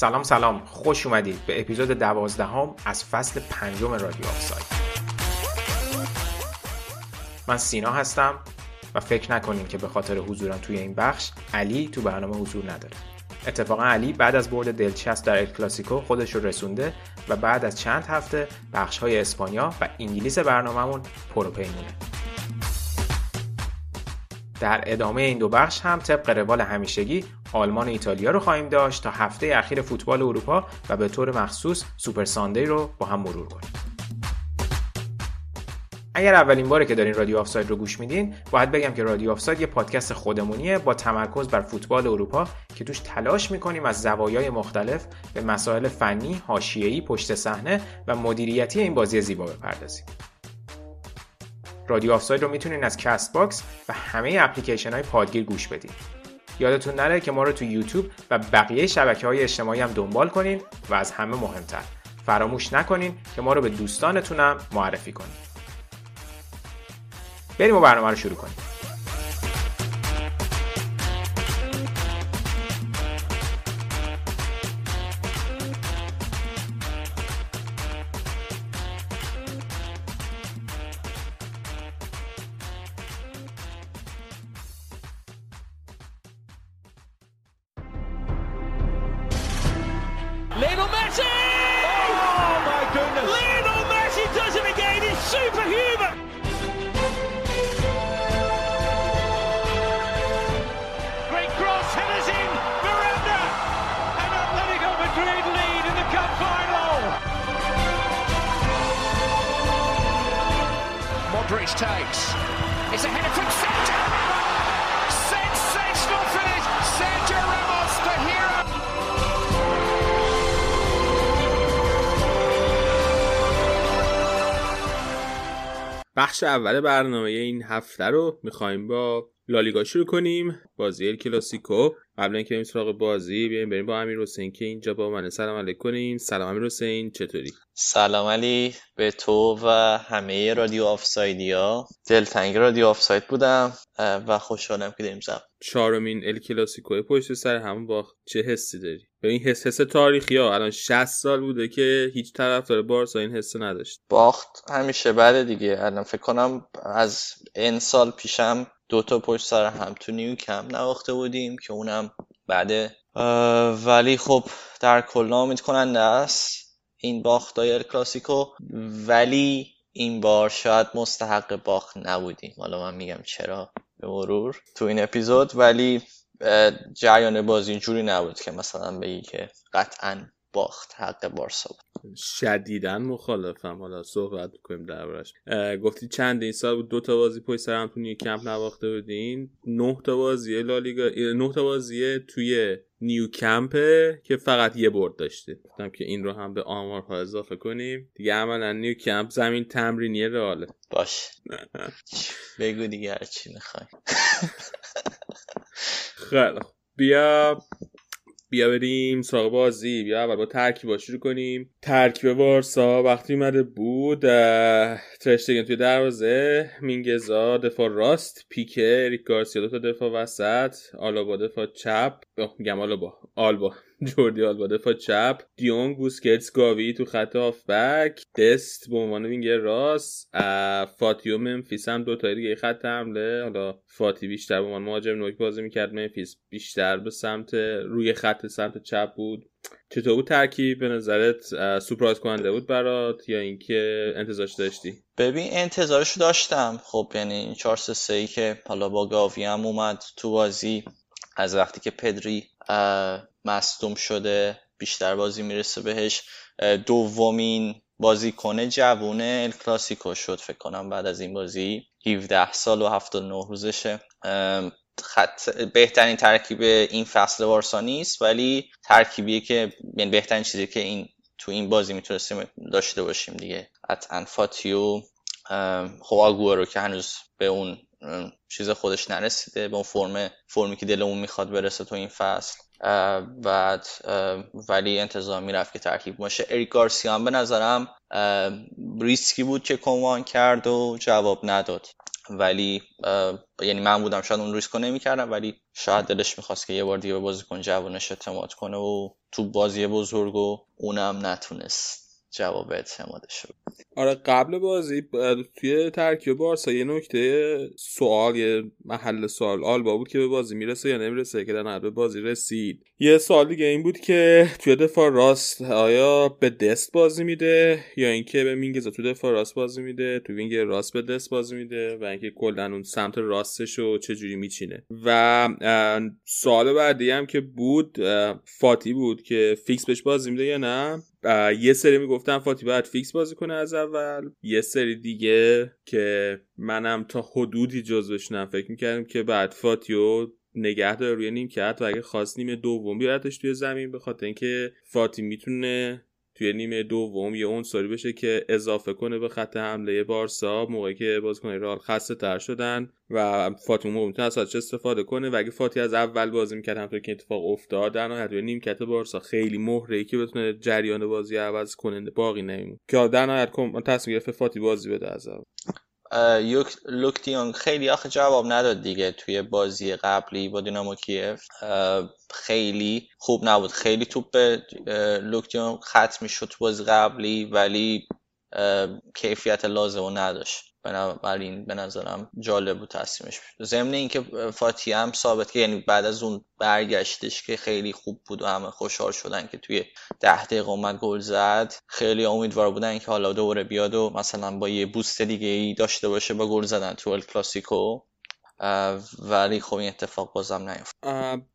سلام سلام خوش اومدید به اپیزود دوازدهم از فصل پنجم رادیو آفساید. من سینا هستم و فکر نکنیم که به خاطر حضورم توی این بخش علی تو برنامه حضور نداره. اتفاقا علی بعد از برد دلچسب در ال کلاسیکو خودش رو رسونده و بعد از چند هفته بخش های اسپانیا و انگلیس برنامهمون پروپیمونه در ادامه این دو بخش هم طبق روال همیشگی آلمان و ایتالیا رو خواهیم داشت تا هفته اخیر فوتبال اروپا و به طور مخصوص Super Sunday رو با هم مرور کنیم. اگر اولین باره که دارین رادیو آفساید رو گوش میدین باید بگم که رادیو آفساید یه پادکست خودمونیه با تمرکز بر فوتبال اروپا که توش تلاش می‌کنیم از زوایای مختلف به مسائل فنی، حاشیه‌ای، پشت صحنه و مدیریتی این بازی زیبا بپردازیم. رادیو آفساید رو می‌تونین از Castbox و همه اپلیکیشن های پادگیر گوش بدین. یادتون نره که ما رو تو یوتیوب و بقیه شبکه های اجتماعی هم دنبال کنین و از همه مهمتر فراموش نکنین که ما رو به دوستانتونم معرفی کنین. بریم و برنامه رو شروع کنیم. بخش اول برنامه این هفته رو می‌خوایم با لالیگا شروع کنیم. بازی ال کلاسیکو. قبل اینکه بریم سراغ بازی بیایم بریم با امیر حسین که اینجا با من. سلام علیک کنیم سلام امیر حسین. چطوری؟ سلام علی. به تو و همه رادیو آفسایدیا. دلتنگ رادیو آفساید بودم و خوشحالم که داریم زب چهارمین ال کلاسیکو پشت سر همون باخت. چه حسی داری؟ به این حس حس تاریخی ها. الان 60 سال بوده که هیچ طرفدار بارسا این حس نداشت. باخت همیشه بده دیگه. الان فکر کنم از این سال پیشم دو تا پشت سر هم تو نیو کم نواخته بودیم که اونم بعده. اه، ولی خب در کل نامید کننده است. این باخت ال کلاسیکو. ولی این بار شاید مستحق باخت نبودیم. حالا من میگم چرا به مرور تو این اپیزود. ولی جریان بازی اینجوری نبود که مثلا بگی که قطعا باخت حق بارسا بود. شدیدا مخالفم. حالا صحبت کنیم دربارش گفتی چند این سال بود؟ دو تا بازی پشت سر هم تو کمپ نواخته بودین. نه تا بازی لالیگا نه تا بازی توی نیو کمپه که فقط یه برد داشته گفتم که این رو هم به آمارها اضافه کنیم. دیگه عملا نیو کمپ زمین تمرینی رئاله. باش. بگو دیگه هر چی می‌خوای. خیلی. بیا. بیا بریم سراغ بازی. بیا اول با ترکیب شروع کنیم. ترکیب بارسا وقتی اومده بود ترشتگن توی دروازه مینگزا دفاع راست پیکه ریک گارسیا دفاع وسط آلابا دفاع چپ. میگم آلابا. آلبا. جوردی آلبا دفاع چپ. دیونگ بوسکتس گاوی تو خط هافبک. دست به عنوان وینگر راست. اه، فاتی و ممفیس هم دو تا دیگه خط حمله. حالا فاتی بیشتر به عنوان مهاجم نوک بازی می‌کرد. ممفیس بیشتر به سمت روی خط سمت چپ بود. چطور بود ترکیب؟ به نظرت اه، سورپرایز کننده بود برات یا اینکه انتظارش داشتی؟ ببین انتظارشو داشتم. خب یعنی این 4 3 3 که حالا با گاوی هم اومد تو بازی. از وقتی که پدری مصدوم شده بیشتر بازی می‌رسه بهش. دومین بازیکن جوون ال کلاسیکو شد فکر کنم بعد از این بازی. 17 سال و 79 روزشه. خط بهترین ترکیب این فصل بارسا نیست ولی ترکیبیه که یعنی بهترین چیزی که این تو این بازی می‌تونستیم داشته باشیم دیگه. قطعا فاتیو. خب رو که هنوز به اون چیز خودش نرسیده به اون فرم فرمی که دلمون می‌خواد برسه تو این فصل. بعد ولی انتظار می‌رفت که ترکیب باشه. اریک گارسیا به نظرم ریسکی بود که کومان کرد و جواب نداد. ولی یعنی من بودم شاید اون ریسکو نمی‌کردم ولی شاید دلش می‌خواست که یه بار دیگه به بازیکن جوانش اعتماد کنه و تو بازی بزرگ و اونم نتونست. جواب اعتمادش شد آره قبل بازی توی ترکیب بارسا یه نکته سوال یه محل سوال آلبا بود که به بازی می‌رسه یا نمی‌رسه که در به بازی رسید. یه سوال دیگه این بود که توی دفاع راست آیا به دست بازی میده یا اینکه به مینگزا تو دفاع راست بازی میده؟ تو wing راست به دست بازی میده و اینکه کلا اون سمت راستش رو چجوری میچینه؟ و سوال بعدی هم که بود فاتی بود که فیکس بهش بازی میده یا نه؟ یه سری می‌گفتم فاتی باید فیکس بازی کنه از اول. یه سری دیگه که منم تا حدودی جزوشونم فکر می‌کردم که بعد فاتیو نگه داره روی نیمکت و اگه خواست نیمه دوم بیارتش توی زمین به خاطر اینکه فاتی می‌تونه توی نیمه دوم یه عنصری بشه که اضافه کنه به خط حمله بارسا موقعی که بازیکن رئال خسته تر شدن و فاتی می‌تونه از چه استفاده کنه و اگه فاتی از اول بازی می‌کرد همونطور که اتفاق افتاد در نهایت نیمکت بارسا خیلی مهره ای که بتونه جریان بازی عوض کننده باقی نمیمونه. که در نهایت تصمیم گرفت فاتی بازی بده از اول. لوک خیلی آخه جواب نداد دیگه توی بازی قبلی با دینامو کیف. خیلی خوب نبود. خیلی توپ به لوک دیونگ ختم شد تو بازی قبلی ولی کیفیت لازم نداشت. بنابراین به نظرم جالب بود تصمیمش ضمن اینکه فاتی هم ثابت که یعنی بعد از اون برگشتش که خیلی خوب بود و همه خوشحال شدن که توی ده دقیقه اومد گل زد خیلی امیدوار بودن که حالا دوباره بیاد و مثلا با یه boost دیگه ای داشته باشه با گل زدن تو ال کلاسیکو. ولی خب این اتفاق بازم نیفت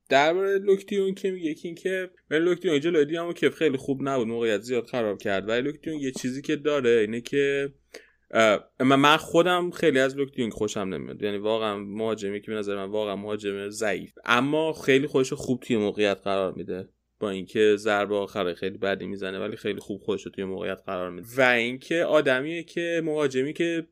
درباره لوک دیونگ که میگه که اینکه من لوک دیونگ جلوی دیامو که خیلی خوب نبود موقعیت زیاد خراب کرد ولی لوک دیونگ یه چیزی که داره اینه که من خودم خیلی از لوک دیونگ خوشم نمیاد. یعنی واقعا مهاجمی که به نظر من واقعا مهاجم ضعیف. اما خیلی خوش خوب توی موقعیت قرار میده. با اینکه ضربه آخره خیلی بدی می‌زنه ولی خیلی خوب خودش توی موقعیت قرار میده. و اینکه آدمیه که مهاجمی که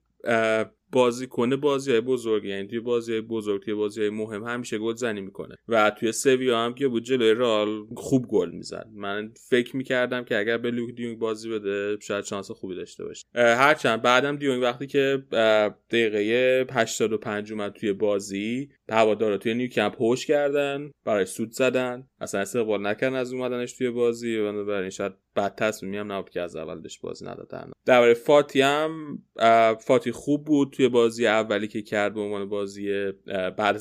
بازی کنه بازی های بزرگ یعنی توی بازی های بزرگ توی بازی های مهم همیشه گل زنی می‌کنه. و توی سویا هم که بود جلوی رال خوب گل می‌زد. من فکر می‌کردم که اگر به لوک دیونگ بازی بده شاید شانس خوبی داشته باشه. هرچند بعدم دیونگ وقتی که دقیقه 85 اومد توی بازی هوادارا توی نیوکمپ هوش کردن برای سود زدن اصلا استقبال نکردن از اومدنش توی بازی. بنابراین شاید بعد تصمیمی هم نبود که از اول بهش بازی ندادن. درباره فاتی هم فاتی خوب بود توی بازی اولی که کرد به عنوان بازی بعد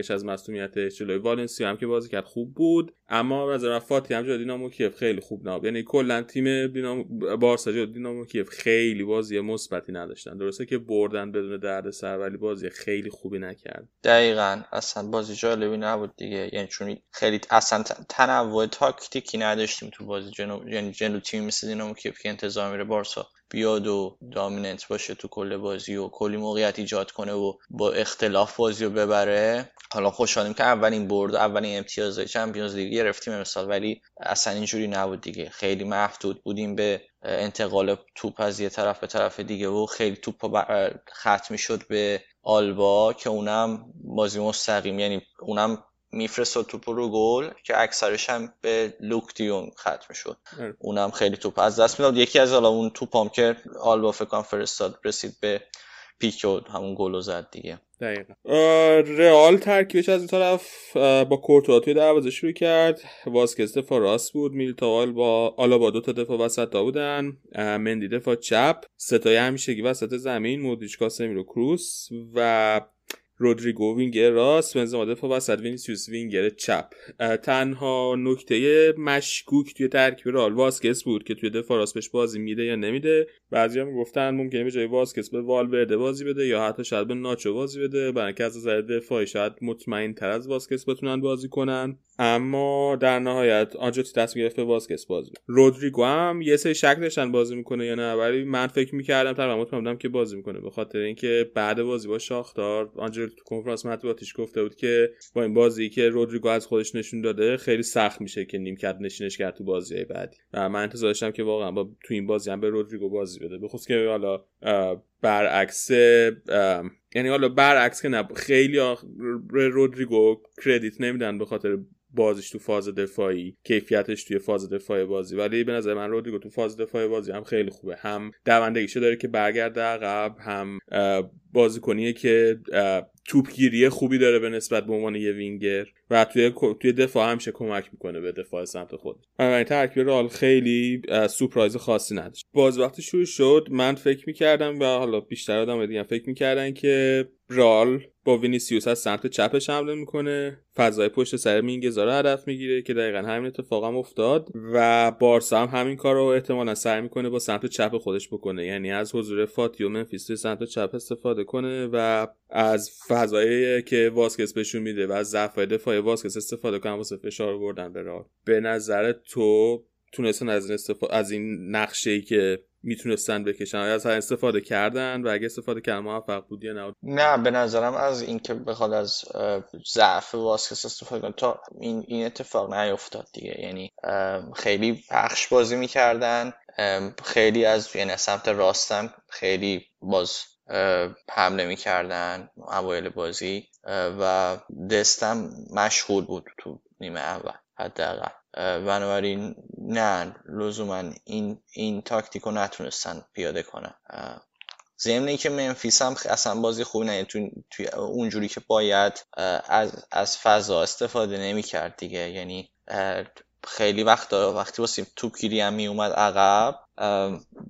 از از مصونیتش جلوی والنسیا هم که بازی کرد خوب بود. اما از فاتی هم جلوی دینامو کیف خیلی خوب نبود. یعنی کلا تیم دینامو بارسا جلوی دینامو کیف خیلی بازی مثبتی نداشتن. درسته که بردن بدون دردسر ولی بازی خیلی خوبی نکرد. دقیقا. اصلا بازی جالبی نبود دیگه. یعنی چون خیلی اصلا تنوع تاکتیکی نداشتیم تو بازی. جنو یعنی جلو تیم مثل دینامو کیف که انتظار میره بارسا بیاد و دامیننت باشه تو کل بازی و کلی موقعیت ایجاد کنه و با اختلاف بازی رو ببره. حالا خوشحالیم که اولین برد اولین امتیاز چمپیونز لیگ گرفتیم امسال ولی اصلا اینجوری نبود دیگه. خیلی محدود بودیم به انتقال توپ از یه طرف به طرف دیگه و خیلی توپ ختم شد به آلبا که اونم بازی مستقیم یعنی اونم میفرستاد توپ رو گل که اکثرش هم به لوک دیون ختم شد اونم خیلی توپ از دست می‌داد. یکی از حالا اون توپام که آلبا فکر فرستاد رسید به پیک و همون گل زد دیگه. دقیقا. رئال ترکیبش از این طرف با کورتوا توی دروازه شروع کرد. واسکز دفاع راست بود. میلیتائو با آلابا دو تا دفاع وسط بودن. مندی دفاع چپ. سه تای همیشگی وسط زمین مودریچ کاسمیرو کروس. و رودریگو وینگر راست بنزما دفاع وسط وینیسیوس وینگر چپ. تنها نکته مشکوک توی ترکیب رئال واسکس بود که توی دفاع راست بهش بازی میده یا نمیده. بعضی هم گفتن ممکنه به جای واسکس به والورده بازی بده یا حتی شاید به ناچو بازی بده برای از نظر دفاعی شاید مطمئن تر از واسکس بتونن بازی کنن. اما در نهایت آنچلوتی تصمیم گرفت به واسکس بازی رودریگو هم یه سری شک داشتن بازی می‌کنه یا نه ولی من فکر می‌کردم تقریبا مطمئن بودم که بازی می‌کنه. به خاطر اینکه بعد بازی با شاختار آنجلوتی تو کنفرانس مطبوعاتیش گفته بود که با این بازی که رودریگو از خودش نشون داده خیلی سخت میشه که نیمکت نشینش کرد تو بازی بعدی. و من انتظار داشتم که واقعا با تو این بازی هم به رودریگو بازی بده. بخصوص که حالا برعکس یعنی حالا برعکس که نه خیلی رودریگو کردیت نمیدن به خاطر بازیش تو فاز دفاعی کیفیتش توی فاز دفاعی بازی. ولی به نظر من رودریگو تو فاز دفاعی بازی هم خیلی خوبه. هم دوندگیشو داره که برگرده عقب هم بازیکنیه که توپگیری خوبی داره به نسبت به عنوان یه وینگر و توی توی دفاع همیشه کمک می‌کنه به دفاع سمت خود. بنابراین ترکیب رئال خیلی سورپرایز خاصی نداشت. باز وقتی شروع شد من فکر می‌کردم و حالا بیشتر آدم دیگه فکر می‌کردن که رئال با وینیسیوس از سمت چپش حمله می‌کنه. فضای پشت سر مینگزا رو هدف می‌گیره که دقیقا همین اتفاق هم افتاد و بارسا هم همین کار رو احتمالا سعی می‌کنه با سمت چپ خودش بکنه. یعنی از حضور فاتی و ممفیس سمت چپ استفاده کنه و از فضایی که واسکس بهشون میده و از ضعف دفاعی واسکس استفاده کنن واسه فشار بردن به رئال. به نظر تو تونستن از این, استفا... از این نقشه ای که می‌تونستن بکشن. از استفاده کردن و اگه استفاده کردن موفق بود یا نه نه به نظرم از اینکه بخواد از ضعف واسکس استفاده کنه تا این این اتفاق نیفتاد دیگه. یعنی خیلی پخش بازی می‌کردن. خیلی از یعنی سمت راستم خیلی باز حمله می‌کردن اوایل بازی. و دستم مشغول بود تو نیمه اول حداقل. بنابراین نه لزوما این این تاکتیک رو نتونستن پیاده کنن. ضمن که منفیس هم اصلا بازی خوبی نه. تو توی اونجوری که باید از از فضا استفاده نمی‌کرد دیگه. یعنی خیلی وقت وقتی واسه توپگیری هم می اومد عقب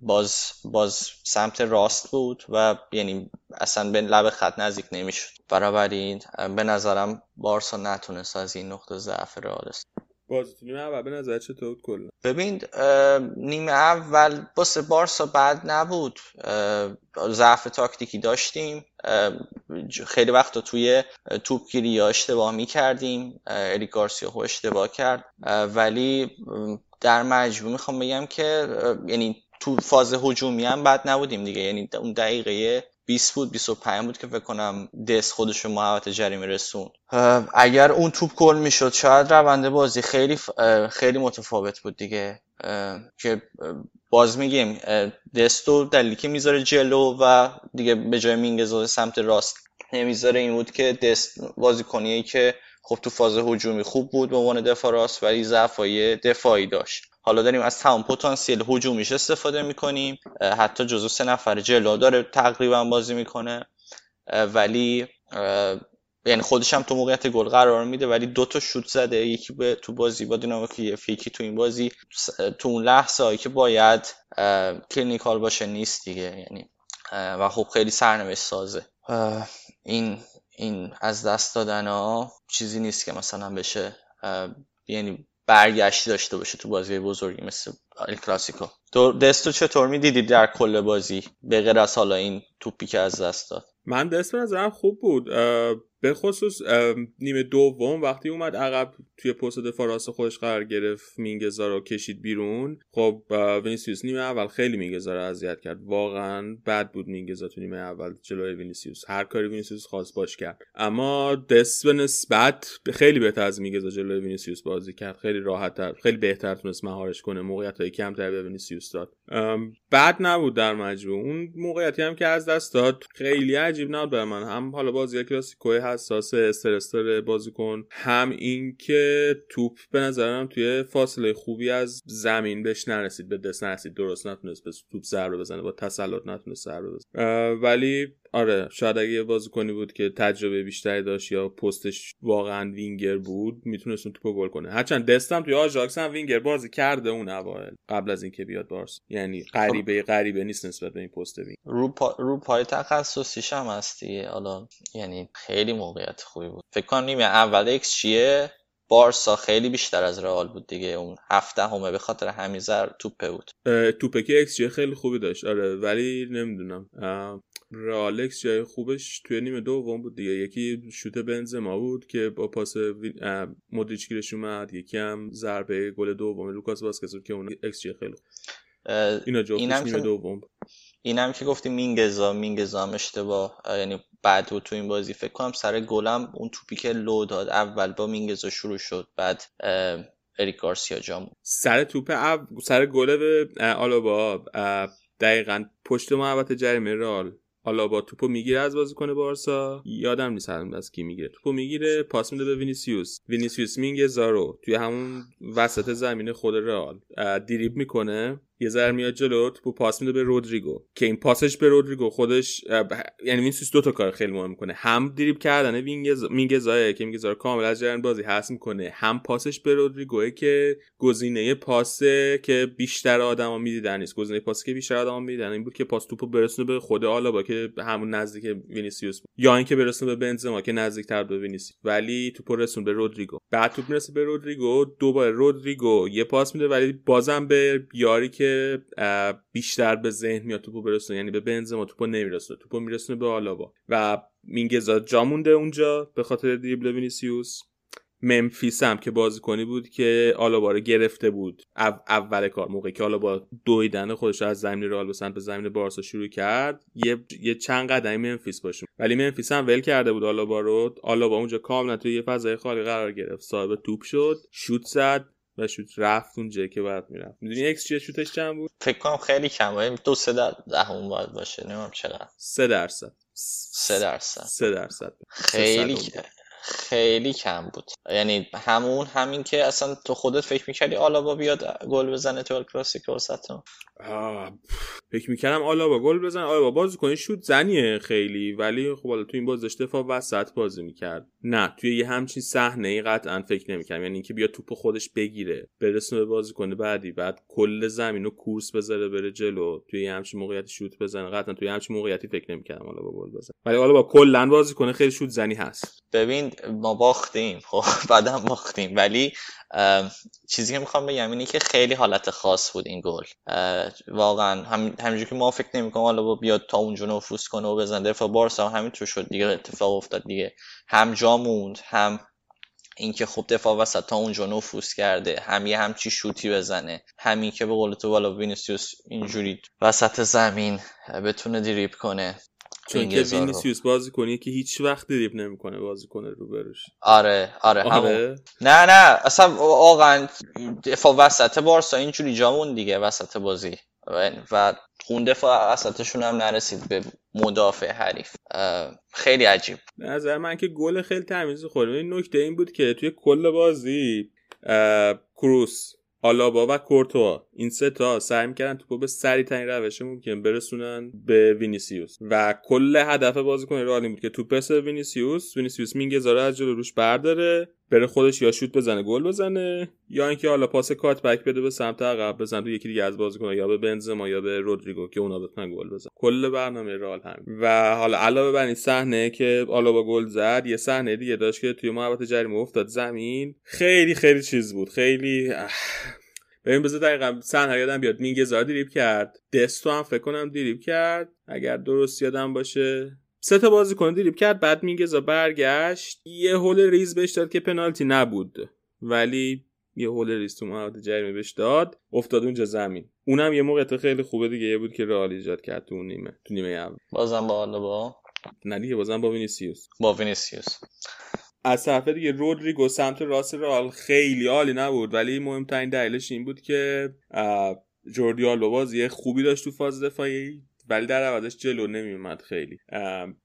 باز باز سمت راست بود و یعنی اصلا به لب خط نزدیک نمی‌شد. این به نظرم بارسا نتونست از این نقطه ضعف رئال بازی تو نیمه اول به نظر چطور کلا؟ ببین نیمه اول واسه بارسا بد نبود. ضعف تاکتیکی داشتیم. خیلی وقت توی توپگیری ها اشتباه می‌کردیم. الی گارسیا خود اشتباه کرد. ولی در مجموع می‌خوام بگم که یعنی تو فاز هجومی هم بد نبودیم دیگه. یعنی اون دقیقه 20 بود 25 بود که فکر کنم دس خودش رو محوط جریمه رسون اگر اون توپ گل می‌شد شاید روند بازی خیلی خیلی متفاوت بود دیگه. که باز میگیم دستو دلیلی که می‌ذاره جلو و دیگه به جای مینگزا سمت راست نمی‌ذاره این بود که دست بازیکنیه که خب تو فاز هجومی خوب بود به عنوان دفاع راست ولی ضعفای دفاعی داشت. حالا داریم از تمام پتانسیل هجومیش استفاده می‌کنیم. حتی جزو سه نفر جلو داره تقریبا بازی می‌کنه. ولی یعنی خودش هم تو موقعیت گل قرار میده ولی دو تا شوت زده. یکی به تو بازی با دینامو کیف یکی تو این بازی تو اون لحظه هایی که باید clinical باشه نیست دیگه. یعنی و خب خیلی سرنوشت سازه. این این از دست دادن ها چیزی نیست که مثلا بشه یعنی برگشتی داشته باشه تو بازی بزرگی مثل ال کلاسیکو. دستو چطور می‌دیدید در کل بازی؟ به غیر از حالا این توپی که از دست داد. من دست به خوب بود. به خصوص نیمه دوم وقتی اومد عقب توی پست دفاع راست خودش قرار گرفت مینگزا رو کشید بیرون خب وینیسیوس نیمه اول خیلی مینگزا رو اذیت کرد. واقعا بد بود مینگزا تو نیمه اول جلوی وینیسیوس. هر کاری وینیسیوس خواست باش کرد. اما دست به نسبت خیلی بهتر از مینگزا جلوی وینیسیوس بازی کرد. خیلی راحت خیلی بهتر تونست مهارش کنه. موقعیت های کمتر به وینیسیوس داد. بد نبود در مجموع. اون موقعیتی هم که از دست داد خیلی عجیب نبود برای من. هم حالا بازی کلاسیکو حساس داره بازیکن. هم اینکه توپ به نظرم توی فاصله خوبی از زمین بهش نرسید به دست نرسید. درست نتونست به توپ ضربه بزنه با تسلط نتونست ضربه بزنه. ولی آره شاید اگه یه بازیکنی بود که تجربه بیشتری داشت یا پستش واقعا وینگر بود می‌تونست اون توپو گل کنه. هرچند دستم توی آژاکس هم وینگر بازی کرده اون اوایل قبل از اینکه بیاد بارسا. یعنی غریبه غریبه نیست نسبت به این پست وینگ رو, پا... رو پای تخصصیش هم هستی حالا یعنی خیلی موقعیت خوبی بود. فکر کنم نیمه اول ایکس چیه؟ بارسا خیلی بیشتر از رئال بود دیگه. اون هفته همه به خاطر همیزر توپه بود. توپه که ایکس خیلی خوبی داشت. آره ولی نمی‌دونم. رئال ایکس جای خوبش توی نیمه دوم بود دیگه. یکی شوت بنزما بود که با پاس مودریچ گیرش اومد. یکی هم ضربه گل دوم لوکاس واسکز که اون ایکس خیلی خوب اینا جفتش نیمه دوم اینم که گفتی مینگزا مینگزا هم اشتباه. یعنی بد بود تو این بازی. فکر کنم سر گلم اون توپی که لو داد اول با مینگزا شروع شد بعد اریک گارسیا جام سر توپ. سر گل به آلابا دقیقا پشت محوطه جریمه رئال آلابا توپو می‌گیره از بازیکن بارسا. یادم نیست از کی می‌گیره. توپو می‌گیره پاس میده به وینیسیوس. وینیسیوس مینگزا رو توی همون وسط زمین خود رئال دریبل می‌کنه. یه ذره میاد جلو توپو پاس میده به رودریگو. که این پاسش به رودریگو خودش یعنی وینیسیوس دو تا کار خیلی مهم می‌کنه. هم دریبل کردن مینگزائه که مینگزا رو کامل از جریان بازی هست می‌کنه. هم پاسش به رودریگو که گزینه پاسه که بیشتر آدما می‌دیدن نیست. گزینه پاسی که بیشتر آدما می‌دیدن این بود که پاس توپو برسونه به خود آلابا که همون نزدیک وینیسیوس بود. یا اینکه برسونه به بنزما که نزدیکتر به وینیسیوس. ولی توپو رسوند به رودریگو. بعد توپ می‌رسه به رودریگو دوباره رودریگو یه پاس میده ولی بازم به یاری که بیشتر به ذهن میاد توپو برسونه یعنی به بنزما توپو نمیرسونه توپو میرسونه به آلابا. و مینگزا جا مونده اونجا به خاطر دریبل وینیسیوس. ممفیس هم که بازیکنی بود که آلابا رو گرفته بود اول کار موقعی که آلابا دویدن خودش از زمین رئال به سمت زمین بارسا شروع کرد یه, یه چند قدمی ممفیس باهاشه. ولی ممفیس هم ول کرده بود آلابا رو. آلابا اونجا کاملا توی یه فضای خالی قرار گرفت. صاحب توپ شد شوت زد. و شوت رفت اونجا که باید می‌رفت. می‌دونی ایکس چیه شوتش چند بود؟ فکر کنم خیلی کم دو سه در دهم باید باشه نمی‌دونم چقدر. سه درصد. سه درصد. سه درصد. خیلی خیلی کم بود. یعنی همون همین که اصلا تو خودت فکر می‌کردی آلابا بیاد گل بزنه تو کلاسیکو وسط فکر می‌کردم آلابا گل بزنه. آلابا بازیکن شوت زنیه خیلی ولی خب حالا تو این بازی دفاع وسط بازی می‌کرد. نه توی یه همچین صحنه ای قطعا فکر نمی‌کردم. یعنی اینکه بیا توپ خودش بگیره برسونه به بازیکن بعدی بعد کل زمین رو کورس بذاره بره جلو. توی یه همچین موقعیت شوت بزنه. قطعا توی همچین موقعیتی فکر نمی‌کردم آلابا گل بزنه. ولی آلابا کلا بازیکن خیلی شوت زنی هست. ببین ما باختیم. خب بعدم باختیم. ولی چیزی که می‌خوام بگم اینه که خیلی حالت خاص بود این گل. واقعا هم همینجوری که ما فکر نمی‌کنم حالا بیاد تا اونجا نفوذ کنه و بزنه دفاع بارسا هم همینطور شد دیگه اتفاق افتاد دیگه. هم جا موند هم اینکه خب دفاع وسط تا اونجا نفوذ کرده هم یه همچی شوتی بزنه همین که به قول تو بالا وینیسیوس اینجوری وسط زمین بتونه دریپ کنه. چون که وینیسیوس بازی کنی که هیچ وقت دریب نمی‌کنه بازی کنه رو بروش آره آره, آره. نه نه اصلا واقعا دفاع وسط بارسا اینجوری جامون دیگه وسط بازی. و اون دفاع وسطشون هم نرسید به مدافع حریف. خیلی عجیب. نظر من که گل خیلی تمیز خورد این نکته این بود که توی کل بازی کروس آلابا و کورتوا. این سه تا سعی می‌کردن توپو به سریع ترین روش ممکن برسونن به وینیسیوس. و کل هدف بازیکن رئال بود که توپ پس وینیسیوس وینیسیوس مینگزاره از جلو روش برداره. بره خودش یا شوت بزنه گل بزنه یا اینکه حالا پاس کات بک بده به سمت عقب بزنه تو یکی دیگه از بازیکن یا به بنزما یا به رودریگو که اونا بتونن گل بزنن. کل برنامه رئال همین. و حالا علاوه بر این صحنه که با گل زد یه صحنه دیگه داشت که توی محوطه جریمه افتاد. زمین خیلی خیلی چیز بود. خیلی ببین بذار دقیقا صحنه یادم بیاد. مینگزار دریب کرد. دستو هم فکر کنم دریب کرد. اگر درست یادم باشه. سه تا بازیکن دریب کرد بعد مینگزا برگشت. یه هول ریز بهش داد که پنالتی نبود. ولی یه هول ریز تو محوطه جریمه بهش داد. افتاد اونجا زمین. اونم یه موقع خیلی خوبه دیگه بود که رئال ایجاد کرد تو نیمه تو نیمه اول. بازم با با؟ نه دیگه بازم با وینیسیوس. با وینیسیوس. از طرف دیگه رودریگو سمت راست رئال خیلی عالی نبود. ولی مهمترین دلیلش این بود که جوردی آلبا بازی خوبی داشت تو فاز دفاعی. ولی در عوضش جلو نمیومد خیلی.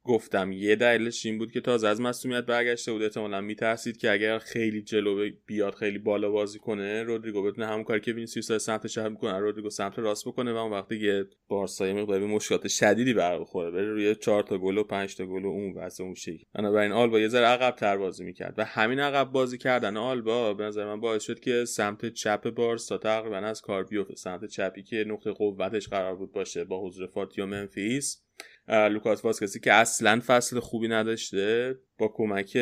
گفتم یه دلیلش این بود که تازه از مصدومیت برگشته بود. احتمالا میترسید که اگر خیلی جلو بیاد خیلی بالا بازی کنه رودریگو بتونه همون کاری که وینیسیوس سمت چپ می‌کنه رودریگو سمت راست بکنه و اون وقتی یه بارسا مقدار مشکلات شدیدی برخوره بره روی 4 تا گل و 5 تا گل و اون واسه اون شکل. بنابراین آلبا یه ذره عقب تر بازی می‌کرد و همین عقب بازی کردن آلبا به نظر من باعث شد که سمت چپ بارسا تقریبا از کار بیفته سمت چپی که نقطه قوتش قرار بود باشه با حضور فاتی و ممفیس لوکاس واسکسی که اصلا فصل خوبی نداشته با کمک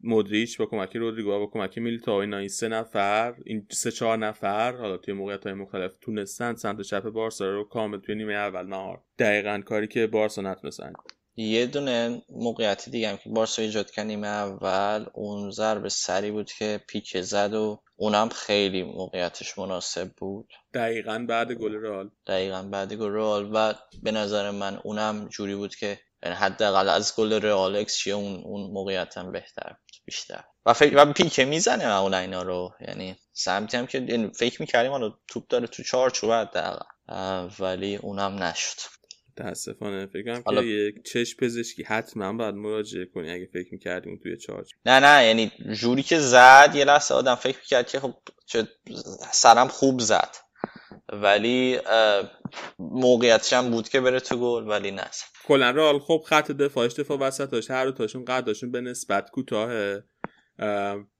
مدریچ با کمک رودریگو با کمک میلیتائو اینا این سه نفر این سه چهار نفر حالا توی موقعیت های مختلف تونستن سمت چپ بارسا رو کامل توی نیمه اول مهار. دقیقا کاری که بارسا نتونستن. یه دونه موقعیتی دیگه هم که بارسا ایجاد کرد نیمه اول اون ضربه سری بود که پیک زد و اونم خیلی موقعیتش مناسب بود. دقیقا بعد گل رئال. دقیقا بعد گل رئال و به نظر من اونم جوری بود که یعنی حداقل از گل رئال اکس اون اون موقعیت هم بهتر بود بیشتر. و فکر و پیکه می‌زنه معمولا اینا رو. یعنی سمتی هم که یعنی فکر می‌کردیم حالا توپ داره تو چارچوب حداقل. ولی اونم نشد. متاسفانه. فکرم حالا... که یک چشم پزشکی. حتما باید مراجعه کنی اگه فکر می‌کردیم توی چارج. نه نه یعنی جوری که زد یه لحظه آدم فکر می‌کرد که خب چه سرم خوب زد. ولی موقعیتش هم بود که بره تو گل ولی نه. کلا رال خب خط دفاعش دفاع وسط داشت هر تاشون قداشون به نسبت کوتاهه.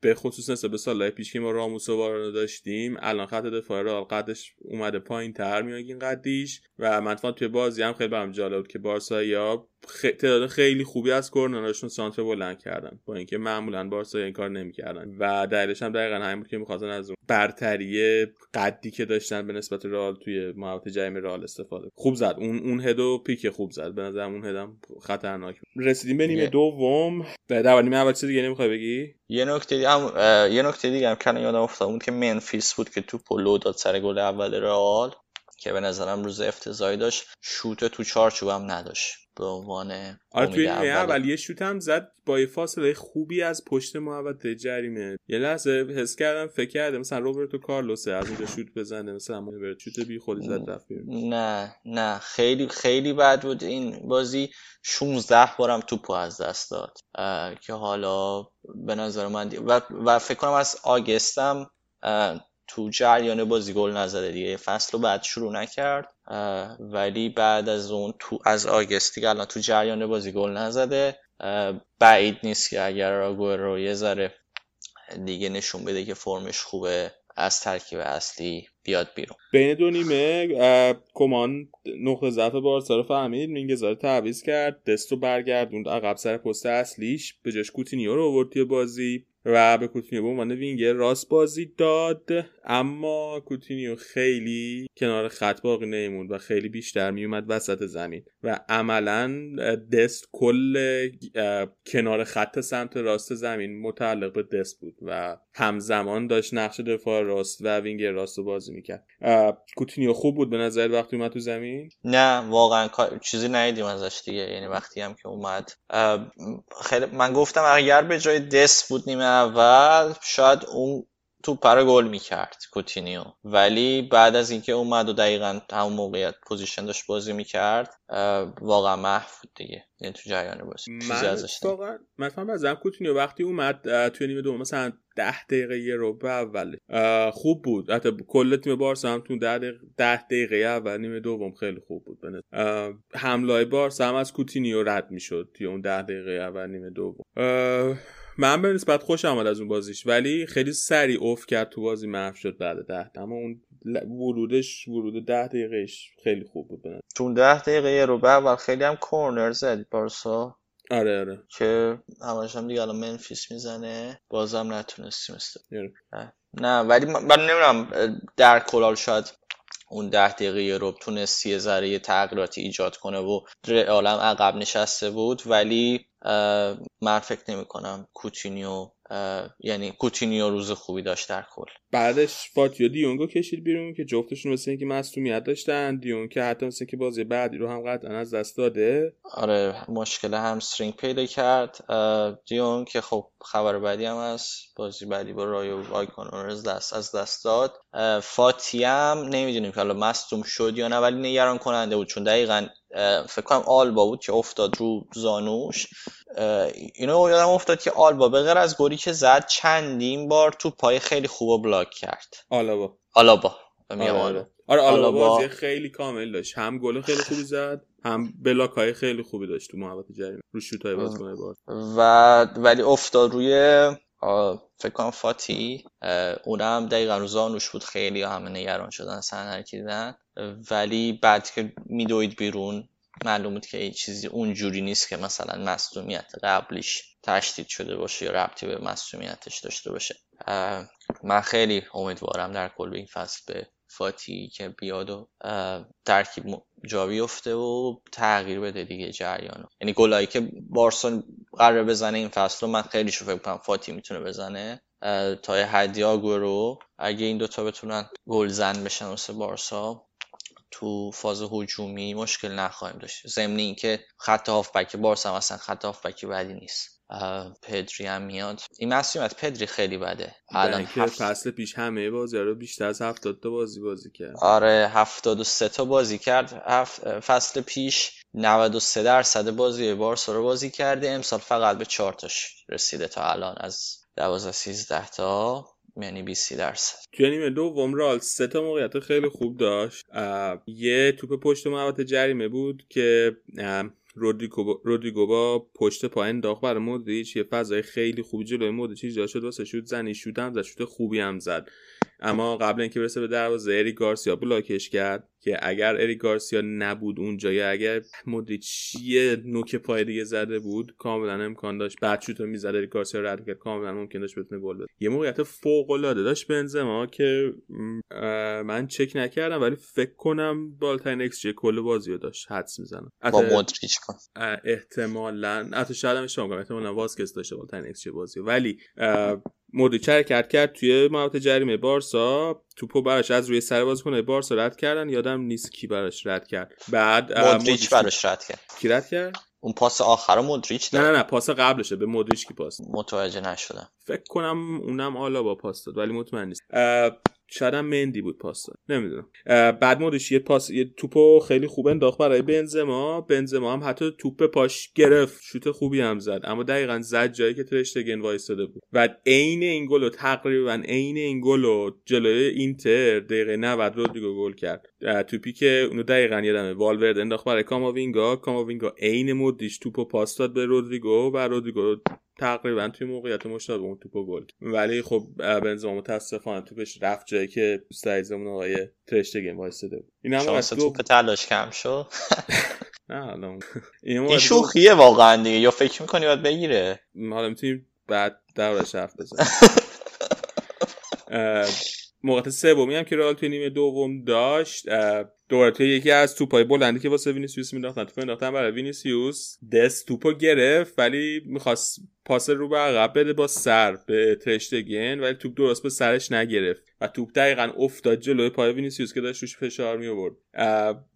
به خصوص نسبت به سالهای پیش که ما راموس و داشتیم الان خط دفاع رئال قدش اومده پایین تر میاد قدیش و منطقا توی بازی هم خیلی برام جالب بود که بارسا تعداد خیلی خوبی از کورنراشون سانتر بلند کردن با اینکه معمولا بارسا این کار نمی‌کردن و دلیلش هم دقیقا همین بود که می‌خواستن از اون برتری قدی که داشتن به نسبت رئال توی محوطه جریمه رئال استفاده خوب زد. اون اون هدو پیک خوب زد. به نظرم اون هدم خطرناک رسیدیم به نیمه دوم. در نیمه اول چیز دیگه نمی‌خوای بگی؟ یه نکته دیگه هم یه نکته دیگه هم کنه یادم افتاد بود که منفیس بود که تو پولو داد سر گل اول رئال. که به نظرم روز افتضاحی داشت. شوت تو چارچوب هم نداشت. به عنوان آره توی اول. یه شوت هم زد با یه فاصله خوبی از پشت محوطه جریمه. یه لحظه حس کردم فکر کردم مثلا روبرتو کارلوسه از اونجا شوت بزنه مثلا روبرت شوت بی خودی زد رفت نه نه. خیلی خیلی بد بود این بازی. 16 بارم توپو از دست داد. که حالا به نظر من و, و فکر کنم از آگستم تو جریان بازی گل نزده دیگه. فصل رو بعد شروع نکرد ولی بعد از اون تو از August ی الان تو جریان بازی گل نزده. بعید نیست که اگر رو یه ذره دیگه نشون بده که فرمش خوبه از ترکیب اصلی بیاد بیرون. بین دو نیمه کومان نقطه ضعف بارسا رو فهمید. مینگزا رو تعویض کرد. دستو برگردوند عقب سر پست اصلیش. به جاش کوتینیو رو آورد بازی. و به کوتینیو به عنوان وینگر راست بازی داد. اما کوتینیو خیلی کنار خط باقی نمیموند و خیلی بیشتر میومد وسط زمین و عملا دست کل کنار خط سمت راست زمین متعلق به دست بود و همزمان داشت نقش دفاع راست و وینگر راست رو بازی می‌کرد. کوتینیو خوب بود به نظر وقتی اومد تو زمین؟ نه واقعا چیزی ندیدیم ازش دیگه یعنی وقتی هم که اومد. خیلی من گفتم اگر به جای دست بود نیمه اول شاید اون توپ رو گل می‌کرد کوتینیو. ولی بعد از اینکه اومد و دقیقا همون موقعیت position داشت بازی می‌کرد واقعا محو بود دیگه. یعنی تو جریان بازی. من ازش واقعا مثلا بازم کوتینیو وقتی اومد توی نیمه دوم مثلا ده دقیقه یه رو به اول. خوب بود. حتی کل تیم بارسا هم تو ده دقیقه, ده دقیقه اول نیمه دوم خیلی خوب بود حمله بارسا هم از کوتینیو رد می‌شد توی اون ده دقیقه اول نیمه دوم. من به نسبت خوش آمد از اون بازیش ولی خیلی سریع اوف کرد تو بازی محو شد بعد ده. اما اون ورودش ورود ده دقیقهش خیلی خوب بود بنده. تو ده دقیقه رو به اول خیلی هم کورنر زد بارسا. آره آره. که همش هم دیگه الان منفیس می‌زنه. بازم نتونستیم است نه. ولی من نمی‌دونم در کلال شاید اون ده دقیقه رو تونست یه ذره تغییراتی ایجاد کنه و رئالم عقب نشسته بود. ولی من فکر نمی کنم کوتینیو یعنی کوتینیو روز خوبی داشت در کل. بعدش فاتیو دیونگ رو کشید بیرون که جفتشون مثل اینکه مصدومیت داشتن دیونگ که حتی مثل که بازی بعدی رو هم قطعا از دست داده. آره مشکل همسترینگ پیدا کرد. دیونگ که خب خبر بعدی هم از بازی بعدی با رایو از دست از دست داد. فاتی هم نمی‌دونیم که حالا مصدوم شد یا نه ولی نگران کننده بود چون دقیقا فکر کنم آلبا بود که افتاد رو زانوش. اینو یادم افتاد که آلبا به غیر از گلی که زد چندین بار تو پای خیلی خوب بلاک کرد. آلابا. آلابا. آره. آره, آره آلابا بازی خیلی کامل داشت. هم گل خیلی خوبی زد هم بلاک های خیلی خوبی داشت تو محوطه جریمه رو شوت های بازیکن و ولی افتاد روی فکر کنم فاتی. اونم دقیقا رو زانوش بود. خیلی همه نگران شدن سن دیدن ولی بعد که میدوید بیرون معلوم بود که این چیزی اونجوری نیست که مثلا مصدومیت قبلیش تشدید شده باشه یا ربطی به مصدومیتش داشته باشه. من خیلی امیدوارم در کل این فصل به فاتی که بیاد و ترکیب جا بیفته و تغییر بده دیگه جریانو. یعنی گلایی که بارسا قرار بزنه این فصل رو من خیلی شو فکر کنم فاتی می‌تونه بزنه. تا یه حدی رو اگه این دوتا بتونن گلزن بشن واسه بارسا تو فاز هجومی مشکل نخواهیم داشت. ضمن اینکه خط هافبک بارسا هم اصلا خط هافبک بدی نیست. پدری هم میاد. این مسئولیت پدری خیلی بده. الان هفت... فصل پیش همه بازی رو بیشتر از 70 تا بازی بازی کرد. آره 73 تا بازی کرد. فصل پیش 93 درصد بازی بارسا رو بازی کرده. امسال فقط به 4 تاش رسیده تا الان از 12 13 تا یعنی 20 درصد. توی نیمه دوم رال سه تا موقعیت خیلی خوب داشت. یه توپ پشت محوطه جریمه بود که رودریگو با پشت پای انداخت برای مودریچ. یه فضای خیلی خوبی جلوی مودریچ ایجاد شد. واسه شوت زنی شوت هم زد. شوت خوبی هم زد. اما قبل اینکه برسه به دروازه اری گارسیا بلاکش کرد که اگر اری گارسیا نبود اونجا یا اگر مودریچ یه نوک پای دیگه زده بود کاملا امکان داشت بعد شوت رو می‌زد اری گارسیا رد کرد. کاملا ممکن داشت بتونه گل بده. یه موقعیت فوق العاده داشت بنزما که من چک نکردم ولی فکر کنم بالاترین xG کل بازی رو داشت حدس می‌زنم با مودریچ کن. احتمالاً حتی شاید هم اشتباه کنم احتمالاً واسکس داشته بالاترین xG بازی ولی مودریچ حرکت کرد توی محوطه جریمه بارسا توپو براش از روی سر بازیکن بارسا رد کردن یادم نیست کی براش رد کرد. بعد مودریچ براش رد کرد. کی رد کرد؟ اون پاس آخر مودریچ داد. نه نه نه پاس قبلشه به مودریچ کی پاس متوجه نشدم. فکر کنم اونم آلا با پاس داد ولی مطمئن نیست. شاید هم مندی بود پاس داد نمی‌دونم بعد مودش یه پاس یه توپو خیلی خوب انداخت برای بنزما. بنزما هم حتی توپ پاش گرفت. شوت خوبی هم زد. اما دقیقا زد جایی که ترشتگن وایستاده بود. و عین این گل تقریبا عین این گل جلوی اینتر دقیقه 90 رودریگو گل کرد. توپی که اونو دقیقا یادمه والورد انداخت برای کاماوینگا. کاماوینگا عین مودیش توپو پاس داد به رودریگو و رودریگو تقریبا توی موقعیت مشابه اون توپو گل ولی خب بنزما متاسفانه توپش رفت جایی که دوست عزیزمون آقای ترشتگن وایساده بود. این هم توپ تلاش کم شد. نه این شوخیه واقعا دیگه. یا فکر می‌کنی باید بگیره؟ حالا می‌تونیم بعد دربارش حرف بزنیم. موقعیت سومی هم که رئال توی نیمه دوم داشت دوباره یکی از توپای بلندی که واسه وینیسیوس مینداختن توپ انداختن برای وینیسیوس. دست توپو گرفت ولی می‌خواست پاس رو به عقب بده با سر به ترشتگن ولی توپ درست به سرش نگرفت. و توپ دقیقا افتاد جلوی پای وینیسیوس که داشت روش فشار می آورد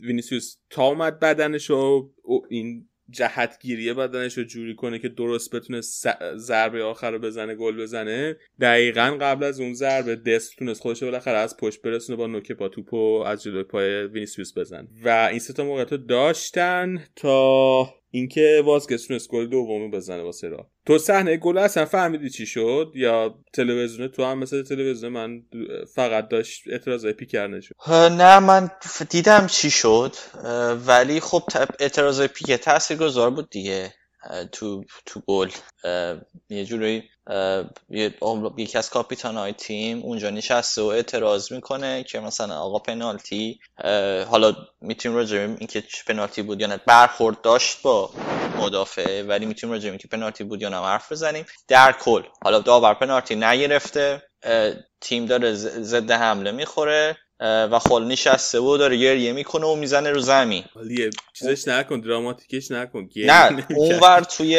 وینیسیوس تا اومد بدنش و این جهتگیری بدنش رو جوری کنه که درست بتونه ضربه آخر رو بزنه گل بزنه. دقیقا قبل از اون ضربه دست تونست خودش بالاخره از پشت برسونه با نوک با توپو از جلوی پای وینیسیوس بزن. و این سه تا موقعیت داشتن تا اینکه واسکس تونست گل دومی بزنه واسه را تو صحنه گل اصلا فهمیدی چی شد؟ یا تلویزیون تو هم مثل تلویزیون من فقط داشت اعتراض پیکر شد نه من دیدم چی شد ولی خب اعتراض پیک تاثیر گذار بود دیگه تو تو گل. یه جوری یکی از کاپیتان های تیم اونجا نشسته و اعتراض می‌کنه که مثلا آقا پنالتی حالا می‌تونیم راجع اینکه پنالتی بود یا نه برخورد داشت با مدافع ولی می‌تونیم راجع اینکه پنالتی بود یا نه حرف بزنیم. در کل حالا داور پنالتی نگرفته تیم داره ضد حمله می‌خوره. و خل نشسته و داره گریه می‌کنه و می‌زنه رو زمین. چیزش نکن دراماتیکش نکن نه اونور توی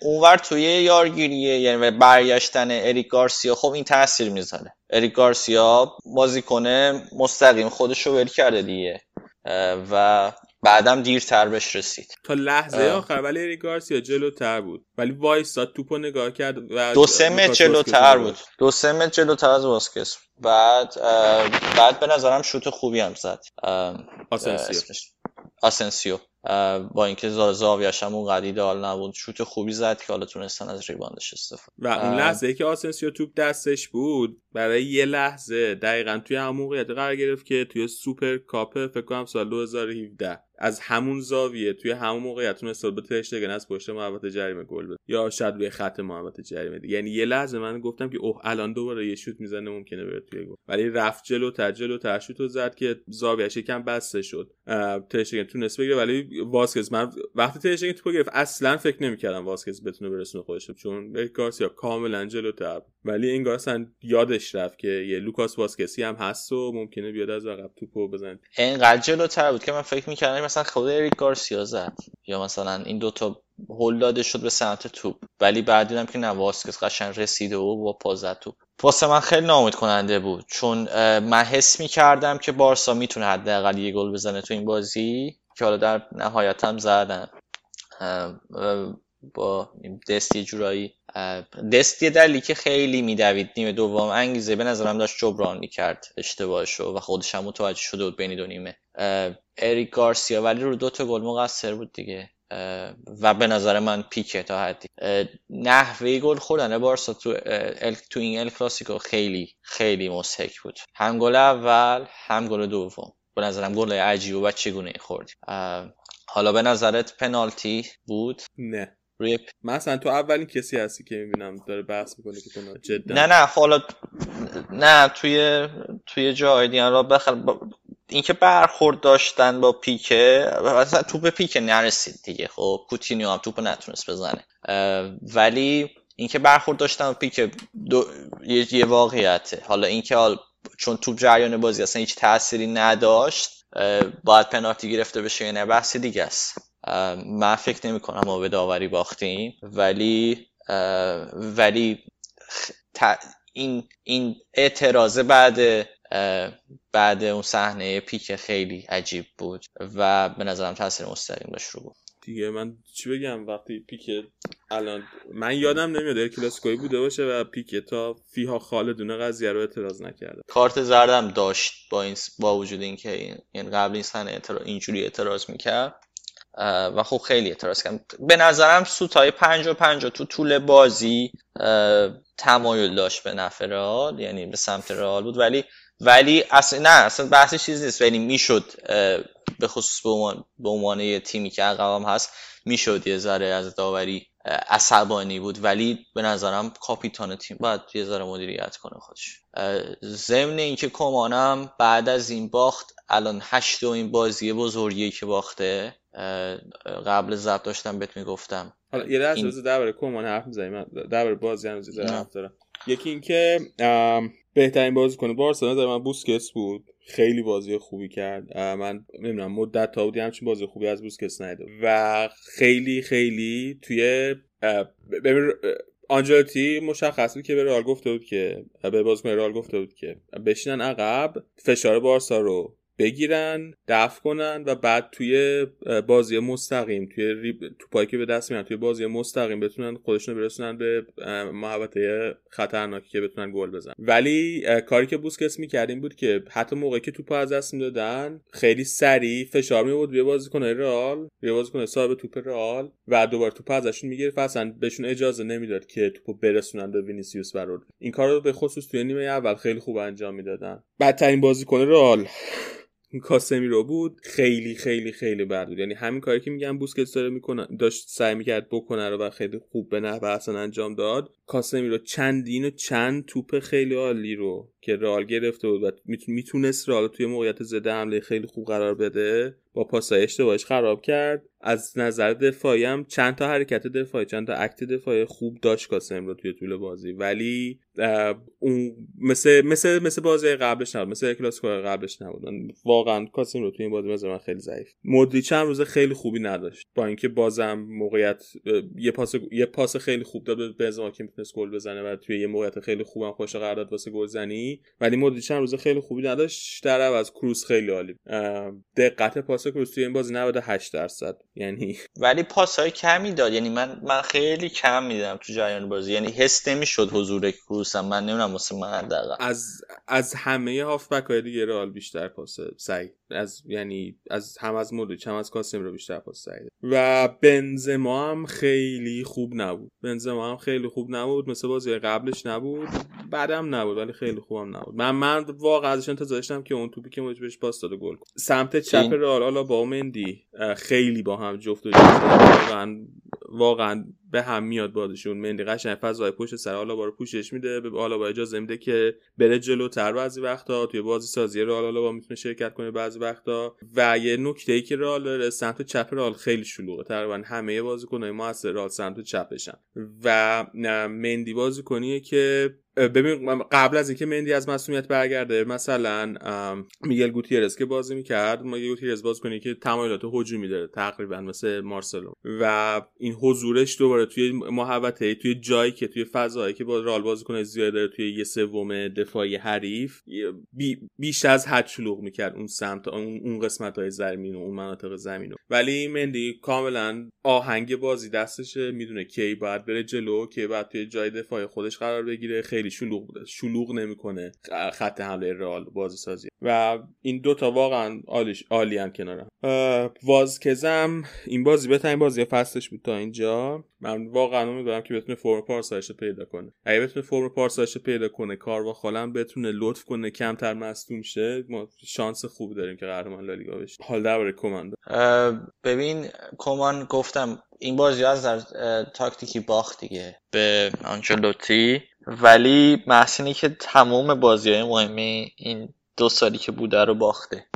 اونور توی یارگیریه یعنی برگشتن اریک گارسیا. خب این تاثیر می‌ذاره. اریک گارسیا بازیکن مستقیم خودش رو ول کرده دیگه. و بعدم دیرتر بهش رسید. تا لحظه آخر ولی اریک گارسیا جلوتر بود. ولی وایساد توپو نگاه کرد و دو سه متر جلوتر بود. دو سه متر جلوتر از واسکس. بعد بعد به نظرم شوت خوبی هم زد. آسنسیو. آسنسیو. با اینکه زاویش هم اون ایدئال نبود شوت خوبی زد که حالا تونستن از rebound ش استفاده و اون لحظه که آسنسیو توپ دستش بود برای یه لحظه دقیقا توی همون قرار گرفت که توی Super Cup فکر کنم سال 2017 از همون زاویه توی همون موقعیت تونست به ترشتگن از پشت محوطه جریمه گل بده یا شاید روی خط محوطه جریمه دی. یعنی یه لحظه من گفتم که اوه الان دوباره یه شوت می‌زنه ممکنه بره توی گل. ولی رفت جلو تا جلو تا شوت زد که زاویه‌اش یکم بسته شد. ترشتگن تونست بگیره ولی واسکز من وقتی ترشتگن توپ گرفت اصلا فکر نمی‌کردم واسکز بتونه برسونه خودش. چون گارسیا کاملا جلوتر ولی این اصلا یادش رفت که یه لوکاس واسکسی هم هست و ممکنه بیاد از عقب توپو بزنه. اینقدر جلوتر بود که من فکر می‌کردم مثلا خود اریک گارسیا زد. یا مثلا این دوتا هول داده شد به سمت توپ. ولی بعد دیدم که نه واسکس قشنگ رسیده و با پا زد توپ. واسه من خیلی ناامید کننده بود. چون من حس می‌کردم که بارسا می‌تونه حداقل یه گل بزنه تو این بازی که حالا در نهایت هم زدن. با دستی جورایی دستی دلی که خیلی میدوید. نیمه دوم انگیزه به نظرم داشت جبران می‌کرد اشتباهشو و خودش هم متوجه شده بود بین دو نیمه. اریک گارسیا ولی رو دو تا گل مقصر بود دیگه. و به نظر من پیکه تا حدی. نحوه گل خوردن بارسا تو, تو این ال کلاسیکو خیلی خیلی مسحک بود. هم گل اول هم گل دوم. به نظرم گل عجیب و چگونه خوردی؟ حالا به نظرت پنالتی بود؟ نه. روی مثلا تو اولین کسی هستی که می‌بینم داره بحث می‌کنه که جدا. نه نه حالا نه توی توی جای دیگه را بخل اینکه برخورد داشتن با پیکه مثلا توپ پیکه نرسید دیگه. خب کوتینیو هم توپ نتونست بزنه. ولی اینکه برخورد داشتن با پیکه دو... یه, یه واقعیته. حالا اینکه حال چون توپ جریان بازی اصلا هیچ تأثیری نداشت باید پنالتی گرفته بشه یا نه بحث دیگه است. من فکر نمی کنم ما به داوری باختیم. ولی ولی این این اعتراض بعد بعد اون صحنه پیک خیلی عجیب بود و به نظرم تاثیر مستقیم داشت رو بود دیگه من چی بگم؟ وقتی پیک الان من یادم نمیاد در کلاسیکوی بوده باشه و پیک تا فیها خالدونه قضیه رو اعتراض نکرده. کارت زردم داشت با این با وجود اینکه این, این قبل این صحنه اینجوری اعتراض می‌کرد. و خب خیلی اعتراض کردم. به نظرم سوتای پنج و پنج تو طول بازی تمایل داشت به نفع رئال یعنی به سمت رئال بود. ولی ولی اصلا نه اصلا بحث چیز نیست. ولی می‌شد به خصوص به عنوان, به عنوان یه تیمی که عقبم هست می‌شد یه ذره از داوری عصبانی بود. ولی به نظرم کاپیتان تیم باید یه ذره مدیریت کنه خودش. ضمن اینکه کمانم بعد از این باخت الان هشت این بازی بزرگی که باخته. قبل ضبط داشتم بهت می‌گفتم. حالا یه لحظه این... درباره کمان حرف می‌زنیم درباره بازی هم حرف دارم. یکی اینکه بهترین بازی کنه بارسلونا در من بوسکس بود. خیلی بازی خوبی کرد. من نمی‌دونم مدت تا بودی همچین بازی خوبی از بوسکس نیده و خیلی خیلی توی ببین آنجلوتی مشخص بود که به رئال گفته بود که به بازیکن رئال گفته بود که بشینن عقب فشار بارسا رو بگیرن دفع کنن و بعد توی بازی مستقیم توی توپایی که به دست میان توی بازی مستقیم بتونن خودشون برسونن به محوطه خطرناکی که بتونن گل بزنن. ولی کاری که بوسکس می‌کرد این بود که حتی موقعی که توپ از دست می‌دادن خیلی سریع فشار می بود روی بازیکن رئال روی بازیکن صاحب توپ رئال و دوباره توپ ازشون می‌گرفت. اصلا بهشون اجازه نمی‌داد که توپو برسونن به وینیسیوس و این کار رو به خصوص توی نیمه اول خیلی خوب انجام می‌دادن. بدترین بازیکن رئال. کاسمیرو بود خیلی خیلی خیلی بد بود. یعنی همین کاری که میگم بوسکتس داره می‌کنه داشت سعی می‌کرد بکنه رو و خیلی خوب به نحو اصلا انجام داد. کاسمیرو چندین و چند توپ خیلی عالی رو که رال گرفته بود و می‌تونست رال توی موقعیت زده حمله خیلی خوب قرار بده با پاسای اشتباهش خراب کرد. از نظر دفاعی هم چند تا حرکت دفاعی چند تا اکت دفاعی خوب داشت کاسم رو توی طول بازی. ولی اون مثل مثل مثل بازی قبلش نبود مثل کلاسیکو قبلش نبود. واقعا کاسم رو توی این بازی مثلا من خیلی ضعیف. مودری چند روز خیلی خوبی نداشت. با اینکه بازم موقعیت یه پاس یه پاس خیلی خوب داد به بنزما که می‌تونست گل بزنه و توی یه موقعیت خیلی خوبم خوش قرار داد واسه گلزنی ولی مودری چند روز خیلی خوبی نداشت. در از کروس خیلی عالی دقت پاس کروس توی این بازی 98 درصد. یعنی ولی پاس های کمی داد. یعنی من من خیلی کم میدم تو جریان بازی. یعنی حس نمی‌شد حضور کروس من نمی‌دونم واسه من از از همه هافبک های دیگه رئال بیشتر پاس سعی از یعنی از هم از مودریچ هم از کاسم رو بیشتر پاس سعی و بنزما هم خیلی خوب نبود. بنزما هم خیلی خوب نبود. مثل بازی قبلش نبود. بعدم نبود ولی خیلی خوبم نبود. من من واقعا ازش انتظار داشتم که اون توپی که بهش پاس داده گل سمت چپ رئال حالا با مندی خیلی با هم جفت و واقعا واقعا به هم میاد بازشون مندی قشنگ فضای پشت سر آلابا رو پوشش میده به آلابا اجازه میده که بره جلوتر بعضی وقتا. توی بازی سازی رئال آلابا می‌تونه شرکت کنه بعضی وقتا. و یه نکته ای که رئال داره سمت چپ رئال خیلی شلوغه. تقریبا همه بازیکن‌های موثر رئال سمت چپشن و مندی بازیکنیه که ببین قبل از اینکه مندی از مسئولیت برگرده مثلا میگل گوتیرز که بازی می‌کرد میگل گوتیرز باز کنی که تمایلات هجومی داره تقریبا مثل مارسلو. و این حضورش دوباره توی محوطه توی جایی که توی فضایی که با رال بازی کنه زیاد داره توی یه سوم دفاعی حریف بیش از حد شلوغ می‌کرد اون سمت اون قسمت های زمین و اون مناطق زمین ولی مندی کاملا آهنگ بازی دستشه می‌دونه کی باید بره جلو کی باید توی جای دفاعی خودش قرار بگیره خیلی خیلی شلوغ بوده. شلوغ نمی‌کنه خط حمله رئال بازی سازی و این دوتا واقعا عالیش عالی کنارم. وازکزم این بازی بهترین بازی فصلش بود تا اینجا. من واقعا امیدوارم که بتونه فرم پارسایش پیدا کنه. اگه بتونه فرم پارسایش پیدا کنه کار با خالم بتونه لطف کنه کمتر مصدوم شه ما شانس خوب داریم که قهرمان لالیگا بشه. حال درباره کمان ببین کمان گفتم این بازی از در تاکتیکی باخت دیگه. به آنچلوتی. ولی محسینی که تمام بازی های مهمی این دو سالی که بوده رو باخته.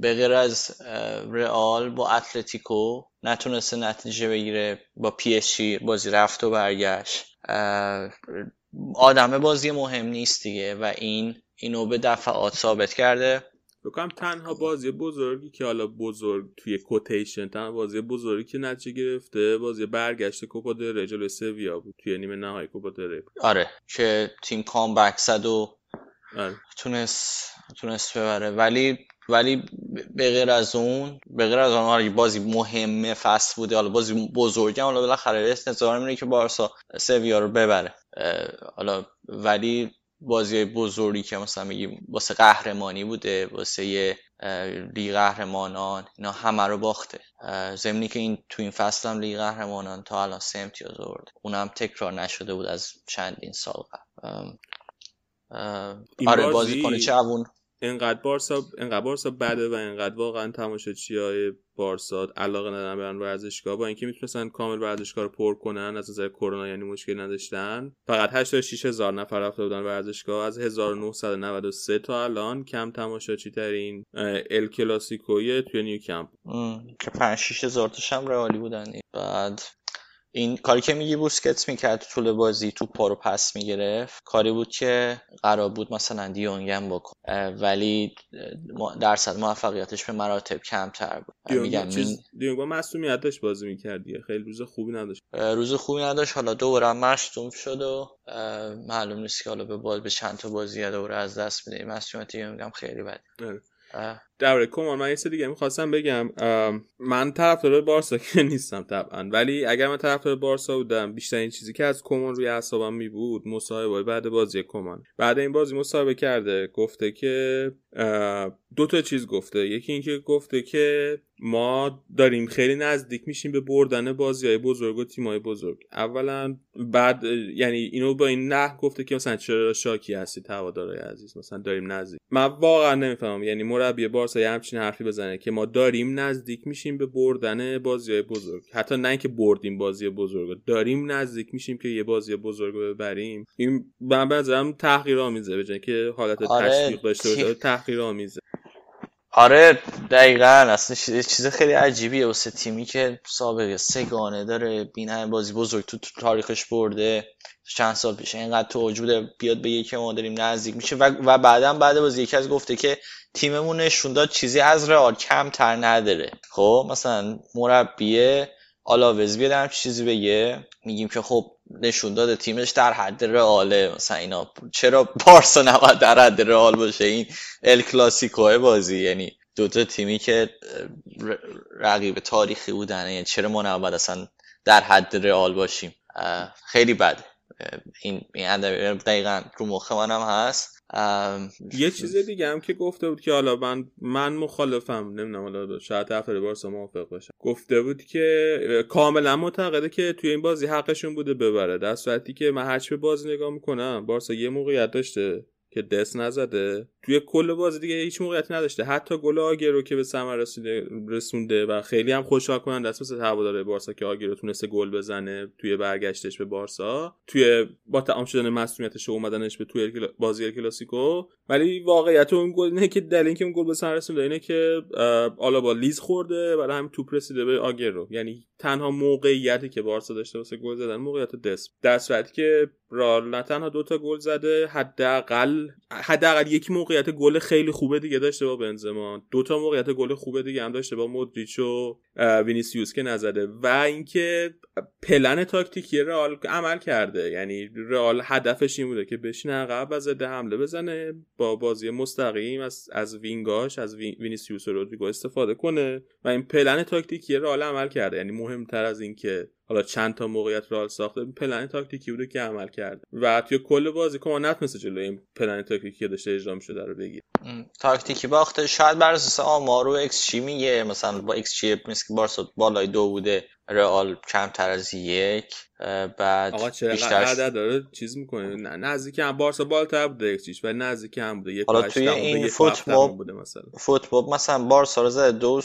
به غیر از رئال با اتلتیکو نتونسته نتیجه بگیره با پی بازی رفت و برگشت. آدم بازی مهم نیست دیگه و این اینو به دفعات ثابت کرده. بکنم تنها بازی بزرگی که حالا بزرگ توی کوتیشن تنها بازی بزرگی که نتیجه گرفته بازی برگشت کوپا دل جلوی سویا بود توی نیمه نهایی کوپا دل آره که تیم کامبک زد و آره. تونست تونست ببره. ولی ولی به غیر از اون به غیر از اون آره بازی مهمه فصل بوده حالا بازی بزرگی حالا بالاخره انتظار میره که بارسا سویا رو ببره. حالا ولی بازی بزرگی که مثلا میگیم واسه قهرمانی بوده واسه یه لیگ قهرمانان اینا همه رو باخته. زمینی که این تو این فصل هم لیگ قهرمانان تا الان سه امتیاز آورد اونم تکرار نشده بود از چندین سال قبل. آره بازی کنه چون انقدر بارسا انقدر بارسا بده و انقدر واقعا تماشاچی های بارسا علاقه ندارن برن ورزشگاه. با اینکه می‌تونستن کامل ورزشگاه رو پر کنن از نظر کرونا یعنی مشکل نداشتن. فقط 86 هزار نفر رفته بودن ورزشگاه. از 1993 تا الان کم تماشاچی ترین ال کلاسیکوی توی نیو کمپ که 5 6 هزار تاش رئالی بودن. بعد این کاری که میگی بوسکتس می‌کرد تو طول بازی تو پارو پس می‌گرفت. کاری بود که قرار بود مثلا دیونگم بکن. ولی درصد موفقیتش به مراتب کمتر بود. میگم دیونگ با مسئولیت داشت بازی می‌کرد خیلی روز خوبی نداشت. روز خوبی نداشت. حالا دوباره مصدوم شد و معلوم نیست که حالا به باز به چند تا بازی دوباره از دست میده. مسئولیت دیونگ خیلی بده. درباره کمان من یه دیگه می‌خواستم بگم. من طرفدار بارسا که نیستم طبعا. ولی اگر من طرفدار بارسا بودم بیشترین چیزی که از کمان روی اعصابم می بود مصاحبه بعد بازی کمان بعد این بازی مصاحبه کرده گفته که دو تا چیز گفته. یکی اینکه گفته که ما داریم خیلی نزدیک میشیم به بردن بازی های بزرگ و تیم های بزرگ. اولا بعد یعنی اینو با این نه گفته که مثلا چرا شاکی هستی هوادارای عزیز مثلا داریم نزدیک. من واقعا نمی‌فهمم. یعنی مربی بارسا یه همچین حرفی بزنه که ما داریم نزدیک میشیم به بردن بازی های بزرگ. حتی نه اینکه بردیم بازی بزرگ داریم نزدیک میشیم که یه بازی بزرگ رو ببریم. این من بنظرم تحقیر آمیزه به که حالت آره، تشویق داشته باشه تحقیر آمیزه آره دقیقا. اصلا چیز چیز خیلی عجیبیه واسه تیمی که سابقه سگانه داره. بین بازی بزرگ تو, تو تاریخش برده. چند سال پیش اینقدر تو وجود بیاد بگه که ما داریم نزدیک میشه و, و بعدا بعد بازی یکی از گفته که تیممون نشون داد چیزی از رئال کمتر نداره. خب مثلا مربیه آلاوز بیاد هم چیزی بگه. میگیم که خب نشون داده تیمش در حد رئاله. مثلا اینا چرا بارسا نباید در حد رئال باشه؟ این ال کلاسیکو بازی. یعنی دوتا تیمی که رقیب تاریخی بودن. یعنی چرا ما نباید اصلا در حد رئال باشیم؟ خیلی بده این این دقیقا رو مخ منم هست. یه چیز دیگه هم که گفته بود که حالا من من مخالفم نمی‌دونم حالا شاید طرفدار بارسا موافق باشم. گفته بود که کاملا معتقده که توی این بازی حقشون بوده ببره. در صورتی که من هرچی به بازی نگاه می‌کنم بارسا یه موقعیت داشته. که دست نزده. توی کل بازی دیگه هیچ موقعیتی نداشته. حتی گل آگوئرو که به ثمر رسونده و خیلی هم خوشحال کننده است. مثل هواداره بارسا که آگوئرو تونسته گل بزنه توی برگشتش به بارسا. توی با تمام شدن مسئولیتش و اومدنش به توی بازی کلاسیکو. ولی واقعیت اون گل اینه که دلیل اینکه اون گل به ثمر رسونده اینه که اه، آلابا لیز خورده. برای همین توپ رسیده به آگوئرو. یعنی تنها موقعیتی که بارسا داشته واسه گل زدن موقعیت دسته. در صورتی که رئال نه تنها دوتا گل زده حداقل حداقل یک موقعیت گل خیلی خوبه دیگه داشته با بنزما. دوتا موقعیت گل خوبه دیگه هم داشته با مودریچ و وینیسیوس که نزده. و اینکه پلن تاکتیکی رئال عمل کرده. یعنی رئال هدفش این بوده که بشینه عقب و ضد حمله بزنه. با بازی مستقیم از از wing اش از وین- وینیسیوس و رودریگو استفاده کنه. و این پلن تاکتیکی رئال عمل کرده. یعنی مهمتر از این که حالا چند تا موقعیت رئال ساخته. پلن تاکتیکی بوده که عمل کرده. و توی کل بازی که ما نتونسته جلوی این پلن تاکتیکی که داشته اجرا شده رو بگیر تاکتیکی باخته. شاید بر اساس آمار و ایکس جی میگه؟ مثلا با ایکس جی مثل که بارسا بالای دو بوده رئال کمتر از یک بعد آقا چرا بیشتر عدد داره چیز می‌کنه. نه نزدیک هم بارسا بالاتر بوده یک چیش ولی نزدیک هم بوده. یک حالا توی این فوتبال- بوده مثلا. فوتبال مثلا بارسا رو زده دو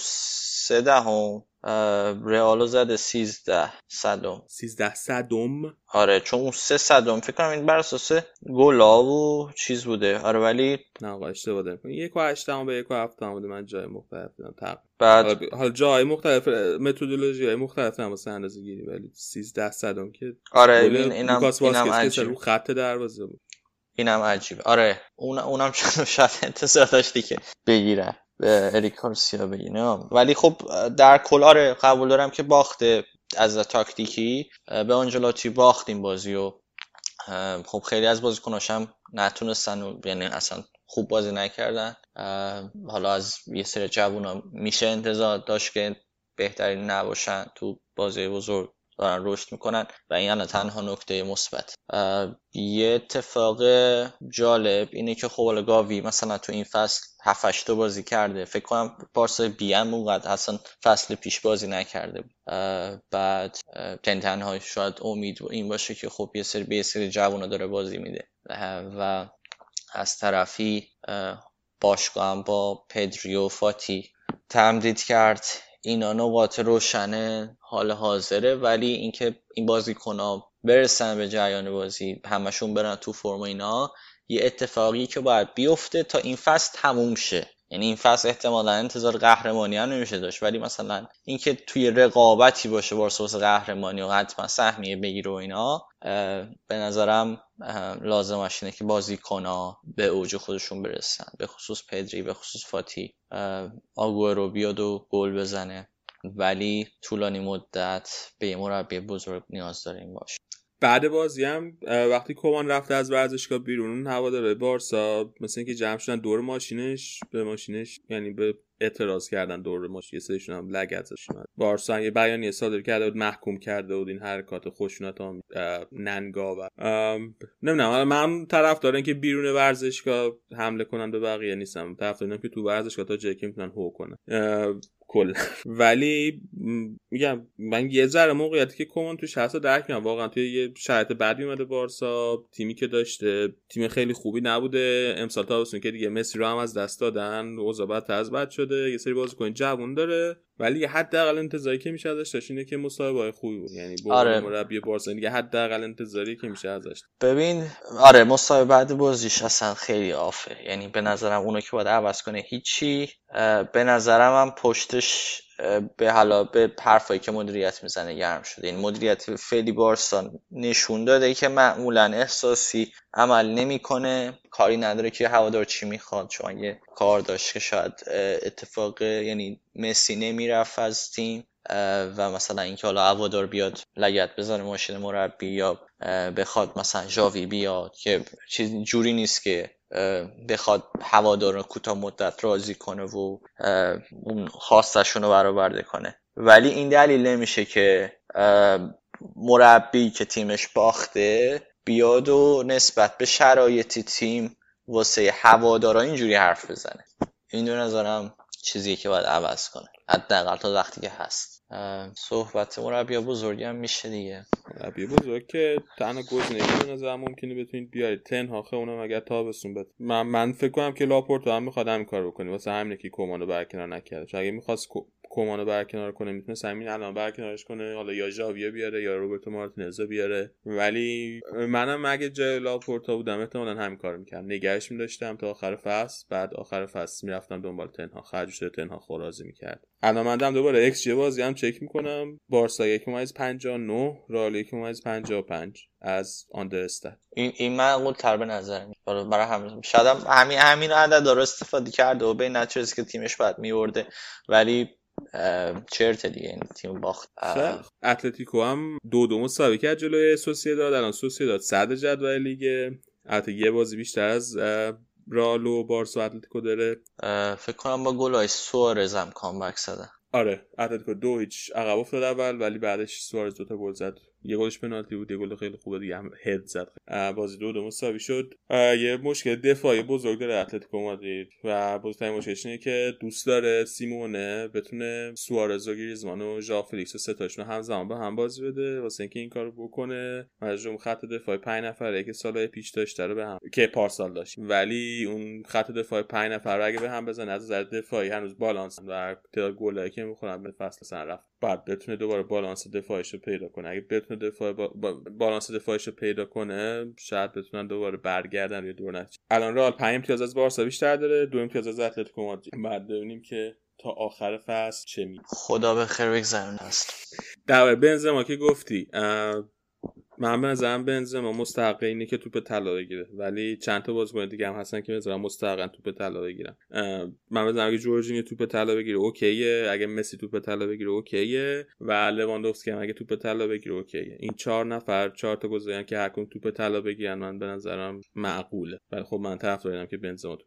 سه دهم اه، رئال رو زده سیزده صدم. 13 صدم. آره چون اون سه صدم فکر کنم این بر اساس گلا و چیز بوده. آره ولی نه آقا اشتباه دارم. یک و هشت هم به یک و هفت هم بوده. من جای مختلف دیدم. تقریبا بعد حالا جای مختلف متدولوژی های مختلف هم واسه اندازه گیری. ولی 13 صدم که آره این اینم اینم عجیب. خط دروازه بود. اینم عجیب. آره اون اونم شاید انتظار داشتی که بگیرن. به اریک گارسیا بگیرن ولی خب در کل آره قبول دارم که باخته از تاکتیکی. به آنجلاتی باختیم بازی و خب خیلی از بازیکناش هم نتونستن و یعنی اصلا خوب بازی نکردن. حالا از یه سری جوونا میشه انتظار داشت که بهترین نباشن تو بازی بزرگ. دارن رشد می‌کنن و این الان تنها نکته مثبت. یه اتفاق جالب اینه که خب گاوی مثلا تو این فصل 7 تا بازی کرده. فکر کنم پارسال بی ام اونقدر اصلا فصل پیش بازی نکرده بود. بعد اه، یعنی تنها شاید امید این باشه که خب یه سری به سری جوونا داره بازی میده. و از طرفی اه، باشگاه با پدری و فاتی تمدید کرد. اینا نقاط روشن حال حاضره ولی اینکه این بازیکن‌ها برسن به جریان بازی همشون برن تو فرم اینا یه اتفاقی که باید بیفته تا این فصل تموم شه. یعنی این فصل احتمالا انتظار قهرمانی هم نمیشه داشت ولی مثلا اینکه توی رقابتی باشه بارسا واسه قهرمانی و حتما سهمیه بگیره و اینا به نظرم اه، لازمش اینه که بازیکن‌ها به اوج خودشون برسن. به خصوص پدری به خصوص فاتی. آگورو بیاد و گل بزنه. ولی طولانی مدت به مربی بزرگ نیاز داریم باشه بعد بازی هم وقتی کومان رفته از ورزشگاه بیرون هواداره بارسا مثل اینکه جمع شدن دور ماشینش به ماشینش یعنی به اعتراض کردن دور ماشین یه سریشون هم لگتش اومد بارسا هم یه بیانیه صادر کرده بود محکوم کرده بود این حرکات آمیز اه، ننگاور نمی‌دونم. من طرف دارن که بیرون ورزشگاه حمله کنن به بقیه نیستم. طرف دارم که تو ورزشگاه تا جایی که می‌تونن هو کنن. کل. ولی میگم من یه ذره موقعیتی که کمان توش هست درک می‌کنم. واقعا توی یه شرایط بعدی اومده بارسا. تیمی که داشته. تیم خیلی خوبی نبوده. امسال تابستون که دیگه مسی رو هم از دست دادن. اوضاع بد بد شده. یه سری بازیکن جوون داره. ولی حداقل انتظاری که میشه ازش داشت اینه که مصاحبه خوبی بود. یعنی آره. مربی بارسا. دیگه حداقل انتظاری که میشه ازش. ببین آره مصاحبه بعد بازیش اصلا خیلی آفه. یعنی به نظرم اونو که باید عوض کنه هیچی. به نظرم هم پشتش به حالا به حرفایی که مدیریت می‌زنه گرم شده. این مدیریت فعلی بارسا نشون داده که معمولا احساسی عمل نمی‌کنه کاری نداره که هوادار چی می‌خواد. چون یه کار داشت که شاید اتفاق یعنی مسی نمی‌رفت از تیم و مثلا اینکه حالا هوادار بیاد لگت بزنه ماشین مربی یا بخواد مثلا جاوی بیاد که چیز جوری نیست که بخواد هوادار رو کوتاه مدت راضی کنه و اون خواستشون رو برآورده کنه. ولی این دلیل نمیشه که مربی که تیمش باخته بیاد و نسبت به شرایط تیم واسه هوادارا اینجوری حرف بزنه. این دو نظرم چیزیه که باید عوض کنه. حداقل تا وقتی که هست. صحبت مربی بزرگی هم میشه دیگه. مربی بزرگ که تنها گزینه به نظر ممکنه بتونید بیارید. تن هاخه اونم اگر تابستون بده من من فکر کنم که لاپورتو هم می‌خواد همین کار بکنه. واسه همینه که کومانو برکنار نکرده. اگه می‌خواست کومانو برکنار کنه می‌تونه همین الان برکنارش کنه حالا یا ژاویه بیاره یا روبرتو مارتینزو بیاره. ولی منم اگه جای لاپورتا بودم احتمالا همین کار می‌کردم. نگهش میداشتم تا آخر فصل بعد آخر فصل می‌رفتم دنبال تنها خرج شده تنها خورازی می‌کرد. الان مندم دوباره ایکس جی بازی هم چک می‌کنم. بارسا یک ممیز 59 رال یک ممیز 55 از آندرستد این این معقول تر به نظر برای همین شاید همین همین عدد داره استفاده کرده و به نتیجه که تیمش بعد میورده ولی چرت دیگه این تیم باخت. اتلتیکو هم دو دو مساوی کرد جلوی داد الان داد صد جدول لیگ البته یه بازی بیشتر از رالو بارسا اتلتیکو داره. فکر کنم با گلای سوارز هم کامبک زده. آره اتلتیکو دو هیچ عقب افتاد اول ولی بعدش سوارز دوتا گل زد. یه گلش پنالتی بود یه گل خیلی خوبه دیگه هم head زد. بازی دو دو مساوی شد. یه مشکل دفاعی بزرگ داره اتلتیکو مادرید و بزرگترین مشکلش اینه که دوست داره سیمئونه بتونه سوارز و گریزمان و ژائو فلیکس و ستاشون همزمان با هم بازی بده. واسه اینکه این کارو بکنه مجموع خط دفاع 5 نفره که سالهای پیش داشته رو به هم که پارسال داشت. ولی اون خط دفاع 5 نفره اگه به هم بزنه از نظر دفاعی هنوز بالانس و تعداد گلایی که می‌خورن به فصل سن رفت. بعد بتونه دوباره بالانس دفاعش رو پیدا کنه. اگه بتونه دفاع با... بالانس دفاعش رو پیدا کنه شاید بتونن دوباره برگردن روی دور نتیجه. الان رئال 5 امتیاز از بارسا بیشتر داره دو امتیاز از اتلتیکو مادرید. بعد ببینیم که تا آخر فصل چه می خدا به خیر بگذرونه است در بنزما که گفتی من به نظرم بنزما مستحق اینه که توپ طلا بگیره. ولی چند تا بازیکن دیگه هم هستن که مثلا مستحقن توپ طلا بگیرن. من به نظرم اگه جورجینیو توپ طلا بگیره OK ه. اگه مسی توپ طلا بگیره OK ه. و لواندوفسکی هم اگه توپ طلا بگیره OK ه. این چهار نفر چهار تا گزینه که هر توپ طلا بگیرن من به نظرم معقوله. ولی خب من طرفدارم که بنزما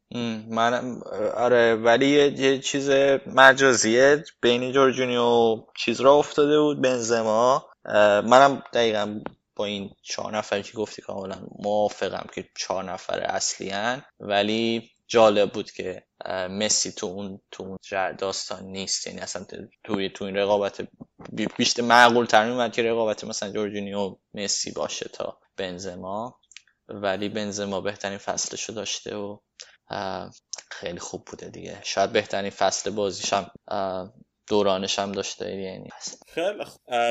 من آره ولی یه چیز مجازیه. بین جورجینیو چیز را افتاده بود بنزما. منم دقیقا این چهار نفری که گفتی کاملا موافقم که چهار نفر اصلی هن. ولی جالب بود که مسی تو اون تو اون داستان نیست یعنی اصلا توی تو این رقابت بیشتر معقول تر میومد که رقابت مثلا جورجینیو مسی باشه تا بنزما ولی بنزما بهترین فصلشو داشته و خیلی خوب بوده دیگه شاید بهترین فصل بازیش هم دورانش هم داشته یعنی خیلی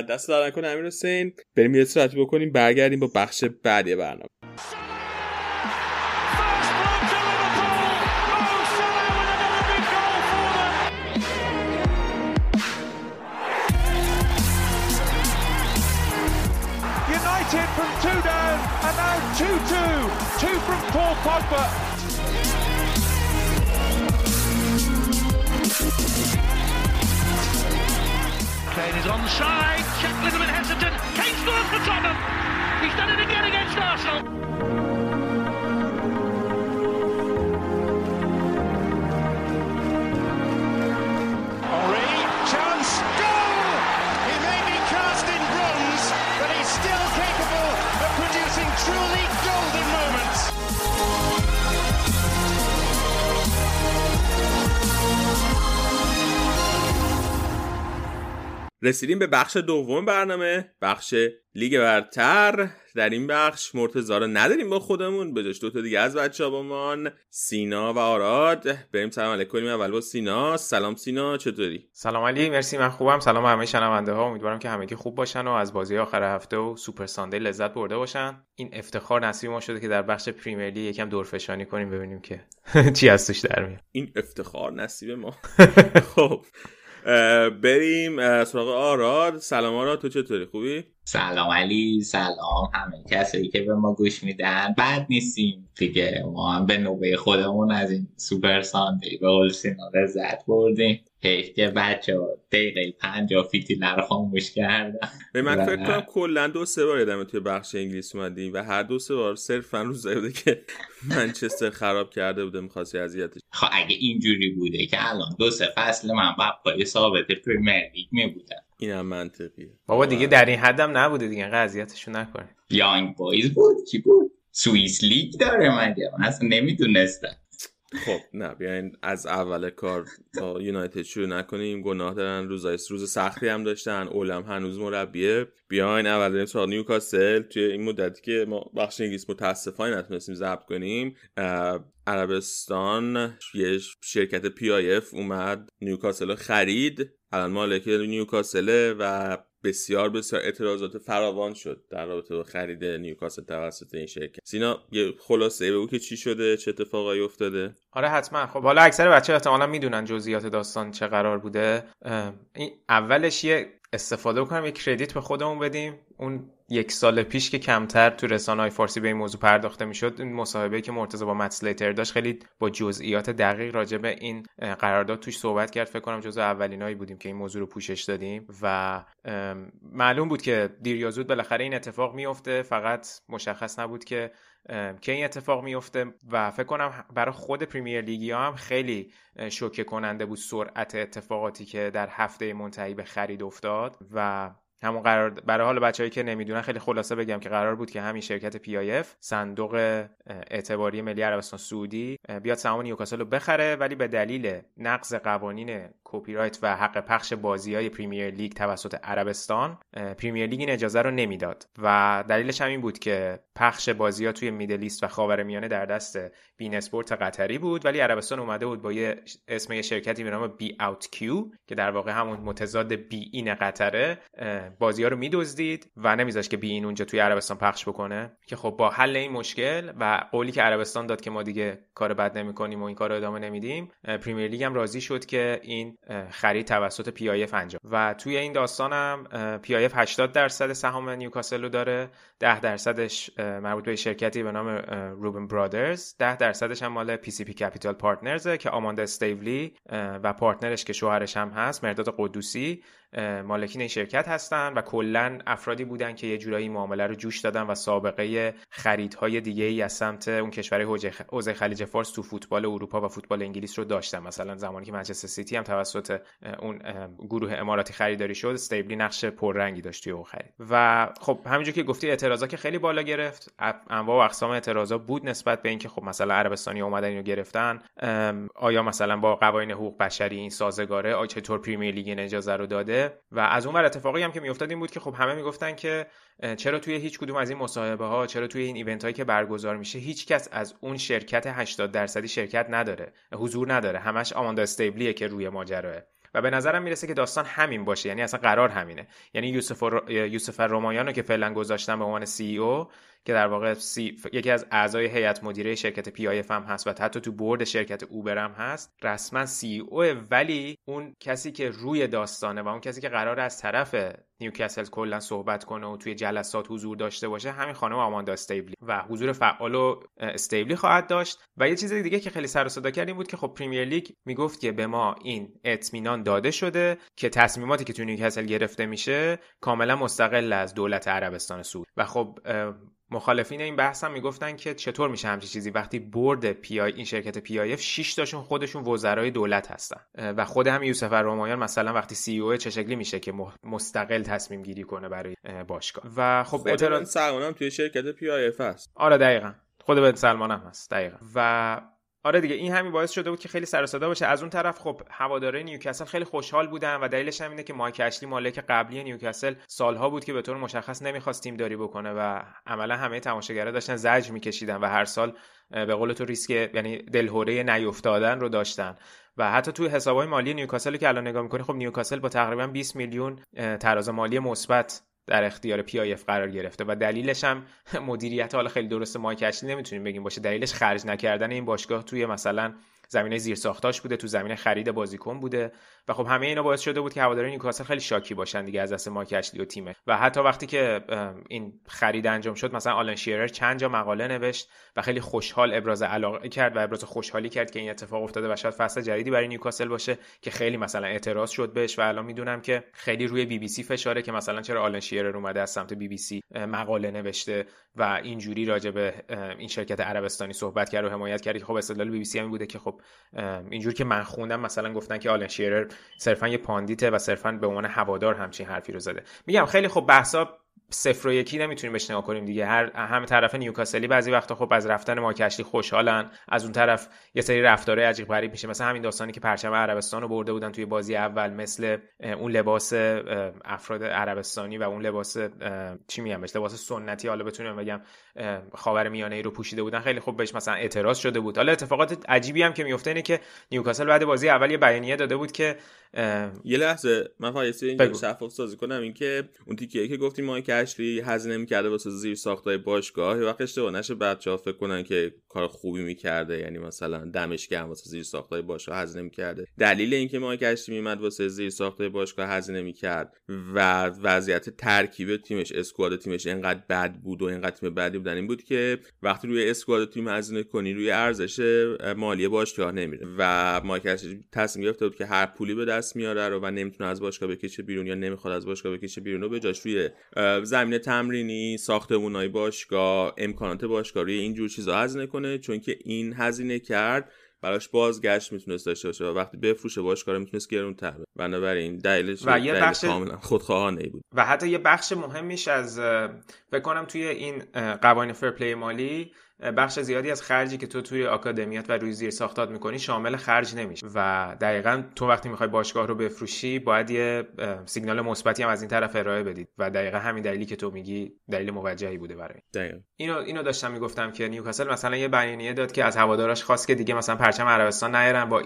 دست در نکنه امیر حسین بریم یه سرعتی بکنیم برگردیم با بخش بعدی برنامه United from two down and now 2-2. Two from Paul Pogba. Kane is onside. Check a little bit hesitant. Kane scores for Tottenham. He's done it again against Arsenal. رسیدیم به بخش دوم برنامه بخش لیگ برتر. در این بخش مرتضی رو نداریم با خودمون به جاش دوتا دیگه از بچه ها بامان سینا و آراد. بریم سلام علیکم. کنیم اول با سینا. سلام سینا چطوری؟ سلام علی مرسی من خوبم. سلام همه شنونده ها. امیدوارم که همگی خوب باشن و از بازی آخر هفته و Super Sunday لذت برده باشن. این افتخار نصیب ما شده که در بخش پریمیر لیگ یکم درفشانی کنیم ببینیم که چی از توش در میاد. این افتخار نصیب ما. خب. بریم سراغ آراد. سلام آراد تو چطوری؟ خوبی؟ سلام علی سلام همه کسایی که به ما گوش میدن. بد نیستیم دیگه. ما هم به نوبه خودمون از این سوپر ساندی به قول سینا لذت بردیم. که بچه دقیقه پنجا فیتیله رو خاموش کردن به من فکر کنم کلا دو سه بار یادمه توی بخش انگلیس اومدیم و هر دو سه بار صرفا روز بوده که منچستر خراب کرده بوده می‌خواستی اذیتش خب اگه اینجوری بوده که الان دو سه فصل من با پای ثابت پریمیر لیگ می بودم اینم منطقیه. بابا دیگه در این حدم نبوده دیگه قضیتشو نکنه. یانگ بایز بود؟ کی بود؟ سوئیس لیگ داره مگه؟ من اصلا نمی‌دونستم. خب نه بیاین از اول کار تا یونایتد شروع نکنیم. گناه دارن روزای روز سختی هم داشتن اوله هنوز مربیه. بیاین اول بریم سراغ نیوکاسل. توی این مدتی که ما بخش انگلیس متاسفانه نتونستیم ضبط کنیم عربستان یه شرکت PIF اومد نیوکاسل خرید. الان مالک نیوکاسل و بسیار بسیار اعتراضات فراوان شد در رابطه با خرید نیوکاسل توسط این شرکت. سینا یه خلاصه بگو که چی شده چه اتفاقایی افتاده؟ آره حتما. خب حالا اکثر بچه احتمالا می‌دونن جزئیات داستان چه قرار بوده. این اولش یه استفاده بکنم یه credit به خودمون بدیم. اون یک سال پیش که کمتر تو رسانه های فارسی به این موضوع پرداخته می‌شد این مصاحبه که مرتضی با مت اسلیتر داشت خیلی با جزئیات دقیق راجع به این قرارداد توش صحبت کرد. فکر کنم جزء اولینایی بودیم که این موضوع رو پوشش دادیم و معلوم بود که دیر یا بالاخره این اتفاق میفته فقط مشخص نبود که که این اتفاق میفته و فکر کنم برای خود پریمیر لیگی هم خیلی شوکه کننده بود سرعت اتفاقاتی که در هفته منتهی به خرید افتاد و همون قرار برای حال بچههایی که نمی‌دونن خیلی خلاصه بگم که قرار بود که همین شرکت PIF صندوق اعتباری ملی عربستان سعودی بیاد سهام نیوکاسل رو بخره ولی به دلیل نقض قوانین کپی رایت و حق پخش بازی های پریمیر لیگ توسط عربستان پریمیر لیگ این اجازه رو نمی‌داد. و دلیلش هم این بود که پخش بازی ها توی Middle East و خاورمیانه در دست beIN Sport قطری بود ولی عربستان اومده بود با یه اسم یه شرکتی به نام beoutQ که در واقع همون متضاد beIN قطره بازی ها رو میدزدید و نمیذاش که beIN اونجا توی عربستان پخش بکنه. که خب با حل این مشکل و قولی که عربستان داد که ما دیگه کار بد نمی‌کنیم و این کار رو ادامه نمیدیم Premier League هم راضی شد که این خرید توسط PIF انجام. و توی این داستانم PIF 80 درصد سهام نیوکاسل رو داره 10 درصدش مربوط به شرکتی به نام Reuben Brothers 10 درصدش هم مال PCP Capital Partners که آماندا استیولی و پارتنرش که شوهرش هم هست مهرداد قدوسی. مالکین این شرکت هستن و کلا افرادی بودن که یه جورایی معامله رو جوش دادن و سابقه خریدهای دیگه ای از سمت اون کشور حوزه خلیج فارس تو فوتبال اروپا و فوتبال انگلیس رو داشتن. مثلا زمانی که منچستر سیتی هم توسط اون گروه اماراتی خریداری شد استیولی نقش پررنگی داشت توی اون خرید. و خب همینجور که گفتی اعتراضا که خیلی بالا گرفت. انواع و اقسام اعتراضا بود نسبت به اینکه خب مثلا عربستانی اومدن اینو گرفتن. آیا مثلا با قوانین حقوق بشری این سازگاره آیا چطور پریمیر لیگ اجازه رو داده؟ و از اون ور اتفاقی هم که میافتاد این بود که خب همه می‌گفتن که چرا توی هیچ کدوم از این مصاحبه ها چرا توی این ایونت هایی که برگزار میشه هیچ کس از اون شرکت 80 درصدی شرکت نداره حضور نداره. همش آماندا استیبلیه که روی ماجراه و به نظرم می‌رسه که داستان همین باشه. یعنی اصلا قرار همینه. یعنی یوسف یوسف رومایان رو که فعلا گذاشتن به عنوان CEO که در واقع سی... یکی از اعضای هیئت مدیره شرکت PIF هم هست و حتی تو board شرکت اوبر هم هست رسما CEO ولی اون کسی که روی داستانه و اون کسی که قرار از طرف نیوکاسل کلا صحبت کنه و توی جلسات حضور داشته باشه همین خانم آماندا استیولی و حضور فعال و استیولی خواهد داشت. و یه چیز دیگه که خیلی سر و صدا کرد بود که خب Premier League می‌گفت که به ما این اطمینان داده شده که تصمیماتی که توی نیوکاسل گرفته میشه کاملا مستقل از دولت عربستان سعودی. و خب مخالفین این بحث هم می‌گفتن که چطور میشه همچین چیزی؟ وقتی board پی آی این شرکت PIF 6 تاشون خودشون وزرای دولت هستن. و خود هم یوسف رومایان مثلا وقتی CEO چه شکلی میشه که مستقل تصمیم گیری کنه برای باشگاه. و خب اعتراض هم توی شرکت PIF هست. آره دقیقا. خود بن سلمان هم هست دقیقا. و آره دیگه این همین باعث شده بود که خیلی سر صدا باشه. از اون طرف خب هوادارای نیوکاسل خیلی خوشحال بودن و دلیلش هم اینه که مایک اشلی مالک قبلی نیوکاسل سالها بود که به طور مشخص نمی‌خواست تیم داری بکنه و عملا همه تماشاگرها داشتن زجر میکشیدن و هر سال به قول تو ریسک یعنی دلهوره نیافتادن رو داشتن. و حتی توی حسابهای مالی نیوکاسل که الان نگاه می‌کنی خب نیوکاسل با تقریبا 20 میلیون تراز مالی مثبت در اختیار PIF قرار گرفته و دلیلش هم مدیریت حالا خیلی درست مایک اشلی نمی‌تونیم بگیم باشه. دلیلش خرج نکردن این باشگاه توی مثلا زمینه زیر ساختاش بوده تو زمینه خرید بازیکن بوده. و خب همه اینا باعث شده بود که هوادارای نیوکاسل خیلی شاکی باشن دیگه از دست اشلی و تیمه. و حتی وقتی که این خرید انجام شد مثلا آلن شیرر چند جا مقاله نوشت و خیلی خوشحال ابراز علاقه کرد و ابراز خوشحالی کرد که این اتفاق افتاده و شاید فصل جدیدی برای نیوکاسل باشه که خیلی مثلا اعتراض شد بهش و الان می‌دونم که خیلی روی بی بی سی فشاره که مثلا چرا آلن شیرر اومده از سمت بی بی سی مقاله نوشته و اینجوری راجع به این شرکت عربستانی صحبت کرد و حمایت کرد خب استدلال بی بی سی هم بوده که خب اینجوری که من خوندم مثلا گفتن که آلن شیرر صرفا یه pundit ه و صرفا به عنوان هوادار همچین حرفی رو زده. میگم خیلی خب بحثا صفر و یکی نمی‌تونیم بهش نگاه کنیم دیگه. هر همه طرف نیوکاسلی بعضی وقتا خب از رفتن ماکشلی خوشحالن. از اون طرف یه سری رفتارهای عجیب غریب میشه. مثلا همین داستانی که پرچم عربستان رو برده بودن توی بازی اول مثل اون لباس افراد عربستانی و اون لباس چی میگم بهش؟ لباس سنتی حالا بتونیم بگم خاور میانه ای رو پوشیده بودن. خیلی خوب بهش مثلا اعتراض شده بود. حالا اتفاقات عجیبی هم که میفته اینه که نیوکاسل بعد بازی اول یه بیانیه داده بود که یه لحظه. من فقط اینجا شفاف سازی کنم. اینکه اون تیکیه که گفتیم مایک اشلی هزینه می‌کرده واسه زیر ساختای باشگاه. یه وقت اشتباه نشه بچه‌ها فکر کنن که کار خوبی می‌کرده یعنی مثلا دمش گرم واسه زیر ساختای باشگاه هزینه می‌کرده. دلیل اینکه مایک اشلی میمد واسه زیر ساختای باشگاه هزینه می‌کرد و وضعیت ترکیب تیمش اسکواد تیمش اینقدر بد بود و اینقدر تیم بدی بودن این بود که وقتی روی اسکواد تیم هزینه کنی روی ارزش مالی باشگاه نمیره و اشلی تصمیم گرفته بود که هر پولی به دست میاره رو و نمی‌تونه از باشگاه بکشه بیرون یا نمی‌خواد از باشگاه بکشه بیرون و به جاش روی زمین تمرینی ساختمونای باشگاه امکانات باشگاه روی اینجور چیزا هزینه چون که این هزینه کرد براش بازگشت می‌تونست داشته باشه و وقتی بفروشه باشگاه رو می‌تونست گرون تر بنابراین دلیلش و یه بخش کاملا خودخواهانه بود. و حتی یه بخش مهمیش از فکر کنم توی این قوانین فرپلی مالی بخش زیادی از خرجی که تو توی آکادمیات و روی زیر ساختات می‌کنی شامل خرج نمیشه. و دقیقا تو وقتی می‌خوای باشگاه رو بفروشی باید یه سیگنال مثبتی هم از این طرف ارائه بدید و دقیقا همین دلیلی که تو میگی دلیل موجهی بوده برای. دقیقا. اینو اینو داشتم می‌گفتم که نیوکاسل مثلا یه بیانیه داد که از هواداراش خواست که دیگه مثلا پرچم عربستان نیارن و,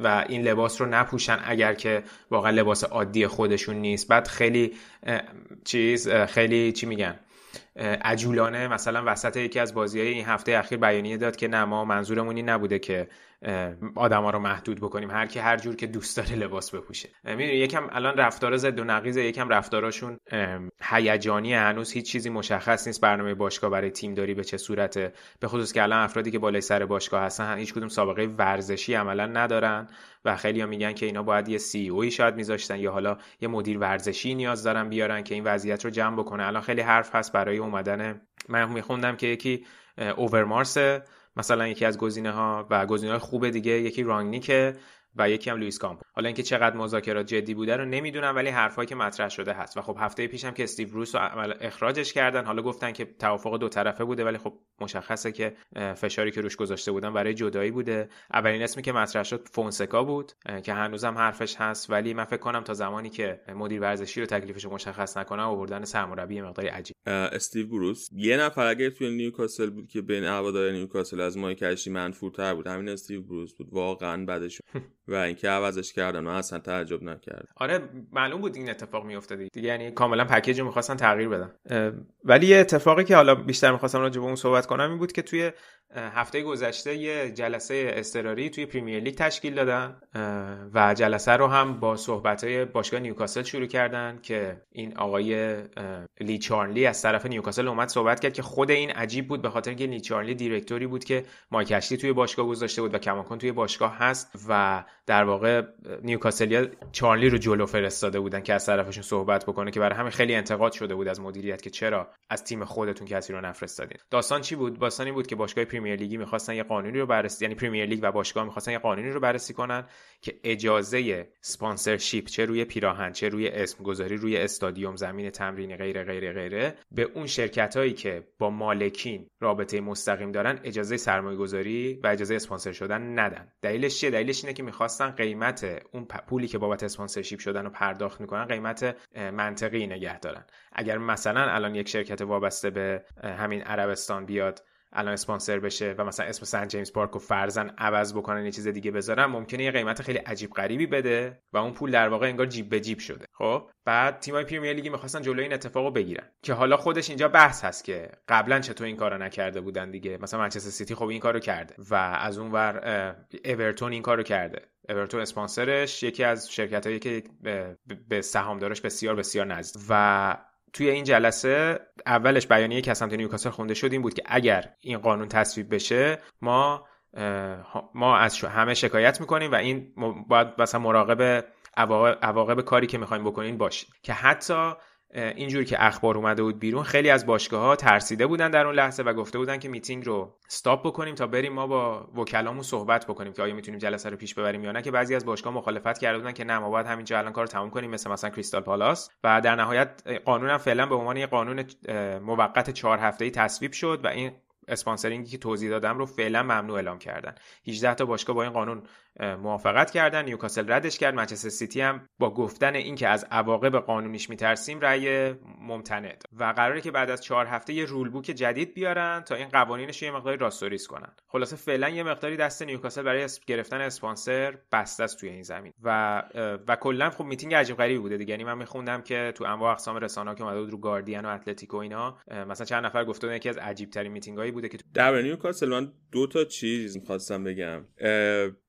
و این لباس رو نپوشن اگر که واقعا لباس عادی خودشون نیست. بعد خیلی چیز خیلی چی میگن؟ عجولانه. مثلا وسط یکی از بازی های این هفته اخیر بیانیه داد که نه ما منظورمون نبوده که آدما رو محدود بکنیم. هر کی هر جور که دوست داره لباس بپوشه. می‌دونی یکم الان رفتار زد و نقیض یکم رفتاراشون هیجانی هنوز هیچ چیزی مشخص نیست. برنامه باشگاه برای تیم داری به چه صورته؟ به خصوص که الان افرادی که بالای سر باشگاه هستن هیچ کدوم سابقه ورزشی عملا ندارن و خیلی میگن که اینا باید یه سی اوی شاید میذاشتن یا حالا یه مدیر ورزشی نیاز دارن بیارن که این وضعیت رو جمع بکنه. الان خیلی حرف هست برای اومدن. من میخوندم که یکی اوورمارس مثلا یکی از گزینه ها و گزینه های خوب دیگه یکی رانگنیکه. و یکی هم لوئیس کامپ حالا اینکه چقدر مذاکرات جدی بوده رو نمی‌دونم ولی حرفایی که مطرح شده هست. و خب هفته پیشم که استیو بروس رو اخراجش کردن حالا گفتن که توافق دو طرفه بوده ولی خب مشخصه که فشاری که روش گذاشته بودن برای جدایی بوده. اولین اسمی که مطرح شد فونسکا بود که هنوزم حرفش هست. ولی من فکر کنم تا زمانی که مدیر ورزشی رو تکلیفش رو مشخص نکنه آوردن سرمربی مقداری عجیب. استیو بروس یه نفر اگه توی نیوکاسل بود که بین هوادار نیوکاسل از مایک منفورتر بود همین استیو بروس بود. واقعا بعدش و اینکه عوضش کردن و اصلا تعجب نکرد آره معلوم بود این اتفاق میافتاد دیگه یعنی کاملا پکیج رو می‌خواستن تغییر بدن. ولی یه اتفاقی که حالا بیشتر می‌خواستم راجع به اون صحبت کنم این بود که توی هفته گذشته یه جلسه اضطراری توی Premier League تشکیل دادن و جلسه رو هم با صحبت باشگاه نیوکاسل شروع کردن که این آقای لی چارلی از طرف نیوکاسل اومد صحبت کرد که خود این عجیب بود به خاطر که لی چارلی director ی بود که مایک اشلی توی باشگاه گذاشته بود و کماکان توی باشگاه هست و در واقع نیوکاسلیا چارلی رو جلو فرستاده بودن که از طرفشون صحبت بکنه که برای همین خیلی انتقاد شده بود از مدیریت که چرا از تیم خودتون کسی رو نفرستادین. داستان چی بود؟ داستانی بود که باشگاه Premier League ی می‌خواستن یه قانونی رو بررسی یعنی Premier League و باشگاه می‌خواستن یه قانونی رو بررسی کنن که اجازه sponsorship چه روی پیراهن چه روی اسم گذاری روی استادیوم زمین تمرینی غیره غیره غیره به اون شرکت هایی که با مالکین رابطه مستقیم دارن اجازه سرمایه گذاری و اجازه اسپانسر شدن ندن. دلیلش چیه؟ دلیلش اینه که می‌خواستن قیمت اون پولی که بابت sponsorship شدن رو پرداخت می‌کنن قیمت منطقی نگه دارن. اگر مثلا الان یک شرکت وابسته به همین عربستان بیاد الان اسپانسر بشه و مثلا اسم سن جیمز پارک رو فرضا عوض بکنن یه چیز دیگه بذارن ممکنه یه قیمت خیلی عجیب غریبی بده و اون پول در واقع انگار جیب به جیب شده. خب؟ بعد تیمای Premier League ی می‌خواستن جلوی این اتفاق رو بگیرن که حالا خودش اینجا بحث هست که قبلا چطور این کارو نکرده بودن دیگه. مثلا منچستر سیتی خب این کارو کرده و از اون ور اورتون این کارو کرده. اورتون اسپانسرش یکی از شرکت هایی که به سهامدارش بسیار بسیار نزدیک. و توی این جلسه اولش بیانیه که از سمت نیوکاسل خونده شد این بود که اگر این قانون تصویب بشه ما ما از همه شکایت می‌کنیم و این باید مثلا مراقب عواقب کاری که می‌خوایم بکنین باشید که حتی اینجور که اخبار اومده بود بیرون خیلی از باشگاه ها ترسیده بودن در اون لحظه و گفته بودن که میتینگ رو stop بکنیم تا بریم ما با وکلامون صحبت بکنیم که آیا می‌تونیم جلسه رو پیش ببریم یا نه که بعضی از باشگاه مخالفت کرده بودن که نه ما باید همینجا الان کار تموم کنیم مثل مثلا کریستال پالاس و در نهایت قانون هم فعلا به عنوان یه قانون موقت چهار هفته‌ای تصویب شد و این sponsoring ی که توضیح دادم رو فعلا ممنوع اعلام کردن. 18 تا باشگاه با این قانون موافقت کردن. نیوکاسل ردش کرد. منچستر سیتی هم با گفتن اینکه از عواقب قانونیش میترسیم رأی ممتنع و قراره که بعد از چهار هفته یه rule book جدید بیارن تا این قوانینش یه مقداری راستوریس کنن. خلاصه فعلا یه مقداری دست نیوکاسل برای گرفتن اسپانسر بسته است توی این زمین. و و کلا خب میتینگ عجیب غریبی بوده دیگه. یعنی من میخوندم که تو انواع اقسام رسانه‌ها که اومده بود رو گاردین و اتلتیک و اینا مثلا چند نفر گفته بودن یکی از عجیب ترین میتینگایی بوده که در نیوکاسل من دو تا چیز می‌خواستم بگم.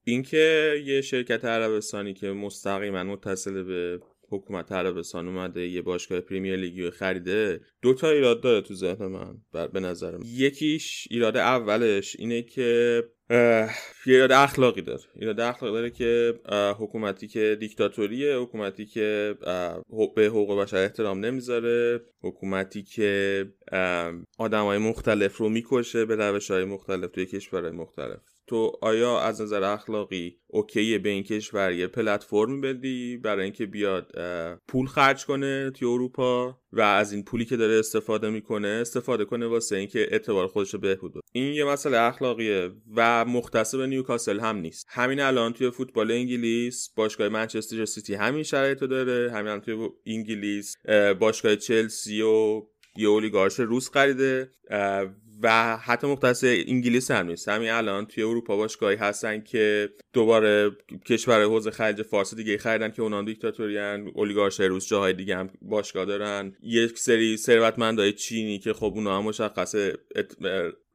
اینکه یه شرکت عربستانی که مستقیما متصل به حکومت عربستان اومده یه باشگاه پریمیر لیگی خریده دو تا ایراد داره تو ذهن من به نظرم یکیش ایراد اولش اینه که یه ایراد اخلاقی داره. ایراد اخلاقی داره که حکومتی که دیکتاتوریه حکومتی که به حقوق بشر احترام نمی‌ذاره حکومتی که آدم های مختلف رو می‌کشه به روش های مختلف توی کشورهای مختلف. تو آیا از نظر اخلاقی okay به این کشور یه پلتفرم بدی برای اینکه بیاد پول خرج کنه توی اروپا و از این پولی که داره استفاده می‌کنه استفاده کنه واسه اینکه اعتبار خودش رو بهبود این یه مسئله اخلاقیه و مختص به نیوکاسل هم نیست. همین الان توی فوتبال انگلیس باشگاه منچستر سیتی همین شرایطو داره همین الان توی انگلیس باشگاه چلسی و یه اولیگارش روس خریده و حتی مختص انگلیس هم نیست. همین الان توی اروپا باشگاهی هستن که دوباره کشور حوزه خلیج فارس دیگه خریدن که اونان دیکتاتوریان اولیگارش روس جاهای دیگه هم باشگاه دارن. یک سری ثروتمندای چینی که خب اونا هم مشخصه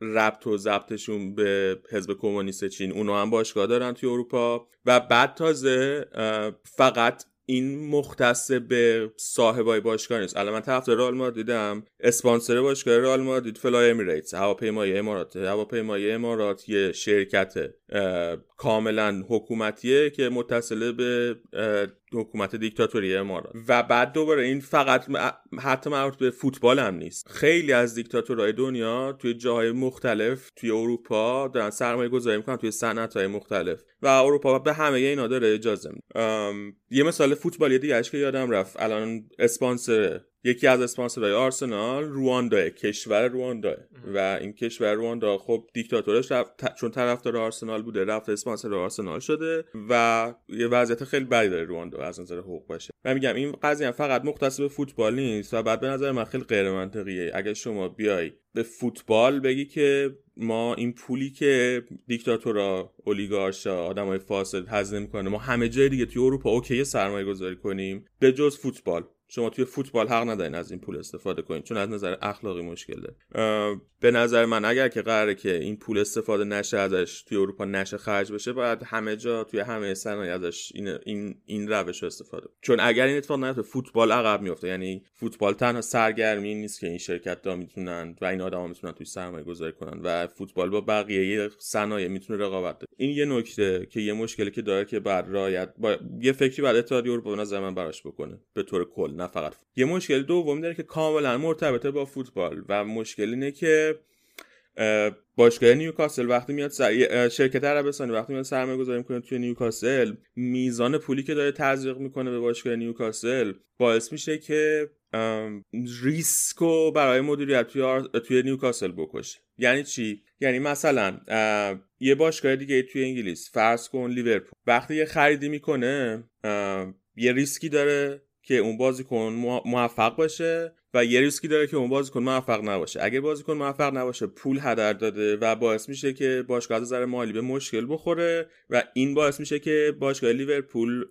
ربط و ضبطشون به حزب کمونیست چین اونا هم باشگاه دارن توی اروپا. و بعد تازه فقط این مختص به صاحبای باشگاه نیست. الان من طرفدار رئال مادریدم اسپانسر باشگاه رئال مادرید فلای امیریتس. هواپیمای امارات. هواپیمای امارات یه شرکت کاملا حکومتیه که متصله به حکومت دیکتاتوری امارات. و بعد دوباره این فقط حتی مربوط به فوتبال هم نیست. خیلی از دیکتاتورهای دنیا توی جاهای مختلف توی اروپا دارن سرمایه گذاری می‌کنن توی صنعت های مختلف. و اروپا به همه اینا داره اجازه یه مثال فوتبالی دیگه که یادم رفت. الان اسپانسر یکی از اسپانسرهای آرسنال رواندا کشور رواندا. و این کشور رواندا خب دیکتاتورش رفت چون طرفدار آرسنال بوده رفت اسپانسر آرسنال شده و یه وضعیت خیلی بدی داره رواندا از نظر حقوق باشه. من میگم این قضیه فقط مختص به فوتبال نیست و بعد به نظر من خیلی غیر منطقیه اگه شما بیای به فوتبال بگی که ما این پولی که دیکتاتورا اولیگارشا آدمای فاسد هزینه می‌کنه ما همه جای دیگه توی اروپا اوکی سرمایه گذاری کنیم به جز فوتبال. شما توی فوتبال حق ندارین از این پول استفاده کنید چون از نظر اخلاقی مشکل داره به نظر من اگر که قراره که این پول استفاده نشه ازش توی اروپا نشه خرج بشه باید همه جا توی همه صنایع ازش این این این روش رو استفاده چون اگر این اتفاق نیفته فوتبال عقب میفته یعنی فوتبال تنها سرگرمی نیست که این شرکت ها می‌تونن و این آدما می‌تونن توی سرمایه گذاری کنن و فوتبال با بقیه صنایع می‌تونه رقابت ده. این یه نکته که یه مشکلی که داره که بعد رایت با یه فکری بعد اتحادیه اروپا نظر من براش بکنه. به طور کل. نه فقط. یه مشکل دوم داره که کاملا مرتبطه با فوتبال و مشکل اینه که باشگاه نیوکاسل وقتی میاد سر... شرکت عربستانی وقتی میاد سرمایه گذاری می‌کنه توی نیوکاسل میزان پولی که داره تزریق می‌کنه به باشگاه نیوکاسل باعث میشه که ریسک رو برای مدیریت توی, توی نیوکاسل بکشه. یعنی چی؟ یعنی مثلا یه باشگاه دیگه توی انگلیس فرض کن لیورپول وقتی یه خریدی می‌کنه یه ریسکی داره که اون بازیکن موفق باشه. و یه ریسکی داره که اون بازیکن موفق نباشه. اگه بازیکن موفق نباشه پول هدر داده و باعث میشه که باشگاه از مالی به مشکل بخوره و این باعث میشه که باشگاه لیورپول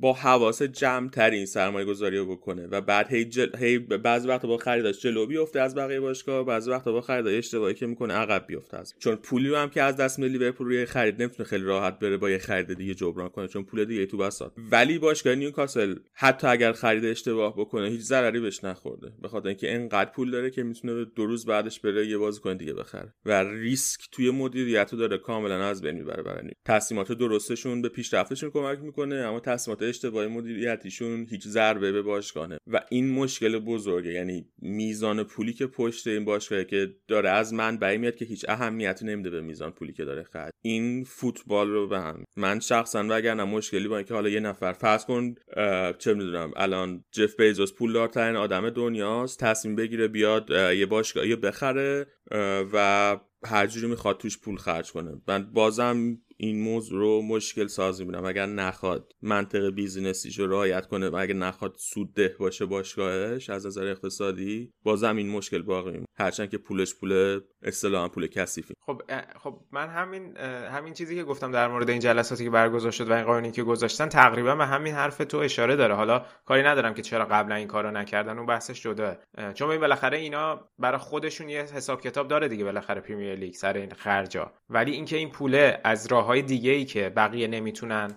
با حواس جمع ترین سرمایه گذاری رو بکنه و بعد هی, جل... هی بعضی وقتا با خریداش جلو بیفته از بقیه باشگاه بعضی وقتا با خریدای اشتباهی که می‌کنه عقب بیفته از. چون پولی رو هم که از دست لیورپول روی خرید نمی‌تونه خیلی راحت بره با یه خرید دیگه جبران کنه چون پول دیگه تو بساط. ولی باشگاه نیوکاسل حتی اگر خرید اشتباه بکنه هیچ ضرری بهش نخورده به خاطر اینکه انقدر پول داره که می‌تونه دو روز بعدش بره یه بازیکن دیگه بخره. و ریسک توی مدیریت رو داره کاملا از بین می‌بره برای تصمیمات درستشون به پیشرفتشون کمک می‌کنه اما تصمیمات اشتباه مدیریتیشون هیچ ضربه به باشگاهه و این مشکل بزرگه. یعنی میزان پولی که پشت این باشگاهه که داره از من برای میاد که هیچ اهمیتی نمیده به میزان پولی که داره خرج. این فوتبال رو به هم. من شخصا وگرنه مشکلی با اینکه حالا یه نفر فرض کن چه می‌دونم الان جف بیزوس پولدارترین آدم دنیاست تصمیم بگیره بیاد یه باشگاهی بخره و هر جوری می‌خواد توش پول خرج کنه. من بازم این موضوع رو مشکل سازی میدم اگر نخواد منطق بیزینسیش رو رعایت کنه و اگر نخواد سودده باشه باشگاهش از نظر اقتصادی بازم این مشکل باقی هرچند که پولش پول اصطلاحا پول کثیفی. خب خب من همین همین چیزی که گفتم در مورد این جلساتی که برگزار شد و این قانونی که گذاشتن تقریبا به همین حرف تو اشاره داره. حالا کاری ندارم که چرا قبلا این کارو نکردن اون بحثش جدا. چون این بالاخره اینا برای خودشون یه حساب کتاب داره دیگه بالاخره پریمیر لیگ سر این خرجا. ولی اینکه این پوله از راه های دیگه ای که بقیه نمی‌تونن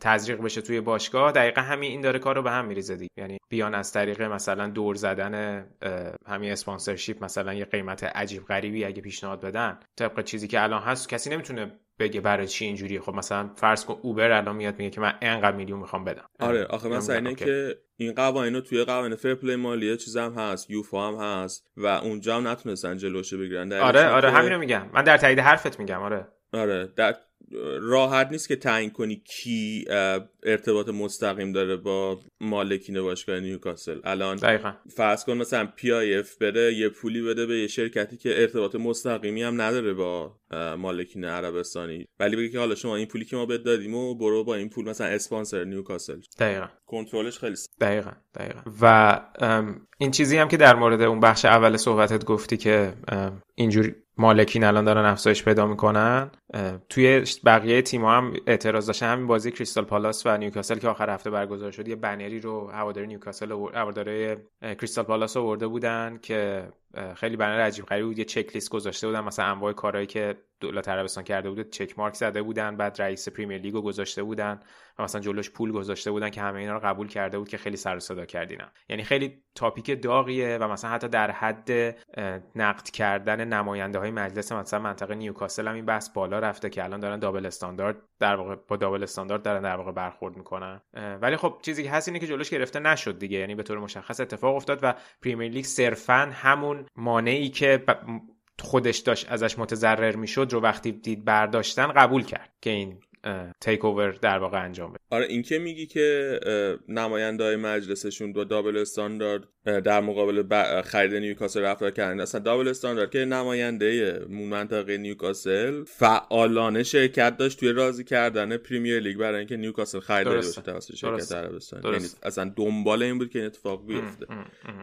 تزریق بشه توی باشگاه دقیقا همین این داره کارو به هم میریزه دیگه. یعنی بیان از طریق مثلا دور زدن همین sponsorship مثلا یه قیمت عجیب غریبی اگه پیشنهاد بدن طبق چیزی که الان هست کسی نمی‌تونه بگه برای چی اینجوریه. خب مثلا فرض کن اوبر الان میاد میگه که من انقدر میلیون می‌خوام بدم. آره آخه مثلا اینه که این قوانین توی قوانین fair play مالیه چیز هم هست یوفا هم هست و اونجا هم نتونستن جلوشو بگیرن. آره آره همینو میگم. من در تایید حرفت میگم آره. آره در راحت نیست که تعیین کنی کی ارتباط مستقیم داره با مالکین باشگاه نیوکاسل. الان دقیقا. فرض کن مثلا پی آی اف بره یه پولی بده به یه شرکتی که ارتباط مستقیمی هم نداره با مالکین عربستانی. ولی بگی که حالا شما این پولی که ما بهت دادیم و برو با این پول مثلا اسپانسر نیوکاسل. دقیقا. کنترلش خیلی دقیقا دقیقا. و این چیزی هم که در مورد اون بخش اول صحبتت گفتی که اینجوری مالکین الان دارن افزایش پیدا می‌کنن. توی بقیه تیم هم اعتراض داشتن. همین بازی کریستال پالاس و نیوکاسل که آخر هفته برگزار شد یه بنری رو هواداری نیوکاسل هواداری کریستال پالاس آورده بودن که خیلی بنر عجیب غریبی بود. یه چک لیست گذاشته بودن مثلا انواع کارهایی که دولت عربستان کرده بود چک مارک زده بودن. بعد رئیس پریمیر لیگو گذاشته بودن. و مثلا جلوش پول گذاشته بودن که همه اینا رو قبول کرده بود که خیلی سر صدا کردینا یعنی خیلی تاپیک داغیه و مثلا حتی در حد نقد کردن نماینده های مجلس مثلا منطقه نیوکاسل هم این بحث بالا رفته که الان دارن دابل استاندارد در واقع با دابل استاندارد دارن در واقع برخورد می‌کنن. ولی خب چیزی که هست اینه که جلوش گرفته نشد دیگه. یعنی به طور مشخص اتفاق افتاد و پریمیر لیگ صرفا همون مانعی که خودش داشت ازش متضرر می‌شد رو وقتی دید برداشتن قبول کرد که این takeover در واقع انجام بده. آره این که میگی که نماینده های مجلسشون با double standard در مقابل خرید نیوکاسل رفتار کردن. اصلا double standard که نماینده منطقه نیوکاسل فعالانه شرکت داشت توی راضی کردن پریمیر لیگ برای اینکه نیوکاسل خریداری بشه توسط شرکت عربستان. یعنی اصلا دنبال این بود که این اتفاق بیفته.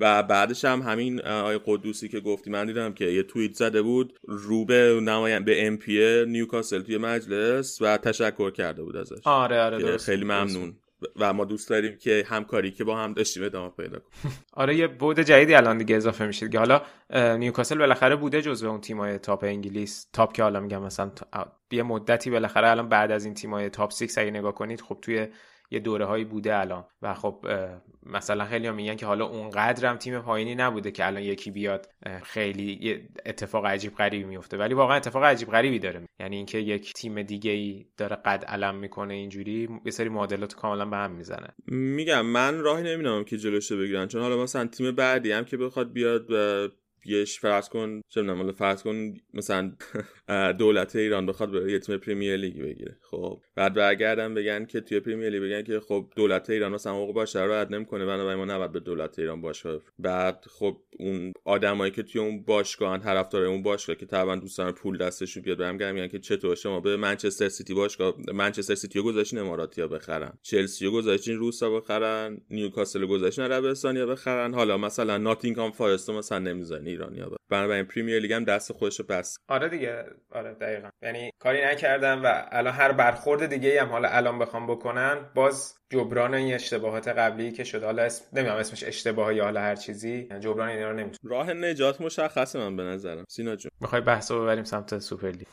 و بعدش هم همین آقای قدوسی که گفتی من دیدم که یه توییت زده بود رو به نماینده به MP نیوکاسل توی مجلس و تشکر کرده بود ازش. آره آره خیلی ممنون. و ما دوست داریم که همکاری که با هم داشتیم ادامه پیدا کنیم. آره یه بعد جدیدی الان دیگه اضافه میشه که حالا نیوکاسل بالاخره بوده جزو اون تیمای top انگلیس. top که حالا میگم مثلا یه مدتی بالاخره الان بعد از این تیمای top 6 اگه نگاه کنید خب توی یه دوره هایی بوده الان. و خب مثلا خیلی هم میگن که حالا اونقدر هم تیم پایینی نبوده که الان یکی بیاد خیلی اتفاق عجیب غریبی میفته ولی واقعا اتفاق عجیب غریبی داره. یعنی اینکه یک تیم دیگه ای داره قد علم می‌کنه اینجوری یه سری معادلات کاملا به هم می‌زنه. میگم من راهی نمی‌دونم که جلوش بگیرن. چون حالا مثلا تیم بعدی هم که بخواد بیاد بیش فرض کن چه می‌دونم فرض کن مثلا دولت ایران بخواد به یه تیم پریمیر لیگ بگیره خب. بعد برگردن بگن که توی پریمیر لیگ بگن که خب دولت ایران مثلا حقوق بشر رو رد نمی‌کنه بنابراین ما نباید به دولت ایران باشگاه بعد خب اون آدمایی که توی اون باشگاه طرفدار اون باشگاه که طبعا دوستان پول دستش بیاد برام میگن که چطور شما به منچستر سیتی باشگاه منچستر سیتی رو گذاشتین اماراتیا بخرن چلسی رو گذاشتین روسا بخرن نیوکاسل رو گذاشتین عربستانیا بخرن حالا مثلا ناتینگهام فارست مثلا نمی‌ذارن ایرانیا بنابراین پریمیر لیگ هم دست خودش بس آره دیگه. آره دقیقا. یعنی کاری نکردم و الان هر برخورد دیگه هم حالا الان بخوام بکنن باز جبران این اشتباهات قبلی که شده حالا اسم نمی‌دونم اسمش اشتباه یا حالا هر چیزی. جبران اینا رو نمی‌تونه راه نجات مشخصه من به نظرم. سینا جون. می‌خوای بحثو ببریم سمت سوپر لیگ؟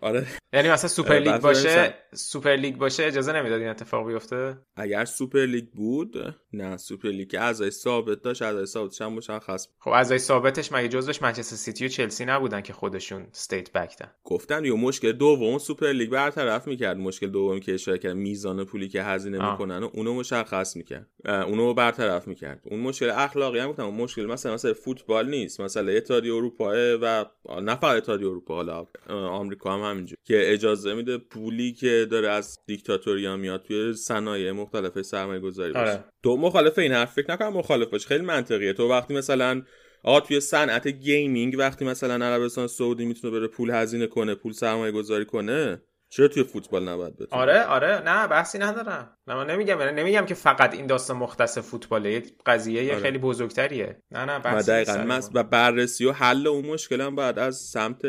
آره. یعنی مثلا سوپر لیگ باشه سوپر لیگ باشه اجازه نمی‌داد این اتفاق بیفته؟ اگر سوپر لیگ بود نه سوپر لیگ که اعضای ثابت داشت اعضای ثابتش هم مشخص خب اعضای ثابتش مگه جزوش منچستر سیتی و چلسی نبودن که خودشون state-backed ن گفتن یه مشکل دوم سوپر لیگ برطرف می‌کرد. مشکل دومی که اشاره کرد میزان پولی که هزینه می‌کنن و اونو مشخص می‌کرد. اونو برطرف می‌کرد. اون مشکل اخلاقی هم گفتم اون مشکل مثلا مثلا فوتبال نیست. مثلا اتحادیه اروپا و نه فقط اتحادیه اروپا حالا آمریکا هم همینجور. که اجازه میده پولی که داره از دیکتاتوریا میاد توی صنایع مختلف سرمایه گذاری باشه. آره. تو مخالف این حرف فکر نکنم مخالف باشه. خیلی منطقیه. تو وقتی مثلا آقا توی صنعت gaming وقتی مثلا عربستان سعودی می‌تونه بره پول هزینه کنه پول سرمایه گذاری کنه چرا توی فوتبال نباید بتونه آره آره. نه بحثی ندارم. نه من نمیگم یعنی نمیگم که فقط این داستان مختص فوتباله. قضیه آره. خیلی بزرگتریه. نه نه بحثی دقیقاً و بررسی و حل اون مشکل هم بعد از سمت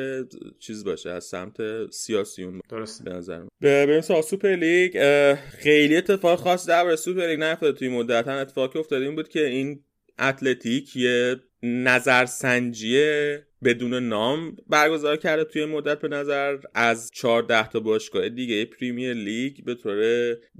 چیز باشه از سمت سیاسیون درست به نظر بریم سوپر لیگ. خیلی اتفاق خاص در سوپر لیگ نیفتاد توی مدت. اتفاقی افتاده این بود که این اتلتیک یه نظرسنجی بدون نام برگزار کرده توی مدت به نظر از 14 تا باشگاه دیگه پریمیر لیگ به طور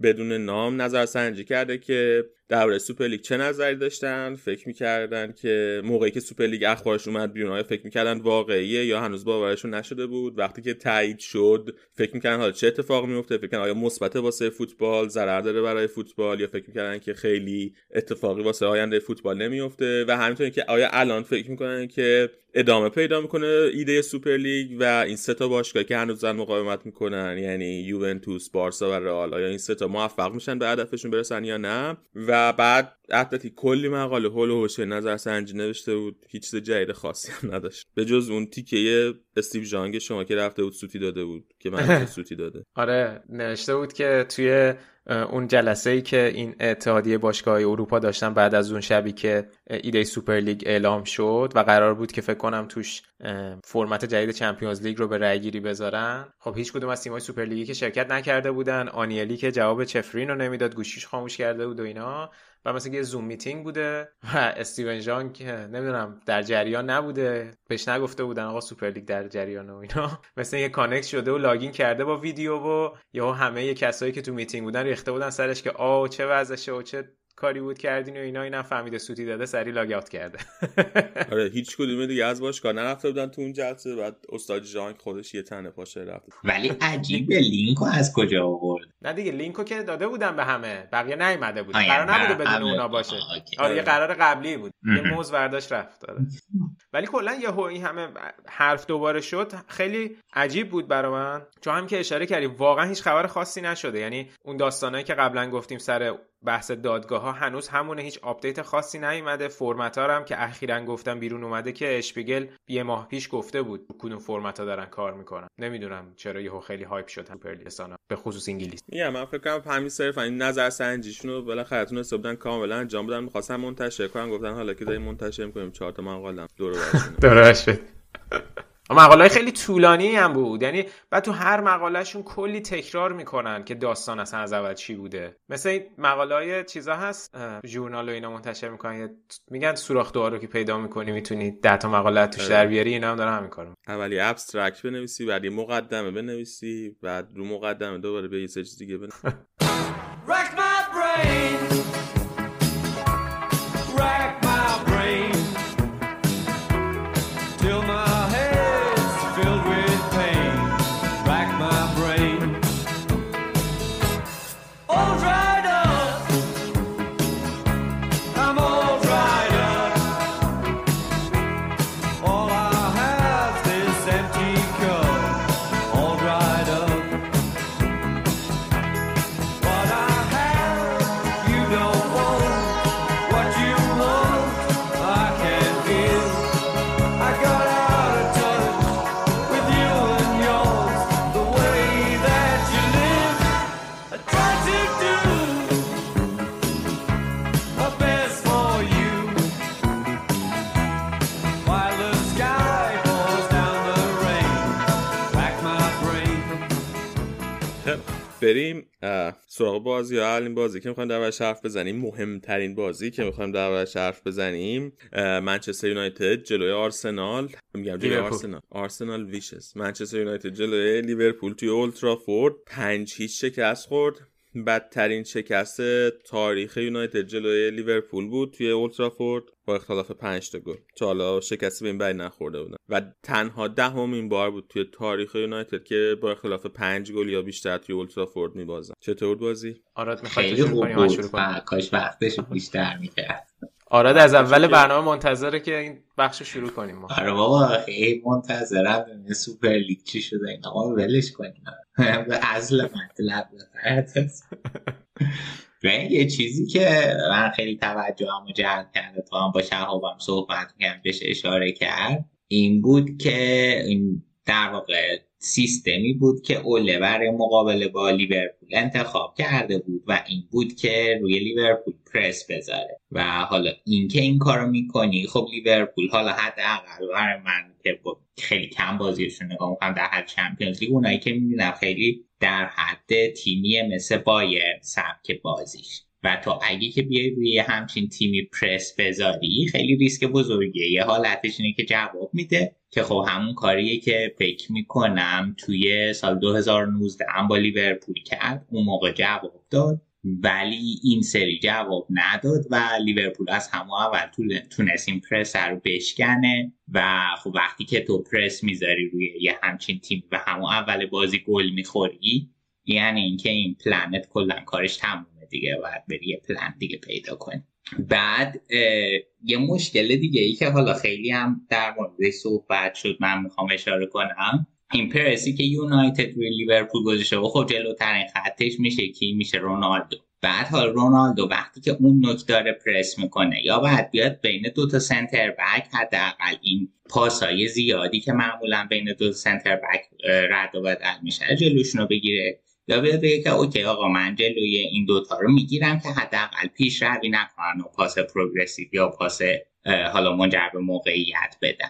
بدون نام نظر سنجی کرده که درباره سوپر لیگ چه نظری داشتن؟ فکر می‌کردن که موقعی که سوپر لیگ اخبارش اومد بیرون آیا فکر می‌کردن واقعیه یا هنوز باورشون نشده بود؟ وقتی که تایید شد فکر می‌کردن حالا چه اتفاقی میفته فکر آیا مثبت واسه فوتبال ضرر داره برای فوتبال؟ یا فکر می‌کردن که خیلی اتفاقی واسه آینده فوتبال نمیفته و همینطور که آیا الان فکر می‌کنن که ادامه پیدا می‌کنه ایده سوپر لیگ و این سه تا باشگاه که هنوز مقاومت می‌کنن یعنی یوونتوس بارسا و رئال. آیا این سه تا موفق میشن به هدفشون برسن یا نه؟ و بعد اتلتی کلی مقاله هول و حوشه نظر سنجی نوشته بود. هیچ چیز جدید خاصی هم نداشت. به جز اون تیکه استیو جانگ شما که رفته بود سوتی داده بود که من سوتی داده. آره نوشته بود که توی اون جلسه ای که این اتحادیه باشگاه اروپا داشتن بعد از اون شبی که ایده سوپر لیگ اعلام شد و قرار بود که فکر کنم توش فرمت جدید Champions League رو به رأی گیری بذارن. خب هیچ کدوم از تیم‌های سوپر لیگی که شرکت نکرده بودن. آنیلی که جواب چفرین رو نمی‌داد گوشیش خاموش کرده بود و اینا. و مثلا یه Zoom meeting بوده و استیون جان که نمی‌دونم در جریان نبوده بهش نگفته بودن آقا سوپر لیگ در جریان و اینا. مثلا یه connect شده و login کرده با ویدیو و یا همه یه کسایی که تو میتینگ بودن ریخته بودن سرش که آ چه وضعشه و چه کاری بود کردین و اینا اینا فهمیده سوتی داده سری لاگ کرده. آره هیچ کدوم دیگه از باشگاه نرفته بودن تو اون جلسه بعد استاد جان خودش یه تنه پاشه رفت. ولی عجیبه لینکو از کجا آورد؟ نه دیگه لینکو که داده بودن به همه بقیه نیومده بود. قرار نبوده بدون اونا باشه. آره یه قرار قبلی بود. یه موز برداشت رفت. آره. ولی کلا یه این همه حرف دوباره شد. خیلی عجیب بود برای من. چون هم که اشاره کردی واقعا هیچ خبر خاصی نشده. یعنی اون داستانایی که قبلا گفتیم سر بحث دادگاه ها هنوز همونه هیچ update خاصی نیومده. فرمت ها هم که اخیرا گفتم بیرون اومده که اشپیگل یه ماه پیش گفته بود کدوم فرمت ها دارن کار می‌کنن. نمی‌دونم چرا یهو خیلی hype شد. هم به خصوص انگلیس. میگم من فکر کنم همین صرف این نظر سنجیشون رو بالاخره تونسته بودن کاملا انجام بدن. می‌خواستن منتشر کنن گفتن حالا که داریم منتشر می‌کنیم. چهار تا مقاله دور و مقاله خیلی طولانی هم بود. یعنی بعد تو هر مقالهشون کلی تکرار می‌کنن که داستان اصلا از اول چی بوده. مثل این مقاله های چیزا هست ژورنال و اینا منتشر می‌کنن. میگن سوراخ رو که پیدا می‌کنی می‌تونی ده تا مقاله توش در بیاری اینا هم دارن همین کارو اولی ابسترکت بنویسی بعد یه مقدمه بنویسی بعد رو مقدمه دوباره به یه چیز دیگه بنویسی. بریم سراغ بازی یا اولین بازی که می‌خوایم در حرف بزنیم مهمترین بازی که می‌خوایم در حرف بزنیم منچستر یونایتد جلوی آرسنال. میگم جلوی آرسنال. آرسنال ویشز. منچستر یونایتد جلوی لیورپول توی اولترافورد 5 هیچ شکست خورد. بدترین شکست تاریخ یونایتد جلوی لیورپول بود توی اولترافورد با اختلاف 5 تا گل. تا حالا شکستی به این بری نخورده بودن. و تنها دهمین بار بود توی تاریخ یونایتد که با اختلاف 5 گل یا بیشتر توی اولترافورد میبازن. چطور بازی؟ آراد می‌خواد شروع کنیم کاش وقتش بیشتر می‌کرد. آراد از اول برنامه منتظره که این بخش شروع کنیم ما. آره بابا خیلی منتظرم. سوپر لیگ چی شده این آقا ولش کنیم به اصل مطلب یه چیزی که من خیلی توجه هم جلب کرده تا هم با شهابم صحبت کنم بهش اشاره کرد این بود که این در واقع سیستمی بود که اوله برای مقابله با لیورپول انتخاب کرده بود و این بود که روی لیورپول پرس بذاره. و حالا اینکه این کارو می‌کنی خب لیورپول حالا حداقل برای من که خیلی کم بازیشون نگاه می‌کنم در حد چمپیونز لیگ اونایی که می‌بینم خیلی در حد تیمی مثل بایر سبک بازیش. و تا اگه که بیای روی همچین تیمی پرس بذاری خیلی ریسک بزرگیه. یه حالتش اینه که جواب میده. که خب همون کاریه که فکر می‌کنم توی سال 2019 هم با لیورپول کرد اون موقع جواب داد. ولی این سری جواب نداد و لیورپول از همون اول تونست این پرس رو بشکنه و خب وقتی که تو پرس می‌ذاری روی یه همچین تیم و همون اول بازی گل می‌خوری یعنی اینکه این پلنت کلا کارش تمومه دیگه باید بری یه پلن دیگه پیدا کنی. بعد یه مشکل دیگه ای که حالا خیلی هم در مورد صحبت شد من می‌خوام اشاره کنم این پرسی که یونایتد روی لیورپول گذاشته و خب جلوترین خطش میشه کی؟ میشه رونالدو. بعد حالا رونالدو وقتی که اون نوک داره پرس می‌کنه یا باید بیاد بین دو تا سنتر بک حداقل این پاسای زیادی که معمولا بین دو سنتر بک رد و بدل میشه جلوشون رو بگیره. یا بیاد بگه که OK آقا من جلوی این دوتا رو می‌گیرم که حداقل پیش روی نکنن و پاس progressive یا پاس حالا منجر به موقعیت بدن.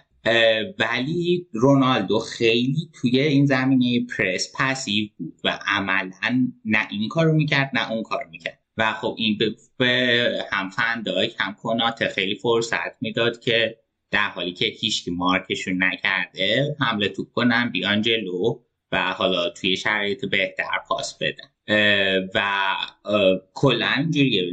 ولی رونالدو خیلی توی این زمینه پرس passive بود و عملا نه این کارو می‌کرد نه اون کارو می‌کرد. و خب این به هم فن‌دایک هم کوناته خیلی فرصت می‌داد که در حالی که هیچ مارکشون نکرده حمله توپ کنن بیان جلو. و حالا توی شرایط بهتر پاس بدن. و کلا اینجوریه.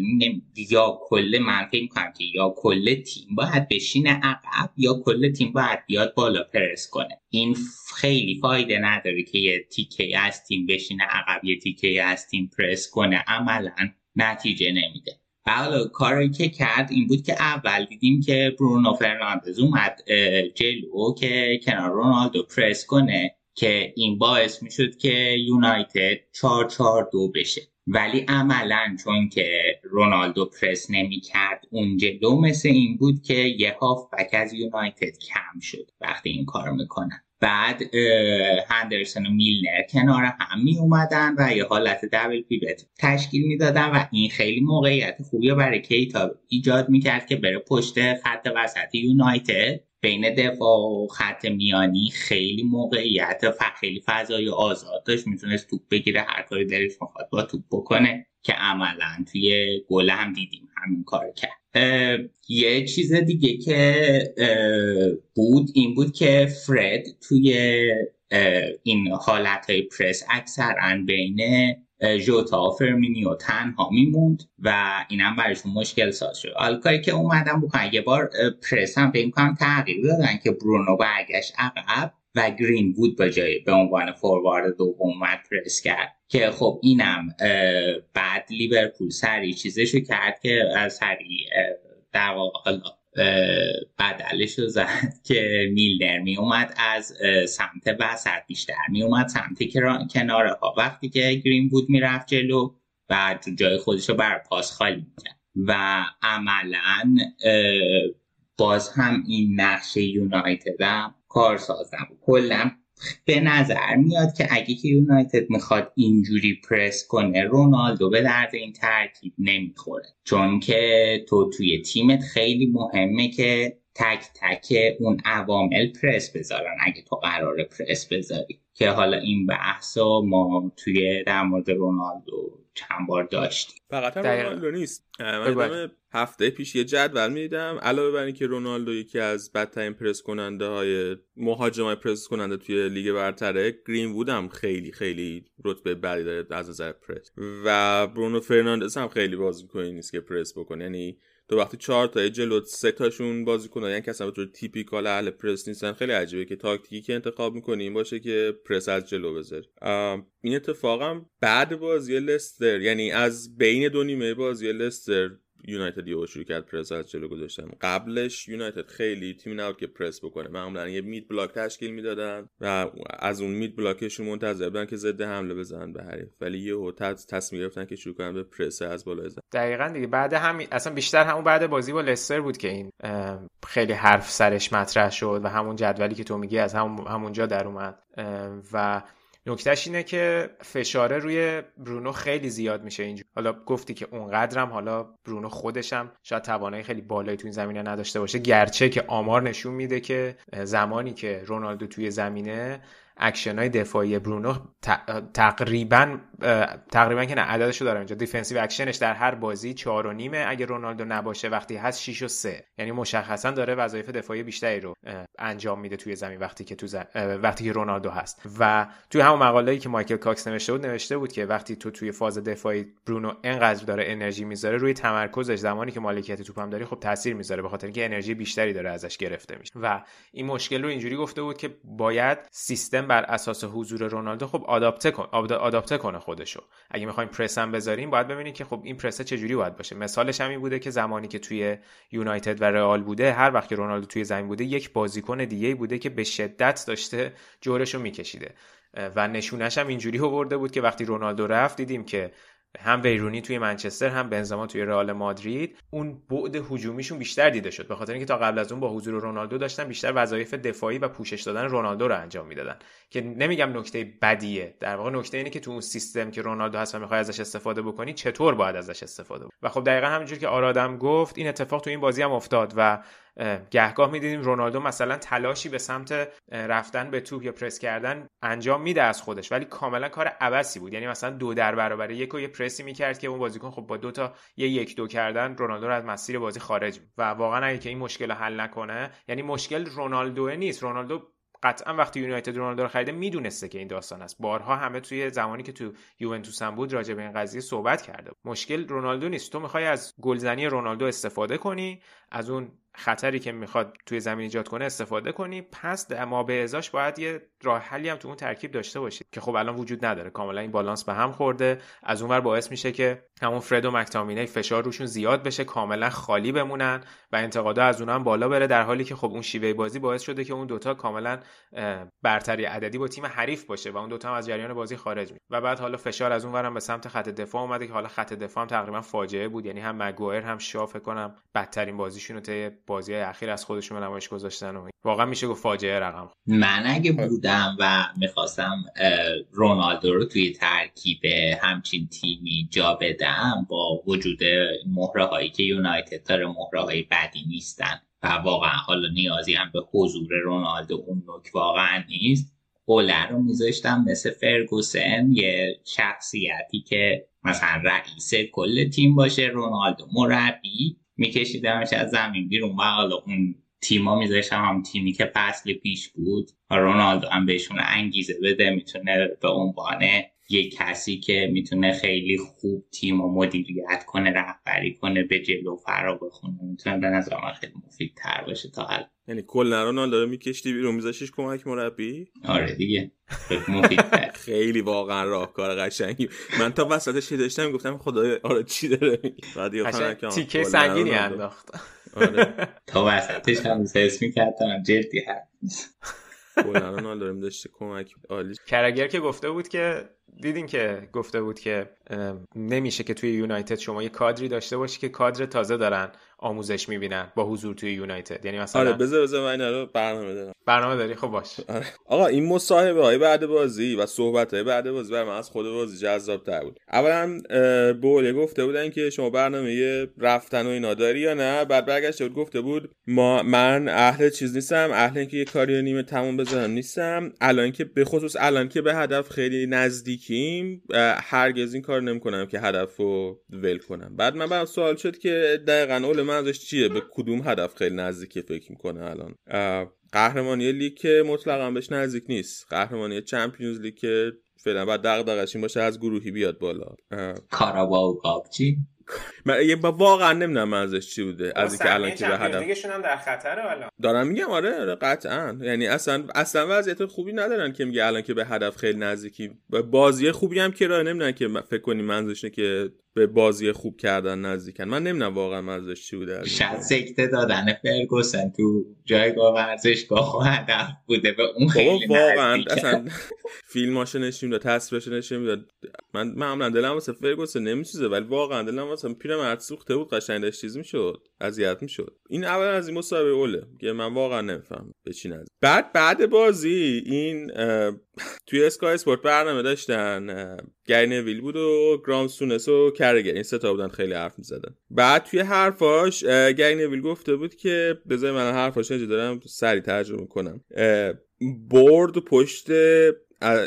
یا کل من فکر می‌کنم که یا کل تیم باید بشینه عقب یا کل تیم باید بیاد بالا پرس کنه. این خیلی فایده نداره که یه تیکه از تیم بشینه عقب یه تیکه از تیم پرس کنه. عملا نتیجه نمیده. و حالا کاری که کرد این بود که اول دیدیم که برونو فرناندز اومد جلو که کنار رونالدو پرس کنه. که این باعث می‌شد که یونایتد 4 4 2 بشه. ولی عملا چون که رونالدو پرس نمی کرد اون جلو مثل این بود که یه بک از یونایتد کم شد وقتی این کار می‌کنن. بعد هندرسون و میلنر کنار هم می اومدن و یه حالت دبل پیوت تشکیل می‌دادن و این خیلی موقعیت خوبی برای کیتا ایجاد می‌کرد که بره پشت خط وسط یونایتد. بین دفاع و خط میانی خیلی موقعیت و خیلی فضای آزاد داشت. می‌تونست توپ بگیره هر کاری دلش می‌خواد با توپ بکنه که عملا توی گل هم دیدیم همین کار کرد. یه چیز دیگه که بود این بود که فرد توی این حالت های پرس اکثرا بین ژوتا فرمینیو تنها میموند و اینم برایشون مشکل ساز شد. حالا که اومدم بکنن یه بار پرس هم فکر کنم تغییر دادن که برونو برگشت عقب و گرین وود به جای به عنوان فوروارد دوم اومد پرس کرد. که خب اینم بعد لیورپول سری چیزشو کرد که سری در واقع بدلش رو زد که میلنر می اومد از سمت وسط. بیشتر می اومد سمت کناره ها. وقتی که گرین بود می‌رفت جلو و جای خودش رو بر پاس خالی می‌کرد و عملا باز هم این نقشه یونایتد هم کار سازم کلا به نظر میاد که اگه که یونایتد می‌خواد اینجوری پرس کنه رونالدو به درد این ترکیب نمی‌خوره. چون که تو توی تیمت خیلی مهمه که تک تک اون عوامل پرس بذارن. اگه تو قرار پرس بذاری. که حالا این بحث ما توی در مورد رونالدو چند بار داشتیم. فقط هم رونالدو نیست. من هفته پیش یه جدول می‌دیدم. علاوه بر اینکه رونالدو یکی از بدترین پرس کننده های مهاجمای پرس کننده توی لیگ برتره گرین وود هم خیلی خیلی رتبه بدی داره از نظر پرس. و برونو فرناندز هم خیلی بازیکنی نیست که پرس بکنه. یعنی تو وقتی چهار تا جلو سه تاشون بازی کنن یعنی کسا به طور typical اهل پرس نیستن خیلی عجیبه که تاکتیکی که انتخاب می‌کنیم باشه که پرس از جلو بذاری. این اتفاقم بعد بازی لستر یعنی از بین دو نیمه بازی لستر یونایتد یهو شروع کرد پرس از جلو گذاشتن. قبلش یونایتد خیلی تیم نبود که پرس بکنه. معمولا یه mid block تشکیل می‌دادن و از اون مید بلاکشون منتظر بودن که ضد حمله بزنن به حریف. ولی یهو تصمیم گرفتن که شروع کنن به پرس از بالا بزنن دقیقا دیگه. بعد همین اصلا بیشتر همون بعد بازی با لستر بود که این خیلی حرف سرش مطرح شد و همون جدولی که تو میگی از همون همونجا در اومد. و نکتهش اینه که فشاره روی برونو خیلی زیاد میشه اینجا. حالا گفتی که اونقدرم حالا برونو خودشم شاید توانایی خیلی بالایی تو این زمینه نداشته باشه. گرچه که آمار نشون میده که زمانی که رونالدو توی زمینه اکشن های دفاعی برونو تقریبا تقریبا که نه عددشو دارم اینجا. defensive action ش در هر بازی چهار و نیمه. اگه رونالدو نباشه وقتی هست 6 و 3 یعنی مشخصا داره وظایف دفاعی بیشتری رو انجام میده توی زمین وقتی که تو وقتی که رونالدو هست. و توی همون مقاله‌ای که مایکل کاکس نوشته بود نوشته بود که وقتی تو توی فاز دفاعی برونو انقدر داره انرژی می‌ذاره روی تمرکزش زمانی که مالکیت توپ هم داری خب تاثیر می‌ذاره به خاطر اینکه انرژی بیشتری داره ازش گرفته میشه. و این مشکل رو اینجوری گفته بود که باید سیستم بر اساس حضور رونالدو خب آداپته کن آداپته کنه خودشو. اگه می‌خوایم پرس هم بذاریم باید ببینیم که خب این پرس چجوری باید باشه. مثالش همین بوده که زمانی که توی یونایتد و رئال بوده هر وقت که رونالدو توی زمین بوده یک بازیکن دیگه بوده که به شدت داشته جورشو میکشیده. و نشونش هم اینجوری آورده بود که وقتی رونالدو رفت دیدیم که هم ویرونی توی منچستر هم بنزما توی رئال مادرید. اون بعد هجومیشون بیشتر دیده شد به خاطر اینکه تا قبل از اون با حضور رونالدو داشتن بیشتر وظایف دفاعی و پوشش دادن رونالدو رو انجام می‌دادن. که نمیگم نکته بدیه در واقع نکته اینه که تو اون سیستم که رونالدو هست و می‌خوای ازش استفاده بکنی چطور باید ازش استفاده بکنی؟ و خب دقیقا همینجور که آرادم گفت این اتفاق تو این بازی هم افتاد و گهگاه می‌دیدیم رونالدو مثلا تلاشی به سمت رفتن به توپ یا پرس کردن انجام میده از خودش ولی کاملا کار عبسی بود. یعنی مثلا دو در برابر یک و یه پرسی می‌کرد که اون بازیکن خب با دو تا یه یک دو کردن رونالدو رو از مسیر بازی خارج و واقعا اگه که این مشکل حل نکنه یعنی مشکل رونالدو نیست. رونالدو قطعا وقتی یونایتد رونالدو رو خریده می‌دونسته که این داستان است. بارها همه توی زمانی که تو یوونتوس هم بود راجع به این قضیه صحبت کرده مشکل رونالدو نیست. تو می‌خوای از گلزنی رونالدو استفاده کنی از اون خطری که می‌خواد توی زمین ایجاد کنه استفاده کنی. پس ما به ازاش باید یه راه حلی هم تو اون ترکیب داشته باشید که خب الان وجود نداره. کاملا این بالانس به هم خورده. از اونور باعث میشه که همون فرد و مکتامینه فشار روشون زیاد بشه کاملا خالی بمونن و انتقادا از اونها هم بالا بره در حالی که خب اون شیوه بازی باعث شده که اون دوتا کاملا برتری عددی با تیم حریف باشه و اون دوتا هم از جریان بازی خارج میشه و بعد حالا فشار از اونورم به سمت خط دفاع اومده که حالا خط دفاع هم تقریبا فاجعه بود. یعنی هم مگوایر هم شاف کنم بدترین بازیشون رو بازی اخیر از خودشون به نمایش گذاشتن و واقعا میشه گفت فاجعه رقم. من اگه بودم و می‌خواستم رونالدو رو توی ترکیب همچین تیمی جا بدم با وجود مهره هایی که یونایتد داره مهره های بدی نیستن و واقعا حالا نیازی هم به حضور رونالدو اون نوک واقعا نیست اوله رو میذاشتم مثل فرگوسن یه شخصیتی که مثلا رئیس کل تیم باشه رونالدو مربی. میکشیدمش از زمین بیرون. و حالا اون تیما میذاشتم هم تیمی که فصل پیش بود. و رونالدو هم بهشون انگیزه بده می‌تونه به عنوان یک کسی که می‌تونه خیلی خوب تیم و مدیریت کنه رهبری کنه به جلو فرا بخونه. می‌تونه به نظر من خیلی مفید تر باشه تا حال یعنی کل رونالدو رو میکشتی بیرون میذاشیش کمک مربی؟ آره دیگه. مفید خیلی واقعا راهکار قشنگی. من تا وسطش داشتم؟ گفتم خدای آره چی داره؟ بعد تیکه سنگینی انداخت. آره. تا وسطش هم حس می‌کردم جدی هست رونالدو داشته کمک عالی. کرگر که گفته بود که دیدین که گفته بود که نمیشه که توی یونایتد شما یه کادری داشته باشی که کادر تازه دارن آموزش می‌بینن با حضور توی یونایتد. یعنی مثلا آره بذار بذار من اینا رو برنامه دارم برنامه داری؟ خب باش. آره. آقا این مصاحبه های بعد بازی و صحبت های بعد بازی برای من از خود بازی جذاب تر بود. اولا بوله گفته بودن که شما برنامه رفتن و اینا داری یا نه؟ بعد برگشته بود گفته بود ما من اهل چیز نیستم اهل اینکه یه کاری نیمه تموم بزنم نیستم. الان که به خصوص الان که به هدف خیلی نزدیکیم هرگز این کار نمی‌کنم که هدف رو ول کنم. بعد من بعد سوال شد که دقیقا اول منظورش چیه؟ به کدوم هدف خیلی نزدیکی فکر می‌کنه الان؟ قهرمانی لیگ که مطلقا بهش نزدیک نیست. قهرمانی چمپیونز لیگ که فعلا بعد دغدغش این باشه از گروهی بیاد بالا. کاراباو کاپ چی من واقعا نمی‌دونم منظورش چی بوده از اینکه الان که به هدف هم در خطره الان. دارم میگم آره آره قطعا. یعنی اصلا اصلا وضعیت خوبی ندارن که میگه الان که به هدف خیلی نزدیکی بازی خوبی هم که راه نمی‌دونن که فکر کنی منظورش که به بازی خوب کردن نزدیکن. من نمی‌دونم واقعا منظورش چی بوده شاید سکته دادن فرگوسن. تو جایگاه ورزشگاه و هدف بوده به اون خیلی واقعا اصلا فیلماشو نشون داد تصویرش نشون داد من معمولا دلم واسه فرگوسن نمیسوزه ولی واقعا دلم واسه پیرمرد سوخته بود قشنگ داشت چیز می‌شد اذیت می‌شد. این اول از این مسابقه اوله که من واقعا نمی‌فهمم به چی نزد بعد بعد بازی این توی اسکای اسپورت برنامه داشتن گری نویل بود و گرام سونس و کرگر این سه تا بودن خیلی حرف می‌زدن. بعد توی حرفاش گری نویل گفته بود که بذار من حرفاش اینجا دارم سریع ترجمه کنم board پشت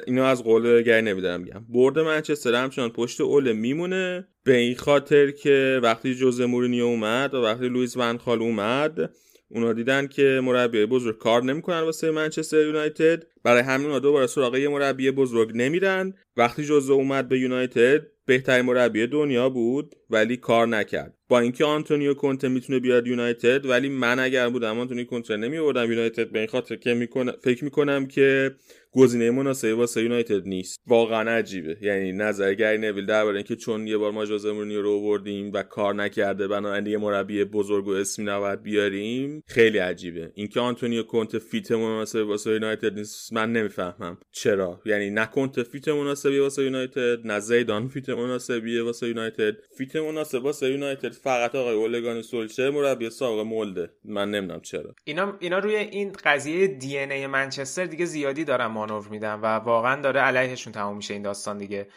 اینو از قول گری نویل دارم میگم. board منچستر همچنان پشت اوله میمونه. به این خاطر که وقتی جوزه مورینیو اومد و وقتی لوئیس ونخال اومد اونا دیدن که مربی بزرگ کار نمی‌کنن واسه منچستر یونایتد. برای همین اونا دوباره سراغ یه مربی بزرگ نمیرن. وقتی جوزه اومد به یونایتد بهترین مربی دنیا بود ولی کار نکرد. با اینکه آنتونیو کونته می‌تونه بیاد یونایتد ولی من اگر بودم آنتونیو کونته نمی یونایتد به این خاطر که می‌کنه فکر می‌کنم که گزینه مناسبی واسه یونایتد نیست. واقعا عجیبه. یعنی نظر گری نویل درباره اینکه چون یه بار ما جوزه مورینیو رو آوردیم و کار نکرده بنابراین یه مربی بزرگ و اسمی نباید بیاریم خیلی عجیبه. اینکه آنتونیو کونته fit مناسبی واسه یونایتد نیست من نمی‌فهمم. چرا؟ یعنی نه کونته fit مناسبی واسه یونایتد نه زیدان fit مناسبی واسه یونایتد. fit مناسب واسه یونایتد فقط آقای اوله گنار سولشر مربی سابق مولده. من نمی‌دونم چرا. اینا اینا روی این قضیه DNA منچستر دیگه زیادی دارن مانور میدن و واقعا داره علیهشون تموم میشه این داستان دیگه.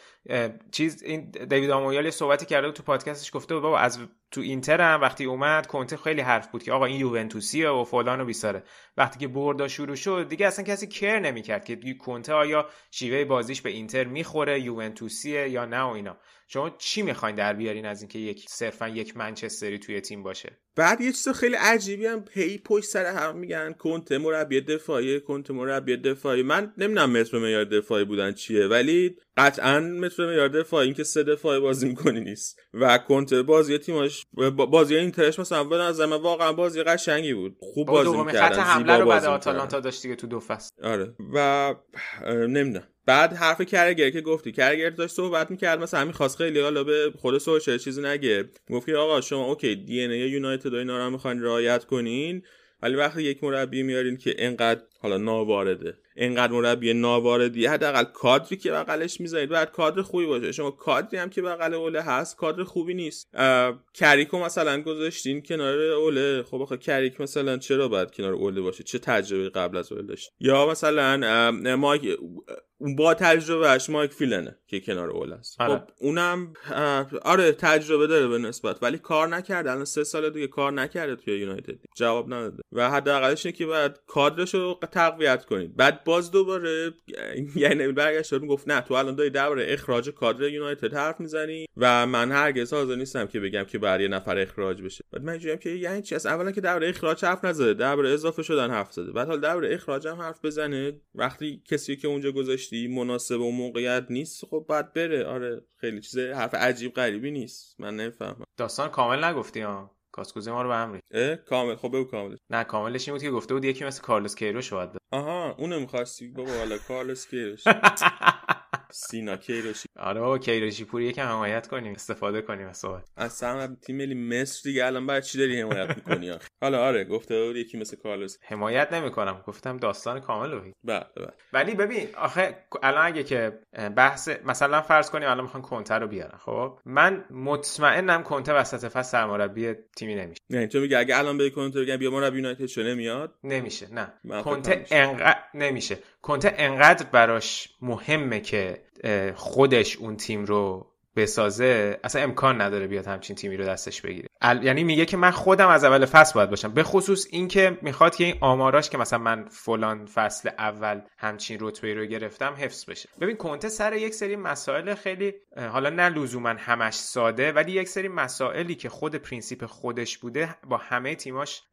چیز این دیوید آمویال صحبتی کرده تو پادکستش گفته بابا از تو اینتر هم وقتی اومد کنته خیلی حرف بود که آقا این یوونتوسیه و فلان و بیساره. وقتی که بردا شروع شد دیگه اصلا کسی فکر نمی‌کرد که کنته آیا شیوه بازیش به اینتر می‌خوره یوونتوسیه یا نه و اینا. شما چی می‌خواین در بیارین از اینکه یک صرفا یک منچستری توی تیم باشه؟ بعد یه چیز خیلی عجیبی هم هی پشت سر هم میگن کنته مربی دفاعی کنته مربی دفاعی. من نمی‌دونم متر معیار دفاعی بودن چیه ولی قطعا متر معیار دفاعی این که سه دفاعی بازی می‌کنی نیست. و کنته بازی تیماش بازی اینترش مثلا به نظر من واقعا بازی قشنگی بود. خوب بازی می‌کردن خط حمله رو بعد آتالانتا داشت دیگه تو دو فصل. آره. و نمی‌دونم. بعد حرف کرگر که گفتی. کرگر داشت صحبت می‌کرد مثلا همین خواست خیلی حالا به خود سولشر چیزی نگه. گفت آقا شما OK DNA یونایتد و اینا رو می‌خواین رعایت کنین ولی وقتی یک مربی میارین که انقدر حالا ناوارده. اینقدر مربی ناواردی. حداقل کادری که بغلش می‌ذارید باید کادر خوبی باشه. شما کادری هم که بغل اوله هست کادر خوبی نیست. کریکو مثلا گذاشتین کنار اوله. خب آخه کریک مثلا چرا باید کنار اوله باشه؟ چه تجربه قبل از اوله داشت یا مثلا مایک با تجربهش مایک فیلنه که کنار اول است. آره. خب اونم آره تجربه داره به نسبت. ولی کار نکرده. الان سه سال دیگه کار نکرده توی یونایتد. جواب نداده. و حداقلش اینه که باید کادرش رو تقویت کنید. بعد باز دوباره یعنی برگشت گفت نه تو الان داری درباره اخراج کادر یونایتد حرف می‌زنی و من هرگز حاضر نیستم که بگم که برای یه نفر اخراج بشه. بعد من میگم که یعنی چی؟ از اولا که درباره اخراج حرف نزده درباره اضافه شدن حرف زده. بعد حال درباره اخراج هم حرف بزنه. وقتی کسی که اونجا گذاشتی مناسب و موقعیت نیست خب بعد بره. آره خیلی چیز حرف عجیب غریبی نیست. من نفهمم داستان کامل نگفتی ها. کاسکوزی ما رو به هم ریخت. کامل. خب بگو کاملش. نه کاملش این بود که گفته بود یکی مثل کارلوس کیروش باید آها اونو می‌خواستی؟ بابا حالا کارلوس کیروش. سینا کیروشی. آره بابا کیروشی پوری یکم حمایت کنیم استفاده کنیم از صحبت. سهم تیم ملی مصر دیگه الان بعد چی داری حمایت می‌کنی؟ حالا آره گفته بود یکی مثل کارلوس. حمایت نمی‌کنم گفتم داستان کامل رو بله بله. ولی ببین آخه الان اگه که بحث مثلا فرض کنیم الان می‌خوان کنته رو بیارن خب؟ من مطمئنم کنته وسط فصل سرمربی تیمی نمیشه. نه تو میگه اگه الان به کنته بگم بیا مربی یونایتد شو نمیاد؟ نمیشه نه. کنته انقدر نمیشه. کنته انقدر براش مهمه که خودش اون تیم رو بسازه اصلا امکان نداره بیاد همچین تیمی رو دستش بگیره. ال... یعنی میگه که من خودم از اول فصل باید باشم. به خصوص اینکه می‌خواد که این آماراش که مثلا من فلان فصل اول همچین رتبه رو گرفتم حفظ بشه. ببین کنته سر یک سری مسائل خیلی حالا نه لزوما همش ساده ولی یک سری مسائلی که خود principle خودش بوده با همه تیماش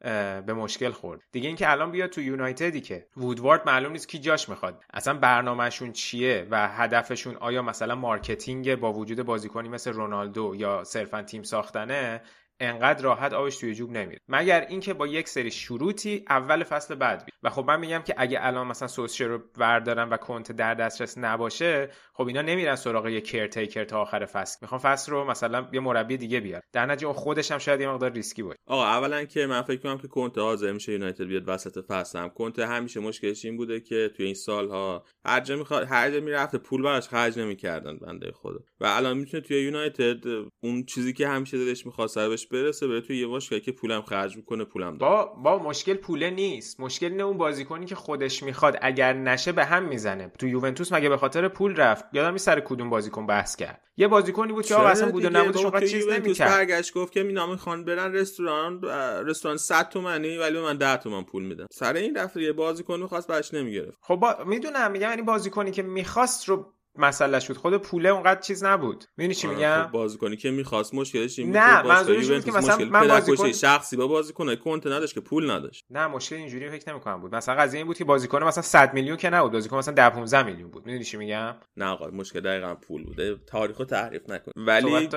به مشکل خورد. دیگه اینکه الان بیاد تو یونایتدی که وودوارد معلوم نیست کی جاش می‌خواد. اصلا برنامهشون چیه و هدفشون آیا مثلا marketing با وجود بازیکنی مثل رونالدو یا صرفا تیم ساختنه؟ انقدر راحت آبش توی جوب نمیره. مگر اینکه با یک سری شروطی اول فصل بعد بیاد. و خب من میگم که اگه الان مثلا سولسشر رو وردارن و کنته در دسترس نباشه خب اینا نمیرن سراغ یه caretaker تا آخر فصل. می‌خوان فصل رو مثلا یه مربی دیگه بیار در نتیجه اون خودش هم شاید یه مقدار ریسکی باشه. آقا اولا که من فکر کنم که کنته حاضر میشه یونایتد بیاد وسط فصل هم. کنته همیشه مشکلش این بوده که توی این سالها هر جا می‌خواد هر جا می‌رفته پول براش خرج نمی‌کردن بنده خدا. و الان می‌تونه توی یونایتد اون چیزی که همیشه دلش می‌خواست برسه بره توی یه باشگاه که پولم خرج می‌کنه پولم داره. با با مشکل پوله نیست. مشکل اینه اون بازیکنی که خودش می‌خواد اگر نشه به هم می‌زنه. تو یوونتوس مگه به خاطر پول رفت؟ یادم سر کدوم بازیکن بحث کرد. یه بازیکنی بود که آقا اصلا بود و نبودش اونقدر چیز نمی‌کرد. برگشت گفت که مینا می‌خوان برن رستوران رستوران 100 تومانی ولی من 10 تومن پول میدم. سر این دفعه یه بازیکن می‌خواست بهش نمی‌گرفت. خب با... می‌دونم میگم یعنی بازیکنی که می‌خواست رو مسئلهش بود خود پوله اونقدر چیز نبود. می‌دونی چی میگم؟ خب بازیکنی که می‌خواست مشکلش این نه، که منظورش باشگاه بود که مثلا مشکل من بازیکن- شخصی با بازیکن کنت نداشت که پول نداشت. نه مشکل اینجوری فکر نمی‌کنم بود. مثلا قضیه این بود که بازیکن مثلا 100 میلیون که نبود. بازیکن مثلا 10 15 میلیون بود. می‌دونی چی میگم؟ نه آقا مشکل دقیقا پول بوده. تاریخو تعریف نکن ولی من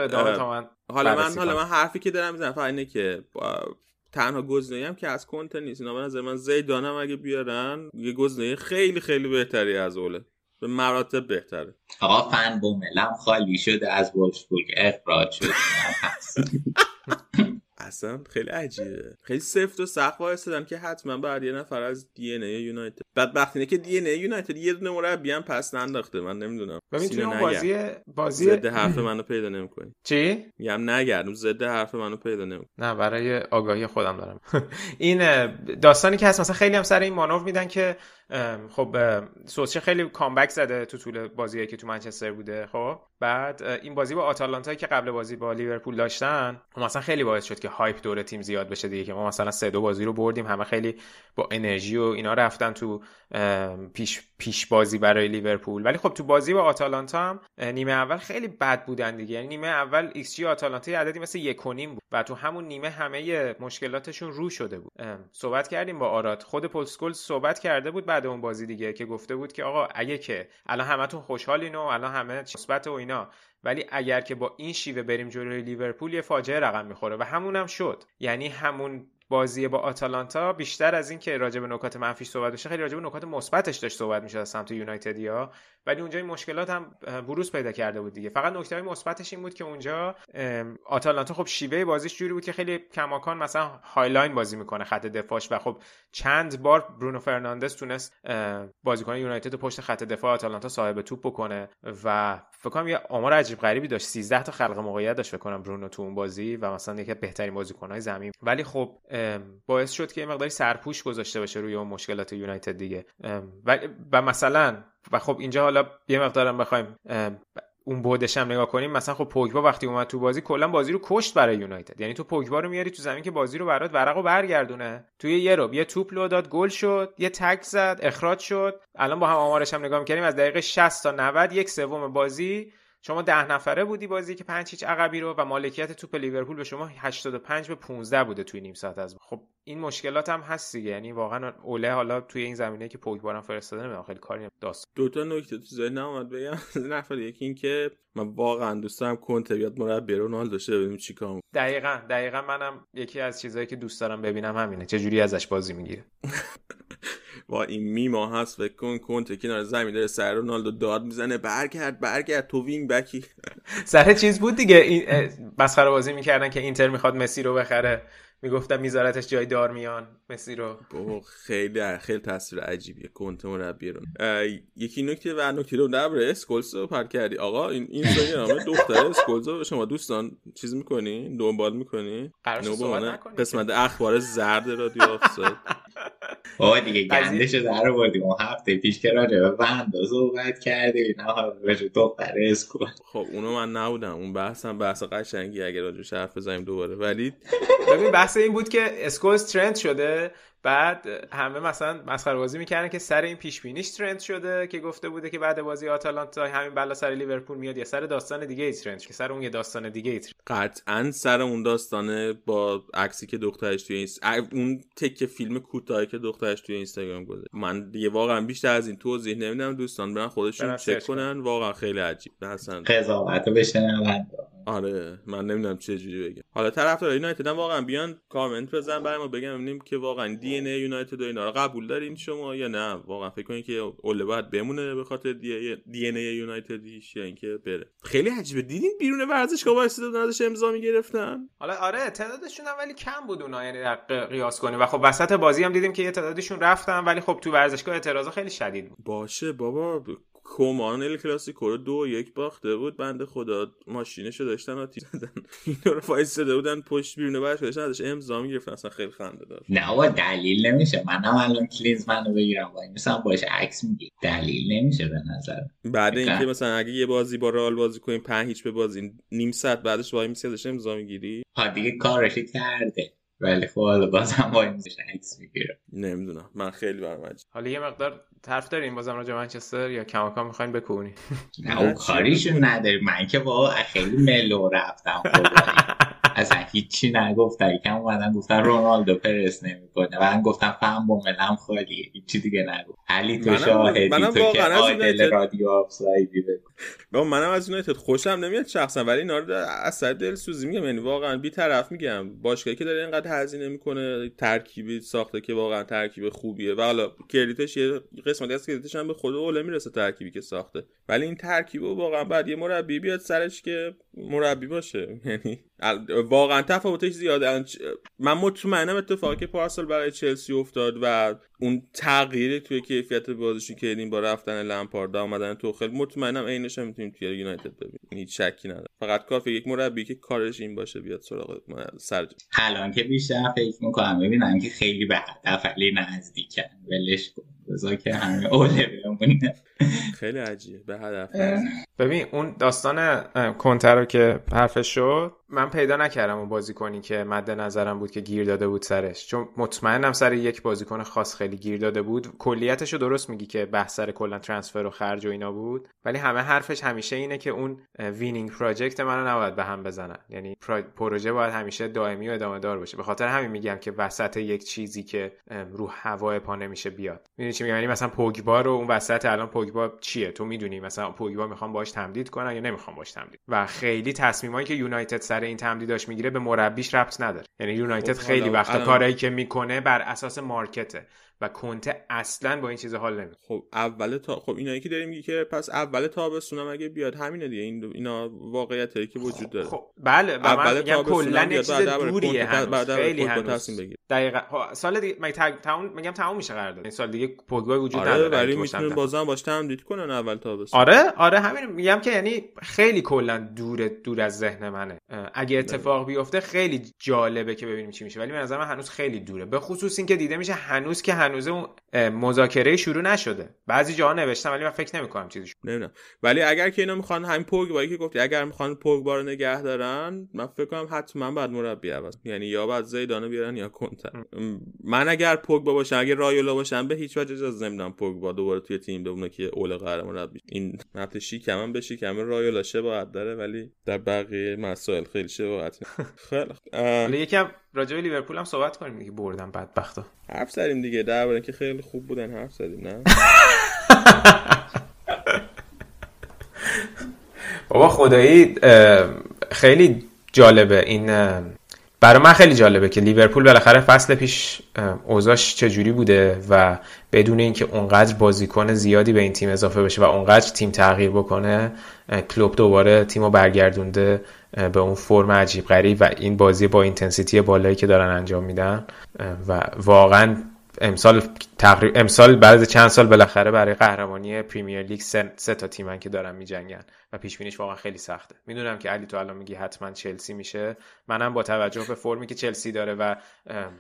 حالا من حالا. من حرفی که دارم می‌زنم فقط اینه که تنها گزینه‌ای هم که از کنت نیست. اینا به نظر من زیدانم اگه بیارن یه گزینه خیلی خیلی بهتری از اوله. به مراتب بهتره. آقا فن بوملم خالی شده از وولفسبورگ. اخراج شد. اصلا خیلی عجیبه. خیلی سفت و سخت وایسادن که حتما بعد یه نفر از دی ان ای یونایتد. بعد اینه که دی ان ای یونایتد یه دونه مربی هم پس ننداخته. من نمی‌دونم. سینه اون. بازی بازی ضد حرف منو پیدا نمی‌کنی. چی؟ میگم نگردم. ضد حرف منو پیدا نمی‌کنی. نه برای آگاهی خودم دارم. این داستانی که هست مثلا خیلی هم سر این مانور میدن که خب سوسچه خیلی کامبک زده تو طول بازیایی که تو منچستر بوده خب. بعد این بازی با آتالانتا که قبل بازی با لیورپول داشتن خب مثلا خیلی باعث شد که هایپ دور تیم زیاد بشه دیگه که ما مثلا سه دو بازی رو بردیم همه خیلی با انرژی و اینا رفتن تو پیش پیش بازی برای لیورپول. ولی خب تو بازی با آتالانتا هم نیمه اول خیلی بد بودن دیگه. یعنی نیمه اول ایکس جی آتالانتا عددی مثل یک و نیم بود و تو همون نیمه همه مشکلاتشون رو شده بود. صحبت کردیم با آراد. خود پل اسکولز صحبت کرده بود بعد اون بازی دیگه که گفته بود که آقا اگه که الان همتون خوشحالین و الان همه مثبت و اینا ولی اگر که با این شیوه بریم جلوی لیورپول یه فاجعه رقم می‌خوره و همونم شد. یعنی همون بازی با آتالانتا بیشتر از این که راجع به نکات منفیش صحبت بشه خیلی راجع به نکات مثبتش داشت صحبت می‌شد از سمت یونایتدیا ولی اونجا این مشکلات هم بروز پیدا کرده بود دیگه. فقط نکته مثبتش این بود که اونجا آتالانتا خب شیوه بازیش جوری بود که خیلی کماکان مثلا high line بازی می‌کنه خط دفاعش و خب چند بار برونو فرناندز تونست بازیکن یونایتد پشت خط دفاع آتالانتا صاحب توپ بکنه و فکر کنم یه آمار عجیب غریبی داشت. 13 تا خلق موقعیت داشت فکر کنم برونو تو اون بازی و مثلا یکی از بهترین بازیکن‌های زمین. ولی خب باعث شد که یه مقداری سرپوش گذاشته باشه روی اون مشکلات یونایتد دیگه. و, و مثلا و خب اینجا حالا یه مقدارم بخوایم اون بودش هم نگاه کنیم. مثلا خب پوگبا وقتی اومد تو بازی کلا بازی رو کشت برای یونایتد. یعنی تو پوگبا رو میاری تو زمین که بازی رو برات ورقو برگردونه. توی یه رو یه توپ لو داد گل شد یه تک زد اخراج شد. الان با هم آمارش هم نگاه می‌کردیم. از دقیقه 60 تا 90 یک سوم بازی شما ده نفره بودی بازی که پنج هیچ عقبی رو و مالکیت توپ لیورپول به شما 85 به 15 بوده توی نیم ساعت از خب این مشکلات هم هست دیگه. یعنی واقعا اوله حالا توی این زمینه که پوگبا فرستاده نمی‌دونم خیلی کاری داست دو تا نکته تو ذهنم اومد بگم. از نفر یکی این که من واقعا دوست دارم کنته بیاد مربی رونالدو شه ببینیم چیکار می‌کنه. دقیقا دقیقا منم یکی از چیزهایی که دوست دارم ببینم همینه. چه جوری ازش بازی می‌گیره. با این میما هست فکر کن کنته کنار زمین داره سر رونالدو داد می‌زنه. برگرد برگرد تو وینگ بکی. سر چیز بود دیگه. این مسخره بازی می‌کردن که اینتر می‌خواد مسی رو بخره. می‌گفتم میذارتش جای دارمیان مسی رو. بابا خیلی خیلی تصویر عجیبیه. کنت مربی رو یکی نکته و نکته رو نبره. اسکولز رو پر کردی. آقا این این نامه دختر اسکولز رو. شما دوستان چیز می‌کنی؟ دنبال می‌کنی؟ قسمت اخبار زرد رادیو آفساید بابا دیگه گندش رو در بردیم اون هفته پیش که راجع به وندا صحبت کردی نه دختر اسکول. خب اونو من نبودم. اون بحثم بحث قشنگی اگه راجع حرف بزنیم دوباره. ولی ببین بحث این بود که اسکولز trend شده. بعد همه مثلا مسخره بازی می‌کردن که سر این پیش بینیش trend شده که گفته بوده که بعد بازی آتالانتا همین بلا سر لیورپول میاد یا سر داستان دیگه ای trend که سر اون یه داستان دیگه ای قطعا سر اون داستانه با عکسی که دخترش توی اینست... اون تک فیلم کوتاهی که دخترش توی اینستاگرام گذاشت. من دیگه واقعا بیشتر از این توضیح نمیدم دوستان برن خودشون چک کنن. واقعا خیلی عجیب. حسن قضاوت بشنون. آره من نمی‌دونم چه جوری بگم. حالا طرفدار یونایتد هم واقعا بیان کامنت بزن برای ما بگم ببینیم که واقعا دی ان ای یونایتد اینا رو قبول دارین شما یا نه. واقعا فکر کنین که اوله باید بمونه به خاطر دی ان ای یونایتدیش یا اینکه بره. خیلی عجیبه. دیدین بیرون ورزشگاه وایساده ازش امضا می‌گرفتن؟ حالا آره تعدادشون هم ولی کم بود اونها یعنی قیاس کنیم. و خب وسط بازی هم دیدیم که یه تعدادشون رفتن ولی خب تو ورزشگاه اعتراضا خیلی شدید بود. باشه بابا. کمان ال کلاسیکو رو دو یک باخته بود. بنده خدا ماشینشو داشتن آتیش زدن. اینا رو فایستاده بودن پشت بیرون برش داشتن ازش امضا می‌گرفتن. اصلا خیلی خنده داشت نه با دلیل نمیشه. منم الان کلینزمن رو بگیرم. وای مثلا باش عکس میگیر دلیل نمیشه به نظر. بعد اینکه مثلا اگه یه بازی با رئال بازی کنیم 5 هیچ به بازی نیم ساعت بعدش وای میسی ازش امضا می‌گیری؟ ها دیگه کارش کرده. ولی خب حالا بازم وای میشه عکس می‌گیره. نمی‌دونم. من خیلی برام حالا یه مقدار طرف داریم بازم راجع منچستر یا کماکان می‌خواین بکونی؟ نه او کاریشون نداری من که با خیلی ملو رفتم اصلا هیچی نگفتن یکم اومدن گفتن رونالدو پرس نمی‌کنه. من گفتم فهم با ملم خالی. هیچی دیگه نگو علی تو شاهدی تو که عادل رادیو آفسایدی بگو. منم از یونایتد خوشم نمیاد شخصا ولی اینا رو اثر دل سوزی میگم. یعنی واقعا بی طرف میگم. باشگاهی که داره اینقدر هزینه می‌کنه ترکیبی ساخته که واقعا ترکیب خوبیه. و حالا کردیتش یه قسمتی از کردیتش هم به خود اوله می‌رسه ترکیبی که ساخته. ولی این ترکیب واقعا بعد یه مربی بیاد سرش که مربی باشه. یعنی واقعا تفاوتش زیاده. من مطمئنم اتفاقی که پارسال برای چلسی افتاد و اون تغییر توی کیفیت بازیشون که این با رفتن لمپارد آمدن توخل مطمئنم عینش هم می‌تونیم توی یونایتد ببینیم. هیچ شکی نداره فقط کافی یک مربی که کارش این باشه بیاد سراغ سر الان که بیشتر فکر می‌کنم ببینم که خیلی به هدف علی نزدیکن. ولش کن. بذار که همه اوله بمونه. خیلی عجیبه. به هدف ببین اون داستان کنته رو که حرفش شد من پیدا نکردم اون بازیکنی که مد نظرم بود که گیر داده بود سرش. چون مطمئنم سر یک بازیکن خاص خیلی گیر داده بود. کلیتش رو درست میگی که بحث سر کلا transfer و خرج و اینا بود. ولی همه حرفش همیشه اینه که اون winning project منو نباید به هم بزنن. یعنی پروژه باید همیشه دائمی و ادامه دار باشه. به خاطر همین میگم که وسط یک چیزی که رو هوا پا نمیشه بیاد. می‌دونی چی میگم؟ یعنی مثلا پوگبا رو اون وسط الان پوگبا چیه؟ تو می‌دونی مثلا پوگبا می‌خوام باش تمدید کنن یا نمی‌خوام باش تمدید؟ و خیلی تصمیمایی که یونایتد سر این تمدیداش می‌گیره به مربیش ربط نداره. یعنی یونایتد خب خیلی وقتا کارهایی که می‌کنه بر اساس مارکته. و کنته اصلا با این چیز حال نمی‌کنه. خب اول تا خب اینایی که داریم میگه که پس اول تابستون اگه بیاد همینه دیگه. این اینا واقعیتی که وجود داره. خب بله اول میگم کلا چیز دوریه بعد خیلی هنوز. دقیقاً. خب، سال دیگه مگه تموم میگم تموم میشه قرارداد. این سال دیگه پوگبا وجود آره نداره ولی می‌تونن بازم باش تمدید کنن اول تابستون. آره آره همین میگم که یعنی خیلی کلا دور دور از ذهن منه. اگه اتفاق بیفته خیلی جالبه که ببینیم چی میشه. ولی به نظر من هنوز خیلی دوره. به خصوص اینکه دیده میشه هنوز که هنوز اون مذاکره شروع نشده. بعضی جاها نوشتم ولی من فکر نمی‌کنم چیزی نمی‌دونم. ولی اگر که اینا می‌خوان همین پوگبا که گفتی اگر می‌خوان پوگبا رو نگه دارن من فکر کنم حتما بعد مربی عوض. یعنی یا بعد زیدانو بیارن یا کنتر. من اگر پوگبا باشم اگر رایولا باشم به هیچ وجه اجازه نمیدم پوگبا دوباره توی تیم بمونه که اول قهرمان مربی این نفت شیکم هم بشی کم رایولا شباهت داره ولی در بقیه مسائل خیلی شباهت خیلی یکم راجع به لیورپول هم صحبت کنیم. دیگه بردن بدبختا. حرف زدیم دیگه. درباره که خیلی خوب بودن حرف زدیم نه؟ بابا خدایی خیلی جالبه این برای من خیلی جالبه که لیورپول بالاخره فصل پیش اوضاعش چجوری بوده و بدون اینکه اونقدر بازیکن زیادی به این تیم اضافه بشه و اونقدر تیم تغییر بکنه کلوب دوباره تیم رو برگردونده. به اون فرم عجیب غریب و این بازی با intensity بالایی که دارن انجام میدن و واقعا امسال تقریب امسال بعد چند سال بالاخره برای قهرمانی پریمیر لیگ سه, سه تا تیمن که دارن میجنگن و پیش بینیش واقعا خیلی سخته. می‌دونم که علی تو الان میگی حتما چلسی میشه. منم با توجه به فرمی که چلسی داره و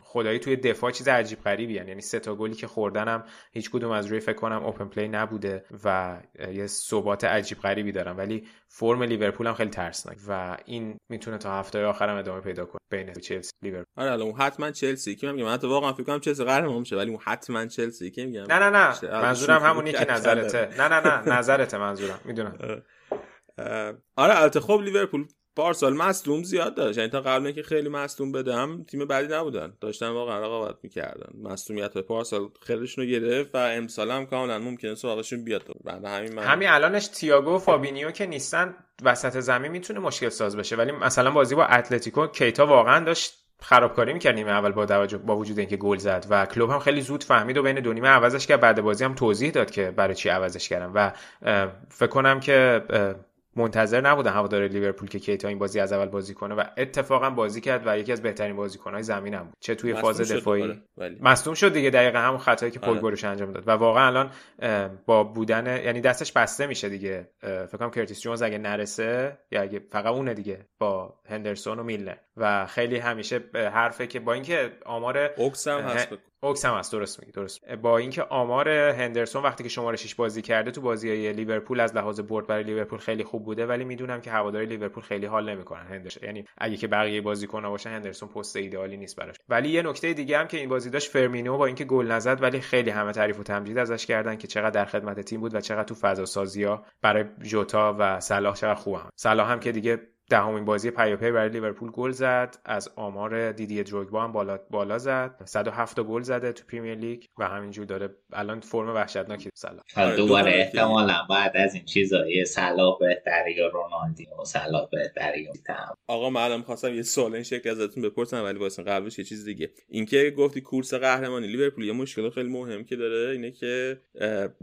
خدایی توی دفاع چیز عجیب غریبی یعنی سه تا گلی که خوردنم هیچ کدوم از روی فکر کنم اوپن پلی نبوده و یه ثبات عجیب غریبی دارن. ولی فرم لیورپول هم خیلی ترسناک و این می‌تونه تا هفته آخرم ادامه پیدا کنه. بین چلسی لیورپول. آره الان حتما چلسی. که میگم من تو واقعا فکر کنم چلسی قهرمان میشه ولی اون حتما چلسی. که میگم نه نه نه. منظورم همونی که نظرته. نه نه نه. نظرته منظورم. می‌دونم. آره البته خب لیورپول پارسال مصدوم زیاد داشت. یعنی تا قبل که خیلی مصدوم بدم تیم بعدی نبودن. داشتن واقعا رقابت می‌کردن. مصدومیت پارسال خیلیشون رو گرفت و امسال هم کاملا ممکنه سراغشون بیاد. بعد همین من... همین الانش تیاگو و فابینیو که نیستن وسط زمین می‌تونه مشکل ساز بشه. ولی مثلا بازی با اتلتیکو کیتا واقعا داشت خرابکاری می‌کرد نیمه اول با با وجود اینکه گل زد و کلوب هم خیلی زود فهمید و بین دو نیمه عوضش کرد. بعد بازی هم توضیح داد که برای چی عوضش کردم و فکر کنم که منتظر نبودن هوادار لیورپول که کیتا این بازی از اول بازی کنه و اتفاقا بازی کرد و یکی از بهترین بازیکنهای زمینم بود. چه توی فاز دفاعی. مصدوم شد دیگه دقیقا همون خطایی که پوگبا روش انجام داد. و واقعا الان با بودن یعنی دستش بسته میشه دیگه. فکر کنم کرتیس جونز اگه نرسه یا اگه فقط اونه دیگه با هندرسون و میلنر و خیلی همیشه حرفه که با اینکه آمار اوکس هم هست اوکس هم هست درست میگی درست با اینکه آمار هندرسون وقتی که شماره 6 بازی کرده تو بازی های لیورپول از لحاظ برد برای لیورپول خیلی خوب بوده ولی می‌دونم که هواداری لیورپول خیلی حال نمی‌کنن. هندرسون یعنی اگه که بقیه بازیکن‌ها باشن هندرسون پست ایدئالی نیست براش. ولی یه نکته دیگه هم که این بازی داشت فیرمینو با اینکه گل نزد ولی خیلی همه تعریف و تمجید ازش کردن که چقدر در خدمت تیم بود و چقدر تو فضا سازی ها برای جوتا و صلاح چقدر خوبه. صلاح هم که دیگه دهمین بازی پیاپی برای لیورپول گل زد. از آمار دیدی دروگبا هم بالا بالا زد. 107 گل زده تو پریمیر لیگ و همینجور داره الان فرم وحشتناکی صلاح. دوباره احتمالا بعد از این چیزایی صلاح بهتری یا رونالدینو صلاح بهتری آقا من الان خواستم یه سوال این شکل ازتون بپرسم ولی واسه قبلش یه چیز دیگه. اینکه گفتی کورس قهرمانی لیورپول یه مشکل خیلی مهم که داره اینه که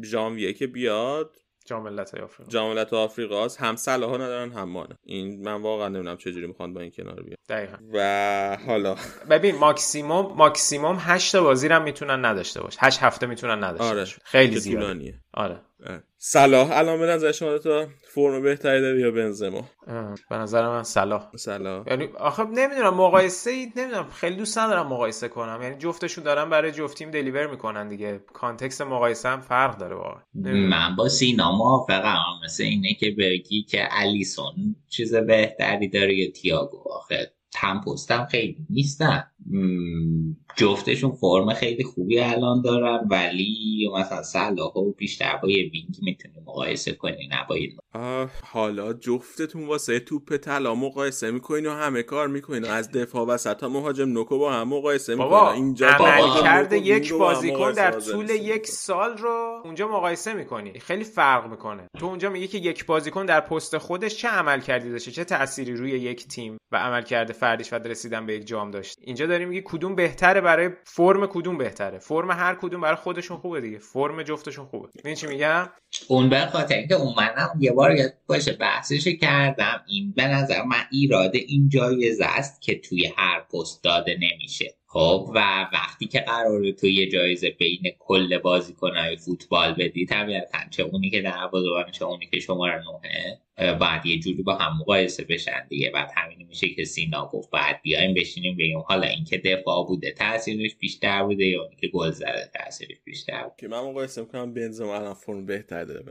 ژانویه که بیاد جام ملت آفریقا. جام ملت آفریقا هم صلاح ندارن هم مانه. این من واقعا نمی‌دونم چه جوری می‌خوان با این کنار بیان. دقیقاً. و حالا. ببین ماکسیموم ماکسیموم 8 تا بازی هم می‌تونن نداشته باش. 8 هفته می‌تونن نداشته آره. خیلی زیاده. آره. صلاح. الان به نظر شما تا فرم بهتری داره یا بنزما؟ به نظر من صلاح. صلاح. یعنی آخه نمی‌دونم مقایسه ای نمی‌دونم. خیلی دوست ندارم مقایسه کنم. یعنی جفتشون دارن برای جفتیم deliver می‌کنن دیگه. context مقایسه هم فرق داره واقعا. من با سینا موافقم. مثل اینه که بگی که الیسون چیز بهتری داره یا تییاگو آخه هم پستم خیلی نیستن. جفتشون فرم خیلی خوبی الان دارن ولی مثلا صلاح و بیشتر با یه وینگ می‌تونی مقایسه کنی نباید حالا جفتتون واسه توپ طلا مقایسه می‌کنین و همه کار می‌کنین. از دفاع وسط تا مهاجم نوکو با هم مقایسه می‌کنین. اینجا عمل کرده یک بازیکن در طول یک سال رو اونجا مقایسه می‌کنی. خیلی فرق می‌کنه. تو اونجا میگی که یک بازیکن در پست خودش چه عمل کردی داشته؟ چه تأثیری روی یک تیم و عمل کرده فردیش و رسیدن به یک جام داشت اینجا داری میگی کدوم بهتره برای فرم کدوم بهتره؟ فرم هر کدوم برای خودشون خوبه دیگه. فرم جفتشون خوبه. این چی میگم؟ اون به خاطر اینکه اومدم یه بار یاد باشه بحثش کردم. این به نظر من ایراد این جایزه است که توی هر پست داده نمیشه. خب و وقتی که قراره تو یه جایزه بین کل بازیکنهای فوتبال بدی طبیعتا چه اونی که در چه اونی که شماره نوهه بعد یه جوری با هم مقایسه بشن دیگه. بعد همین میشه که سینا گفت بعد بیایم بشینیم بگیم حالا اینکه دفاع بوده تاثیرش بیشتر بوده یا اینکه گل زده تاثیرش بیشتر بوده؟ که من مقایسه می‌کنم بنزما الان فرم بهتر داره.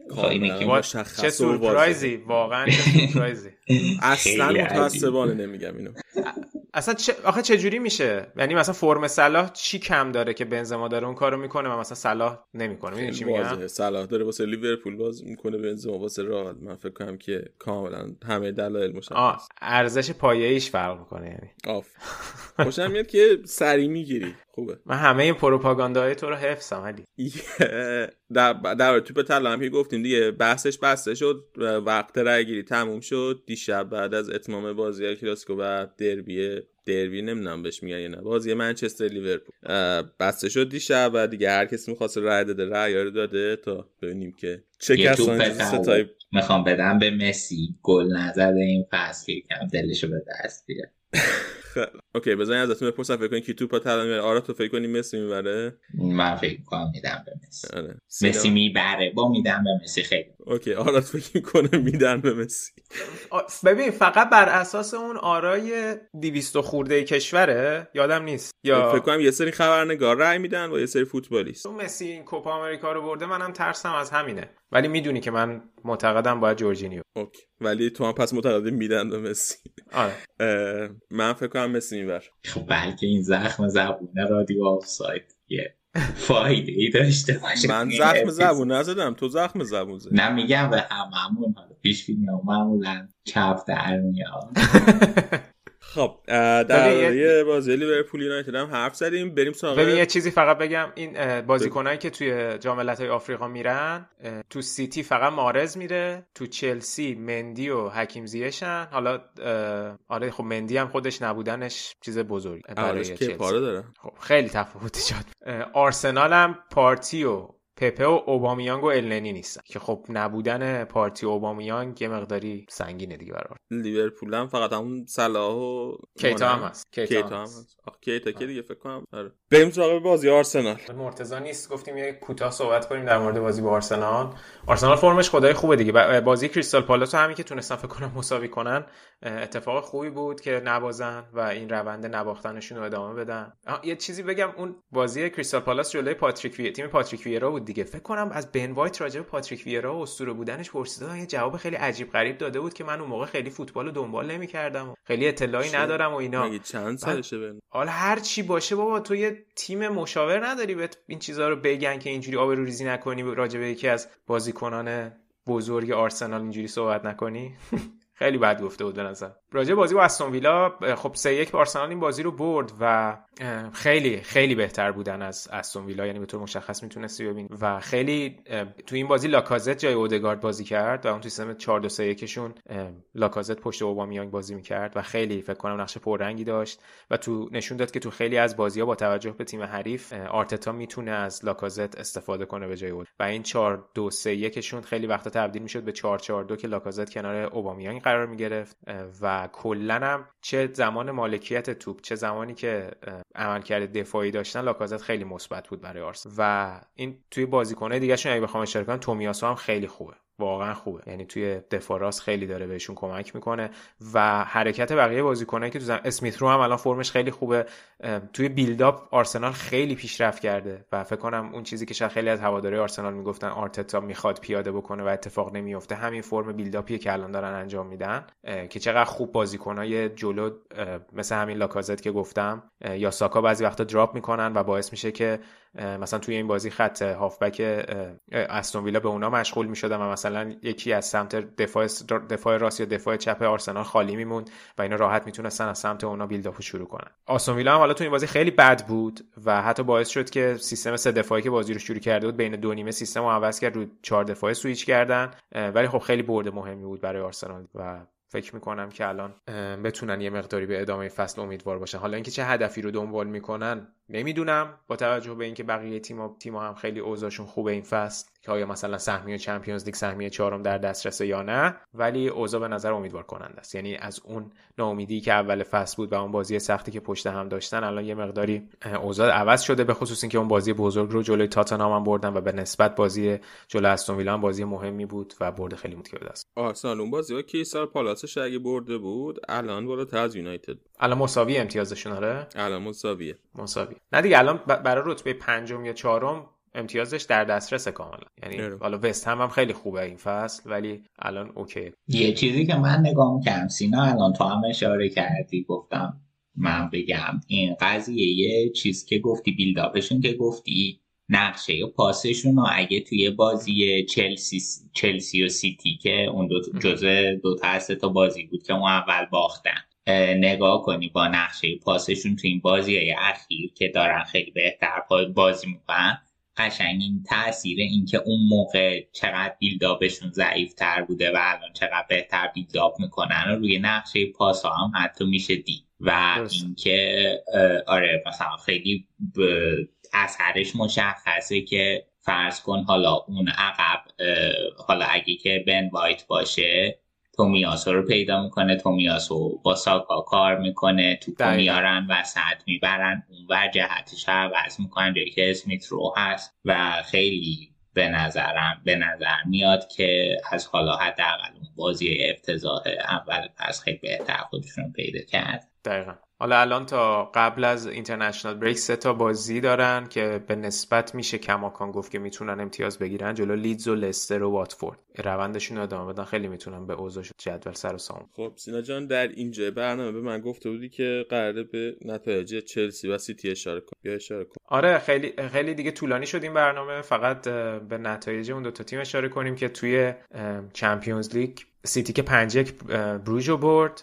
چه سورپرایزی؟ واقعا چه سورپرایزی؟ اصلا متاسفانه نمیگم اینو. اصلا چه... آخه چه جوری میشه؟ یعنی مثلا فرم صلاح چی کم داره که بنزما داره؟ اون کارو می‌کنه و مثلا صلاح نمی‌کنه. می‌دونی چی میگم؟ صلاح داره واسه لیورپول باز می‌کنه بنزما واسه رئال. من فکر کنم که کاملا همه دلایل مشخص. ارزش پایه‌ایش فرق می‌کنه یعنی. آف. خوشم میاد که سری می‌گیری. خوبه. من همه این پروپاگانداهای تو رو حفظم علی. در در توپ طلا هم که گفتیم دیگه بحثش بسته شد وقت رای گیری تموم شد. دیشب بعد از اتمام بازی کلاسیکو و دربی دربی نمی‌دونم بهش میگن یا نه بازی منچستر لیورپول. بسته شد دیشب و دیگه هر کسی می‌خواست رای داده رای رو داده تا ببینیم که چه کسانی ستای می‌خوام بدم به مسی. گل نزده این فصل کم دلشو به دست بیاره. اوکی بزنین ازتون بپرسم فکر کنین کی توپ طلا می‌بره. آرا تو فکر کنی مسی می‌بره؟ من فکر کنم میدم به مسی. آره. مسی می‌بره. با میدم به مسی خیلی. OK آراد فکر می‌کنه میدن به مسی؟ ببین فقط بر اساس اون آرای 200 خورده کشوره یادم نیست. یا فکر کنم یه سری خبرنگار رای میدن و یه سری فوتبالیست. مسی این کوپا آمریکا رو برده منم ترسم از همینه. ولی می‌دونی که من معتقدم باید جورجینیو. OK. ولی تو هم پس معتقدی میدن به مسی. آره. من فکر کنم مسی میبر خب بلکه این زخم زبونه رادیو آفساید یه فایده ای داشته باشه. من زخم زبون نزدم تو زخم زبون زدی. نه میگم به هممون پیش بینی معمولا کف در میاد خب در بازی لیورپول یونایتد هم حرف زدیم. بریم سراغ ببین یه چیزی فقط بگم این بازیکنایی که توی جام ملت‌های آفریقا میرن تو سیتی فقط مارز میره تو چلسی مندی و حکیم زیشن حالا آره خب مندی هم خودش نبودنش چیز بزرگی برای چلسی. داره. خب خیلی تفاوت ایجاد. آرسنال هم پارتی و پپه و اوبامیانگ و النی نیستن. که خب نبودن پارتی اوبامیانگ یه مقداری سنگینه دیگه برار لیورپول هم فقط همون صلاح و کیتا هم هست. کیتا هم هست. آخ کیتا که دیگه؟ فکر کنم آره. بریم سراغ بازی آرسنال. مرتضی نیست گفتیم یه کوتاه صحبت کنیم در مورد بازی با آرسنال. آرسنال فرمش خدای خوبه دیگه. بازی کریستال پالاس همین که تونستن فکر کنم مساوی کنن اتفاق خوبی بود که نبازن و این روند نباختنشون رو ادامه بدن. یه چیزی بگم اون بازی کریستال پالاس جلوی پاتریک وی... تیم پاتریک ویرا بود دیگه. فکر کنم از بن وایت راجع به پاتریک ویرا و اسطوره بودنش پرسیدن. یه جواب خیلی عجیب غریب داده بود که من اون موقع خیلی فوتبال رو دنبال نمی‌کردم خیلی اطلاعی ندارم و اینا. چند سالشه بن؟ حالا هر چی باشه بابا تو یه تیم مشاور نداری به این چیزا رو بگن که اینجوری آبروریزی نکنی راجع به یکی از بازیکنان بزرگ آرسنال اینجوری صحبت نکنی؟ خیلی بد گفته بود به نظر راجع بازی با استون ویلا خب سه یک آرسنال این بازی رو برد و خیلی خیلی بهتر بودن از استون ویلا یعنی به طور مشخص می‌تونستی ببین و خیلی تو این بازی لاکازت جای اودگارد بازی کرد و اون تو سیستم 4 2 3 1 شون لاکازت پشت اوبامیانگ بازی می‌کرد و خیلی فکر کنم نقش پررنگی داشت و تو نشون داد که تو خیلی از بازی ها با توجه به تیم حریف آرتتا می‌تونه از لاکازت استفاده کنه به جای اود. و این 4 2 3 1 شون خیلی وقتا تبدیل می‌شد به 4 4 2 که لاکازت کنار اوبامیانگ قرار می‌گرفت و کلا هم چه زمان مالکیت توپ چه زمانی که عملکرد دفاعی داشتن لاکازت خیلی مثبت بود برای آرس و این توی بازیکن‌های دیگه شون اگه بخوام اشاره کنم تومیاسو هم خیلی خوبه. واقعا خوبه. یعنی توی دفاع راست خیلی داره بهشون کمک می‌کنه و حرکت بقیه بازیکنایی که تو زم... اسمیت رو هم الان فرمش خیلی خوبه. توی بیلداپ آرسنال خیلی پیشرفت کرده و فکر کنم اون چیزی که شاید خیلی از هواداری آرسنال می‌گفتن آرتتا می‌خواد پیاده بکنه و اتفاق نمیفته همین فرم بیلداپیه که الان دارن انجام میدن که چقدر خوب بازیکنای جلو مثل همین لاکازت که گفتم یا ساکا بعضی وقتا دراپ می‌کنن و باعث میشه که مثلا توی این بازی خط هافبک استون ویلا به اونا مشغول می‌شدن و مثلا یکی از سمت دفاع دفاع راست یا دفاع چپ آرسنال خالی میموند و اینا راحت می‌تونستن از سمت اونا بیلداپو شروع کنن. آستون ویلا هم حالا تو این بازی خیلی بد بود و حتی باعث شد که سیستم سه دفاعی که بازی رو شروع کرده بود بین دو نیمه سیستم رو عوض کرد رو چهار دفاعه سویچ کردن ولی خب خیلی برد مهمی بود برای آرسنال و فکر می‌کنم که الان بتونن یه مقداری به ادامه فصل امیدوار باشن. حالا اینکه چه هدفی رو دنبال می‌کنن نمی‌دونم. با توجه به اینکه بقیه تیم تیم هم خیلی اوضاعشون خوبه این فصل که آیا مثلا سهمیه چمپیونز لیگ سهمیه چهارم در دسترس یا نه ولی اوضاع به نظر امیدوار کننده است. یعنی از اون ناامیدی که اول فصل بود و اون بازی سختی که پشت هم داشتن الان یه مقداری اوضاع عوض شده به خصوص اینکه اون بازی بزرگ رو جلوی تاتنهام هم بردن و به نسبت بازی جلوی استون ویلا بازی مهمی بود و برد خیلی متکی به دست. آرسنال اون بازی ها کیسار پالاسش اگه برده بود الان بالاتر از یونایتد. الان مساوی امتیازشون آره؟ الان مساویه. مساوی. نه دیگه الان برای رتبه پنجم یا چهارم امتیازش در دسترس کاملا. یعنی حالا وست هم, هم خیلی خوبه این فصل ولی الان اوکی. یه چیزی که من نگاه می‌کردم سینا الان تو هم اشاره کردی گفتم من بگم این قضیه یه چیز که گفتی بیلداپشون که گفتی. نقشه پاسشون رو اگه توی بازی چلسی چلسی و سیتی که اون دو جزء دو تا تا بازی بود که اون اول باختن نگاه کنی با نقشه پاسشون تو این بازی های اخیر که دارن خیلی بهتر بازی می‌کنن قشنگ این تاثیر اینکه اون موقع چقدر بیلداپشون ضعیف تر بوده و الان چقدر بهتر بیلداپ می‌کنن و روی نقشه پاس ها هم حتی میشه دید. و اینکه آره مثلا خیلی اثرش مشخصه که فرض کن حالا اون عقب حالا اگه که بن وایت باشه تومیاسو رو پیدا می‌کنه تومیاسو با ساکا کار می‌کنه تو میارن وسط می‌برن اون ور جهتش عوض می‌کنن جایی که اسمیت رو هست و خیلی به نظرم به نظر میاد که از حالا حداقل اون بازی افتضاح اول پس خیلی بهتر خودشون پیدا کرد. دقیقا. حالا الان تا قبل از international break سه تا بازی دارن که به نسبت میشه کماکان گفت که می‌تونن امتیاز بگیرن جلو لیدز و لستر و واتفورد. روندشون رو ادامه بدن. خیلی می‌تونن به اوضاع جدول سر و سام خب سینا جان در اینجا برنامه به من گفته بودی که قراره به نتایج چلسی و سیتی اشاره کن یا اشاره کن. آره خیلی خیلی دیگه طولانی شد این برنامه. فقط به نتایج اون دو تا تیم اشاره کنیم که توی Champions League سیتی که 5 یک بروژ رو برد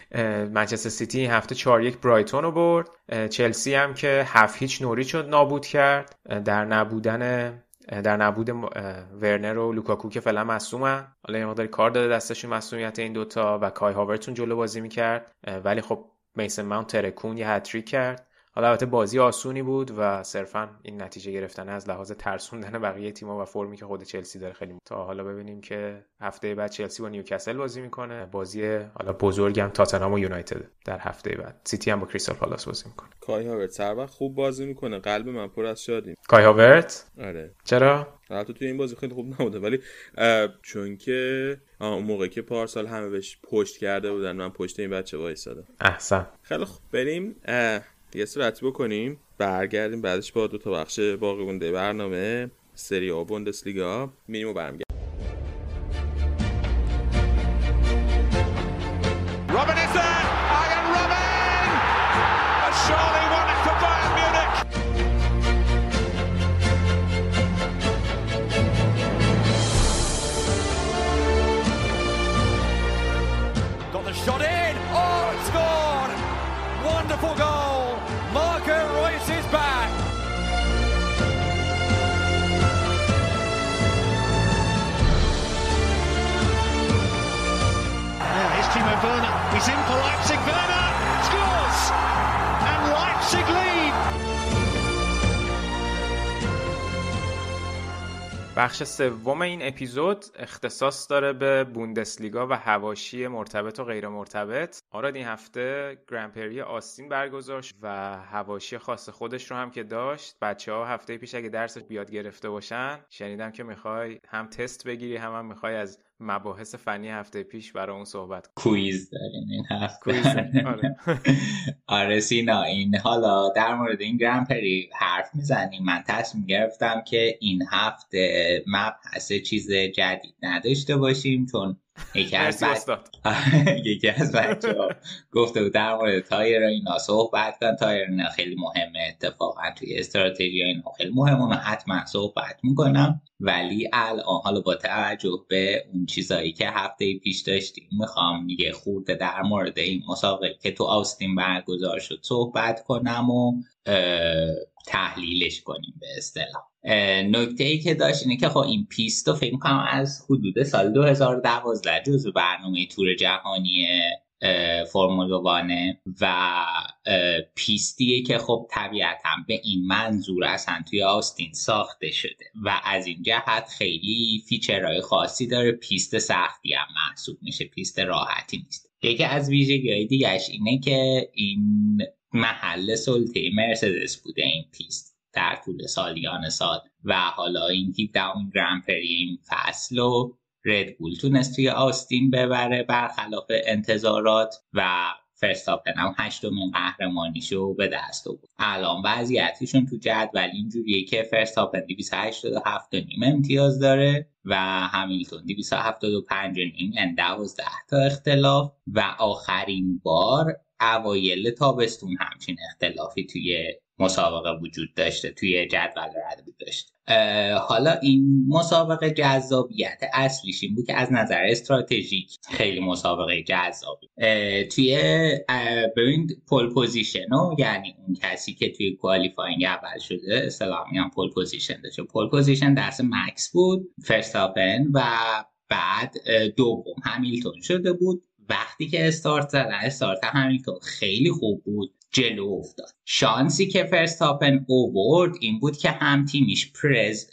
منچستر سیتی این هفته 4 یک برایتون رو برد. چلسی هم که 7 هیچ نوریچ رو نابود کرد. در نبودن در نبود ورنر و لوکاکو که فعلا مصدومن حالا یه مقداری کار داده دستشون مصدومیت این دوتا و کای هاورتز اون جلو بازی می‌کرد. ولی خب میسن ماونت ترکوند یه هتریک کرد. حالا البته بازی آسونی بود و صرفا این نتیجه گرفتن از لحاظ ترسوندن بقیه تیم‌ها و فرمی که خود چلسی داره خیلی تا حالا ببینیم که هفته بعد چلسی با نیوکاسل بازی می‌کنه. بازی حالا بزرگم تاتنهام و یونایتد. در هفته بعد سیتی هم با کریستال پالاس بازی می‌کنه. کای هاورت هر وقت خوب بازی می‌کنه. قلب من پر از شادی کای هاورت آره. چرا؟ حتی توی این بازی خیلی خوب نبوده. ولی چون که اون موقعی که پارسال همه بهش پشت کرده بودن من پشت این بچه وایسادم. احسن. خیلی خوب. بریم یه صورتی بکنیم. برگردیم بعدش با دو تا بخش باقی مونده. برنامه سری آ بوندسلیگا. میریم و برمیگردیم. بخش سوم این اپیزود اختصاص داره به بوندسلیگا و حواشی مرتبط و غیر مرتبط. آراد این هفته گرانپری آستین برگزار و حواشی خاص خودش رو هم که داشت. بچه ها هفته پیش اگه درسشو یاد گرفته باشن. شنیدم که می‌خوای هم تست بگیری هم هم می‌خوای از مباحث فنی هفته پیش برای اون صحبت quiz داریم این هفته. quiz آره. آره سینا این حالا در مورد این گرانپری حرف می‌زنیم. من تصمیم گرفتم که این هفته مبحث چیز جدید نداشته باشیم چون یکی از یکی از بچه ها گفته بود در مورد تایر اینا صحبت کن. تایر اینا خیلی مهمه. اتفاقا توی استراتژی اینا خیلی مهمه. من حتما صحبت می‌کنم. ولی الان حالا با توجه به اون چیزایی که هفته پیش داشتیم می‌خوام یه خورده در مورد این مسابقه که تو آستین برگزار شد صحبت کنم و تحلیلش کنیم به اصطلاح. نکته ای که داشت اینه که خب این پیست رو فکر کنم از حدود سال 2012 جزو برنامه تور جهانی فرمول وانه و پیستیه که خب طبیعتا به این منظور اصلا توی آستین ساخته شده و از این جهت خیلی feature های خاصی داره. پیست سختی هم محسوب میشه پیست راحتی نیست. یکی از ویژگی های دیگهش اینه که این محل سلطه مرسدس بوده این پیست در طول سالیان سال و حالا این داون گرند پری این فصل و ردبول تونست توی آستین ببره برخلاف انتظارات و فرستاپن هم هشتمین قهرمانیشو به دست بود الان وضعیتشون تو جدول اینجوریه که فرستاپن 287 نیم امتیاز داره و همیلتون 275 نیم یعنی 12 تا اختلاف. و آخرین بار اوایل تابستون همچین اختلافی توی مسابقه وجود داشته توی جدول رد بول داشته. حالا این مسابقه جذابیت اصلیش این بود که از نظر استراتژیک خیلی مسابقه جذابی. توی ببین pole position یعنی اون کسی که توی qualifying اول شده اصطلاحا هم pole position داشته pole position دست مکس بود فرستاپن و بعد دوم همیلتون شده بود. وقتی که استارت زدن استارت همیلتون خیلی خوب بود. جلو افتاد. شانسی که فرستاپن اوورد این بود که هم تیمیش پرز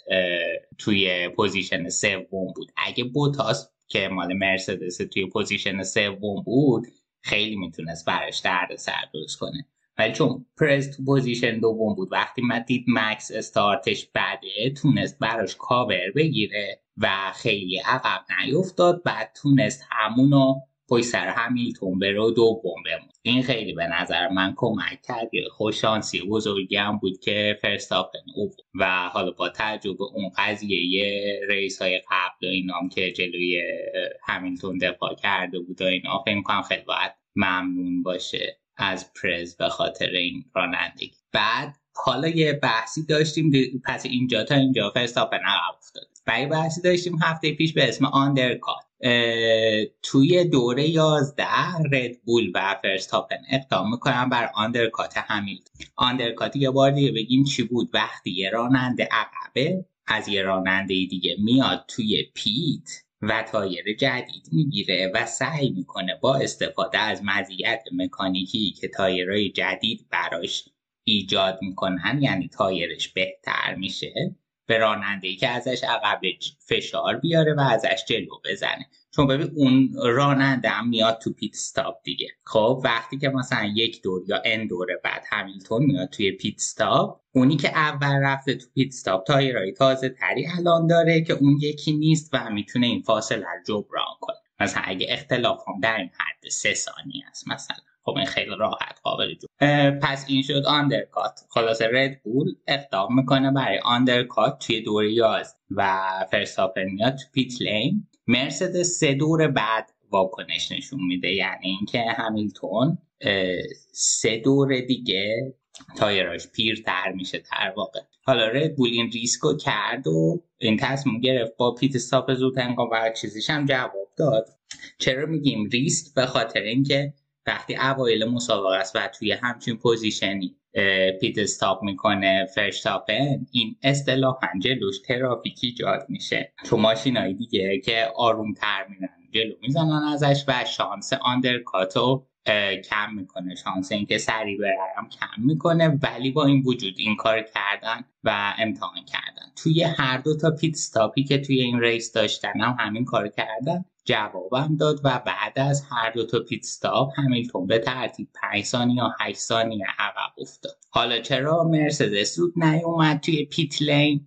توی position سوم بود. اگه بوتاس که مال مرسدس توی position سوم بود خیلی می‌تونست براش درد سر درست کنه. ولی چون پرز تو position دوم بود وقتی من دید مکس استارتش بده تونست براش کاور بگیره و خیلی عقب نیفتاد. بعد تونست همونو پشت سر همیلتون بره و دوم بمون. این خیلی به نظر من کمک کرد خوششانسی بزرگی هم بود که فرستاپن او و حالا با تجربه اون قضیه یه ریس های قبل و اینام که جلوی همیلتون دفاع کرده بود و اینا فکر کنم خیلی باید ممنون باشه از پرز به خاطر این رانندگی. بعد حالا یه بحثی داشتیم پس اینجا تا اینجا فرستاپن عقب افتاد. و بحثی داشتیم هفته پیش به اسم آندرکات. توی دور 11 رد بول و فرستاپن اقدام می‌کنن بر undercut همیلتون. undercut یه بار دیگه بگیم چی بود. وقتی یه راننده عقبه از یه راننده دیگه میاد توی pit و تایر جدید می‌گیره و سعی می‌کنه با استفاده از مزیت مکانیکی که تایرهای جدید براش ایجاد می‌کنن یعنی تایرش بهتر میشه به راننده ای که ازش عقب فشار بیاره و ازش جلو بزنه. چون ببین اون راننده هم میاد تو پیت استاپ دیگه. خب وقتی که مثلا یک دور یا ان دوره بعد همیلتون میاد توی پیت استاپ اونی که اول رفته تو پیت استاپ تایرای تازه تری الان داره که اون یکی نیست و می‌تونه این فاصله رو جبران کنه. مثلا اگه اختلاف هم در این حد سه ثانیه است مثلا. خب این خیلی راحت قابل جو پس این شد آندرکات خلاصه رد بول اقدام می‌کنه برای آندرکات توی دور یاز و فرستاپن میاد تو pit lane مرسدس سه دور بعد واکنش نشون میده یعنی اینکه همیلتون سه دور دیگه تایراش پیرتر میشه در واقع. حالا رد بول این ریسکو کرد و این تصمیم گرفت با pit stop زود هنگام و چیزیش هم جواب داد. چرا میگیم ریسک؟ به خاطر اینکه وقتی اوایل مسابقه است و توی همچین position ی pit stop می‌کنه فرستاپن این اصطلاحا جلوش ترافیکی ایجاد میشه. تو ماشینای دیگه که آروم تر میرن جلو می‌زنن ازش و شانس undercut و کم می‌کنه. شانس اینکه سریع برم کم می‌کنه ولی با این وجود این کار کردن و امتحان کردن. توی هر دو تا pit stop ی که توی این race داشتن هم همین کار کردن. جوابم داد و بعد از هر دو تا pit stop همیلتون به ترتیب 5 ثانیه یا 8 ثانیه عقب افتاد. حالا چرا مرسدس زود نیومد توی pit lane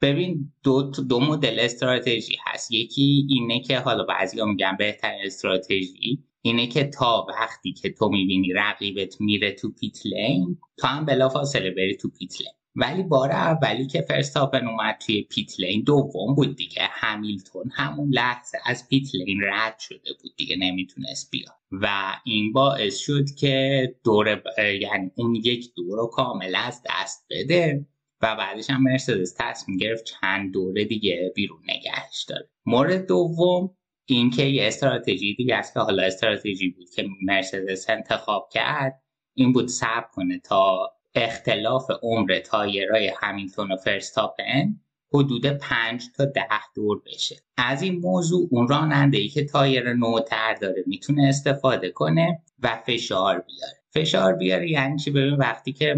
ببین دو, دو مدل استراتژی هست. یکی اینه که حالا بعضی میگن بهترین استراتژی اینه که تا وقتی که تو می‌بینی رقیبت میره تو pit lane تو هم بلافاصله بری تو پیت لین ولی بار اولی که فرستاپن اومد توی پیت لین دوم بود دیگه. همیلتون همون لحظه از پیت لین رد شده بود دیگه نمی‌تونست بیاد. و این باعث شد که دور یعنی اون یک دور رو کامل از دست بده و بعدش هم مرسدس تصمیم گرفت چند دوره دیگه بیرون نگهش داره. مورد دوم اینکه یه استراتژی دیگه است که حالا استراتژی بود که مرسدس انتخاب کرد این بود صبر کنه تا اختلاف عمر تایرهای همیلتون و فرستاپن حدود 5 تا 10 دور بشه. از این موضوع اون راننده ای که تایر نوتر داره می‌تونه استفاده کنه و فشار بیاره. فشار بیاره یعنی چی؟ ببین وقتی که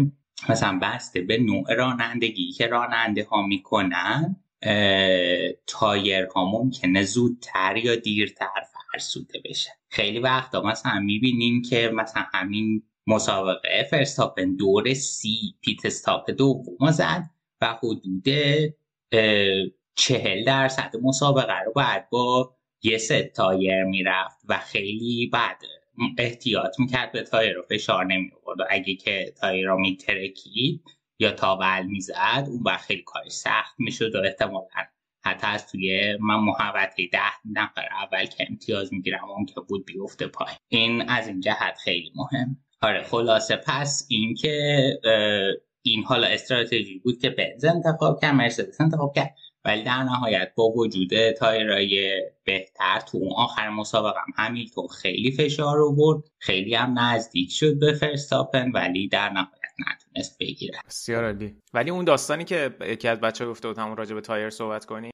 مثلا بسته به نوع رانندگی که راننده ها می‌کنن تایرها ممکنه زودتر یا دیرتر فرسوده بشه. خیلی وقتا مثلا می‌بینیم که مثلا همین مسابقه فرستاپن دور سی pit stop دوم زد و حدود چهل درصد مسابقه رو باید با یه ست تایر می‌رفت و خیلی بعد احتیاط می‌کرد به تایر رو فشار نمی و اگه که تایر رو میترکید یا تاول می‌زد اون وقت خیلی کارش سخت می‌شد و احتمالا حتی از توی من محوطه ده نفر اول که امتیاز می‌گیرم اون که بود بیفته پای این از این جهت خیلی مهم. آره خلاصه. پس اینکه این حالا استراتژی بود که بنز انتخاب کرد مرسدس انتخاب کرد. ولی در نهایت با وجود تایرای بهتر تو اون آخر مسابقه هم همیلتون خیلی فشار رو برد خیلی هم نزدیک شد به فرستاپن ولی در نهایت نتونست بگیره. بسیار عالی. ولی اون داستانی که یکی از بچه گفته بود همون راجع به تایر صحبت کنی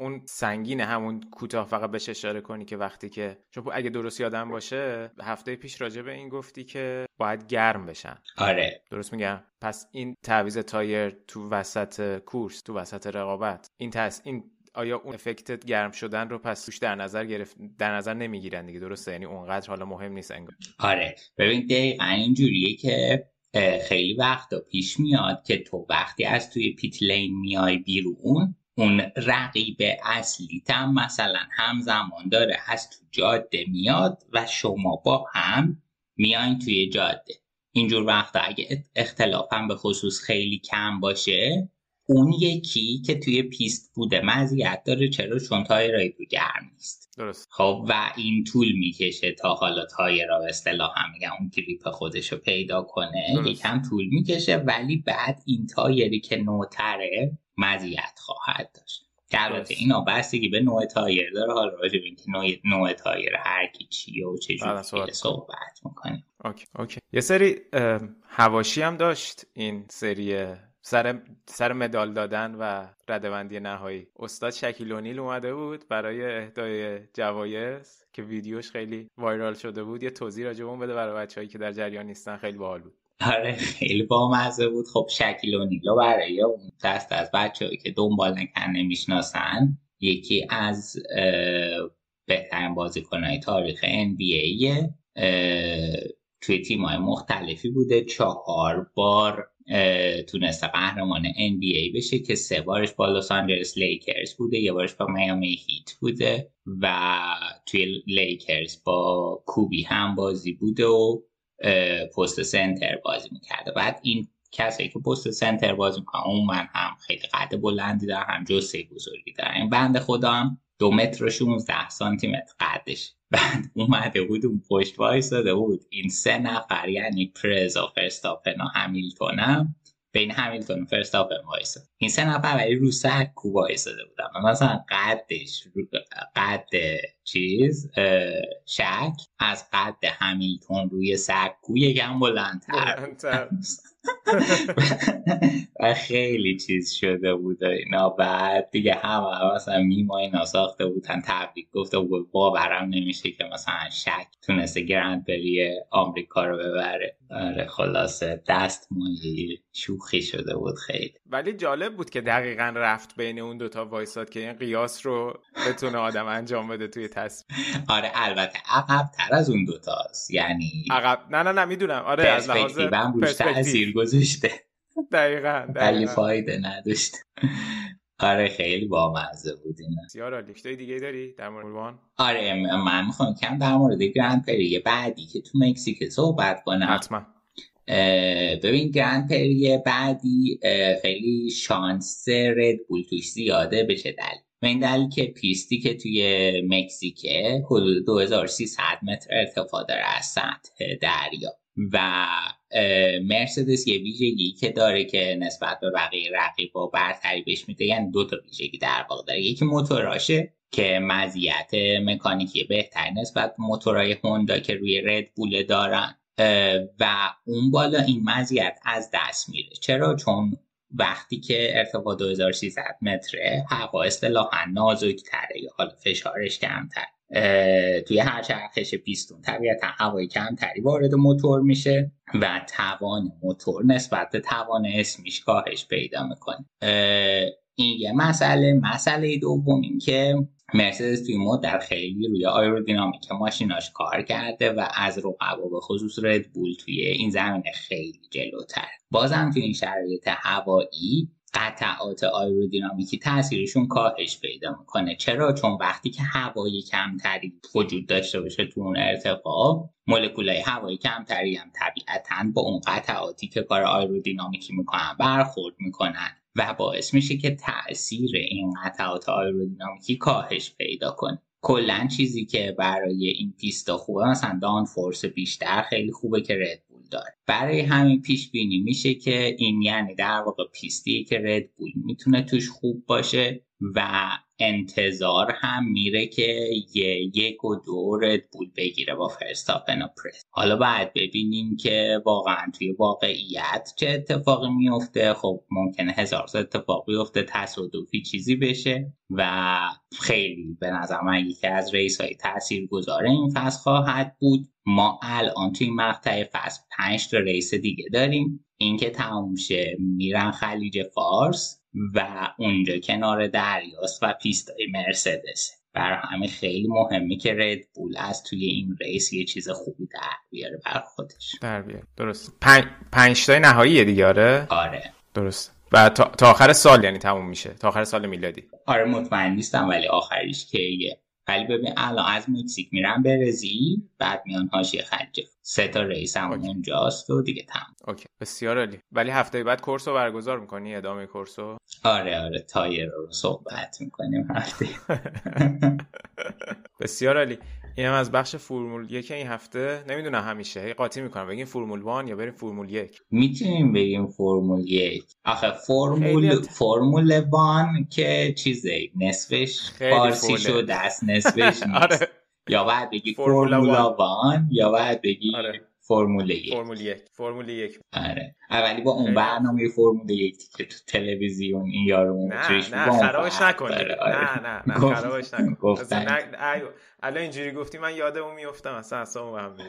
اون سنگینه همون کوتاه فقط بهش اشاره کنی که وقتی که چون اگه درست یادم باشه هفته پیش راجع به این گفتی که باید گرم بشن. آره. درست میگم؟ پس این تعویض تایر تو وسط course تو وسط رقابت این تس این آیا اون effect گرم شدن رو پس توش در نظر گرفت در نظر نمی‌گیرن دیگه درسته؟ یعنی اونقدر حالا مهم نیست انگار. آره. ببین دقیقا اینجوریه که خیلی وقتا پیش میاد که تو وقتی از توی pit lane میای بیرون اون رقیب اصلی تم مثلا همزمان داره از تو جاده میاد و شما با هم میاین توی جاده. اینجور وقتا اگه اختلافم به خصوص خیلی کم باشه اون یکی که توی پیست بوده مزیت داره چرا؟ چون تایرهای تو گرم نیست. درست. خب و این طول می‌کشه تا حالا تایر به اصطلاح هم میگم اون grip خودش رو پیدا کنه. درست. یکم طول می‌کشه ولی بعد این تایری که نوتره مزیت خواهد داشت. البته. اینا بستگی به نوع تایر داره حالا راجع به اینکه نوع, نوع تایر هر کی چیه و چه جوری صحبت صحبت می‌کنیم. okay okay. یه سری حواشی هم داشت این سری سر سر مدال دادن و رده‌بندی نهایی. استاد شکیل اونیل اومده بود برای اهدای جوایز که ویدیوش خیلی وایرال شده بود. یه توضیح اون بده برای بچه‌ای که در جریان نیستن. خیلی باحال بود. آره خیلی بامزه بود. خب شکیل و برای اون دست از بچه که دنبال نکن نمی‌شناسن یکی از بهترین بازیکنهای تاریخ NBA توی تیمای مختلفی بوده. چهار بار تونسته قهرمان NBA بشه که سه بارش با لس آنجلس لیکرز بوده یه بارش با میامی هیت بوده و توی لیکرز با کوبی هم بازی بوده و پست سنتر بازی می‌کرده. بعد این کسایی که پست سنتر بازی می‌کنن اون من هم خیلی قد بلندی دارن هم جثه بزرگی دارن این بنده خدا هم دو متر و 16 سانتی متر قدش. بعد اومده بود اون پشت وایساده بود. این سه نفر یعنی پرز و فرستاپن و همیلتون هم بین همیلتون و فرستاپن وایساد این سه نفر ولی رو سکو وایساده بودن. و مثلا قدش قد چیز شک. از قد همیلتون روی سکو یکم بلندتر. و خیلی چیز شده بود و اینا. بعد دیگه همه مثلا میما اینا ساخته بودن تبریک گفته بود. باورم نمیشه که مثلا شک تونسته گرند پری آمریکا رو ببره. آره خلاصه دست مایه شوخی شده بود خیلی. ولی جالب بود که دقیقا رفت بین اون دوتا وایساد که این قیاس رو بتونه آدم انجام بده توی تصویر. آره البته عقب تر از اون دوتاست یعنی عقب. نه نه نه می‌دونم. آره از لحاظ روش. تاثیر گذاشته. دقیقا ولی فایده نداشت. آره خیلی بامزه بود اینا. بسیار عالی دیگه داری در مورد وان آره من می‌خوام کم در مورد گرند پری بعدی که تو مکزیک صحبت کنم. حتما. ببین گرند پری بعدی خیلی شانس ردبول توش زیاده بشه دلیل و این دلیل که پیستی که توی مکزیکه حدود 2300 متر ارتفاع داره از سطح دریا. و مرسدس یه ویژگی که داره که نسبت به بقیه رقیبا برتری بهش میده یعنی دو تا ویژگی در واقع داره. یکی موتوراشه که مزیت مکانیکی بهتری نسبت به موتورهای هوندا که روی ردبول دارن اه، و اون بالا این مزیت از دست میره. چرا؟ چون وقتی که ارتفاع 2300 متره هوا اصطلاحا نازکتره یا حالا فشارش کمتر. توی هر چرخش پیستون طبیعتا هوای کمتری وارد موتور میشه و توان موتور نسبت به توان اسمیش کاهش پیدا می‌کنه. این یه مسئله. مسئله دوم این که مرسدس توی مدت خیلی روی آیرودینامیک ماشیناش کار کرده و از رقبا به خصوص ردبول توی این زمینه خیلی جلوتر. بازم توی این شرایط هوایی قطعات آیرودینامیکی تاثیرشون کاهش پیدا می‌کنه. چرا؟ چون وقتی که هوای کمتری وجود داشته باشه تو اون ارتفاع مولکولای هوای کمتری هم طبیعتا با اون قطعاتی که کار آیرودینامیکی می‌کنن برخورد می‌کنن. و باعث میشه که تاثیر این قطعات آیرودینامیکی کاهش پیدا کنه. کلا چیزی که برای این پیستا خوبه مثلا دان فورس بیشتر خیلی خوبه که ردبول داره. برای همین پیش بینی میشه که این یعنی در واقع پیستی که ردبول می‌تونه توش خوب باشه. و انتظار هم میره که یه یک و دو بول بگیره با فرستاپن و پرز حالا باید ببینیم که واقعا توی واقعیت چه اتفاقی میفته. خب ممکنه هزار اتفاق بیفته تصادفی چیزی بشه و خیلی به نظر من یکی از race های تاثیر گذاره این فصل خواهد بود. ما الان توی مقطع فصل پنج تا race دیگه داریم. اینکه تموم شه میرن خلیج فارس. و اونجا کنار دریاست و پیستای مرسدس. برای همه خیلی مهمه که رد بول از توی این race یه چیز خوبی در بیاره بر خودش. در بیاره. درست. پنج, پنج تای نهاییه دیگه آره؟ آره. درست. و تا... تا آخر سال یعنی تموم میشه. تا آخر سال میلادی. آره مطمئن نیستم ولی آخریش کیه. ولی ببین الان از مکزیک میرن برزیل بعد میان حاشیه خلیج سه تا race هم اونجاست و دیگه تمام. Okay. بسیار عالی. ولی هفته بعد کورس رو برگزار می‌کنی؟ ادامه کورس رو آره آره. تایر رو صحبت می‌کنیم هفته. بسیار عالی. اینم از بخش فرمول یک این هفته. نمی‌دونم همیشه. هی قاطی می‌کنم. بگیم فرمول وان یا بریم فرمول یک. می‌تونیم بگیم فرمول یک. آخه فرمول فرمول وان که چیزه. نصفش فارسی شده. است نصفش نیست. آره. یا بعد بگی فرمولا وان یا بعد بگی آره. فرمول یک. فرمول یک. فرمول یک. آره. اولی با اون برنامه فرمول یک که تو تلویزیون این یارو نه نه خرابش نکن نه نه نه خرابش نکن. الان اینجوری گفتی من یادمون میافتم اصلا اصلا هم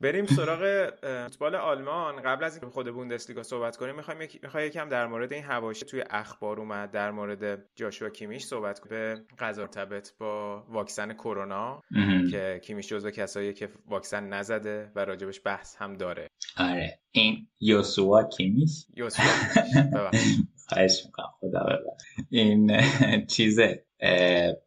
بریم سراغ فوتبال آلمان. قبل از اینکه خود بوندسلیگا صحبت کنیم می‌خوایم یک می‌خوای یکم در مورد این حواشی توی اخبار اومد در مورد جاشوا کیمیش صحبت کنیم. به قضا تبت با واکسن کرونا که کیمیش جزو کسایی که واکسن نزده و راجبش بحث هم داره. آره. این یوسوا کیمیش یوسوا. خواهش می‌کنم. خدا ببر این چیزه.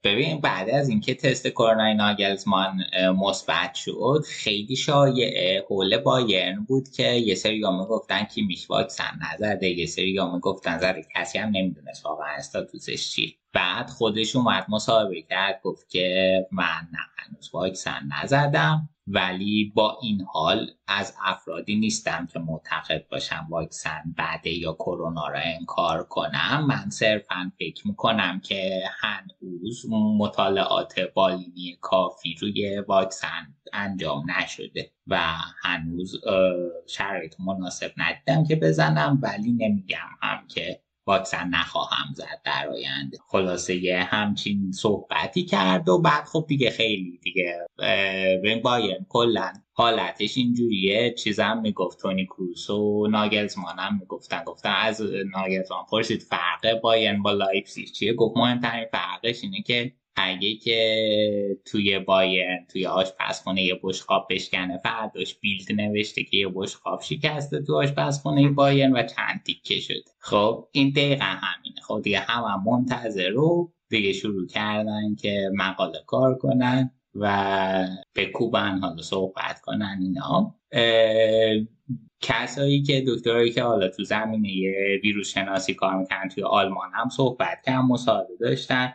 ببین بعد از اینکه تست کرونا ناگلزمان مثبت شد خیلی شایعه. حول بایرن بود که یه سری ها می‌گفتن که میش واکسن نزده. یه سری ها می‌گفتن زده. کسی هم نمی‌دونست واقعا استاتوسش چی. بعد خودش اومد مصاحبه کرد گفت که من نه هنوز واکسن نزدم. ولی با این حال از افرادی نیستم که معتقد باشم واکسن بعده یا کرونا را انکار کنم. من صرفا فکر می‌کنم که هنوز مطالعات بالینی کافی روی واکسن انجام نشده و هنوز شرایط مناسب ندیدم که بزنم ولی نمیگم هم که واکسن نخواهم زد در آینده. خلاصه یه همچین صحبتی کرد و بعد خب دیگه خیلی دیگه بین باین کلا حالتش اینجوریه. چیزم می‌گفت تونی کروس و ناگلزمان هم می‌گفتن. گفتن از ناگلزمان پرسید فرق باین با لایپسیش چیه؟ گفت مهمترین فرقش اینه که اگه که توی بایرن توی آشپزخونه یه بشقاب بشکنه. فرداش بیلد نوشته که یه بشقاب شکسته تو آشپزخونه بایرن و چند تیکه شده. خب این دقیقا همینه. خب دیگه هم, هم منتظر رو دیگه شروع کردن که مقاله کار کنن و به کوبن حالا صحبت کنن اینا. کسایی که دکترایی که حالا تو زمینه ویروس شناسی کار می‌کنن توی آلمان هم صحبت کردن مصاحبه داشتن.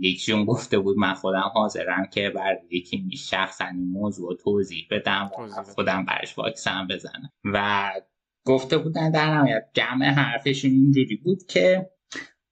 یکیشون گفته بود من خودم حاضرم که بر یکی شخصا این موضوع توضیح بدم و خودم برش واکسن بزنم. و گفته بودن در نهایت جمع حرفشون اینجوری بود که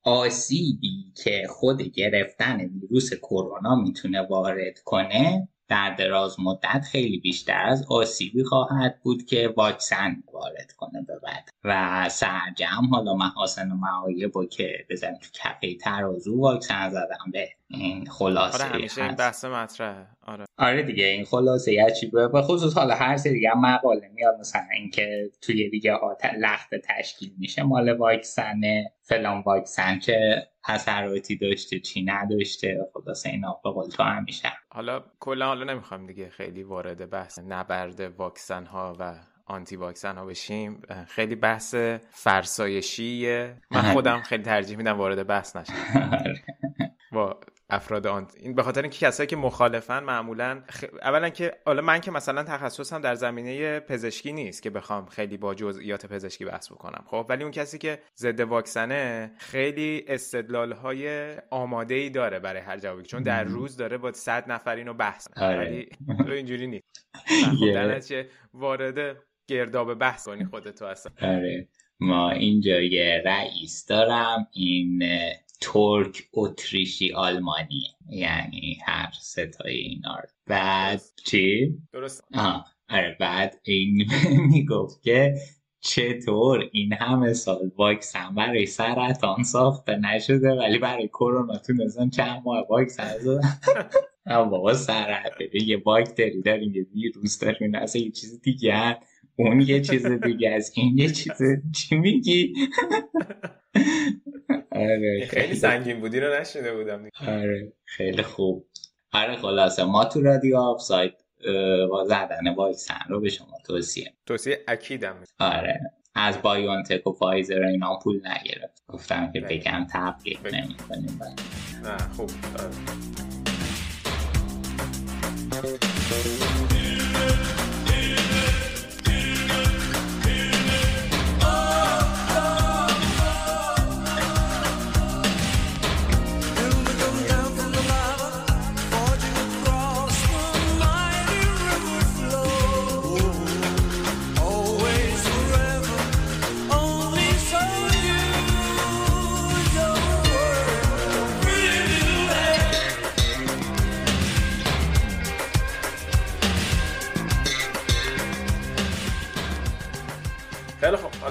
آسیبی که خود گرفتن ویروس کرونا می‌تونه وارد کنه در دراز مدت خیلی بیشتر از آسیبی خواهد بود که واکسن وارد کنه به بعد. و سرجم حالا محاسن و معایب با که بزنیم تو کفه ترازو واکسن زدم به این خلاصه آره همیشه این بحث مطرحه. آره. آره دیگه این خلاصه یه چی به خصوص حالا هر سری دیگه مقاله میاد مثلا اینکه توی دیگه ها لخت تشکیل میشه مال واکسن فلان واکسن که اثراتی داشته چی نداشته خلاصه اینا به قول تو همیشه حالا کلا حالا نمی‌خوام دیگه خیلی وارد بحث نبرد واکسن ها و آنتی واکسن ها بشیم. خیلی بحث فرسایشیه. من خودم خیلی ترجیح میدم وارد بحث نشم. آره. با افراد آن. این به خاطر اینکه کسایی که مخالفن معمولا خ... اولا که حالا من که مثلا تخصصم در زمینه پزشکی نیست که بخوام خیلی با جزئیات پزشکی بحث بکنم خب؟ ولی اون کسی که ضد واکسنه خیلی استدلال های آماده ای داره برای هر جوابی چون در روز داره با 100 نفر اینو بحث آره. ولی اینجوری نیست. خب وارد گرداب بحث کنی خودتو اصلا. آره. ما اینجا یه رئیس دارم. این ترک اتریشی آلمانیه. یعنی هر ستای اینا رو. بعد چی؟ درست. آه آره بعد این می‌گفت که چطور این همه سال واکسن برای سرطان ساخته نشده ولی برای کرونا تونستن چند ماه واکسن زدن بابا سرطان یه باکتری داریم یه ویروس داریم اصلا یه چیز دیگه اون یه چیز دیگه از این یه چیز چی میگی؟ آره خیلی سنگین بودی رو نشده بودم آره خیلی خوب. آره خلاصه. ما تو رادیو آف سایت با زدن واکسن رو به شما توصیه. توصیه اکیدم. آره. از بایونتک و فایزر اینا پول نگرفت. گفتم که بگم تبلیغ نمی کنیم نه خوب. خیلی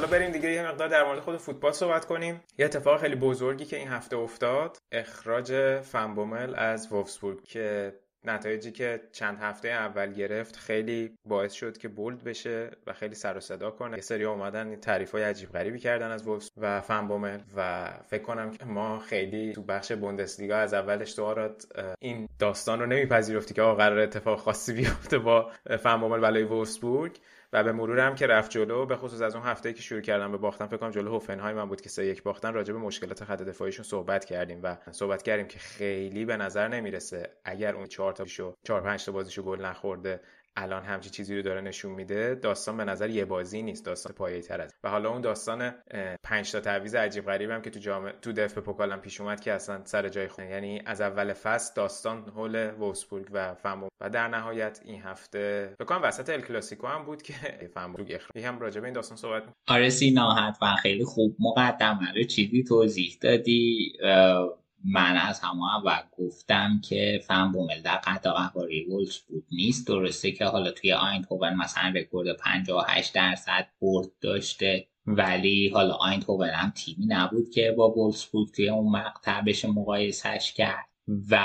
بریم دیگه یه مقدار در مورد خود فوتبال صحبت کنیم. یه اتفاق خیلی بزرگی که این هفته افتاد اخراج فنبومل از وولفسبورگ که نتایجی که چند هفته اول گرفت خیلی باعث شد که بولد بشه و خیلی سر و صدا کنه. یه سری اومدن تعریف های عجیب غریبی کردن از وولفز و فنبومل و فکر کنم که ما خیلی تو بخش بوندسلیگا از اولش تو این داستان رو نمیپذیرفتی که آقا قرار اتفاق خاصی بیفته با فنبومل برای وولفسبورگ. و به مرور هم که رفت جلو به خصوص از اون هفته که شروع کردم به باختن فکر کنم جلو هوفنهایم من بود که سه یک باختن راجع به مشکلات خط دفاعیشون صحبت کردیم و صحبت کردیم که خیلی به نظر نمی‌رسه اگر اون 4 تا شو 4 5 تا بازیشو گل نخورده الان همچی چیزی رو داره نشون میده داستان به نظر یه بازی نیست داستان پایه تر است. و حالا اون داستان 5 تا تعویض عجیب غریب هم که تو جام تو دف پوکالم پیش اومد که اصلا سر جای خود یعنی از اول فصل داستان هول وولسبورگ و فنبو و در نهایت این هفته بکنم وسط ال کلاسیکو هم بود که فنبورگ اخراج هم راجع به این داستان صحبت آره سینا حتما خیلی خوب. مقدمه رو چیزی توضیح دادی؟ من از همه اول گفتم که فن بومل در قطع قهواری بود. نیست. درسته که حالا توی آینتهوون مثلا رکورد 58 درصد برد داشته ولی حالا آینتهوون هم تیمی نبود که با بود توی اون مقطع بشه مقایسش کرد. و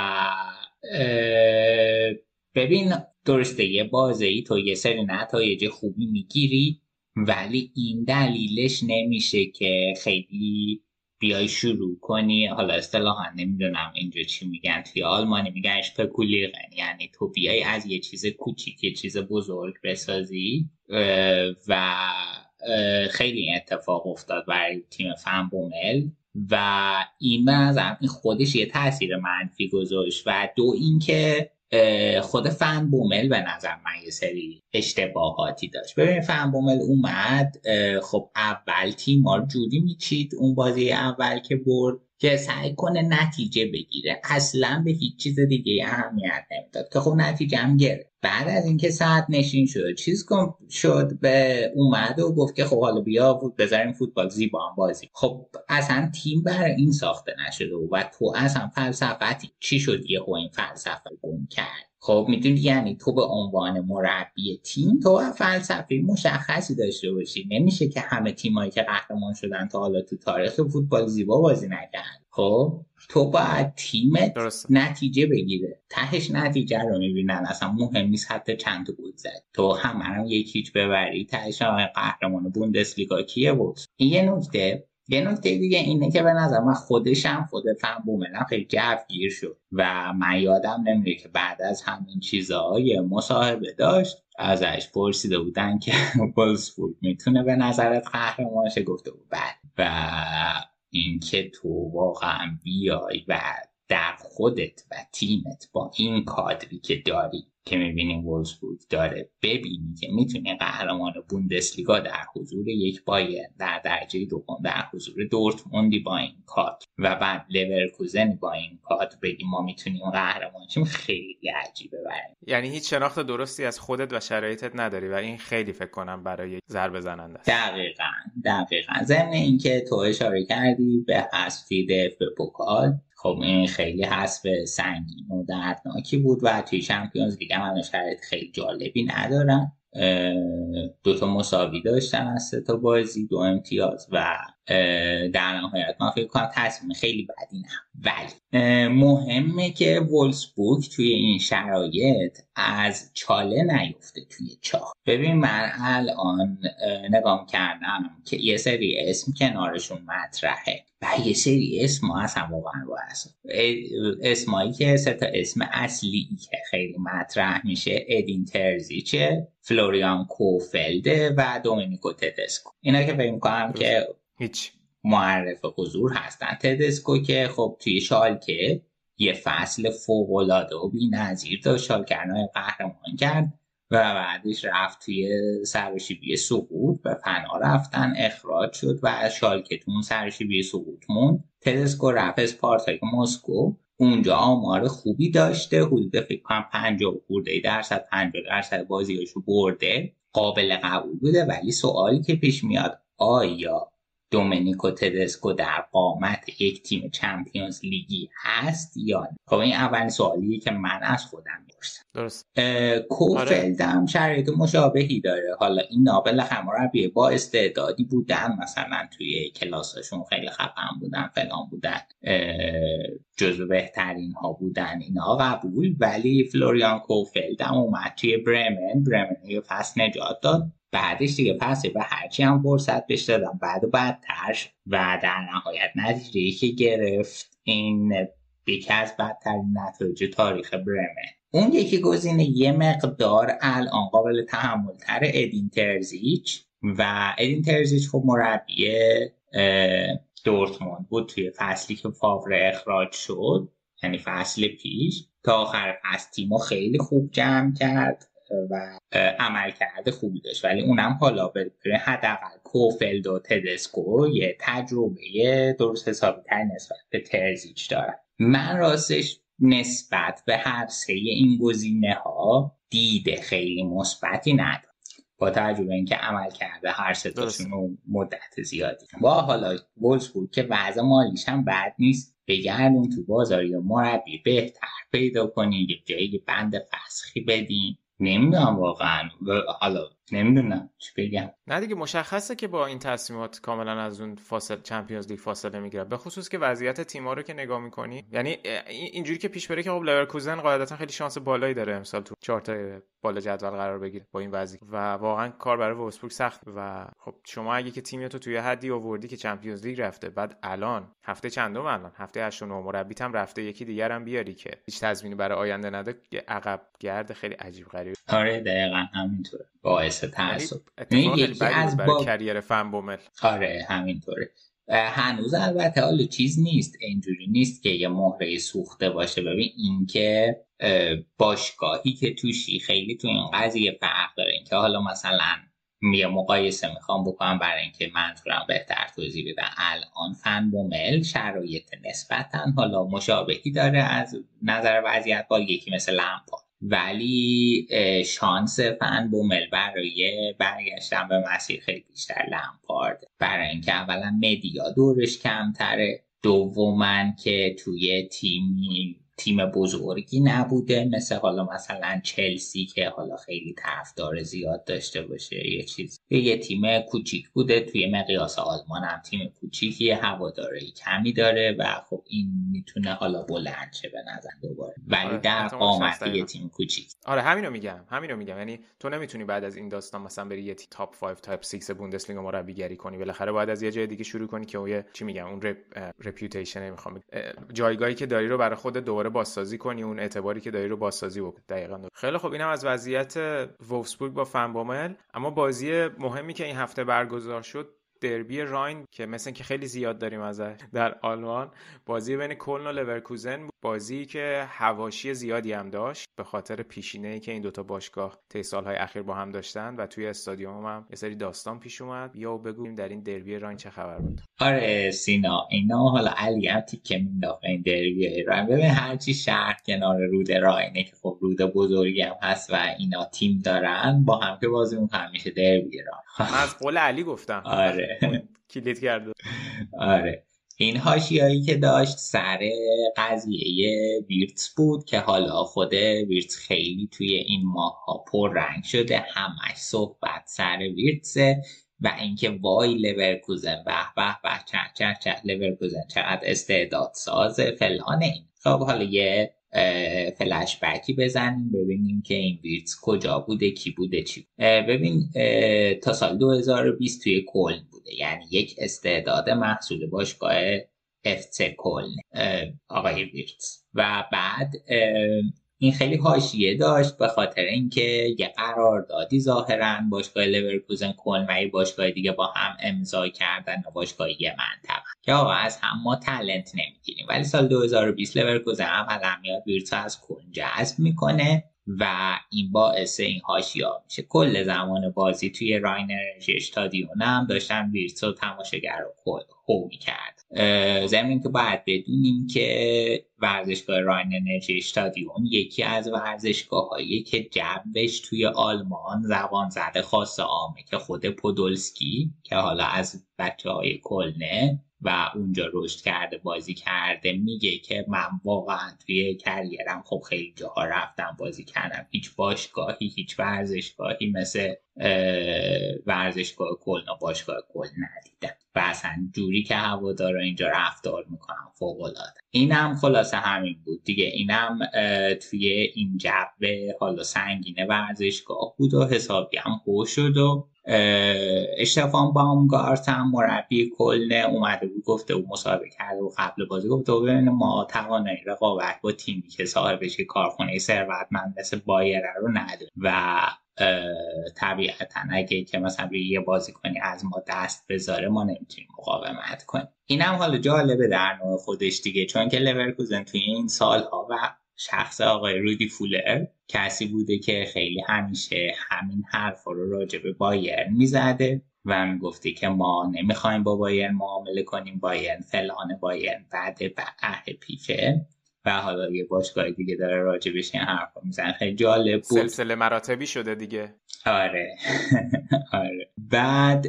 ببین درسته یه بازه ای تو یه سری نتایج خوبی می‌گیری ولی این دلیلش نمیشه که خیلی بیای شروع کنی. حالا اصطلاحا نمی‌دونم اینجا چی میگن. توی آلمانی میگن اشپکولیرن یعنی تو بیای از یه چیز کوچیک یه چیز بزرگ بسازی. و خیلی اتفاق افتاد برای تیم فن بومل و این به خودش یه تاثیر منفی گذاشت. و دو اینکه خود فن بومل به نظر من یه سری اشتباهاتی داشت. ببین فن بومل اومد خب اول تیم جوری میچید اون بازی اول که برد که سعی کنه نتیجه بگیره. اصلا به هیچ چیز دیگه اهمیت نمی‌داد. که خب نتیجه هم گرفت. بعد از اینکه ساعت نشین شد چیز کن شد به اومد و گفت که خب حالا بیا بذاریم فوتبال زیبا هم بازی. خب اصلا تیم برای این ساخته نشده و تو اصلا فلسفتی. چی شد یه این فلسفه گم کرد؟ خب می‌دونی یعنی تو به عنوان مربی تیم تو فلسفه مشخصی داشته باشی. نمیشه که همه تیمایی که قهرمان شدن تا حالا تو تاریخ فوتبال زیبا بازی نکرد خب تو باید تیمت نتیجه بگیره. تهش نتیجه رو می‌بینن. اصلا مهم نیست حتی چند گل زد. تو هم یکیچ ببری. تهش قهرمان بوندسلیگا کیه بود؟ این یه نکته. یه نکته دیگه اینه که به نظر من خودشم خود فن بومنم خیلی گیر شد و من یادم نمیره که بعد از همین چیزها یه مصاحبه داشت ازش پرسیده بودن که بود می‌تونه به نظرت قهرمانشه گفته بود بعد و اینکه تو واقعا بیای و در خودت و تیمت با این کادری که داری که می‌بینیم وولسبورگ داره ببینی که می‌تونی قهرمان بوندسلیگا در حضور یک بایر در درجه دوم در حضور دورتموندی با این کات و بعد لورکوزن با این کات بگیم ما می‌تونیم قهرمان شیم خیلی عجیبه برای یعنی هیچ شناخت درستی از خودت و شرایطت نداری و این خیلی فکر کنم برای ضربه زننده است. دقیقا دقیقا. ضمن اینکه تو اشاره کردی به حذفی دف به پوکال خب این خیلی حذف سنگین و دردناکی بود و توی چمپیونز دیگه هم شرایط خیلی جالبی ندارن. دوتا مساوی داشتن از سه تا بازی دو امتیاز و در نهایت. من فکر کنم تصمیم خیلی بدی نه. ولی مهمه که وولسبورگ توی این شرایط از چاله نیفته توی چاه. ببین من الان نگام کردم که یه سری اسم کنارشون مطرحه و یه سری اسم ما اصلا واقعا اسمایی که سه تا اسم اصلی که خیلی مطرح میشه ادین ترزیچه فلوریان کوفلده و دومینیکو تدسکو. اینا که فکر کنم که هیچ. معرف حضور هستن. تدسکو که خب توی شالکه یه فصل فوقالعاده و بی‌نظیر داشت شالکرنای قهرمان کرد و بعدش رفت توی سرشیبی سقوط و فنا رفتن اخراج شد و شالکتون سرشیبی سقوط مون تدسکو رفت اسپارتاک مسکو. اونجا آمار خوبی داشته حدود فکر کنم 50 خورده درصد 50 درصد بازیاشو برده قابل قبول بوده. ولی سوالی که پیش میاد آیا دومینیکو تدسکو در قامت یک تیم چمپیونز لیگی هست یا نه؟ خب این اولین سوالیه که من از خودم می‌پرسم. درست. کوفلد هم شرایط مشابهی داره. حالا این نابل همربیه با استعدادی بودن مثلا توی کلاساشون خیلی خفن بودن فلان بودن جزو بهترین ها بودن اینا قبول ولی فلوریان کوفلد هم اومد توی برمن. برمن یه فصل نجات داد. بعدش دیگه پس و هرچی هم فرصت بهش دادم بعد و بدتر و در نهایت نتیجه که گرفت. این یکی از بدترین نتایج تاریخ برمن. اون یکی گزینه یه مقدار الان قابل تحمل تر ادین ترزیچ. و ادین ترزیچ خب مربی دورتموند بود توی فصلی که فاور اخراج شد. یعنی فصل پیش. تا آخر فصل تیمو خیلی خوب جمع کرد. و عمل کرده خوبی داشت. ولی اونم حالا به حداقل کوفلد و تدسکو یه تجربه درست حسابی تر نسبت به ترزیچ دارن. من راستش نسبت به هر سه این گزینه ها دیده خیلی مثبتی ندارم. با تجربه اینکه عمل کرده هر سه تاشون مدت زیادی. با حالا بود که وضع مالیش هم بد نیست. بگردیم تو بازار یا مربی بهتر پیدا کنیم یه جایی بند فسخی بدیم نمی‌دونم واقعا. حالا نمی‌دونم چی بگم؟ نه دیگه مشخصه که با این تصمیمات کاملا از اون فاصله چمپیونز لیگ فاصله می‌گیره به خصوص که وضعیت تیم‌ها رو که نگاه می‌کنی یعنی اینجوری که پیش بره که خب لورکوزن قاعدتا خیلی شانس بالایی داره امسال تو چارت بالا جدول قرار بگیره با این وضعیت. و واقعا کار برای وولسبورگ سخت. و خب شما اگه که تیمتو توی حدی آوردی که چمپیونز لیگ رفته بعد الان هفته چندم الان؟ هفته 8 و 9 مربیت هم رفته یکی دیگر هم بیاری که هیچ تضمینی برای آینده نده عقب گرد خیلی عجیب غریب. آره دقیقاً همینطوره. باعث تعصب. یکی از با... کریر فن بومل آره همینطوره. هنوز البته حالا چیز نیست اینجوری نیست که یه مهره سوخته باشه. ببین اینکه باشگاهی که توشی خیلی تو این قضیه فرق داره. اینکه حالا مثلا یه مقایسه می‌خوام بکنم برای اینکه منظورم بهتر توضیح بدم. الان فن بومل شرایط نسبتا حالا مشابهی داره از نظر وضعیت با یکی مثل لمپا ولی شانس فن بومل برای برگشتن به مسیر خیلی بیشتر لمپارد برای اینکه اولا مدیا دورش کمتره. دوما که توی تیمی تیم بزرگی نبوده مثل حالا مثلا چلسی که حالا خیلی طرفدار زیاد داشته باشه یه چیز. یه تیم کوچیک بوده توی مقیاس آلمان هم تیم کوچیکی هواداری کمی داره و خب این می‌تونه حالا بلند شه به نظر دوباره. ولی آره، در قامت یه تیم کوچیک. آره همینو میگم همینو میگم. یعنی تو نمی‌تونی بعد از این داستان مثلا بری یه top 5 top 6 بوندسلیگا مربیگری کنی. بالاخره باید از یه جای دیگه شروع کنی که اون چی میگم اون rep... reputation می‌خوام جایگاهی که داری رو برای خود دوباره بازسازی کنی اون اعتباری که داری رو بازسازی بکن. دقیقاً خیلی خب اینم از وضعیت وولفسبورگ با فن‌بومل اما بازی مهمی که این هفته برگزار شد دربی راین که مثل که خیلی زیاد داریم از در آلمان بازی بین کلن و لورکوزن بازی که هواشی زیادی هم داشت به خاطر پیشینه ای که این دوتا باشگاه طی سالهای اخیر با هم داشتن و توی استادیوم هم یه سری داستان پیش اومد. یا بگویم در این دربی راین چه خبر بود؟ آره سینا اینا حالا علی هم تیکه مینداخت این دربی راین ببین هرچی شهر کنار رود راینه که خب رود بزرگی هم هست و اینا تیم دارن با هم که بازی اون همیشه دربی راین من از قول علی گفتم. آره. کلید کرده. آره. این حاشیه‌هایی که داشت سر قضیه ویرتس بود که حالا خود ویرتس خیلی توی این ماه ها پر رنگ شده همش صحبت سر ویرتسه و اینکه وای لورکوزن به به به چه چه چه لورکوزن چقدر استعداد سازه فلان این. خب حالا یه فلش بکی بزنیم ببینیم که این ویرتس کجا بوده کی بوده چی ببین تا سال 2020 توی کلن یعنی یک استعداد محصول باشگاه FC کلن آقای ویرتس. و بعد این خیلی حاشیه داشت به خاطر اینکه یه قراردادی ظاهرا باشگاه لورکوزن یه باشگاه دیگه با هم امضا کردن و باشگاه‌های منطقه. که آقا از هم ما talent نمی‌گیریم. ولی سال 2020 لورکوزن عملا میاد ویرتس رو از کلن جذب می‌کنه و این باعث این هاشیا میشه. کل زمان بازی توی راین انرژی استادیوم هم داشتن ویرتو تماشاگر رو هو می‌کرد زمین که باید بدونیم که ورزشگاه راین انرژی استادیوم یکی از ورزشگاه که جبش توی آلمان زبان زده خاص عامه که خود پودولسکی که حالا از بچه های کلنه و اونجا رشد کرده بازی کرده میگه که من واقعا توی کریرم خب خیلی جاها رفتم بازی کردم. هیچ باشگاهی هیچ ورزشگاهی مثل ورزشگاه کلنا باشگاه کل ندیدم. و اصلا جوری که هوادارا اینجا رفتار می‌کنم فوق العاده اینم خلاصه همین بود دیگه. اینم توی این جو حالا سنگینه ورزشگاه بود و حسابی هم هو شد و اشتفان بامگارت هم مربی کلنه اومده بود گفته او مسابقه کرده و قبل بازی گفته و ببینه ما توانایی رقابت با تیمی که صاحبش کارخونه ثروتمند مثل بایره رو نداره و طبیعتا اگه که مثلا یه بازی کنی از ما دست بذاره ما نمی‌تونیم مقاومت کنیم. اینم حالا جالبه در نوع خودش دیگه چون که لورکوزن توی این سالها و شخص آقای رودی فولر کسی بوده که خیلی همیشه همین حرف رو راجع به بایرن می‌زده و می‌گفته که ما نمی‌خوایم با بایرن معامله کنیم بایرن فلان بایرن بعد به اه پیفه و حالا یه باشگاه دیگه داره راجبش این حرفا میزن خیلی جالب بود. سلسله مراتبی شده دیگه. آره. آره. بعد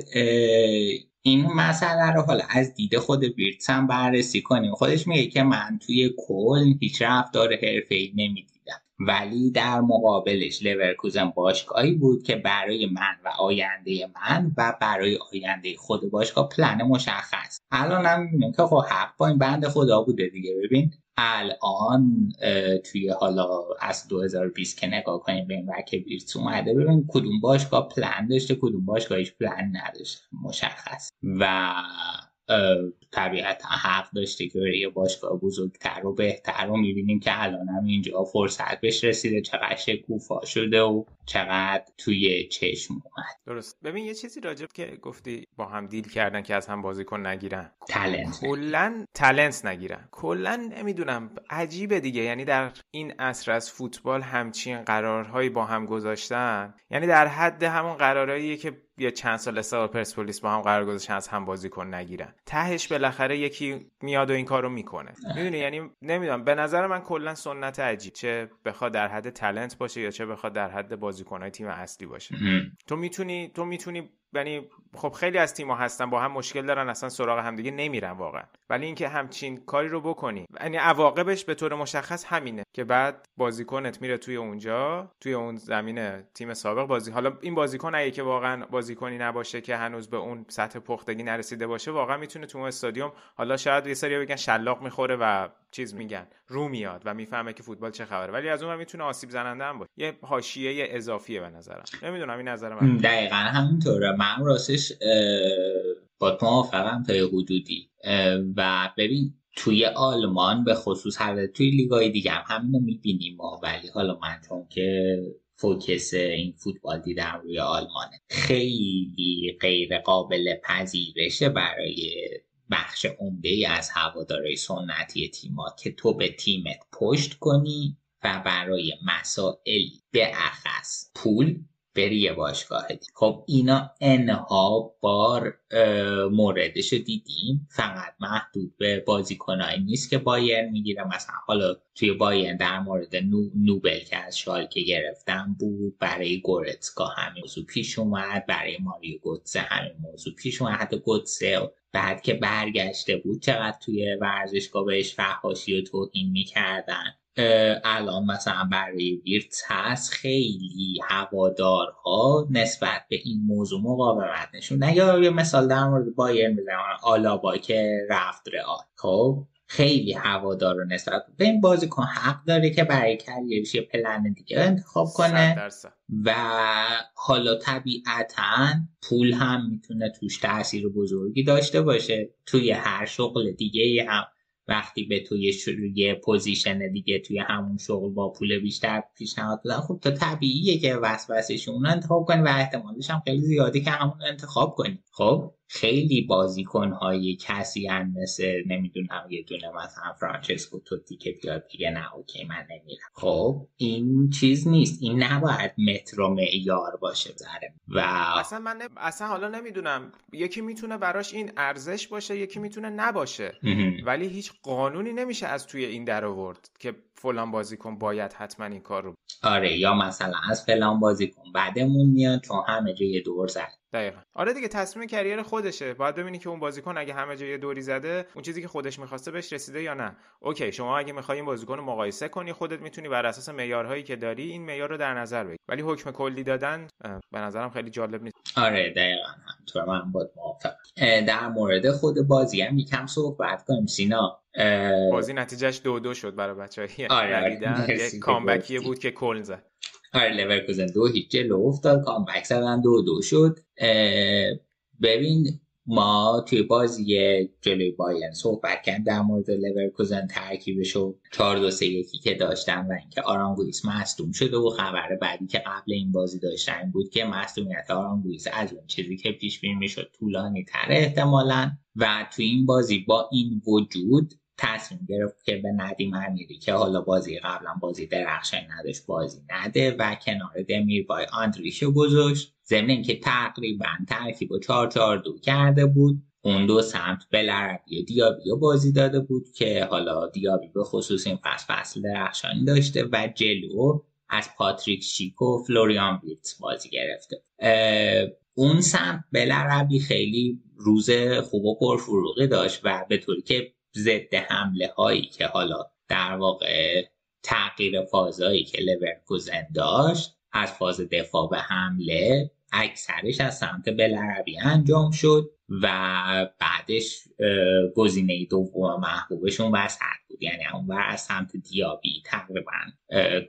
این مسئله رو حالا از دید خود ویرتس هم بررسی کنیم. خودش میگه که من توی کل هیچ رفتار حرفه‌ای نمی‌دیدم. ولی در مقابلش لورکوزن باشگاهی بود که برای من و آینده من و برای آینده خود باشگاه پلن مشخص. الان هم که خب حق با این بند خدا بوده دیگه. ببین الان توی حالا از 2020 که نگاه کنیم به این وکه ویرتس اومده ببین کدوم باشگاه پلن داشته کدوم باشگاه هیچ پلن نداشته مشخص. و طبیعتا حق داشته که یه باشگاه بزرگتر و بهتر رو می‌بینیم که الان هم اینجا فرصت بهش رسیده چقدر شکوفا شده و چقدر توی چشم اومد. درست. ببین یه چیزی راجب که گفتی با هم دیل کردن که از هم بازیکن نگیرن. تلنت کلا تلنت نگیرن. کلا نمی‌دونم عجیبه دیگه. یعنی در این عصر از فوتبال همچین قرارهایی با هم گذاشتن. یعنی در حد همون قرارهاییه که یا چند سال استقلال پرسپولیس با هم قرار گذاشتن از هم بازیکن نگیرن. تهش بالاخره یکی میاد و این کارو می‌کنه. می‌دونی؟ یعنی نمی‌دونم. به نظر من کلا سنت عجیب. چه بخواد در حد تلنت باشه یا چه بخواد در حد بازیکنهای تیم اصلی باشه. تو می‌تونی تو می‌تونی یعنی خب خیلی از تیم‌ها هستن با هم مشکل دارن اصلا سراغ همدیگه نمیرن واقعا. ولی اینکه همچین کاری رو بکنی. یعنی عواقبش به طور مشخص همینه که بعد بازیکنت میره توی اونجا توی اون زمین تیم سابق بازی. حالا این بازیکن اگه که واقعا بازیکنی نباشه که هنوز به اون سطح پختگی نرسیده باشه واقعا می‌تونه تو اون استادیوم حالا شاید یه سری بگن شلاق می‌خوره و چیز میگن رو میاد و می‌فهمه که فوتبال چه خبره. ولی از اون می‌تونه آسیب زننده هم باشه. یه حاشیه اضافیه به نظرم. نمی‌دونم این نظر من. دقیقا همینطوره. من راستش با تو موافقم تا حدودی. و ببین توی آلمان به خصوص هر توی لیگای دیگه هم همینو می‌بینیم ما ولی حالا من چون که فوکس این فوتبال دیدن روی آلمانه خیلی غیر قابل پذیرشه برای بخش عمده ای از هوادارای سنتی تیما که تو به تیمت پشت کنی و برای مسائل به اخص پول بری باشگاه دید خب اینا انها بار موردش دیدیم. فقط محدود به بازیکنایی نیست که بایر می‌گیره. مثلا حالا توی بایر در مورد نو، نوبل که از شالکه گرفتن بود برای گورتسکا همین موضوع پیش اومد برای ماریو گوتسه همین موضوع پیش اومد. حتی گوتسه بعد که برگشته بود چقدر توی ورزشگاه بهش فحاشی و توهین می‌کردن. الان مثلا برای ویرتس خیلی هوادارها نسبت به این موضوع مقاومت نشون یا یه مثال در مورد بایر می‌زنم. آلابا که رفت رئال. خب خیلی هوادار رو نسبت به این بازیکن حق داره که برای کریرش یه پلن دیگه انتخاب کنه. و حالا طبیعتا پول هم می‌تونه توش تاثیر بزرگی داشته باشه. توی هر شغل دیگه هم وقتی به تو یه position دیگه توی همون شغل با پول بیشتر پیشنهاد بدن خب تو طبیعیه که وسوسش اون انتخاب کنی و احتمالش هم خیلی زیادی که همون انتخاب کنی. خب؟ خیلی بازیکن های کسی هم مثل نمی‌دونم یه دونه مثلا فرانچسکو توتی که بیاد بگه نه اوکی من نمیرم. خب این چیز نیست. این نباید متر و معیار باشه زره و اصلا من اصلا حالا نمی‌دونم. یکی می‌تونه براش این ارزش باشه یکی می‌تونه نباشه. ولی هیچ قانونی نمیشه از توی این در آورد که فلان بازیکن باید حتما این کار رو آره یا مثلا از فلان بازیکن بعدمون میاد چون همه جای دور زد. دقیقا. آره دیگه تصمیم کریر خودشه. باید ببینی که اون بازیکن اگه همه جای دوری زده اون چیزی که خودش می‌خواسته بهش رسیده یا نه. اوکی شما اگه می‌خوای این بازیکن رو مقایسه کنی خودت می‌تونی بر اساس معیارهایی که داری این معیار رو در نظر بگیری. ولی حکم کلی دادن به نظرم خیلی جالب نیست. آره دقیقا. همطور من بود موافق در مورد خود بازی هم یکم صحبت کنیم. سینا بازی نتیجهش دو دو شد برای بچه‌ها آره, آره. یه comeback ی بود که کلن زد. آره لورکوزن دو هیچ جلو افتاد. comeback زدن دو دو شد. ببین ما توی بازی جلوی بایرن صحبت کردن در مورد لیورکوزن ترکیبش و 4 2 3 1 که داشتن و اینکه آرانگویس مصدوم شده و خبر بعدی که قبل این بازی داشتن بود که مصدومیت آرانگویس از اون چیزی که پیش بینی می‌شد طولانی تر احتمالا. و توی این بازی با این وجود تصمیم گرفت که به ندیم امیری که حالا بازی قبلا بازی درخشانی نداشت بازی نده و کنار دمیر بای آندریشو گذاشت. ضمن اینکه تقریبا ترکیب و چار چار دو کرده بود اون دو سمت بلربی دیابی بازی داده بود که حالا دیابی به خصوص این فصل فصل درخشانی داشته و جلو از پاتریک شیک و فلوریان ویرتس بازی گرفته. اون سمت بلربی خیلی روز خوب و پرفروغی داشت و به طوری که ضد حمله هایی که حالا در واقع تغییر فازهایی که لورکوزن داشت از فاز دفاع به حمله اکثرش از سمت بلربی انجام شد و بعدش گزینه دوم محبوبشون وسط بود. یعنی اون از سمت دیابی تقریبا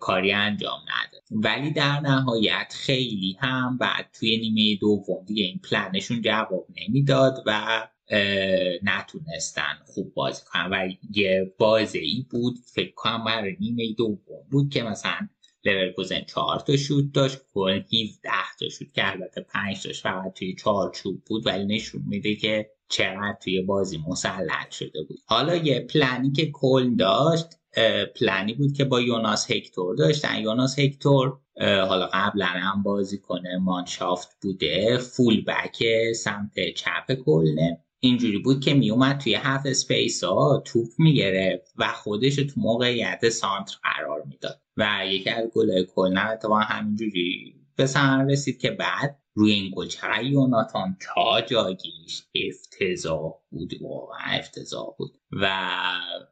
کاری انجام نداد. ولی در نهایت خیلی هم بعد توی نیمه دوم دیگه این پلنشون جواب نمی‌داد و نتونستن خوب بازی کنن. و یه بازی بود فکر کنم برای نیمه دوم بود که مثلا لورکوزن چهار تا شوت داشت کلن 17 تا شوت که البته 5 تاش فقط توی چهار چوب بود ولی نشون میده که چقدر توی بازی مسلط شده بود. حالا یه پلنی که کلن داشت پلنی بود که با یوناس هکتور داشتن. یوناس هکتور حالا قبلا هم بازیکن مانشافت بوده full-back سمت چپ کلنه اینجوری بود که میومد توی half space ها توپ می‌گرفت و خودش تو موقعیت سانتر قرار می‌داد. و یکی از گل کلن اتفاقا همینجوری به ثمر رسید که بعد روی این گل چقدر یوناتان تا جاگیریش افتضاح بود واقعا افتضاح بود. و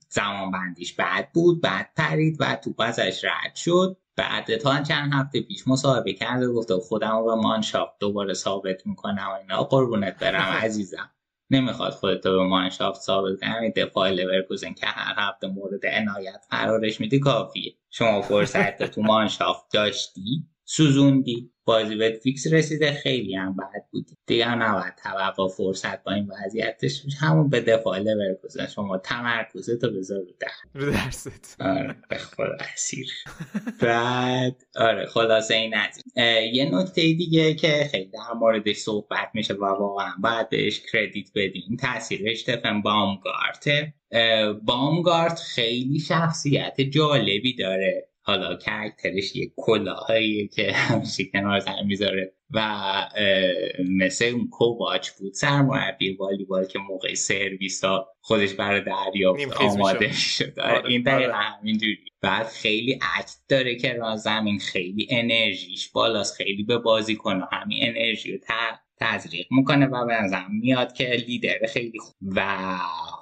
زمان بندیش بد بود بعد پرید و توپ ازش رد شد. بعد تا چند هفته پیش مصاحبه کرده گفته خودم رو به مانشافت دوباره ثابت می‌کنم و اینا. قربونت برم عزیزم. نمی‌خواد خودتو به مانشافت ثابت کنی. دفاع لورکوزن که هر هفته مورد عنایت قرارش میدی کافیه. شما فرصت تو مانشافت داشتی؟ سوزوندی. بازی به فیکس رسیده. خیلی هم بد بود دیگه نباید توقع فرصت با این وضعیتش همون به دفاع لورکوزن شما تمرکزه تو بذار رو در. رو درست. آره به خدا اسیر. بعد آره خلاصه این از یه نکته دیگه که خیلی در موردش صحبت میشه و واقعا باید بهش کردیت بدیم. تاثیر اشتفن بامگارته. بامگارت خیلی شخصیت جالبی داره. حالا کرکترش یه کلاهایی که همیشه کنار زمین می‌ذاره و مثل اون کوواچ بود سرمربی والیبال که موقع سرویس ها خودش برای دریافت آماده شد آره، این دقیقا آره. همینجوری. بعد خیلی عکت داره که را زمین خیلی انرژیش بالاست خیلی به بازی کنه همین انرژی رو تزریق می‌کنه و به نظرم میاد که لیدر خیلی خوب. و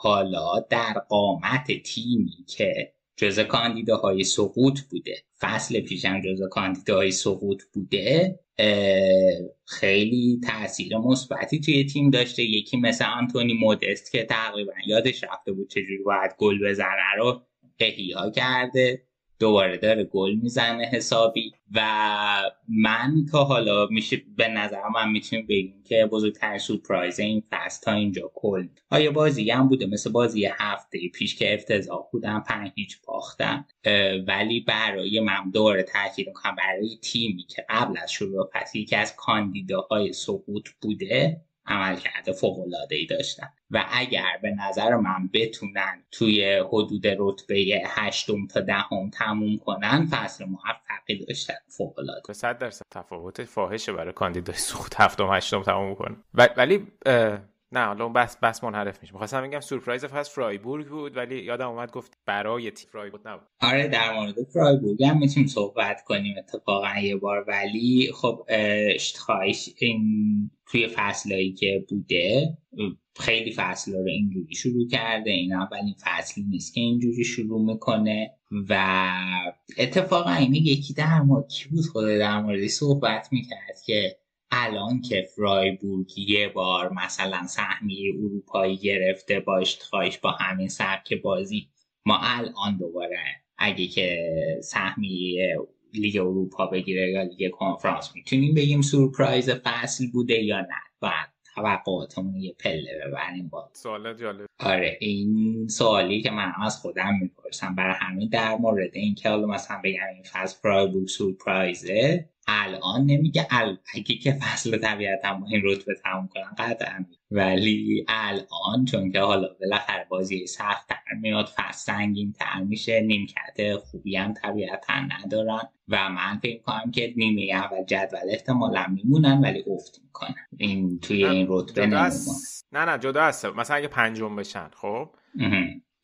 حالا در قامت تیمی که جز کاندیداهای سقوط بوده. فصل پیشم جز کاندیداهای سقوط بوده. خیلی تاثیر مثبتی توی تیم داشته. یکی مثل آنتونی مودست که تقریبا یادش رفته بود چجوری باید گل بزنه رو احیا کرده. دوباره داره گل می‌زنه حسابی و من تا حالا میشه به نظر من می‌تونیم بگیم که بزرگتر سورپرایز این فصل تا اینجا کل. آیا بازی هم بوده؟ مثل بازی هفته پیش که افتضاح بودن پنج هیچ باختن. ولی برای من دوباره تاکید می‌کنم برای تیمی که قبل از شروع فصل یکی از کاندیداهای سقوط بوده. عمل کرده فوق ای داشتن. و اگر به نظر من بتونن توی حدود رتبه هشتم تا دهم تموم کنن فصل موفقی داشتن. فوق العاده صد درصد تفاوت فاحشه برای کاندیدای سقوط هفتم هشتم تموم کنه. ولی نه حالا بس بس منحرف میشه می‌خواستم بگم سورپرایز فصل فرایبورگ بود ولی یادم اومد گفت برای تیم فرایبورگ نبود. آره در مورد فرایبورگ هم می‌تونیم صحبت کنیم اتفاقا یه بار. ولی خب اشتخایش این توی فصلایی که بوده خیلی فصل رو اینجوری شروع کرده. این اولین فصلی نیست که اینجوری شروع می‌کنه و اتفاقا اینه یکی در مورد کی بود خود در موردی صحبت می‌کرد که الان که فرایبورگ یه بار مثلا سهمیه اروپایی گرفته با خواهش با همین سبک بازی ما الان دوباره اگه که سهمیه لیگ اروپا بگیره یا لیگ کنفرانس می‌تونیم بگیم سورپرایز فصل بوده یا نه و توقعاتمون یه پله ببریم با سوال جالب. آره این سوالی که من از خودم می‌پرسم برای همین در مورد این که حالا مثلا بگم این فصل فرایبورگ سورپرایزه الان نمیگه ال... اگه که فصل طبیعت هم این رتبه تموم کنن قطعا. ولی الان چون که حالا بالاخره بازی سخت تر میاد فصل سنگین تر میشه نیمکت خوبی هم طبیعتا ندارن و من فکر کنم که نیمه اول جدول احتمالا میمونن ولی افت می‌کنن. این توی این رتبه نمیمونن نه نه جدا هست مثلا اگه پنجم بشن خب؟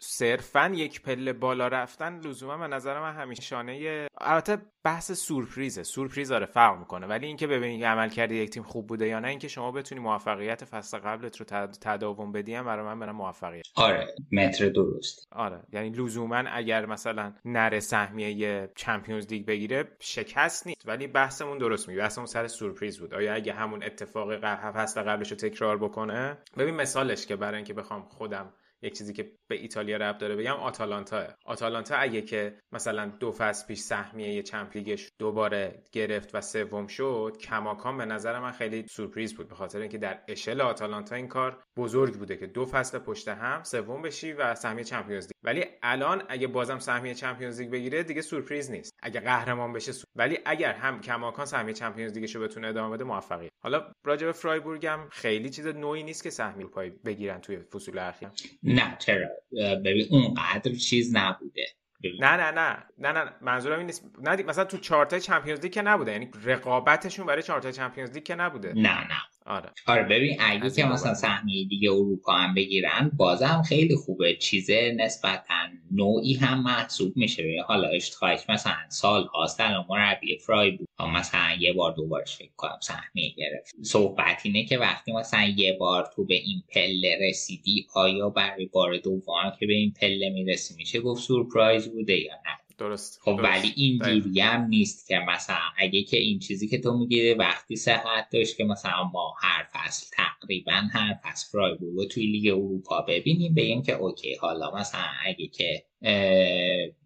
صرفا یک پله بالا رفتن لزوما به نظر من همیشه شانه البته بحث سورپریزه. سورپریز داره فرق می‌کنه. ولی اینکه ببینید عمل کرده یک تیم خوب بوده یا نه اینکه شما بتونی موفقیت فصل قبلت رو تداوم بدی هم برای من برای موفقیت. آره متر درست. آره یعنی لزوما اگر مثلا نره سهمیه چمپیونز لیگ بگیره شکست نیست. ولی بحثمون درست میگه. بحثمون سر سورپریز بود. آیا اگه همون اتفاق فصل قبلش رو تکرار بکنه؟ ببین مثالش که برای اینکه بخوام خودم یک چیزی که به ایتالیا ربط داره بگم آتالانتا. آتالانتا اگه که مثلا دو فصل پیش سهمیه Champions League ش دوباره گرفت و سوم شد کماکان به نظر من خیلی سورپریز بود. به خاطر اینکه در اشل آتالانتا این کار بزرگ بوده که دو فصل پشت هم سوم بشی و سهمیه Champions League. ولی الان اگه بازم سهمیه Champions League بگیره دیگه سورپریز نیست. اگه قهرمان بشه سور... ولی اگر هم کماکان سهمیه Champions League ش رو بتونه ادامه بده موفقیت حالا راجع به فرایبورگ هم خیلی چیز نویی نیست که سهمیه اروپایی بگیرن توی فصول اخیر. نه چرا؟ ببین اونقدر چیز نبوده. نه نه نه. نه نه منظورم این نیست. نه مثلا تو چارت چمپیونز لیگ که نبوده. یعنی رقابتشون برای چارت چمپیونز لیگ که نبوده. نه نه. آره. آره ببین اگه که مثلا سهمیه دیگه اروپا هم بگیرن بازم خیلی خوبه. چیزه نسبتا نوعی هم محسوب میشه. حالا اشتخایش مثلا سال هاست الان مربی فرای بود. مثلا یه بار دوبارش فکر کنم سهمیه گرفت. صحبت اینه که وقتی مثلا یه بار تو به این پله رسیدی آیا برای بار دوم که به این پله می‌رسی میشه گفت سورپرایز بوده یا نه؟ درست. خب درست. ولی اینجوری هم نیست که مثلا اگه که این چیزی که تو میگی وقتی صحت داشت که مثلا ما هر فصل تقریبا هر فصل فرایبورگ رو توی لیگ اروپا ببینیم به که اوکی حالا مثلا اگه که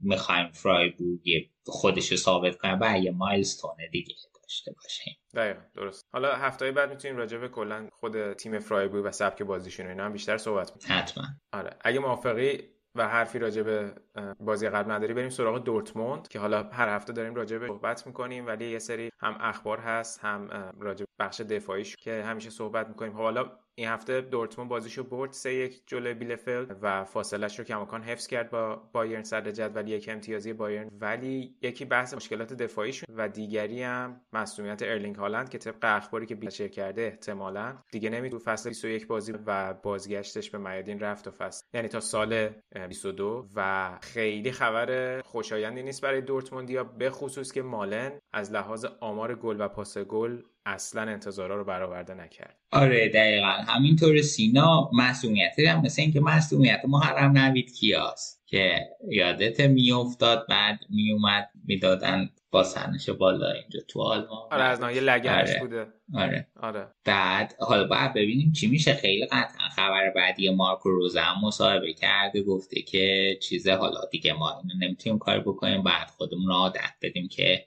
می‌خوایم فرایبورگ خودش رو ثابت کنه و یه milestone دیگه داشته باشیم. دقیقا درست. حالا هفته بعد می‌تونیم راجع به کلا خود تیم فرایبورگ و سبک بازیشون اینا هم بیشتر صحبت کنیم حتما. آره اگه موافقی و حرفی راجع به بازی قبل نداری بریم سراغ دورتموند که حالا هر هفته داریم راجع به صحبت می‌کنیم ولی یه سری هم اخبار هست هم راجع بخش دفاعیش که همیشه صحبت می‌کنیم. خب حالا این هفته دورتموند بازیشو برد سه یک جلوی بیلفلد و فاصلش رو کماکان حفظ کرد با بایرن صدر جدول یک امتیازی بایرن. ولی یکی بحث مشکلات دفاعیشون و دیگری هم مسئولیت ارلینگ هالند که طبق اخباری که بیشتر کرده احتمالا دیگه نمی‌دونه فصل 21 بازی و بازگشتش به میادین رفت و فصل. یعنی تا سال 22 و خیلی خبر خوشایندی نیست برای دورتموندیا به خصوص که مالن از لحاظ آمار گل و پاس گل اصلا انتظارا رو برآورده نکرد. آره دقیقا. همینطور سینا مسئولیتی هم مثل اینکه مسئولیت محرم نوید کیاست که یادت میافتاد بعد میومد می‌دادن با سرنش بالا اینجا تو آلمان. آره از ناحیه لگنش آره. بوده. آره. آره. بعد حالا باید ببینیم چی میشه. خیلی قطعا خبر بعدی مارکو روزم مصاحبه کرده گفته که چیزه حالا دیگه ما اینو نمی‌تونیم کار بکنیم. بعد خودمون رو عادت بدیم که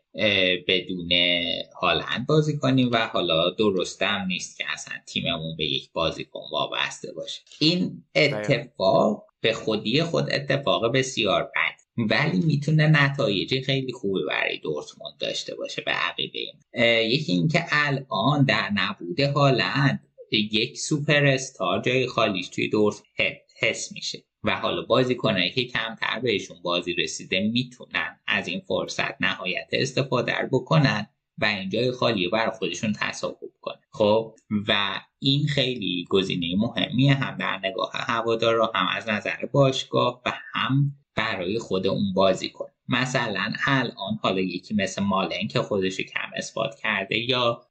بدون هالند بازی کنیم و حالا درستم نیست که اصلا تیممون به یک بازیکن وابسته باشه. این اتفاق به خودی خود اتفاق بسیار بد. ولی می‌تونه نتایج خیلی خوبی برای دورتموند داشته باشه به عقیده یکی اینکه الان در نبود هالند یک سوپر استار جای خالیش توی دورتموند حس میشه و حالا بازیکنایی که کمتر بهشون بازی رسیده می‌تونن از این فرصت نهایت استفاده بکنن و این جای خالی برای خودشون تصاحب کنه خب و این خیلی گزینه مهمیه هم در نگاه هوادارا هم از نظر باشگاه و هم برای خود اون بازی کن مثلا الان حالا یکی مثل مالن که خودش کم اثبات کرده یا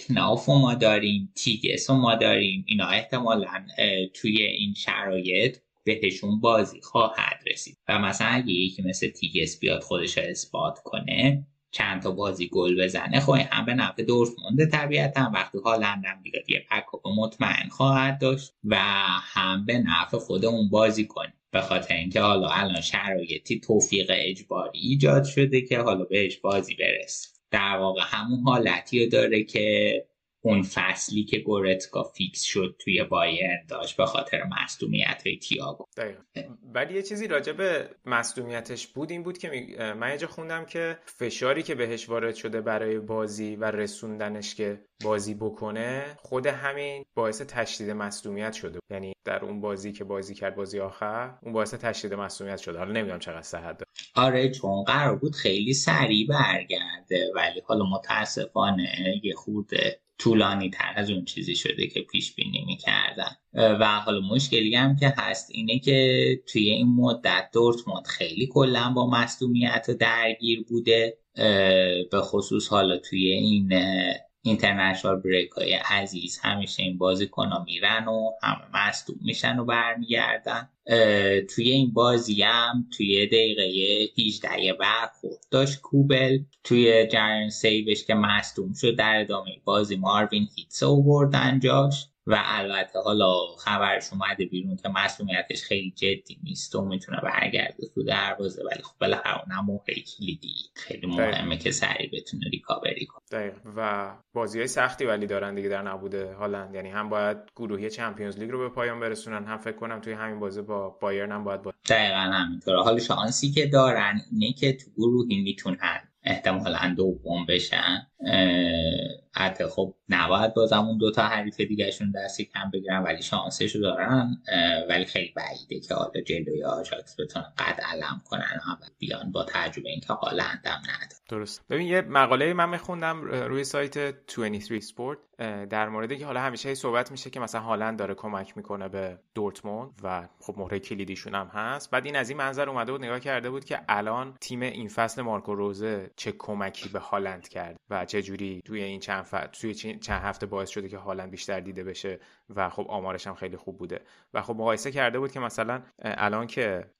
کناف ما داریم تیگس ما داریم اینا احتمالا توی این شرایط بهشون بازی خواهد رسید. و مثلا اگه یکی مثل تیگس بیاد خودش اثبات کنه چند تا بازی گل بزنه. خب هم به نفع دورتموند طبیعتا وقتی هالند هم بیاد یه پکاپ مطمئن خواهد داشت و هم به نفع خود اون بازی کنه به خاطر اینکه حالا الان شرایطی توفیق اجباری ایجاد شده که حالا بهش بازی برسه. در واقع همون حالتی رو داره که اون فصلی که گورتکا فیکس شد توی بایرن داشت به خاطر مصدومیت تییاگو. ولی یه چیزی راجع به مصدومیتش بود این بود که من یه خوندم که فشاری که بهش وارد شده برای بازی و رسوندنش که بازی بکنه خود همین باعث تشدید مصدومیت شده یعنی در اون بازی که بازی کرد بازی آخر اون باعث تشدید مصدومیت شده. حالا نمی‌دونم چقدر صحت داره. آره چون قرار بود خیلی سریع برگرده ولی حالا متاسفانه یه خورده طولانی تر از اون چیزی شده که پیش بینی می‌کردن. و حالا مشکلی هم که هست اینه که توی این مدت دورتموند خیلی کلا با مصدومیت درگیر بوده به خصوص حالا توی این اینترنشنال بریک های عزیز. همیشه این بازی کنا میرن و همه مصدوم میشن و برمیگردن. توی این بازی هم توی دقیقه 18 برخورد داشت کوبل. توی جریان سیوش که مصدوم شد در ادامه بازی ماروین هیتس اووردن جاش. و البته حالا خبرش اومده بیرون که مسئولیتش خیلی جدی نیست و می‌تونه برگرده تو دروازه ولی خب بالاخره اونم موقعی کلیدی. خیلی مهمه که سریع بتونه ریکاوری کنه. دقیق و بازی های سختی ولی دارن دیگه در نبوده. هالند یعنی هم باید گروهی چمپیونز لیگ رو به پایان برسونن هم فکر کنم توی همین بازی با بایرن هم باید با دقیقا همینطوره. حالا شانسی که دارن اینه که تو گروهی می‌تونن احتمالا دوم بشن. حتی خب نباید بازم اون دوتا حریف دیگهشون دستی کم بگیرن ولی شانسشو دارن ولی خیلی بعیده که حالا جلوی آژاکس بتونن قد علم کنن و بیان با تجربه اینکه حالا اندم نداره درست. ببین یه مقاله من میخوندم روی سایت 23 Sport در موردی که حالا همیشه صحبت میشه که مثلا هالند داره کمک می‌کنه به دورتموند و خب مهره کلیدیشون هم هست. بعد این از این منظر اومده بود نگاه کرده بود که الان تیم این فصل مارکو روزه چه کمکی به هالند کرد و چه جوری توی این چند ف... توی چند هفته باعث شده که هالند بیشتر دیده بشه و خب آمارش هم خیلی خوب بوده. و خب مقایسه کرده بود که مثلا الان که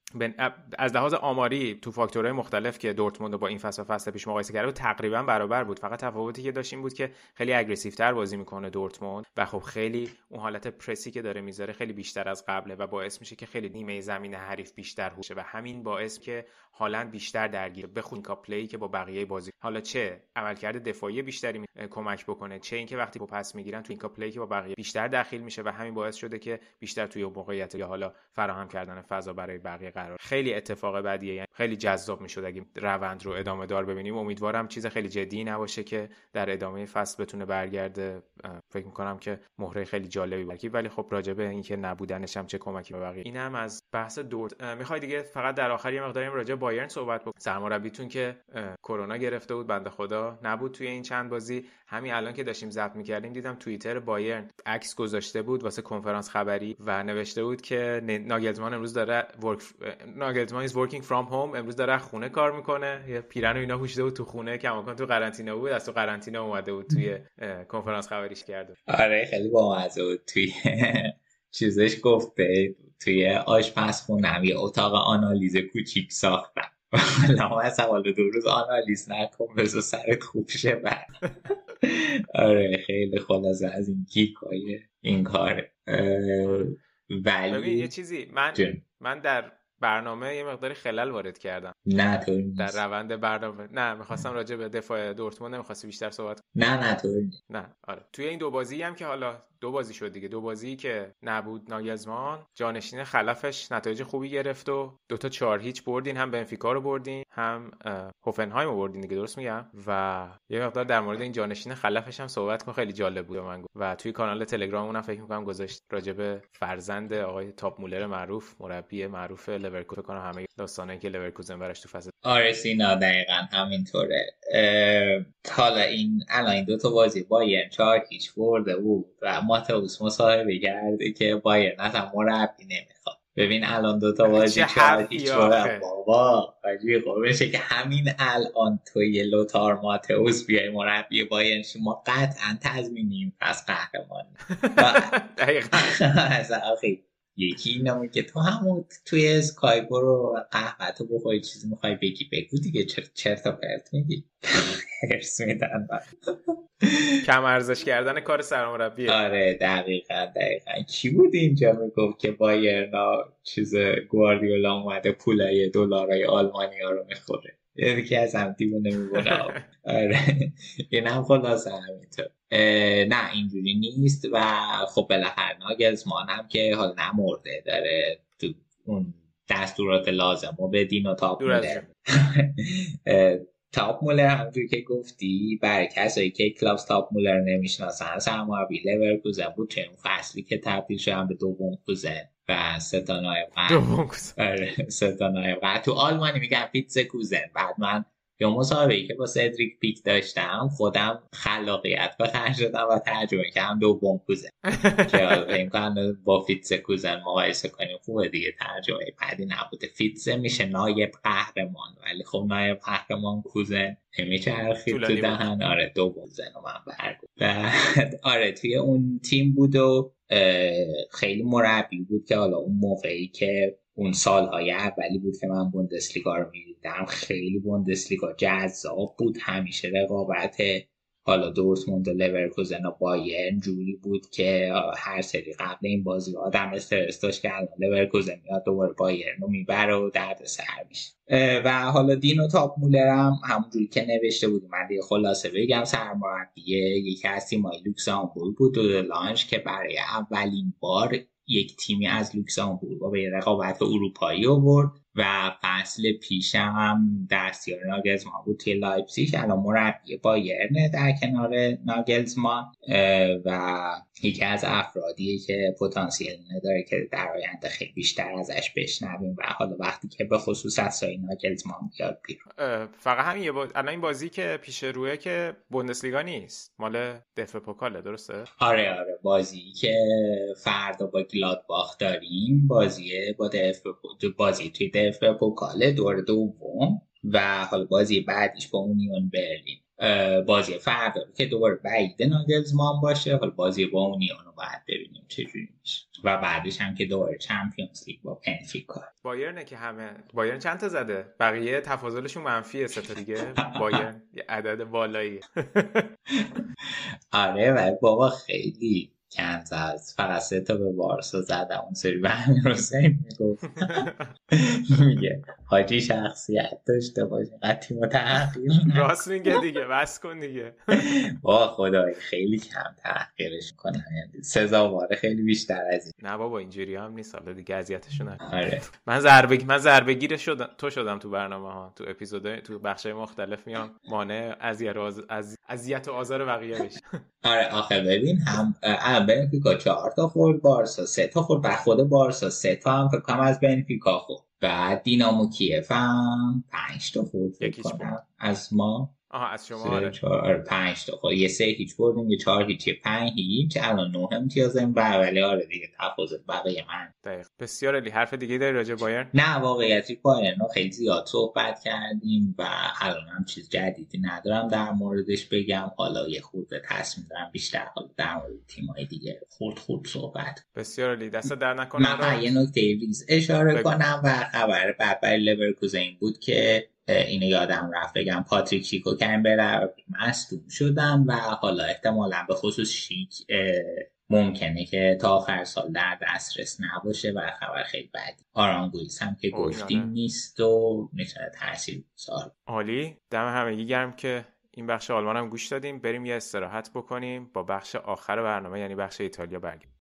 از لحاظ آماری تو فاکتورهای مختلف که دورتموند با این فصل و فصل پیش مقایسه کرده تقریبا برابر بود. فقط تفاوتی که داشت این بود که خیلی اگریسیو تر بازی می‌کنه دورتموند و خب خیلی اون حالت پرسی که داره می‌ذاره خیلی بیشتر از قبله و باعث میشه که خیلی نیمه زمین حریف بیشتر هوشه و همین باعث که هالند بیشتر درگیر بخون کا پلی که با بقیه بازی حالا چه عملکرد دفاعی بیشتری می... کمک بکنه چه اینکه وقتی با پس می‌گیرن تو این پلی که با بقیه بیشتر داخل میشه و همین باعث شده که بیشتر توی موقعیت یا حالا فراهم کردن فضا برای بقیه قرار. خیلی اتفاق بدیه یعنی خیلی جذاب می‌شد اگه روند رو ادامه دار ببینیم. امیدوارم چیز خیلی جدی نباشه که در ادامه فصل بتونه برگرده. فکر می‌کنم که مهره خیلی جالبی باشه. ولی خب راجبه اینکه نبودنش هم چه کمکی به بقیه. اینم از بحث دورت. می‌خوای دیگه فقط در آخر یه مقداری راجع بایرن صحبت بکنیم سرمربیتون که کرونا گرفته بود بنده خدا نبود توی این چند بازی. همین الان که داشتیم ضبط می‌کردیم دیدم توییتر بایرن عکس گذاشته بود واسه کنفرانس خبری و نوشته بود که ناگلزمان امروز داره ورک ناگلزمان is working from home. امروز داره خونه کار می‌کنه. یه پیرن و اینا پوشیده بود تو خونه. کماکان تو قرنطینه بود. از تو قرنطینه اومده بود توی کنفرانس خبریش کرده آره خیلی بامزه بود. توی چیزش گفته توی آشپزخونه یه اتاق آنالیز کوچیک ساختم. حالا مثلا حالا دو روز آنالیز نکن بزا سرت خوب شه بعد. آره خیلی خلاصه از این گیک این کاره ولی یه چیزی. من من در برنامه یه مقداری خلل وارد کردم. نه تو در روند برنامه. نه می‌خواستم راجع به دفاع دورتموند نمی‌خواستی بیشتر صحبت نه نه تو نه آره. توی این دو بازی هم که حالا دو بازی شد دیگه. دو بازی که نبود ناگلزمان. جانشین خلفش نتایج خوبی گرفت و دوتا چهار هیچ بردین. هم بنفیکا رو بردین هم هوفنهایم رو بردین دیگه درست میگم؟ و یه مقدار در مورد این جانشین خلفش هم صحبت کن. خیلی جالب بود من و توی کانال تلگراممون هم فکر می‌کنم گذاشت راجب فرزند آقای تاپ مولر معروف مربی معروف لورکوزن کنم همه داستانایی که لورکوزن براش تو فصل آره سینا دقیقا همینطوره. حالا این الان این دو تا بازی بایر چهار هیچ برده بود و ماتئوس مصاحبه کرده که بایر اصلا مربی نمی‌خواد. ببین الان دوتا بازی چهار بابا حاجی خب که همین الان توی لوتار ماتئوس بیای مربی بایر ما قطعا تضمینیم پس قهرمان دقیقا. یکی اینمون که تو همون توی اسکایپ رو قهوه بخوری چیزی می‌خوای بگی بگو دیگه چرت و پرت میگی؟ هرس میدن کم ارزش کردن کار سرمربیه. آره دقیقا دقیقا. کی بود اینجا می‌گفت که بایرنا چیز گواردیولا اومده پولای دلارای آلمانی ها رو می‌خوره؟ یکی از هم دیوونه میبونه آره. این هم خلاصه همینطور. نه اینجوری نیست و خب بالاخره ناگلزمان هم که حال نمرده داره تو اون دستورات لازم و بدین و تاپ تاپ مولر همونجوری که گفتی برای کسایی که کلاس تاپ مولر نمی‌شناسن سرمربی لورکوزن بود. توی اون فصلی که تبدیل شدن به دوم کوزن و سه تا نایب آره سه تا نایب تو آلمانی میگن Vizekusen. بعد من یا مصاحبه که با سدریک پیک داشتم خودم خلاقیت به خرج دادم و ترجمه کردم دوم کوزن که امکان با فیتز کوزن مقایسه کنیم خوبه دیگه ترجمه بعدی نبوده. فیتزه میشه نایب قهرمان ولی خب نایب قهرمان کوزن نمیچرخید تو دهن. آره دوم زن و من برگو آره توی اون تیم بود و خیلی مربی بود که حالا اون موقعی که اون سالهای اولی بود که من بوندسلیگا رو می‌دیدم. خیلی بوندسلیگا جذاب بود. همیشه رقابت حالا دورتموند و لورکوزن و بایرن جوری بود که هر سری قبل این بازی آدم استرس داشت که الان لورکوزن میاد دوباره بایرن رو می‌بره و درد سر میشه. و حالا دینو تاپ مولرم همونجوری که نوشته بود من دیگه خلاصه بگم سرمربیه یکی از تیمای لوکسامبورگ بود دودلانژ که برای اولین بار یک تیمی از لوکسامبورگ به رقابت اروپایی آورد. و فصل پیشم هم دستیار ناگلزمان بود. توی لایپسیش الان مربی بایرنه در کنار ناگلزمان و یکی از افرادیه که پتانسیل نداره که در آینده خیلی بیشتر ازش بشنویم و حالا وقتی که به خصوص از سای ناگلزمان بیاد بیرون. فقط همین یه باز... الان این بازی که پیش روی که بوندسلیگا نیست مال دفع پوکاله درسته؟ آره آره. بازی که فردا با گلادباخ داریم بازی با دفع بازی توی دفع پوکاله دور دوم و حالا بازی بعدیش با اونیون برلین بازی فردا که دوباره بعید ناگلزمان باشه. حالا بازی با اونیان رو باید ببینیم چجوری میشه. و بعدش هم که دوباره چمپیونز لیگ با پنفیکا بایرن که همه بایرن چند تا زده؟ بقیه تفاضلشون منفیه سه تا دیگه. بایرن یه عدد بالایی آره ولی بابا خیلی کنز از فقط سه تا به بارسا زدم اون سری به همین حسین می‌گفت. میگه حاجی شخصیت داشته باشه قطعی متحقیر راست میگه دیگه بس کن دیگه. با خدای خیلی کم تحقیرش کنم سزاواره خیلی بیشتر از این. نه بابا اینجوری هم نیست. حالا دیگه اذیتشون نکن. آره. من ضربه من ضربه گیر شدم تو شدم تو برنامه ها. تو اپیزود تو بخش مختلف میام. مانع اذیت از اذیت و آزار بقیه بشه آره آخه ببین هم بنفیکا چهار تا خورد بارسا سه تا خورد و خود بارسا سه تا هم فکر کنم از بنفیکا خورد بعد دینامو کیف هم پنج تا خورد فکر کنم. از ما آها از شما آره. چهار آره، پنج تا. خورد یه سه هیچ بردیم یه چهار هیچ یه پنج هیچ الان نه امتیازیم. و ولی آره دیگه تفاضل بقیه من. دقیق. بسیار علی حرف دیگه داری راجع به بایرن؟ نه واقعیتی بایرن رو خیلی زیاد صحبت کردیم و الان هم چیز جدیدی ندارم در موردش بگم. حالا یه خورده تصمیم دارم بیشتر حالا در مورد تیمای دیگه خورد خورد صحبت. بسیار علی دست در نکنه. من یه نکته ریز اشاره بگو. کنم و خبر بعد برای بود که اینو یادم رفت بگم پاتریک شیک و کمبر مصدوم شدن و حالا احتمالا به خصوص شیک ممکنه که تا آخر سال در دسترس نباشه و خبر خیلی بدی آرانگویس هم که گفتیم. نیست و می‌تونه تاثیر سال عالی دم همگی گرم که این بخش آلمان هم گوش دادیم بریم یه استراحت بکنیم با بخش آخر برنامه یعنی بخش ایتالیا برگردیم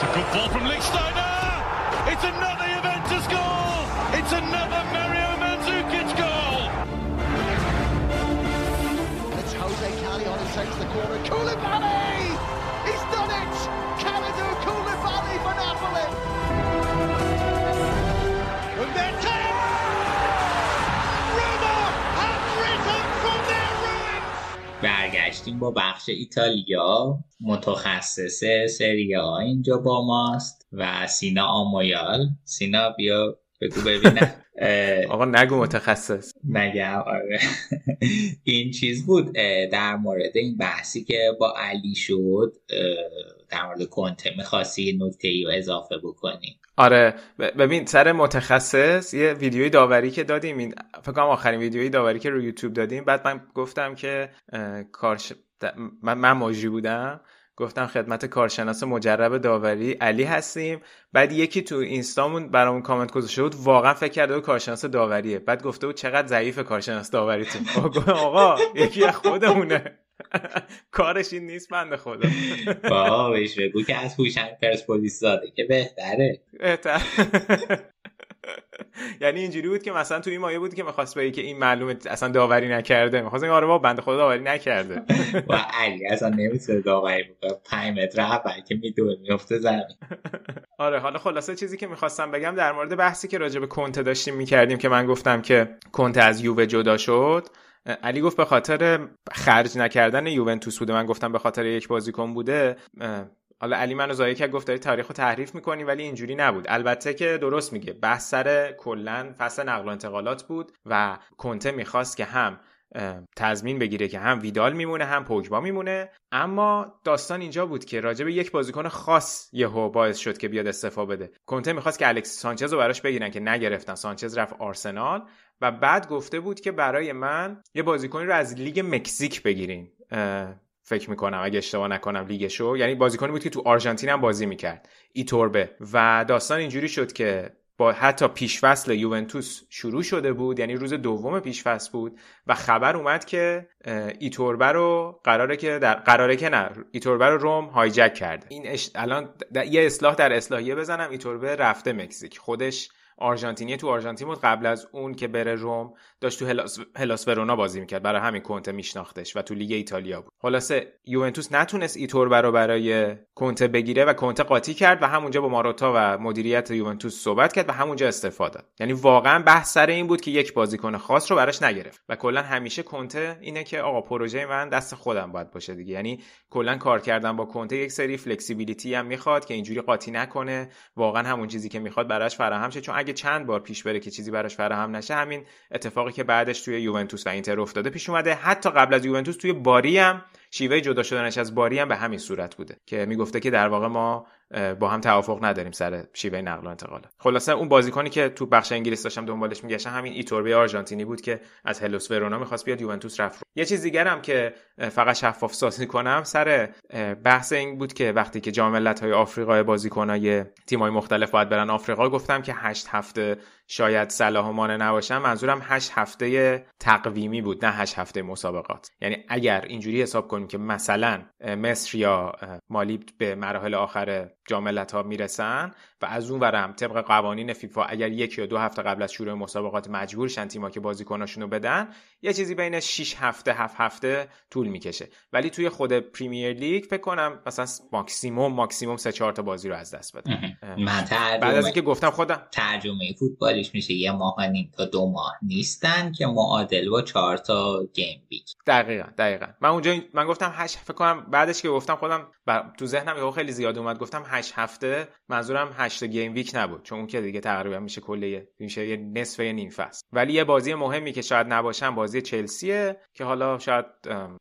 It's a good ball from Lichtsteiner. It's another Juventus goal. It's another Mario Mandzukic goal. It's Jose Callejon who takes the corner. Koulibaly! He's done it! Kalidou Koulibaly for Napoli! And then ten. Roma have risen from their ruins. برگشتیم با بخش ایتالیا متخصص سری ها اینجا با ماست و سینا آمویال سینا بیا بگو ببینم. آقا نگو متخصص. نگم آره. این چیز بود در مورد این بحثی که با علی شد در مورد کنته. می‌خواستی نکته ای رو اضافه بکنی. آره ببین سر متخصص یه ویدیوی داوری که دادیم. این فکر کنم آخرین ویدیوی داوری که رو یوتیوب دادیم. بعد من گفتم که کارش من, من ماژی بودم. گفتم خدمت کارشناس مجرب داوری علی هستیم. بعد یکی تو اینستامون برامون کامنت گذاشته بود واقعا فکر کرده بود کارشناس داوریه. بعد گفته بود چقدر ضعیف کارشناس داوریتون. آقا آقا یکی از خودمونه. کارش این نیست بنده خدا. با بهش بگو که از هوشنگ پرسپولیس زاده که بهتره. بهتر. یعنی اینجوری بود که مثلا توی این مایه بود که می‌خواست بگه که این معلومه اصلا داوری نکرده. می‌خواست آره با بنده خدا داوری نکرده. و علی اصلا نمی‌تونه داوری بکنه. پنج متر اول که می‌دونه میفته زمین. آره حالا خلاصه چیزی که می‌خواستم بگم در مورد بحثی که راجع به کنته داشتیم می‌کردیم که من گفتم که کنته از یووه جدا شد. علی گفت به خاطر خرج نکردن یوونتوس بوده. من گفتم به خاطر یک بازیکن بوده. حالا علی منو زایه کرد گفت داری تاریخ تحریف می‌کنی ولی اینجوری نبود. البته که درست میگه. بحث سر کلا فصل نقل و انتقالات بود و کنته می‌خواست که هم تضمین بگیره که هم ویدال میمونه هم پوگبا میمونه. اما داستان اینجا بود که راجع به یک بازیکن خاص یهو باعث شد که بیاد استعفا بده. کنته می‌خواست که الکس سانچز رو براش بگیرن که نگرفتن. سانچز رفت آرسنال و بعد گفته بود که برای من یه بازیکنی رو از لیگ مکزیک بگیرین. فکر می‌کنم اگه اشتباه نکنم لیگشو یعنی بازیکنی بود که تو آرژانتین هم بازی می‌کرد. ایتوربه. و داستان اینجوری شد که با حتی پیشفصل یوونتوس شروع شده بود. یعنی روز دوم پیشفصل بود. و خبر اومد که ایتوربه رو قراره که در قراره که نه ایتوربه رو روم هایجک کرده. این اش... الان د- یه اصلاح در اصلاحیه بزنم. ایتوربه رفته مکزیک. خودش آرژانتینی تو آرژانتین بود قبل از اون که بره روم داشت تو هلاس, هلاس ورونا بازی می‌کرد. برای همین کنته میشناختش و تو لیگ ایتالیا بود. خلاصه یوونتوس نتونست ایتوربه رو برای کنته بگیره و کنته قاطی کرد و همونجا با ماروتا و مدیریت یوونتوس صحبت کرد و همونجا استعفا داد. یعنی واقعا بحث سر این بود که یک بازیکن خاص رو براش نگرفت و کلا همیشه کنته اینه که آقا پروژه من دست خودم باید باشه دیگه. یعنی کلا کار کردن با کنته یک سری flexibility هم می‌خواد که اینجوری قاطی نکنه. واقعا همون چیزی که می‌خواد براش فراهم شه. چون اگه چند بار پیش بره که چیزی براش فراهم نشه همین اتفاقی که بعدش توی یوونتوس و اینتر افتاده پیش اومده. حتی قبل از یوونتوس توی باری هم شیوه جدا شدنش از باری هم به همین صورت بوده که می‌گفته که در واقع ما با هم توافق نداریم سر شیوه نقل و انتقال. خلاصه اون بازیکنی که تو بخش انگلیس داشتم دنبالش میگشتم همین ایتوربی آرژانتینی بود که از هلوس ورونا می‌خواست بیاد یوونتوس رفت یه چیز دیگرم که فقط شفاف سازی کنم سر بحث این بود که وقتی که جام ملت‌های آفریقا بازیکنای تیم‌های مختلف باید برن آفریقا گفتم که 8 هفته شاید صلاح و مانع نباشن منظورم 8 هفته تقویمی بود نه 8 هفته مسابقات. یعنی اگر اینجوری حساب کنیم که مثلا مصر یا مالی به مراحل آخر جام ها می‌رسن و از اون ورم طبق قوانین فیفا اگر یک یا دو هفته قبل از شروع مسابقات مجبورشن تیما که بازیکناشونو بدن یه چیزی بین 6 هفته 7 هفته طول می‌کشه. ولی توی خود پریمیر لیگ فکر کنم مثلا ماکسیموم ماکسیموم 3 4 تا بازی رو از دست بده من بعد از اینکه گفتم خودم ترجمه فوتبالیش میشه یه ماه نیم تا دو ماه نیستن که معادل با 4 تا گیم ویک دقیقاً دقیقاً. من اونجا من گفتم 8 فکر کنم بعدش که گفتم خودم تو ذهنم یهو خیلی زیاد اومد گفتم 8 هفته منظورم 8 game week نبود چون اون که دیگه تقریبا میشه کلیه میشه یه نصف یه نیم فصل. ولی یه بازی مهمی که شاید نباشن بازی چلسیه که حالا شاید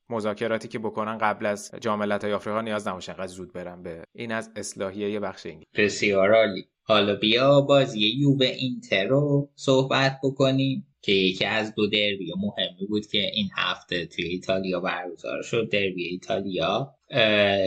مذاکراتی که بکنن قبل از جام ملت‌های آفریقا نیاز نباشه انقدر زود برن به این از اصلاحیه یه بخش انگلیس بسیار عالی. حالا بیا بازی یووه اینتر رو صحبت بکنیم که یکی از دو دربی مهمی بود که این هفته توی ایتالیا برگزار شد دربی ایتالیا.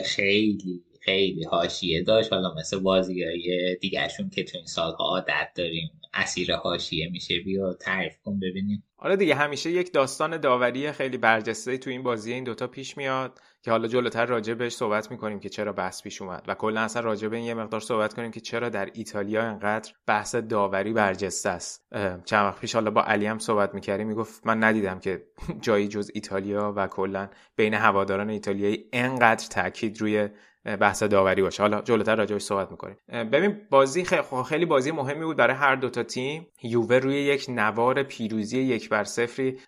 خیلی خیلی حاشیه داشت. حالا مثل بازیای دیگرشون که تو این سالها عادت داریم اسیر حاشیه میشه. بیا تعریف کن ببینیم. حالا دیگه همیشه یک داستان داوری خیلی برجسته تو این بازی این دوتا پیش میاد. که حالا جلوتر راجع بهش صحبت می‌کنیم که چرا بحث پیش اومد. و کلا اصلا راجع به این یه مقدار صحبت کنیم که چرا در ایتالیا انقدر بحث داوری برجسته است. چند وقت پیش حالا با علی هم صحبت می‌کردیم می‌گفت من ندیدم که جایی جز ایتالیا و کلا بین هواداران ایتالیایی انقدر تاکید روی بحث داوری باشه. حالا جلوتر راجعش صحبت می‌کنیم. ببین بازی خیلی بازی مهمی بود برای هر دوتا تیم. یووه روی یک نوار پیروزی یک بر صفری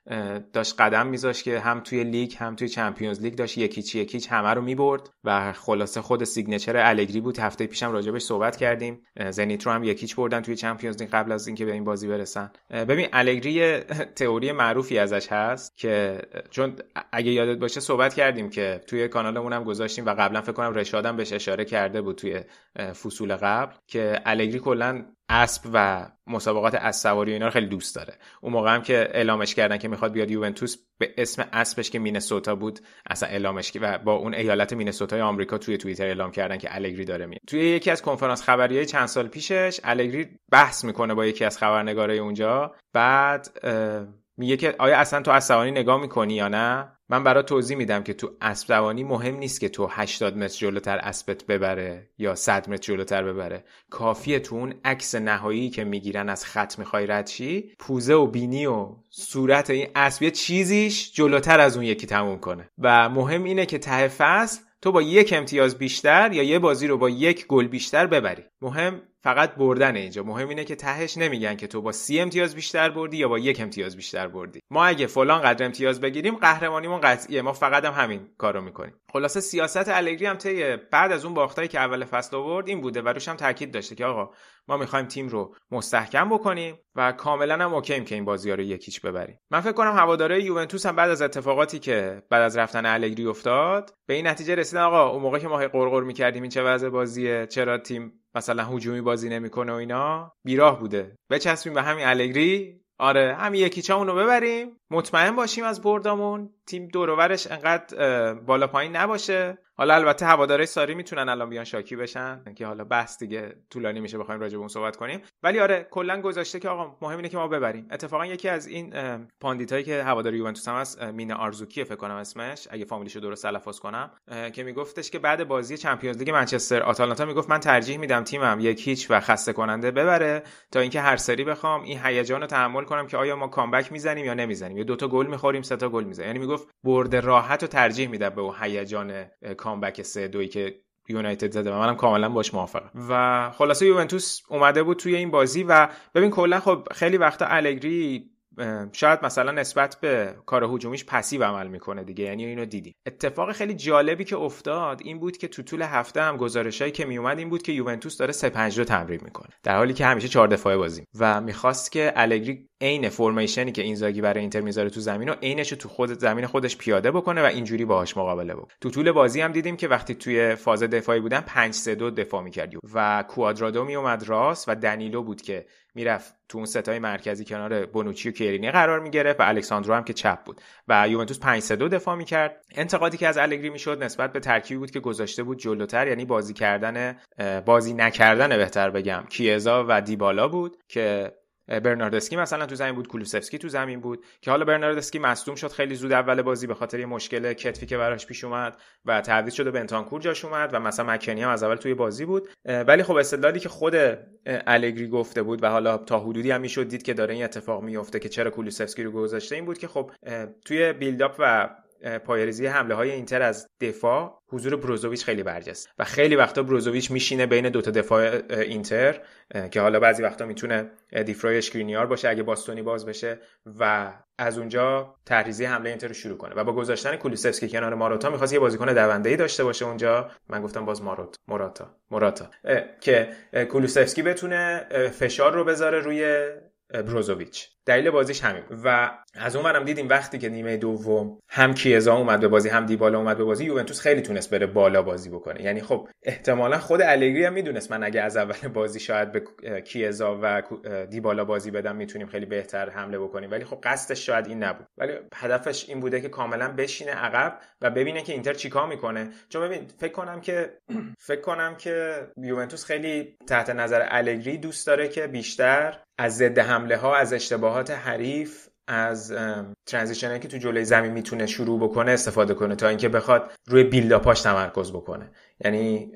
داشت قدم میذاشت که هم توی لیگ هم توی Champions League داشت یک هیچ یک هیچ همه رو می‌برد و خلاصه خود signature الگری بود. هفته پیشم راجبش صحبت کردیم. زنیت رو هم یک هیچ بردن توی Champions League قبل از اینکه به این بازی برسن. ببین الگری تئوری معروفی ازش هست که چون اگه یادت باشه صحبت کردیم که توی کانالمون هم گذاشتیم و قبلا فکر کنم رشادم بهش اشاره کرده بود توی فصول قبل که الگری کلا اسب و مسابقات اسب سواری اینا رو خیلی دوست داره. اون موقع هم که اعلامش کردن که می‌خواد بیاد یوونتوس به اسم اسبش که مینسوتا بود اصلا اعلامش و با اون ایالت مینسوتای آمریکا توی توییتر اعلام کردن که الگری داره میاد. توی یکی از کنفرانس خبری چند سال پیشش الگری بحث می‌کنه با یکی از خبرنگارای اونجا. بعد میگه که آیا اصلا تو عصبانی نگاه می‌کنی یا نه؟ من برای توضیح میدم که تو اسب دوانی مهم نیست که تو 80 متر جلوتر اسبت ببره یا 100 متر جلوتر ببره. کافیه تو اون عکس نهایی که می‌گیرن از خط می‌خوای رد پوزه و بینی و صورت این اسب یه چیزیش جلوتر از اون یکی تموم کنه. و مهم اینه که ته فصل تو با یک امتیاز بیشتر یا یه بازی رو با یک گل بیشتر ببری. مهم فقط بردن اینجا. مهم اینه که تهش نمیگن که تو با سی امتیاز بیشتر بردی یا با یک امتیاز بیشتر بردی. ما اگه فلان قدر امتیاز بگیریم قهرمانیمون قطعیه. ما فقط هم همین کارو می‌کنیم. خلاصه سیاست الگری هم طی بعد از اون باختایی که اول فصل آورد این بوده و روش هم تاکید داشته که آقا ما می‌خوایم تیم رو مستحکم بکنیم و کاملا هم اوکیم که این بازی ها رو یکیچ ببریم. من فکر کنم هواداره یوونتوس هم بعد از اتفاقاتی که بعد از رفتن الگری افتاد به این نتیجه رسیدن آقا اون موقع که ما قرقر می‌کردیم این چه وضع بازیه چرا تیم مثلا هجومی بازی نمی‌کنه و اینا بیراه بوده. بچسبیم به همین الگری. آره هم یکی چمون رو ببریم. مطمئن باشیم از بردامون. تیم دورورش انقدر بالا پایین نباشه. حالا البته هوادارهای ساری می‌تونن الان بیان شاکی بشن. که حالا بحث دیگه طولانی میشه بخوایم راجع به اون صحبت کنیم. ولی آره کلا گذاشته که آقا مهم اینه که ما ببریم. اتفاقا یکی از این pundit ایی که هواداری یوونتوس هم هست مینا آرزوکی فکر کنم اسمش. اگه فامیلیشو درست تلفظ کنم. که میگفتش که بعد بازی Champions League منچستر آتالانتا می‌گفت من ترجیح میدم تیمم یک هیچ و خسته کننده ببره تا اینکه هر سری بخوام این هیجان تحمل کنم که آیا ما comeback می‌زنیم یا نمی‌زنیم. یا دو تا گل می‌خوریم سه تا گل می‌زنیم. یعنی می‌گفت برد راحت رو ترجیح میده به اون هیجان comeback سه دوی که یونایتد زده و منم کاملا باش موافقم. و خلاصه یوونتوس اومده بود توی این بازی و ببین کلا خب خیلی وقتا الگری شاید مثلا نسبت به کار هجومیش پسیو عمل می‌کنه دیگه. یعنی اینو دیدیم اتفاق خیلی جالبی که افتاد این بود که تو طول هفته هم گزارشایی که میومد این بود که یوونتوس داره 3 5 تمرین می‌کنه. در حالی که همیشه 4 دفاعه بازی و می‌خواست که الگری عین فرمیشنی که اینزاگی برای اینتر می‌ذاره تو زمین و عینش تو خود زمین خودش پیاده بکنه و اینجوری باهاش مقابله بود تو طول بازی هم دیدیم که وقتی توی فاز دفاعی بودن 5 3 2 دفاع می‌کرد و کوادرادو میومد راست و دنیلو بود که می‌رفت تو اون ستای مرکزی کنار بونوچی و کیرینی قرار می‌گرفت و الکساندرو هم که چپ بود و یوونتوس 5 3 2 دفاع می‌کرد. انتقادی که از الگری می‌شد نسبت به ترکیبی بود که گذاشته بود جلوتر یعنی بازی کردن بازی نکردن بهتر بگم کیزا و دیبالا بود که برناردسکی مثلا تو زمین بود کولوسفسکی تو زمین بود که حالا برناردسکی مصدوم شد خیلی زود اول بازی به خاطر یه مشکل کتفی که براش پیش اومد و تعویض شد و بنتانکور جاش اومد و مثلا مکنی هم از اول توی بازی بود. ولی خب استدلالی که خود الگری گفته بود و حالا تا حدودی هم می‌شد دید که داره این اتفاق میفته که چرا کولوسفسکی رو گذاشته این بود که خب توی بیلداپ و پایریزی حمله های اینتر از دفاع حضور بروزوویچ خیلی برجست و خیلی وقتا بروزوویچ میشینه بین دوتا دفاع اینتر که حالا بعضی وقتا می‌تونه دیفرای اشکرینیار باشه اگه باستونی باز بشه و از اونجا تحریزی حمله اینتر رو شروع کنه. و با گذاشتن کولوسفسکی کنار ماروتا می‌خواست یه بازیکن دونده داشته باشه اونجا. من گفتم باز ماروت موراتا موراتا. که کولوسفسکی بتونه فشار رو بذاره روی بروزوویچ. دلیل بازیش همین. و از اون دیدیم وقتی که نیمه دوم هم کیزا اومد به بازی هم دیبالا اومد به بازی یوونتوس خیلی تونست بره بالا بازی بکنه. یعنی خب احتمالا خود الگری هم می‌دونست. من اگه از اول بازی شاید به کیزا و دیبالا بازی بدم می‌تونیم خیلی بهتر حمله بکنیم. ولی خب قصدش شاید این نبود. ولی هدفش این بوده که کاملا بشینه عقب و ببینه که اینتر چیکار می‌کنه. چون ببین فکر کنم که فکر کنم که یوونتوس خیلی تحت نظر الگری دوست داره که بیشتر از ضد حمله ها از اشتباهات حریف از transition که تو جلوی زمین می‌تونه شروع بکنه استفاده کنه تا اینکه بخواد روی build-up اش تمرکز بکنه. یعنی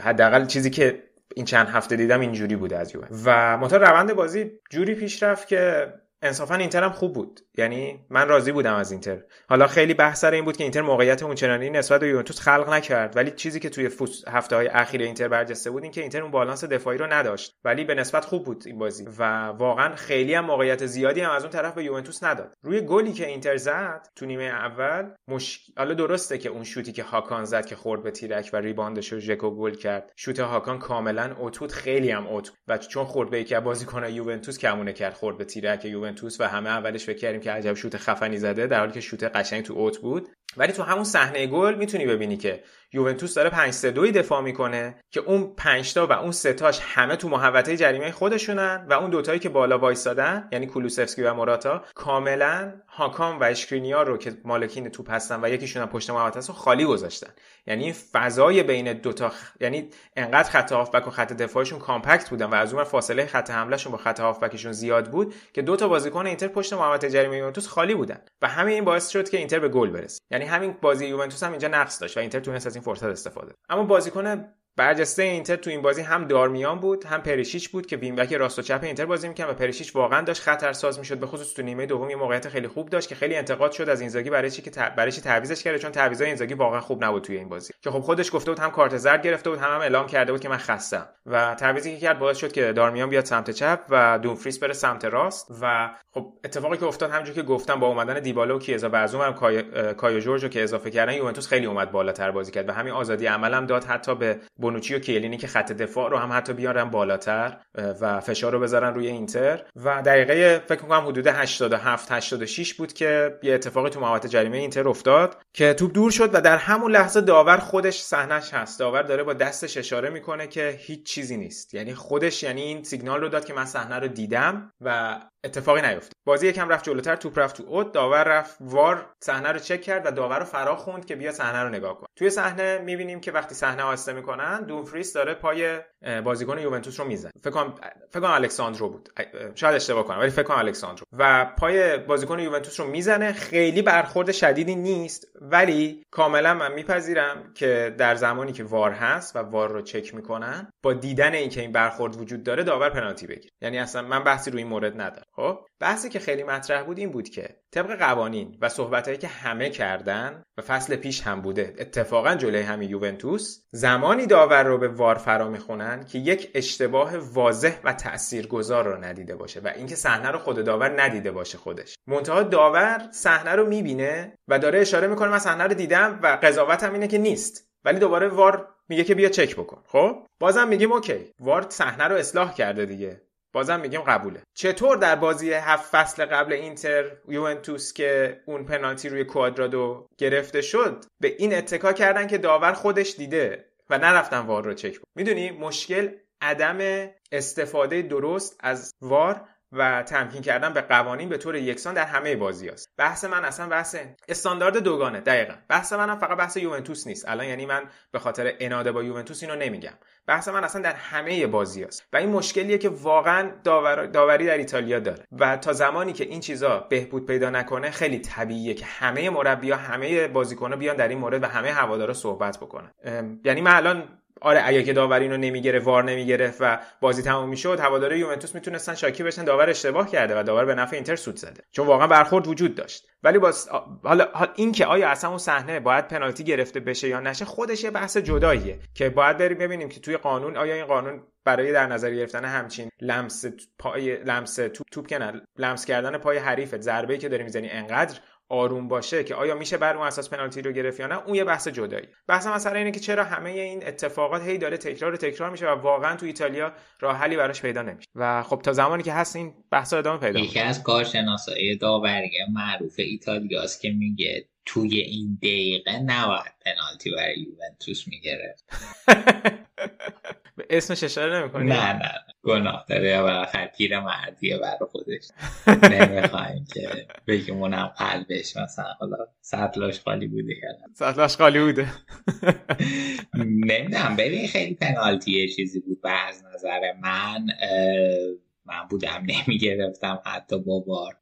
حداقل چیزی که این چند هفته دیدم اینجوری بوده از یووه و منتها روند بازی جوری پیش رفت که انصافا اینتر هم خوب بود. یعنی من راضی بودم از اینتر. حالا خیلی بحث سر این بود که اینتر موقعیت اونچنانی نسبت به یوونتوس خلق نکرد. ولی چیزی که توی هفته های اخیر اینتر برجسته بود این که اینتر اون بالانس دفاعی رو نداشت. ولی به نسبت خوب بود این بازی. و واقعا خیلی هم موقعیت زیادی هم از اون طرف به یوونتوس نداد. روی گلی که اینتر زد تو نیمه اول مش... حالا درسته که اون شوتی که هاکان زد که خورد به تیرک و rebound ش رو ژکو گل کرد. شوت هاکان کاملا اوتوت خیلی هم اوت. و چون خورد به یکی بازیکن یوونتوس کمونه کرد. خورد به تیرک یوونتوس. و همه اولش فکر کردیم که عجب شوت خفنی زده در حالی که شوت قشنگ تو اوت بود. ولی تو همون صحنه گل می‌تونی ببینی که یوونتوس داره 5 3 2 دفاع می‌کنه که اون 5 تا و اون سه تاش همه تو محوطه جریمه خودشونن و اون دوتایی که بالا وایسادن یعنی کولوسفسکی و موراتا کاملا هاکام و اشکرینیار رو که مالکین توپ هستن و یکیشون هم پشت محوطه است خالی گذاشتن. یعنی فضای بین دوتا خ... یعنی انقدر خط هافبک و خط دفاعشون compact بودن و از اون فاصله خط حملهشون با خط هافبکشون زیاد بود که دو تا بازیکن اینتر پشت محوطه جریمه یوونتوس خالی بودن. و همین این باعث شد که اینتر به گل برسه. یعنی همین بازی یوونتوس هم اینجا نقص داشت و اینتر تونست از این فرصت استفاده اما بازیکن برجسته اینتر تو این بازی هم دارمیان بود هم پریشیچ بود که wing-back راست و چپ اینتر بازی می‌کرد و پریشیچ واقعا داشت خطرساز می‌شد. به خصوص تو نیمه دوم یه موقعیت خیلی خوب داشت که خیلی انتقاد شد از اینزاگی برای چی که برای چی تعویضش کرده چون تعویضای اینزاگی واقعا خوب نبود توی این بازی. که خب خودش گفته بود هم کارت زرد گرفته بود هم, هم اعلام کرده بود که من خستم. و تعویضی که کرد باعث شد که دارمیان بیاد سمت چپ و دونفریس بره سمت راست. و خب اتفاقی که افتاد همونجوری که گفتم با اومدن دیبالا و کیزا بعضوم هم کای... کایو جورجو که اضافه کردن یوونتوس خیلی اومد بالاتر بازی کرد. و همین آزادی عملم داد حتی به بونوچی و کیه‌لینی که خط دفاع رو هم حتی بیارن بالاتر و فشار رو بذارن روی اینتر. و دقیقه فکر می‌کنم حدود 87 86 بود که یه اتفاقی تو محوطه جریمه اینتر افتاد که توپ دور شد و در همون لحظه داور خودش صحنش هست. داور داره با دستش اشاره می‌کنه که هیچ چیزی نیست. یعنی خودش یعنی این سیگنال رو داد که من صحنه رو دیدم و اتفاقی نیفتاد بازی یکم رفت جلوتر توپ رفت تو اوت داور رفت وار صحنه رو چک کرد و داور رو فرا خوند که بیا صحنه رو نگاه کن. توی صحنه می‌بینیم که وقتی صحنه آسته می‌کنن دومفریس داره پای بازیکن یوونتوس رو می‌زنه. فکر کنم فکر کنم الکساندرو بود. شاید اشتباه کنم ولی فکر کنم الکساندرو. و پای بازیکن یوونتوس رو می‌زنه. خیلی برخورد شدیدی نیست ولی کاملا من میپذیرم که در زمانی که وار هست و وار رو چک می‌کنن با دیدن اینکه این برخورد وجود داره داور پنالتی بگیره. یعنی اصلا من بحثی روی این مورد ندارم. خب بحثی که خیلی مطرح بود این بود که طبق قوانین و صحبتهایی که همه کردن و فصل پیش هم بوده اتفاقا جلوی همین یوونتوس زمانی داور رو به وار فرا می‌خونن که یک اشتباه واضح و تاثیرگذار رو ندیده باشه و اینکه صحنه رو خود داور ندیده باشه خودش. منتها داور صحنه رو می‌بینه و داره اشاره می‌کنه من صحنه رو دیدم و قضاوتم اینه که نیست. ولی دوباره وار میگه که بیا چک بکن. خب؟ بازم میگیم اوکی وار صحنه رو اصلاح کرده دیگه. بازم میگیم قبوله. چطور در بازی هفت فصل قبل اینتر یوونتوس که اون پنالتی روی کوادرادو گرفته شد به این اتکا کردن که داور خودش دیده و نرفتن وار رو چک می‌دونی مشکل عدم استفاده درست از وار و تمکین کردن به قوانین به طور یکسان در همه بازی است بحث من اصلا بحث استاندارد دوگانه دقیقا. بحث منم فقط بحث یوونتوس نیست. الان یعنی من به خاطر اناده با یوونتوس اینو نمیگم. بحث من اصلا در همه بازی است و این مشکلیه که واقعا داور... داوری در ایتالیا داره. و تا زمانی که این چیزا بهبود پیدا نکنه خیلی طبیعیه که همه مربی‌ها همه بازیکن‌ها بیان در این مورد و همه هوادارا صحبت بکنن. یعنی من الان آره اگه که داور اینو نمی‌گیره وار نمی‌گرفت و بازی تموم می‌شد هواداره یوونتوس می‌تونستن شاکی بشن داور اشتباه کرده و داور به نفع اینتر سود زده. چون واقعا برخورد وجود داشت. ولی باز حالا این که آیا اصلا اون صحنه باید پنالتی گرفته بشه یا نشه خودش یه بحث جداییه که باید بریم ببینیم که توی قانون آیا این قانون برای در نظر گرفتن همچین لمس پای لمس توپ توپ لمس کردن پای حریفت ضربه‌ای که داری می‌زنی انقدر آروم باشه که آیا میشه بر اون اساس پنالتی رو گرفت یا نه اون یه بحث جدایی. بحث مثلا اینه که چرا همه این اتفاقات هی داره تکرار و تکرار میشه و واقعا تو ایتالیا راه حلی براش پیدا نمیشه. و خب تا زمانی که هست این بحث ادامه پیدا یکی از کارشناسای داوری معروف ایتالیاست که میگه توی این دقیقه نباید پنالتی برای یوونتوس می‌گرفت. به اسمش اشاره نمی‌کنی؟ نه نه گناه داره یا بالاخره پیر مردیه برای خودش. نمی‌خوایم که بگیم اونم قلبش مثلا. حالا سطلاش خالی بوده سطلاش خالی بوده. نمی‌دونم. ببین خیلی پنالتی چیزی بود. به از نظر من من بودم نمی‌گرفتم. حتی با بار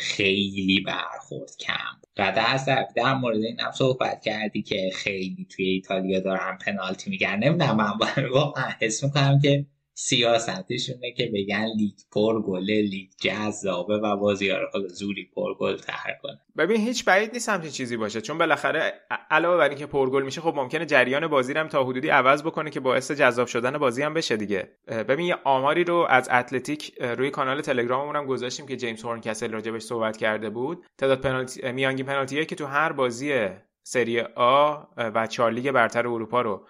خیلی برخورد کم و در, در مورد این هم صحبت کردی که خیلی توی ایتالیا دارن پنالتی میگن نمی‌دونم من واقعا حس می‌کنم که سیاستشونه که بگن لیگ پر گله لیگ جذابه و بازی رو خود زوری پر گل تر کنه. ببین هیچ بعید نیست همچین چیزی باشه. چون بالاخره علاوه بر اینکه پرگل میشه خب ممکنه جریان بازی رو هم تا حدودی عوض بکنه که باعث جذاب شدن بازی هم بشه دیگه. ببین یه آماری رو از اتلتیک روی کانال تلگراممون هم گذاشتیم که جیمز هورن کسل راجبش صحبت کرده بود. تعداد پنالتی میانگین پنالتیایی که تو هر بازی سری آ و چهار لیگ برتر اروپا رو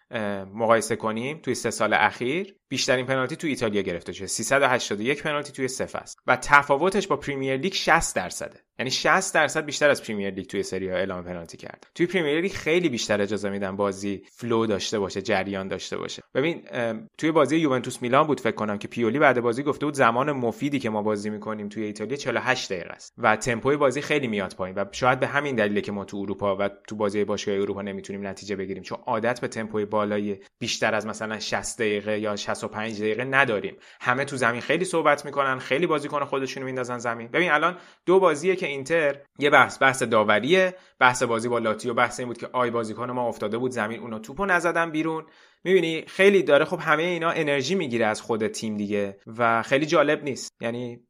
مقایسه کنیم توی سه سال اخیر. بیشترین پنالتی تو ایتالیا گرفته شده. 381 پنالتی توی سه فصل و تفاوتش با پریمیر لیگ 60 درصده. یعنی 60 درصد بیشتر از پریمیر لیگ توی سری آ اعلام پنالتی کرد. توی پریمیر لیگ خیلی بیشتر اجازه میدن بازی flow داشته باشه جریان داشته باشه. ببین توی بازی یوونتوس میلان بود فکر کنم که پیولی بعد بازی گفته بود زمان مفیدی که ما بازی می‌کنیم توی ایتالیا 48 دقیقه است. و تمپوی بازی خیلی میاد پایین. و شاید به همین دلیله که ما تو اروپا و تو بازی باشگاه اروپا نمی‌تونیم نتیجه بگیریم. چون عادت به تمپوی بالای بیشتر از مثلا 60 دقیقه یا 65 دقیقه نداریم. همه تو زمین خیلی صحبت می‌کنن خیلی بازیکن خودشونو میندازن زمین. ببین الان دو بازیه که اینتر یه بحث بحث داوریه بحث بازی با لاتزیو بحث این بود که آی بازیکن ما افتاده بود زمین اونو توپو نزدن بیرون. می‌بینی خیلی داره خب همه اینا انرژی می‌گیره از خود تیم دیگه و خیلی جالب نیست. یعنی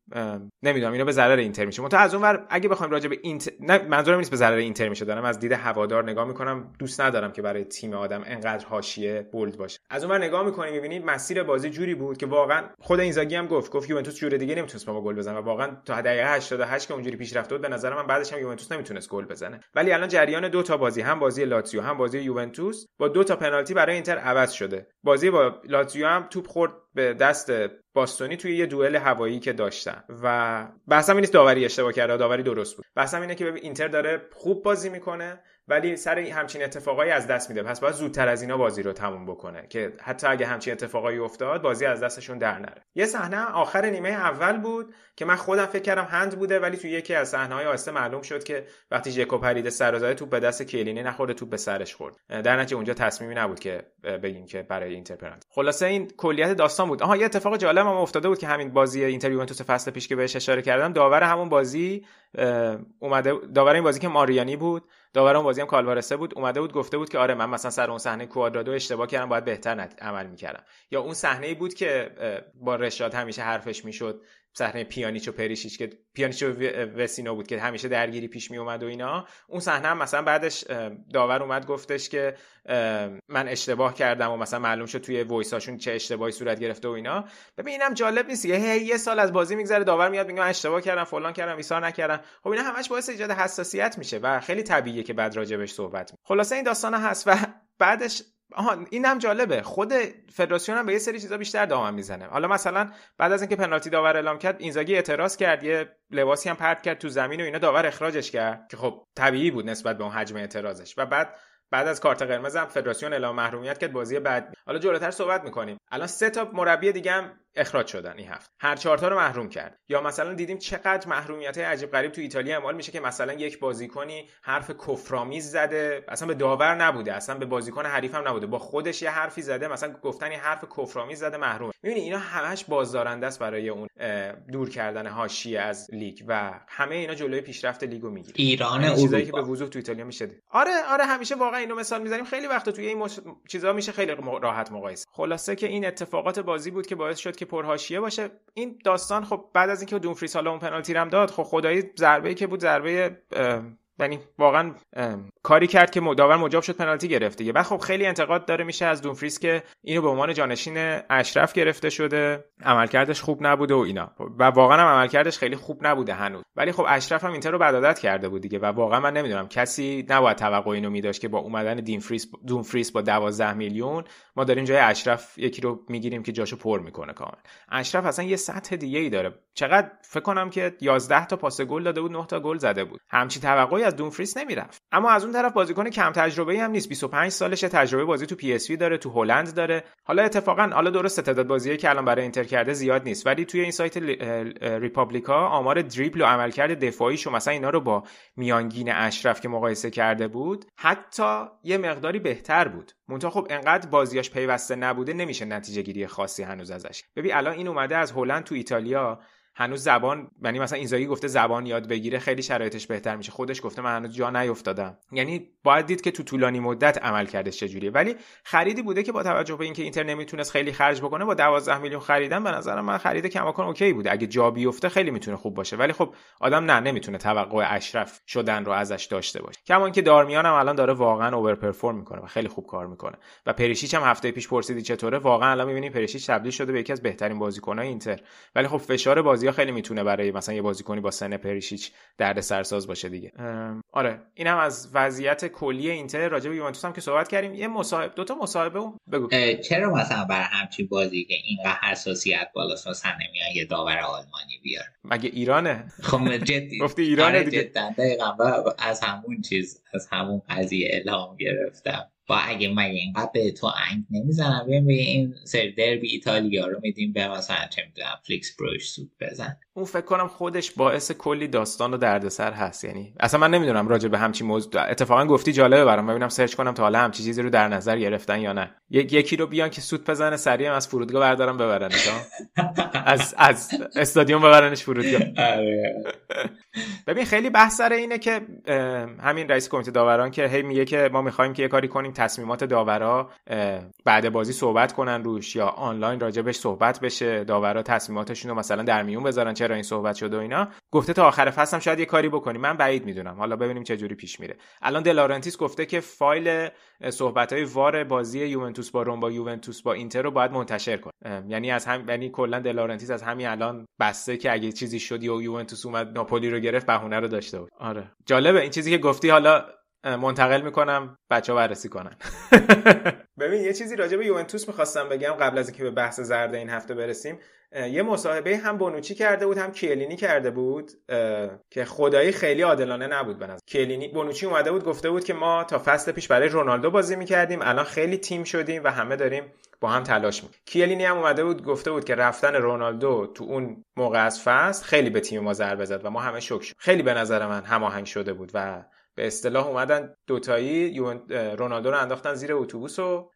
نمی‌دونم اینا به ضرر اینتر میشه. منتها از اونور اگه بخوایم راجع به اینتر نه منظورم نیست به ضرر اینتر میشه. دارم از دید هوادار نگاه می‌کنم دوست ندارم که برای تیم آدم انقدر حاشیه bold باشه. از اونور نگاه می‌کنیم می‌بینید مسیر بازی جوری بود که واقعا خود اینزاگی هم گفت گفت یوونتوس جور دیگه نمی‌تونست ما گل بزنه و واقعا تا دقیقه 88 که اونجوری پیش رفته بود به نظر من بعدش هم یوونتوس نمی‌تونست گل بزنه. ولی الان جریان دو تا بازی هم بازی لاتزیو هم بازی یوونتوس با دو تا پنالتی برای اینتر عوض شده. بازی با لاتزیو هم توپ خورد به دست باستونی توی یه دوئل هوایی که داشتن. و بحثم نیست داوری اشتباه کرده داوری درست بود. بحثم اینه که اینتر داره خوب بازی می‌کنه ولی سر همچین اتفاقایی از دست میده. پس باید زودتر از اینا بازی رو تموم بکنه که حتی اگه همچین اتفاقایی افتاد بازی از دستشون در نره. یه صحنه آخر نیمه اول بود که من خودم فکر کردم هند بوده ولی توی یکی از صحنه‌های آسته معلوم شد که وقتی ژکو پرید سر توپ به دست کلینی نخورده توپ به سرش خورد. در نتیجه اونجا تصمیمی نبود که بگیم که برای اینتر خلاصه این کلیت داستان بود. آها یه اتفاق جالب هم افتاده بود که همین بازی اینتر یوونتوس فصل پیش که بهش اشاره کردم داور همون بازی اومده داور این بازی که ماریانی بود. داور اون بازی هم کالوارسه بود اومده بود گفته بود که آره من مثلا سر اون صحنه کوادرادو اشتباه کردم باید بهتر عمل می‌کردم. یا اون صحنه ای بود که با رشاد همیشه حرفش می‌شد. صحنه پیانیچ و پریشیچ که پیانیچ و وسینو بود که همیشه درگیری پیش می اومد و اینا. اون صحنه هم مثلا بعدش داور اومد گفتش که من اشتباه کردم و مثلا معلوم شد توی وایساشون چه اشتباهی صورت گرفته و اینا. ببین جالب نیست یه یه سال از بازی میگذره داور میاد میگه من اشتباه کردم فلان کردم ایثار نکردم. خب اینا همش باعث ایجاد حساسیت میشه و خیلی طبیعیه که بعد راجبش صحبت می. خلاصه این داستان هست و بعدش آها این هم جالبه. خود فدراسیون هم به یه سری چیزا بیشتر دامن می‌زنه. حالا مثلا بعد از اینکه پنالتی داور اعلام کرد اینزاگی اعتراض کرد یه لباسی هم پرت کرد تو زمین و اینا داور اخراجش کرد که خب طبیعی بود نسبت به اون حجم اعتراضش. و بعد بعد از کارت قرمز هم فدراسیون اعلام محرومیت کرد بازی بعد. حالا جلوتر صحبت می‌کنیم. الان سه تا مربی دیگه هم اخراج شدن این هفته هر چهار رو محروم کرد. یا مثلا دیدیم چقدر محرومیت عجیب غریب تو ایتالیا اعمال میشه که مثلا یک بازیکنی حرف کفرآمیز زده اصلا به داور نبوده اصلا به بازیکن حریف هم نبوده. با خودش یه حرفی زده مثلا گفتن یه حرف کفرآمیز زده محروم. می‌بینی اینا همش بازدارنده است برای اون دور کردن حاشیه از لیگ و همه اینا جلوی پیشرفت لیگو می‌گیره. ایران یعنی چیزایی که به وضوح تو ایتالیا میشه آره آره همیشه واقعا اینو مثال می‌زنیم. خیلی وقت توی این مش... چیزا میشه خیلی راحت مقایسه. خلاصه که این اتفاقات بازی بود که باعث شد که پرهاشیه باشه. این داستان خب بعد از اینکه دونفریس حالا اون پنالتی هم داد خب خدایی ضربه که بود ضربه یعنی واقعا کاری کرد که مداور مجاب شد پنالتی گرفته بعد خب خیلی انتقاد داره میشه از دونفریس که اینو به عنوان جانشین اشرف گرفته شده. عملکردش خوب نبوده و اینا. و واقعا هم عملکردش خیلی خوب نبوده هنوز. ولی خب اشرف هم اینتر رو بدادت کرده بود دیگه. و واقعا من نمی‌دونم کسی نباید توقع اینو میداشت که با اومدن دینفریس دونفریس با 12 میلیون ما داریم جای اشرف یکی رو می‌گیریم که جاشو پر می‌کنه کامل. اشرف اصلا یه سطح دیگه ای داره. چقدر فکر کنم که 11 تا پاس گل داده بود 9 تا گل زده بود. همچی توقعی از دونفریس نمی‌رفت. اما از اون طرف بازیکن کم تجربه ای هم نیست. 25 سالشه تجربه بازی تو پی اس داره تو هلند داره. حالا اتفاقا حالا درست تعداد بازیایی که الان برای اینتر کرده زیاد نیست. ولی توی این سایت ریپابلیکا آمار دریبل و عملکرد دفاعیش و مثلا اینا رو با میانگین اشرف که مقایسه کرده بود حتی یه مقداری بهتر بود. منتها خب انقدر بازیاش پیوسته نبوده نمیشه نتیجه گیری خاصی هنوز ازش. ببین الان این اومده از هلند تو ایتالیا. هنوز زبان یعنی مثلا اینزاگی گفته زبان یاد بگیره خیلی شرایطش بهتر میشه. خودش گفته من هنوز جا نیافتادم یعنی باید دید که تو طولانی مدت عمل کردش چجوریه. ولی خریدی بوده که با توجه به اینکه اینتر نمی‌تونست خیلی خرج بکنه با 12 میلیون خریدن به نظر من خرید کماکان اوکی بوده. اگه جا بیفته خیلی می‌تونه خوب باشه. ولی خب آدم نه نمی‌تونه توقع اشرف شدن رو ازش داشته باشه. کما اینکه دارمیان هم الان داره واقعا اوور پرفورم می‌کنه و خیلی خوب کار می‌کنه. و پریشیچ هم هفته پیش پرسیدی چطوره؟ واقعا الان می‌بینی پریشیچ تبدیل شده به یکی از بهترین بازیکن‌های اینتر. ولی خب فشار بازی‌ها خیلی می‌تونه برای مثلا یه بازیکنی با سن پریشیچ درد سرساز باشه دیگه. آره اینم از وضعیت کلی اینتر راجع به یوونتوس هم که صحبت کردیم. یه مصاحبه دو تا مصاحبه اون بگو. چرا مثلا بر همچین بازی که اینقدر حساسیت بالاست مثلا نمیان یه داور آلمانی بیار مگه ایرانه؟ خب جدی. گفتی ایرانه آره دیگه. دقیقا از همون چیز از همون قضیه الهام گرفتم. با اگه مگه اینقدر به تو انگ نمی‌زنم ببین این سری دربی ایتالیا رو میدیم به مثلا چه می‌دونم فلیکس بروش سود بزن. اون فکر کنم خودش باعث کلی داستان و دردسر هست یعنی اصلا من نمی‌دونم راجع به همچین موضوع اتفاقا گفتی جالبه برام ببینم سرچ کنم تا حالا همچین چیزی رو در نظر گرفتن یا نه. یک یکی رو بیان که سود بزنه سریع از فرودگاه بردارم ببرنش از از استادیوم ببرنش فرودگاه. ببین خیلی بحث سر اینه که همین رئیس کمیته داوران که هی میگه که ما می‌خوایم که یه کاری کنیم تصمیمات داورا بعد بازی صحبت کنن روش یا آنلاین راجبش صحبت بشه داورا تصمیماتشون رو مثلا در میون بذارن چرا این صحبت شده و اینا. گفته تا آخر فصل هم شاید یه کاری بکنیم من بعید می‌دونم. حالا ببینیم چه جوری پیش میره. الان دلارنتیس گفته که فایل صحبت های وار بازی یوونتوس با روم با یوونتوس با اینتر رو باید منتشر کنه. یعنی از هم یعنی کلا دلارنتیس از همین الان بسته که اگه چیزی شد یا یوونتوس اومد ناپولی رو گرفت بهونه رو داشته بود. آره. جالبه. این چیزی که گفتی حالا منتقل می‌کنم بچه ها بررسی کنن. ببین یه چیزی راجع به یوونتوس می‌خواستم بگم قبل از اینکه به بحث زرد این هفته برسیم. یه مصاحبه هم بونوچی کرده بود هم کیلینی کرده بود که خدایی خیلی عادلانه نبود به نظر. کیلینی بونوچی اومده بود گفته بود که ما تا فصل پیش برای رونالدو بازی می‌کردیم الان خیلی تیم شدیم و همه داریم با هم تلاش می‌کنیم. کیلینی هم اومده بود گفته بود که رفتن رونالدو تو اون موقع از فصل خیلی به تیم ما ضربه زد و ما همه شوک شد. خیلی به نظر من هماهنگ شده بود و به اصطلاح اومدن دوتایی رونالدو رو انداختن زیر اتوبوس و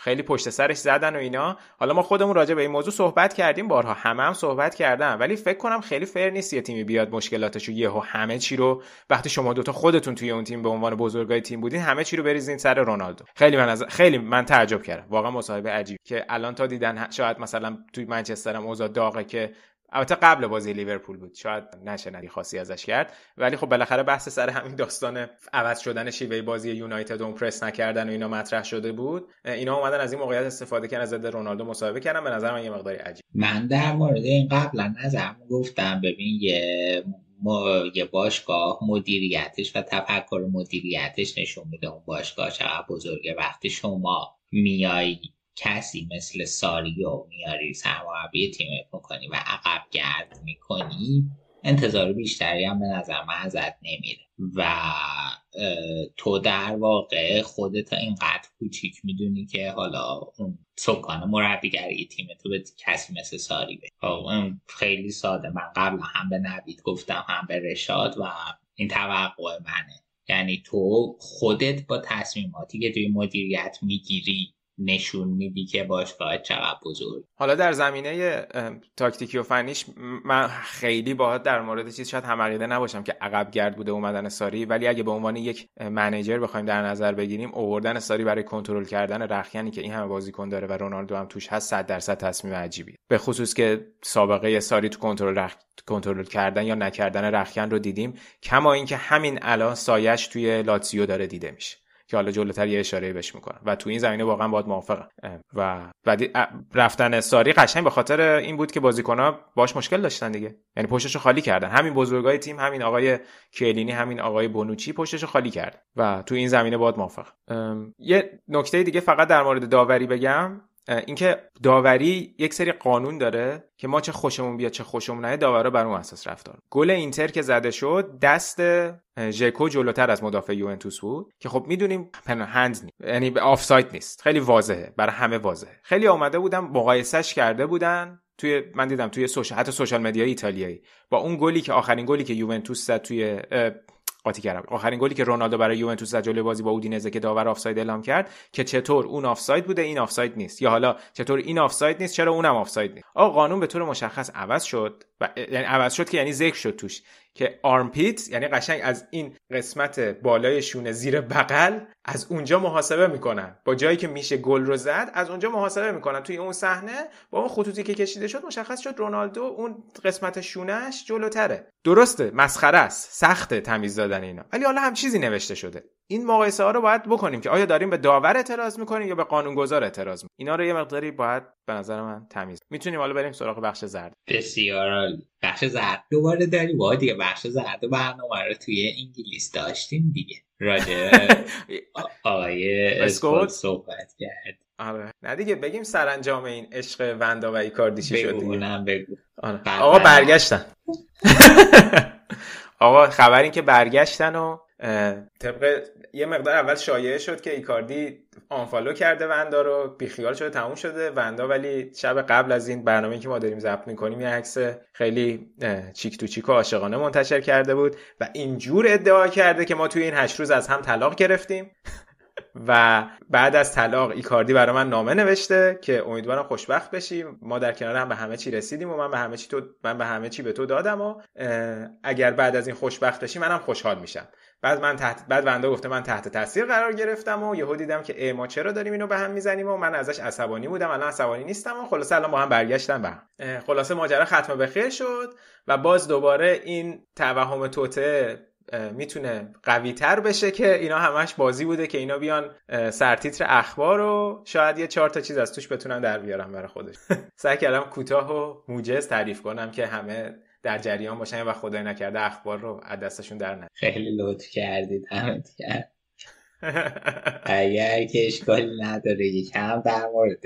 خیلی پشت سرش زدن و اینا. حالا ما خودمون راجع به این موضوع صحبت کردیم بارها همه هم صحبت کردن. ولی فکر کنم خیلی فر نیست یه تیمی بیاد مشکلاتشو یهو همه چی رو وقتی شما دوتا خودتون توی اون تیم به عنوان بزرگای تیم بودین همه چی رو بریزین سر رونالدو. خیلی من از خیلی من تعجب کردم. واقعا مصاحبه عجیب. که الان تا دیدن شاید مثلا توی منچستر هم اوضاع داغه که البته قبل بازی لیورپول بود. شاید نشه ندی خاصی ازش کرد. ولی خب بالاخره بحث سر همین داستان عوض شدن شیوه بازی یونایتد اون پرس نکردن و اینا مطرح شده بود. اینا اومدن از این موقعیت استفاده کردن ضد رونالدو مسابقه کردن. به نظر من یه مقداری عجیب. من در مورد این قبلا نظرم گفتم. ببین یه ما یه باشگاه مدیریتش و تفکر مدیریتش نشون میده. اون باشگاه چقدر بزرگه. وقتی شما میای کسی مثل ساریو میاری سرمربی تیمت می‌کنی و عقب گرد می‌کنی انتظار بیشتری هم به نظر من ازت نمیره. و تو در واقع خودت اینقدر کوچیک می‌دونی که حالا اون سکان مربیگری تیم تو به کسی مثل ساری به خب، خیلی ساده. من قبل هم به نوید گفتم هم به رشاد و این توقع منه. یعنی تو خودت با تصمیماتی که توی مدیریت می‌گیری نشون میدی که باشگاه چقدر بزرگ. حالا در زمینه تاکتیکی و فنیش من خیلی باهات در مورد چیز شاید هم نباشم که عقب گرد بوده اومدن ساری ولی اگه به عنوان یک منیجر بخوایم در نظر بگیریم اووردن ساری برای کنترل کردن رخیانی که این همه بازیکن داره و رونالدو هم توش هست 100 درصد تصمیم عجیبی به خصوص که سابقه ساری تو کنترل رخ... کنترل کردن یا نکردن رخیان رو دیدیم. کما اینکه همین الان سایش توی لاتزیو داره دیده میشه. که حالا جلوتر یه اشاره بهش می‌کنم. و تو این زمینه واقعا باید موافقم. و بعد رفتن ساری قشنگ به خاطر این بود که بازیکن‌ها باش مشکل داشتن دیگه. یعنی پشتشو خالی کردن. همین بزرگای تیم همین آقای کلینی همین آقای بونوچی پشتشو خالی کرد. و تو این زمینه باید موافق یه نکته دیگه فقط در مورد داوری بگم. اینکه داوری یک سری قانون داره که ما چه خوشمون بیاد چه خوشمون نیاد داورا بر اون اساس رفتار. گل اینتر که زده شد دست ژکو جلوتر از مدافع یوونتوس بود که خب می‌دونیم هند نیست یعنی آفساید نیست. خیلی واضحه برای همه واضحه. خیلی اومده بودن مقایسش کرده بودن توی من دیدم توی social حتی social media ایتالیایی. با اون گلی که آخرین گلی که یوونتوس زد توی قاطی کردم. آخرین گلی که رونالدو برای یوونتوس در جلوی بازی با اودینزه که داور آفساید اعلام کرد که چطور اون آفساید بوده این آفساید نیست. یا حالا چطور این آفساید نیست چرا اونم آفساید نیست؟ آقا قانون به طور مشخص عوض شد. و یعنی عوض شد که یعنی ذکر شد توش که آرمپیت یعنی قشنگ از این قسمت بالای شونه زیر بغل از اونجا محاسبه می‌کنن. با جایی که میشه گل رو زد از اونجا محاسبه می‌کنن. توی اون صحنه با اون خطوطی که کشیده شد مشخص شد رونالدو اون قسمت شونهش جلوتره. درسته مسخره است. سخت تمیز دادن اینا. ولی حالا هم چیزی نوشته شده. این مقایسه ها رو باید بکنیم که آیا داریم به داور اعتراض می‌کنیم یا به قانونگذار اعتراض می‌کنیم؟ اینا رو یه مقداری باید به نظر من تمیز. می‌تونیم حالا بریم سراغ بخش زرد. بسیار بخش زرد دوباره داریم. با دیگه بخش زرد برنامه رو توی انگلیس داشتیم دیگه. راجع آقای اسکوت؟ صحبت کرد. آره. نه دیگه بگیم سرانجام این عشق وندا و ایکاردی چی شد دیگه. بگو. آره. آقا برگشتن. آقا خبر این که برگشتن و طبق یه مقدار اول شایعه شد که ایکاردی آنفالو کرده وندا رو بیخیال شده تموم شده. وندا ولی شب قبل از این برنامه که ما داریم ضبط می‌کنیم یه عکس خیلی چیک تو چیک و عاشقانه منتشر کرده بود و اینجور ادعا کرده که ما توی این هشت روز از هم طلاق گرفتیم. و بعد از طلاق ایکاردی برای من نامه نوشته که امیدوارم خوشبخت بشیم. ما در کنار هم به همه چی رسیدیم و من به همه چی تو من به همه چی به تو دادم و اگر بعد از این خوشبخت بشی منم خوشحال میشم. بعد من تحت بعد وندا گفته من تحت تاثیر قرار گرفتم و یهو دیدم که ای ما چرا داریم اینو به هم می‌زنیم؟ و من ازش عصبانی بودم الان عصبانی نیستم و خلاصه الان با هم برگشتم به هم. خلاصه ماجرا ختم به خیر شد و باز دوباره این توهم توته می‌تونه قوی تر بشه که اینا همش بازی بوده که اینا بیان سرتیتر اخبار و شاید یه چهار تا چیز از توش بتونن در بیارم برای خودش. سعی کردم کوتاه و موجز تعریف کنم که همه در جریان باشن و خدای نکرده اخبار رو از دستشون در نه خیلی لطف کردید همت کرد اگر که اشکالی نداره یکم در مورد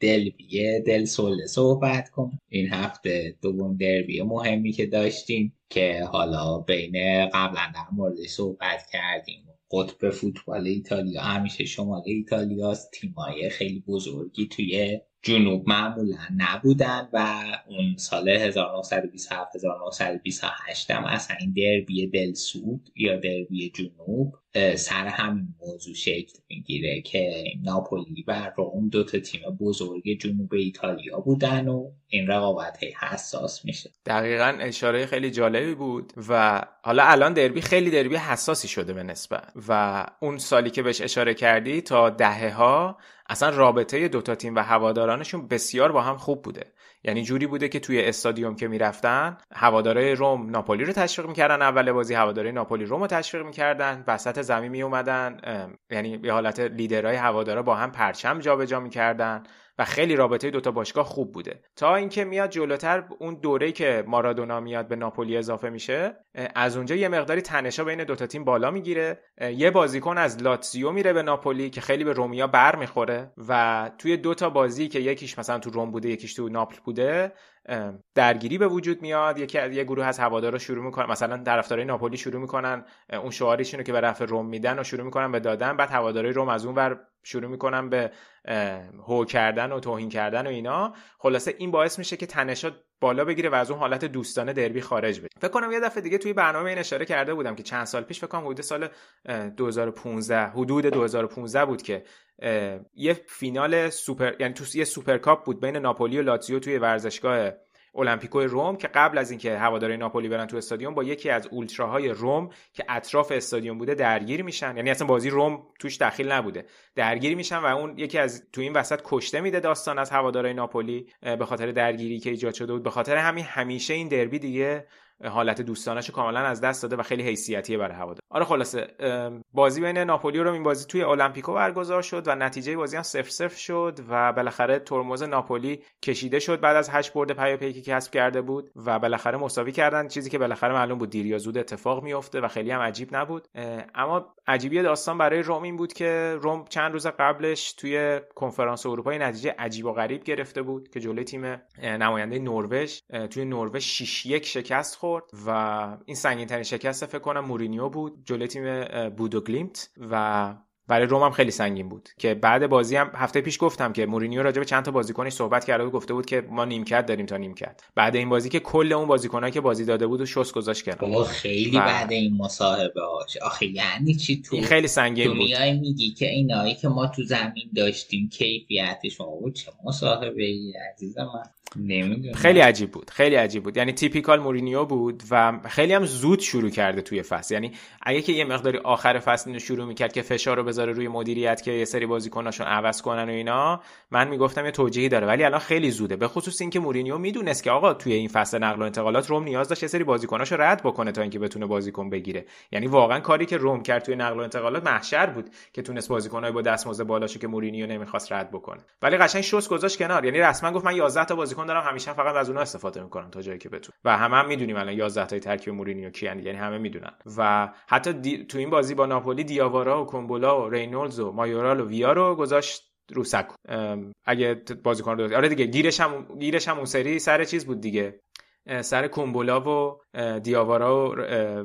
دلبیه دل سوله صحبت کن. این هفته دوم دربی مهمی که داشتیم که حالا بین قبلا در مورد صحبت کردیم. قطب فوتبال ایتالیا همیشه شمال ایتالیاست. تیمای خیلی بزرگی توی جنوب معمولا نبودن و اون سال 1927 1928 هم اصلا این دربی دل سود یا دربی جنوب سر همین موضوع شکل می‌گیره که ناپولی و روم دو تا تیم بزرگ جنوب ایتالیا بودن و این رقابت حساس میشه دقیقا اشاره خیلی جالبی بود و حالا الان دربی خیلی دربی حساسی شده به نسبت و اون سالی که بهش اشاره کردی تا دهه ها اصلا رابطه دوتا تیم و هوادارانشون بسیار با هم خوب بوده. یعنی جوری بوده که توی استادیوم که می‌رفتن هوادارای روم ناپولی رو تشویق می‌کردن اول بازی هوادارای ناپولی روم رو تشویق می‌کردن وسط زمین می اومدن یعنی به حالت لیدرهای هوادارا با هم پرچم جابجا می‌کردن. و خیلی رابطه دوتا باشگاه خوب بوده. تا اینکه میاد جلوتر اون دوره که مارادونا میاد به ناپولی اضافه میشه از اونجا یه مقداری تنشا بین دوتا تیم بالا می‌گیره. یه بازیکن از لاتزیو میره به ناپولی که خیلی به رومیا بر می‌خوره و توی دوتا بازی که یکیش مثلا تو روم بوده یکیش تو ناپل بوده درگیری به وجود میاد. یکی یه گروه از هوادارا شروع می‌کنن. مثلا طرفدارای ناپولی شروع می‌کنن. اون شعارشون که به رفع روم میدن و شروع می‌کنن به دادن. بعد هوادارای روم از اون ور شروع می‌کنن به هو کردن و توهین کردن و اینا. خلاصه این باعث میشه که تنشات بالا بگیره و از اون حالت دوستانه دربی خارج بشه. فکر کنم یه دفعه دیگه توی برنامه این اشاره کرده بودم که چند سال پیش فکر کنم حدود سال 2015 حدود 2015 بود که یه فینال سوپر یعنی تو یه سوپرکاپ بود بین ناپولی و لاتزیو توی ورزشگاه المپیکو روم که قبل از اینکه هواداری ناپولی برن تو استادیوم با یکی از اولتراهای روم که اطراف استادیوم بوده درگیر میشن. یعنی اصلا بازی روم توش دخیل نبوده. درگیر میشن و اون یکی از تو این وسط کشته میده داستان از هوادارهای ناپولی به خاطر درگیری که ایجاد شده بود. به خاطر همین همیشه این دربی دیگه حالت دوستانش کاملا از دست داده و خیلی حیثیتیه برای هوادار. آره خلاصه بازی بین ناپولی رو این بازی توی المپیکو برگزار شد و نتیجه بازی هم 0 0 شد و بالاخره ترمز ناپولی کشیده شد بعد از هشت برد پیاپی که کسب کرده بود و بالاخره مساوی کردن چیزی که بالاخره معلوم بود دیر یا زود اتفاق میفته و خیلی هم عجیب نبود. اما عجیبی داستان برای روم این بود که روم چند روز قبلش توی کنفرانس اروپا نتیجه عجیب و غریب گرفته بود که جلوی تیم نماینده نروژ توی نروژ 6 1 شکست خورد. و این سنگین ترین شکست فکر کنم مورینیو بود جلوی تیم بودوگلیمت و برای روم هم خیلی سنگین بود که بعد بازی هم هفته پیش گفتم که مورینیو راجع به چند تا بازیکنش صحبت کرده و گفته بود که ما نیمکت داریم تا نیمکت. بعد این بازی که کل اون بازیکنایی که بازی داده بود و شس گذاشت کرد بابا خیلی و... بعد این مصاحبه هاش. آخه یعنی چی تو خیلی سنگین تو میای میگی که اینایی که ما تو زمین داشتیم کیفیتش بود چه مصاحبه ای عزیز من. خیلی عجیب بود خیلی عجیب بود. یعنی تیپیکال مورینیو بود و خیلی هم زود شروع کرده توی فصل. یعنی اگه که یه مقداری آخر فصل اینو شروع می‌کرد که فشار رو بذاره روی مدیریت که یه سری بازیکناشون عوض کنن و اینا من می‌گفتم یه توجیهی داره. ولی الان خیلی زوده. به خصوص اینکه مورینیو می‌دونست که آقا توی این فصل نقل و انتقالات روم نیاز داشت یه سری بازیکناشو رد بکنه تا اینکه بتونه بازیکن بگیره. یعنی واقعا کاری که روم کرد توی نقل و انتقالات محشر بود که تونست بازیکنای با دستمزد بالاشو که مورینیو نمی‌خواست رد بکنه. ولی قشنگ شست گذاشت کنار. یعنی رسما گفت من 11 تا دارم همیشه فقط از اونها استفاده می‌کنم تا جایی که بتونم. و همه هم می‌دونیم الان 11 تای ترکیب مورینیو کیان یعنی همه می‌دونن. و حتی دی... تو این بازی با ناپولی دیاوارا و کومبولا و رینولدز و مایورال و ویا رو گذاشت رو سکو. اگه بازیکن رو آره دیگه گیرش هم گیرش هم اون سری سر چیز بود دیگه. سر کومبولا و دیاوارا و,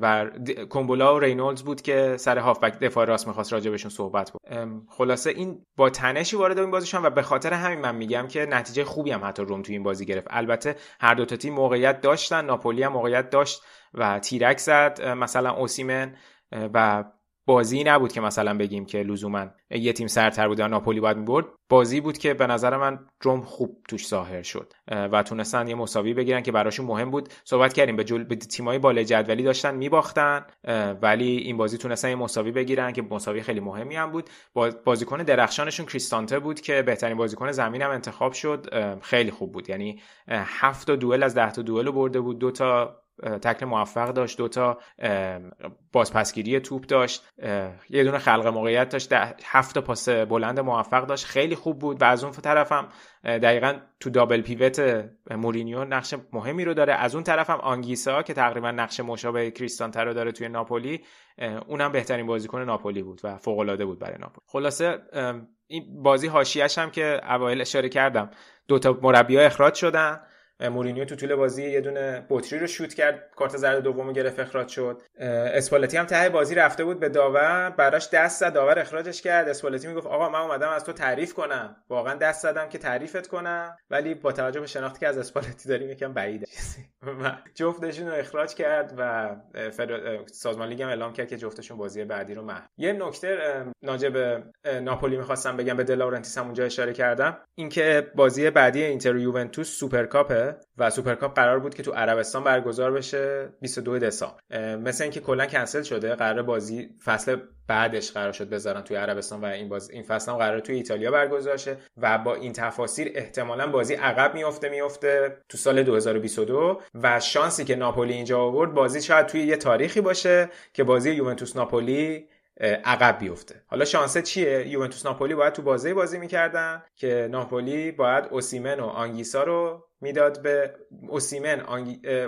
و کومبولا و رینولدز بود که سر هافبک دفاع راست می‌خواست راجع بهشون صحبت بود خلاصه این با تنشی وارد این بازی شدن و به خاطر همین من میگم که نتیجه خوبی هم حتی روم توی این بازی گرفت. البته هر دو تا تیم موقعیت داشتن ناپولی هم موقعیت داشت و تیرک زد. مثلا اوسیمن و بازی نبود که مثلا بگیم که لزوما یه تیم سرتر بود و ناپولی باید می‌برد. بازی بود که به نظر من روم خوب توش ظاهر شد و تونستن یه مساوی بگیرن که براشون مهم بود. صحبت کردیم به, جل... به تیمای بالای جدولی داشتن میباختن ولی این بازی تونستن یه مساوی بگیرن که مساوی خیلی مهمی هم بود. بازیکن درخشانشون کریستانته بود که بهترین بازیکن زمین هم انتخاب شد. خیلی خوب بود. یعنی هفت تا دوئل از ده تا دوئل برده بود. دو تا تکل موفق داشت دوتا بازپسگیری توپ داشت. یه دونه خلق موقعیت داشت هفت پاس بلند موفق داشت. خیلی خوب بود و از اون طرفم دقیقا تو دابل پیوت مورینیو نقش مهمی رو داره. از اون طرفم آنگیسا که تقریبا نقش مشابه کریستانتر رو داره توی ناپولی اونم بهترین بازیکن ناپولی بود و فوق العاده بود برای ناپولی. خلاصه این بازی حاشیه‌اش هم که اوایل اشاره کردم دو تا مربی اخراج شدن. مورینیو تو طول بازی یه دونه بطری رو شوت کرد کارت زرد دومو گرفت اخراج شد. اسپالتی هم ته بازی رفته بود به داور براش دست زد داور اخراجش کرد. اسپالتی می‌گفت آقا من اومدم از تو تعریف کنم. واقعا دست زدم که تعریفت کنم ولی با توجه به شناختی که از اسپالتی داریم یکم بعیده. جفتشون رو اخراج کرد و سازمان لیگ هم اعلام کرد که جفتشون بازی بعدی رو محروم یه نکته راجب ناپولی می‌خواستم بگم به دلاورنتیس هم اونجا اشاره کردم. اینکه بازی بعدی اینتر یوونتوس سوپرکاپه و سوپرکاپ قرار بود که تو عربستان برگزار بشه 22 دسامبر. مثل اینکه کلا کنسل شده قرار بازی فصل بعدش قرار شد بذارن توی عربستان و این باز این فصل هم قرار توی ایتالیا برگزار شه و با این تفاصیل احتمالا بازی عقب میفته میفته تو سال 2022 و شانسی که ناپولی اینجا آورد بازی شاید توی یه تاریخی باشه که بازی یوونتوس ناپولی عقب بیفته. حالا شانسه چیه؟ یوونتوس ناپولی باید تو بازی بازی می‌کردن که ناپولی باید اوسیمن و آنگیسا رو می‌داد به اوسیمن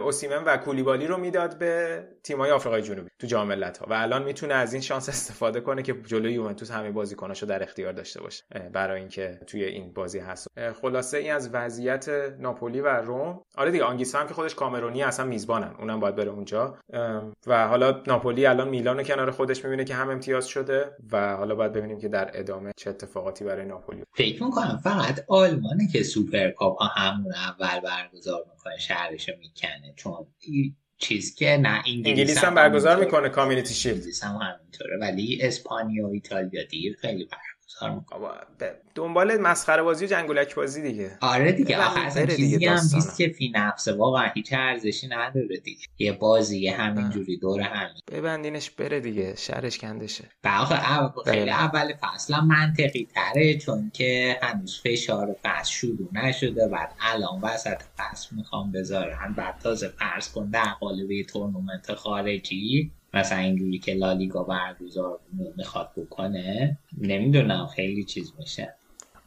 اوسیمن و کولیبالی رو می‌داد به تیمای آفریقای جنوبی تو جام ها و الان می‌تونه از این شانس استفاده کنه که جلوی یوونتوس همه بازیکناشو در اختیار داشته باشه برای اینکه توی این بازی هست. خلاصه این از وضعیت ناپولی و روم. آره دیگه آنگیسا هم که خودش کامرونی اصلا میزبانن. اونم باید بره اونجا. و حالا ناپولی الان میلان کنار خودش می‌بینه که هم امتیاز شده و حالا باید ببینیم که در ادامه چه اتفاقاتی برای ناپولی. فکر می‌کنم فقط آلمانه که سوپرکاپ همون اول برگزار می‌کنه شهرش می‌کنه. چون چیز که نه انگلیس, انگلیس هم برگزار می‌کنه کامیونیتی شیلد. انگلیس هم همینطوره. ولی اسپانیا و ایتالیا دیر خیلی دنبال مسخره بازی و جنگولک بازی دیگه. آره دیگه آخه اصلا چیزی هم نیست که فی نفسه واقعا هیچ ارزشی نداره دیگه. یه بازی همینجوری دور همین. ببندینش بره دیگه. شرش کندشه. آخه خیلی اول فصل منطقی تره چون که هنوز فشار فصل شروع نشده. بعد الان وسط فصل می‌خوام بذارن. بعد تازه فرض کن در قالب تورنمنت خارجی. مثلا اینجوری که لالیگا برگزار می‌خواد بکنه نمی‌دونم خیلی چیز میشه.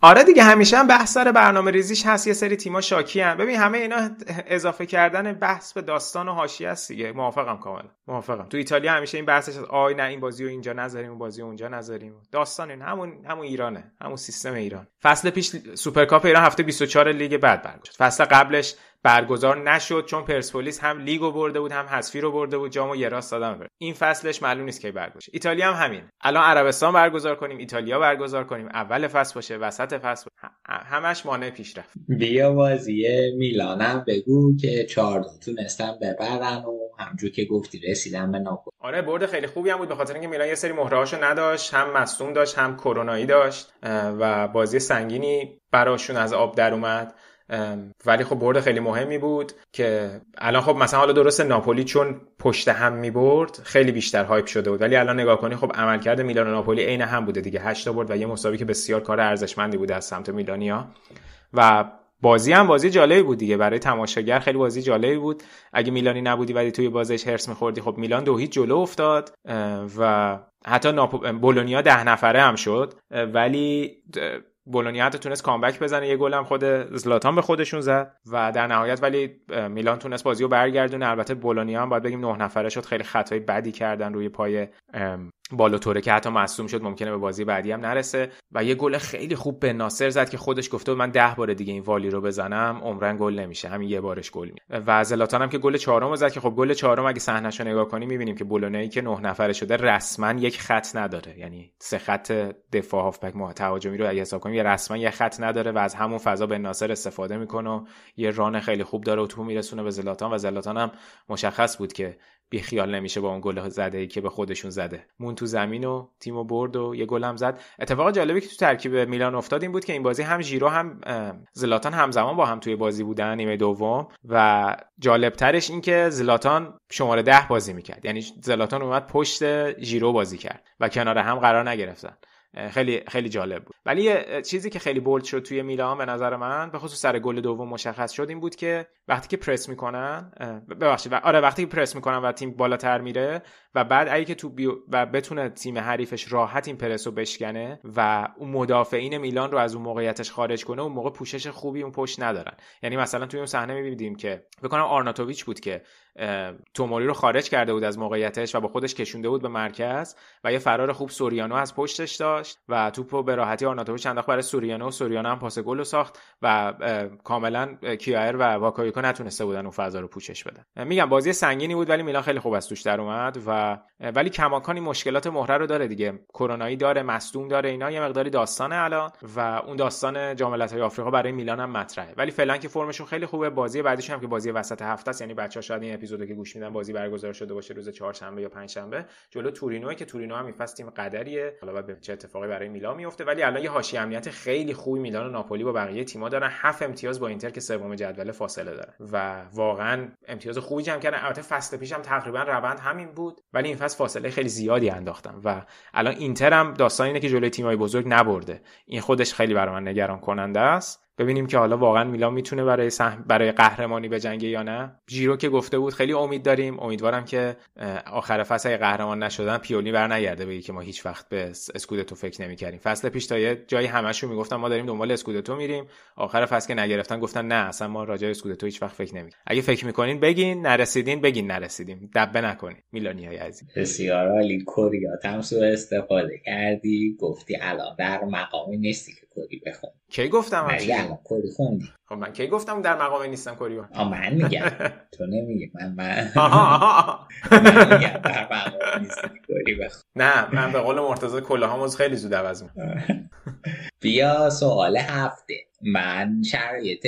آره دیگه همیشه هم بحث سر برنامه ریزیش هست یه سری تیما شاکی هم ببین همه اینا اضافه کردن بحث به داستان و حاشیه است دیگه. موافقم کاملا. موافقم. تو ایتالیا همیشه این بحثش هست. آی نه این بازی رو اینجا نذاریم اون بازی رو اونجا نذاریم. داستان این همون همون ایرانه. همون سیستم ایران. فصل پیش سوپرکاپ ایران هفته 24 لیگ بعد برگزار فصل قبلش برگزار نشد چون پرسپولیس هم لیگو برده بود هم حذفی رو برده بود جامو یه راست دادم بره. این فصلش معلوم نیست کی برگزار. ایتالیا هم همین. الان عربستان برگزار کنیم ایتالیا برگزار کنیم. اول فصل باشه وسط فصل همش مانع پیشرفت بیا بازی میلانم بگو که چهار تونستن ببرن و همجور که گفتی رسیدن به ناپولی. آره برد خیلی خوبی هم بود به خاطر اینکه میلان یه سری مهرهاشو نداشت هم مصدوم داشت هم کرونایی داشت و بازی سنگینی براشون از آب در اومد. ولی خب برد خیلی مهمی بود که الان خب مثلا حالا درست ناپولی چون پشت هم می برد خیلی بیشتر هایپ شده بود. ولی الان نگاه کنی خب عملکرد میلان و ناپولی عین هم بوده دیگه. 8 برد و یه مساوی که بسیار کار ارزشمندی بوده از سمت میلانیا. و بازی هم بازی جالبی بود دیگه. برای تماشاگر خیلی بازی جالبی بود. اگه میلانی نبودی ولی توی بازیش هرس میخوردی خب میلان دو هیچ جلو افتاد. و حتی ناپو... بولونیا ده نفره هم شد. ولی بولونیا حتی تونست کامبک بزنه یه گل هم خود زلاتان به خودشون زد و در نهایت ولی میلان تونست بازی رو برگردونه. البته بولونیا هم باید بگیم نه نفره شد. خیلی خطای بدی کردن روی پای بالوتوره که حتی مصوم شد ممکنه به بازی بعدی هم نرسه. و یه گل خیلی خوب به ناصر زد که خودش گفته من ده بار دیگه این والی رو بزنم عمرن گل نمیشه. همین یه بارش گل می و زلاتان هم که گل چهارم زد که خب گل چهارم اگه صحنه‌شو نگاه کنی می‌بینیم که بولونایی که نه نفره شده رسما یک خط نداره. یعنی سه خط دفاع هافبک ما تهاجمی رو اگه حساب کنیم رسما یه خط نداره و از همون فضا به ناصر استفاده می‌کنه و یه ران خیلی خوب داره و تو میرسونه به زلاتان و زلاتان هم مشخص بود که بی خیال نمیشه با اون گل زده که به خودشون زده. مون تو زمین و تیمو برد و یه گل هم زد. اتفاق جالبی که تو ترکیب میلان افتاد این بود که این بازی هم ژیرو هم زلاتان همزمان با هم توی بازی بودن نیمه دوم و جالبترش این که زلاتان شماره ده بازی می‌کرد. یعنی زلاتان اومد پشت ژیرو بازی کرد و کنار هم قرار نگرفتن. خیلی خیلی جالب بود. ولی یه چیزی که خیلی بولد شد توی میلان به نظر من به خصوص سر گل دوم مشخص شد این بود که وقتی که پرس می‌کنن ببخشید آره وقتی که پرس می‌کنن و تیم بالاتر میره و بعد اگه که تو بیو و بتونه تیم حریفش راحت این پرس رو بشکنه و اون مدافعین میلان رو از اون موقعیتش خارج کنه اون موقع پوشش خوبی اون پشت ندارن. یعنی مثلا توی اون صحنه می‌بینیم که به گمونم آرناتوویچ بود که توموری رو خارج کرده بود از موقعیتش و با خودش کشونده بود به مرکز و یه فرار خوب سوریانو از پشتش داشت و توپو به راحتی آرناتوویچ انداخت برای سوریانو و سوریانو هم پاس گل ساخت و کاملا کیایر و باکایوکو نتونسته بودن اون فضا رو پوشش بدن. میگم بازی سنگینی بود ولی میلان خیلی خوب از توش در اومد و ولی کماکان این مشکلات مهره رو داره دیگه. کرونایی داره مصدوم داره اینا یه مقداری داستانه الان و اون داستان جام های آفریقا برای میلان هم مطرحه. ولی فعلا که فرمشون خیلی خوبه بازی بعدیش هم که بازی وسط هفته است یعنی بچه‌ها شاید این اپیزودو که گوش میدن بازی برگزار شده باشه روز چهارشنبه یا پنجشنبه جلو تورینو که تورینو هم این تیم قدریه. حالا ببینیم چه اتفاقی برای میلان میفته ولی الان یه حاشیه امنیت خیلی خوبی میلان و ناپولی با بقیه تیم‌ها دارن. هفت امتیاز با اینتر که سوم جدول فاصله داره. و واقعا امتیاز خوبی جمع کردن. البته فصل پیشم تقریبا روند همین بود ولی این فصل فاصله خیلی زیادی انداختن. و الان اینتر هم داستان اینه که جلوی تیم‌های بزرگ نبرده. این خودش خیلی برای من نگران کننده است. ببینیم که حالا واقعا میلان می‌تونه برای سهم برای قهرمانی به جنگ یا نه. جیرو که گفته بود خیلی امید داریم. امیدوارم که آخر فصل اگه قهرمان نشدن پیولی بر نگرده بگی که ما هیچ وقت به اسکودتو فکر نمی‌کردیم. فصل پیش تا یه جایی همشون می‌گفتن ما داریم دنبال اسکودتو میریم. آخر فصل که نگرفتن گفتن نه اصلا ما راجع اسکودتو هیچ وقت فکر نمی‌کنیم اگه فکر می‌کنین بگین نرسیدین بگین نرسیدیم. دبه نکنین. میلانیای عزیز. بسیار عالی. کری‌هات هم سوء استفاده کردی گفتی الان در مقامی نیستی که کری بخونی گفتم الان کری خوندی خب من کی گفتم در مقام نیستم کری رو آ من میگم. تو نمیگی. من من من میگم در مقام نیستی که کری نه من به قول مرتضی کلاهامو خیلی زود عوض می‌کنم. بیا سوال هفته. من شرایط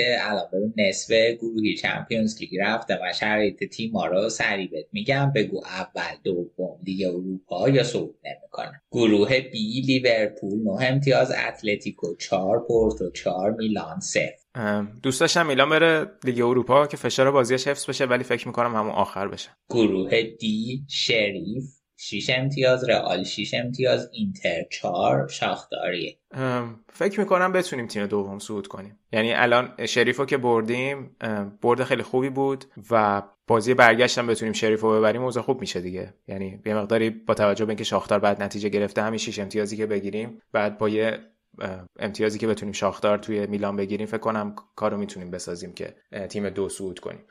ببین نصف گروهی Champions League رفته و شرایط تیما رو سریع بهت میگم. بگو اول دوم لیگ اروپا یا صعود نمی‌کنه گروه بی لیورپول 9 امتیاز اتلتیکو 4 پورتو 4 میلان 3 دوست داشتم میلان بره لیگ اروپا که فشار بازیش حفظ بشه ولی فکر می‌کنم همون آخر بشه. گروه دی شریف 6 امتیاز رئال 6 امتیاز اینتر 4 شاختاریه فکر می‌کنم بتونیم تیم دوم صعود کنیم. یعنی الان شریفو که بردیم برد خیلی خوبی بود و بازی برگشتم بتونیم شریفو ببریم اوضاع خوب میشه دیگه. یعنی یه مقداری با توجه به اینکه شاختار بعد نتیجه گرفته همین 6 امتیازی که بگیریم بعد با یه امتیازی که بتونیم شاختار توی میلان بگیریم فکر کنم کارو می‌تونیم بسازیم که تیم دو صعود کنیم.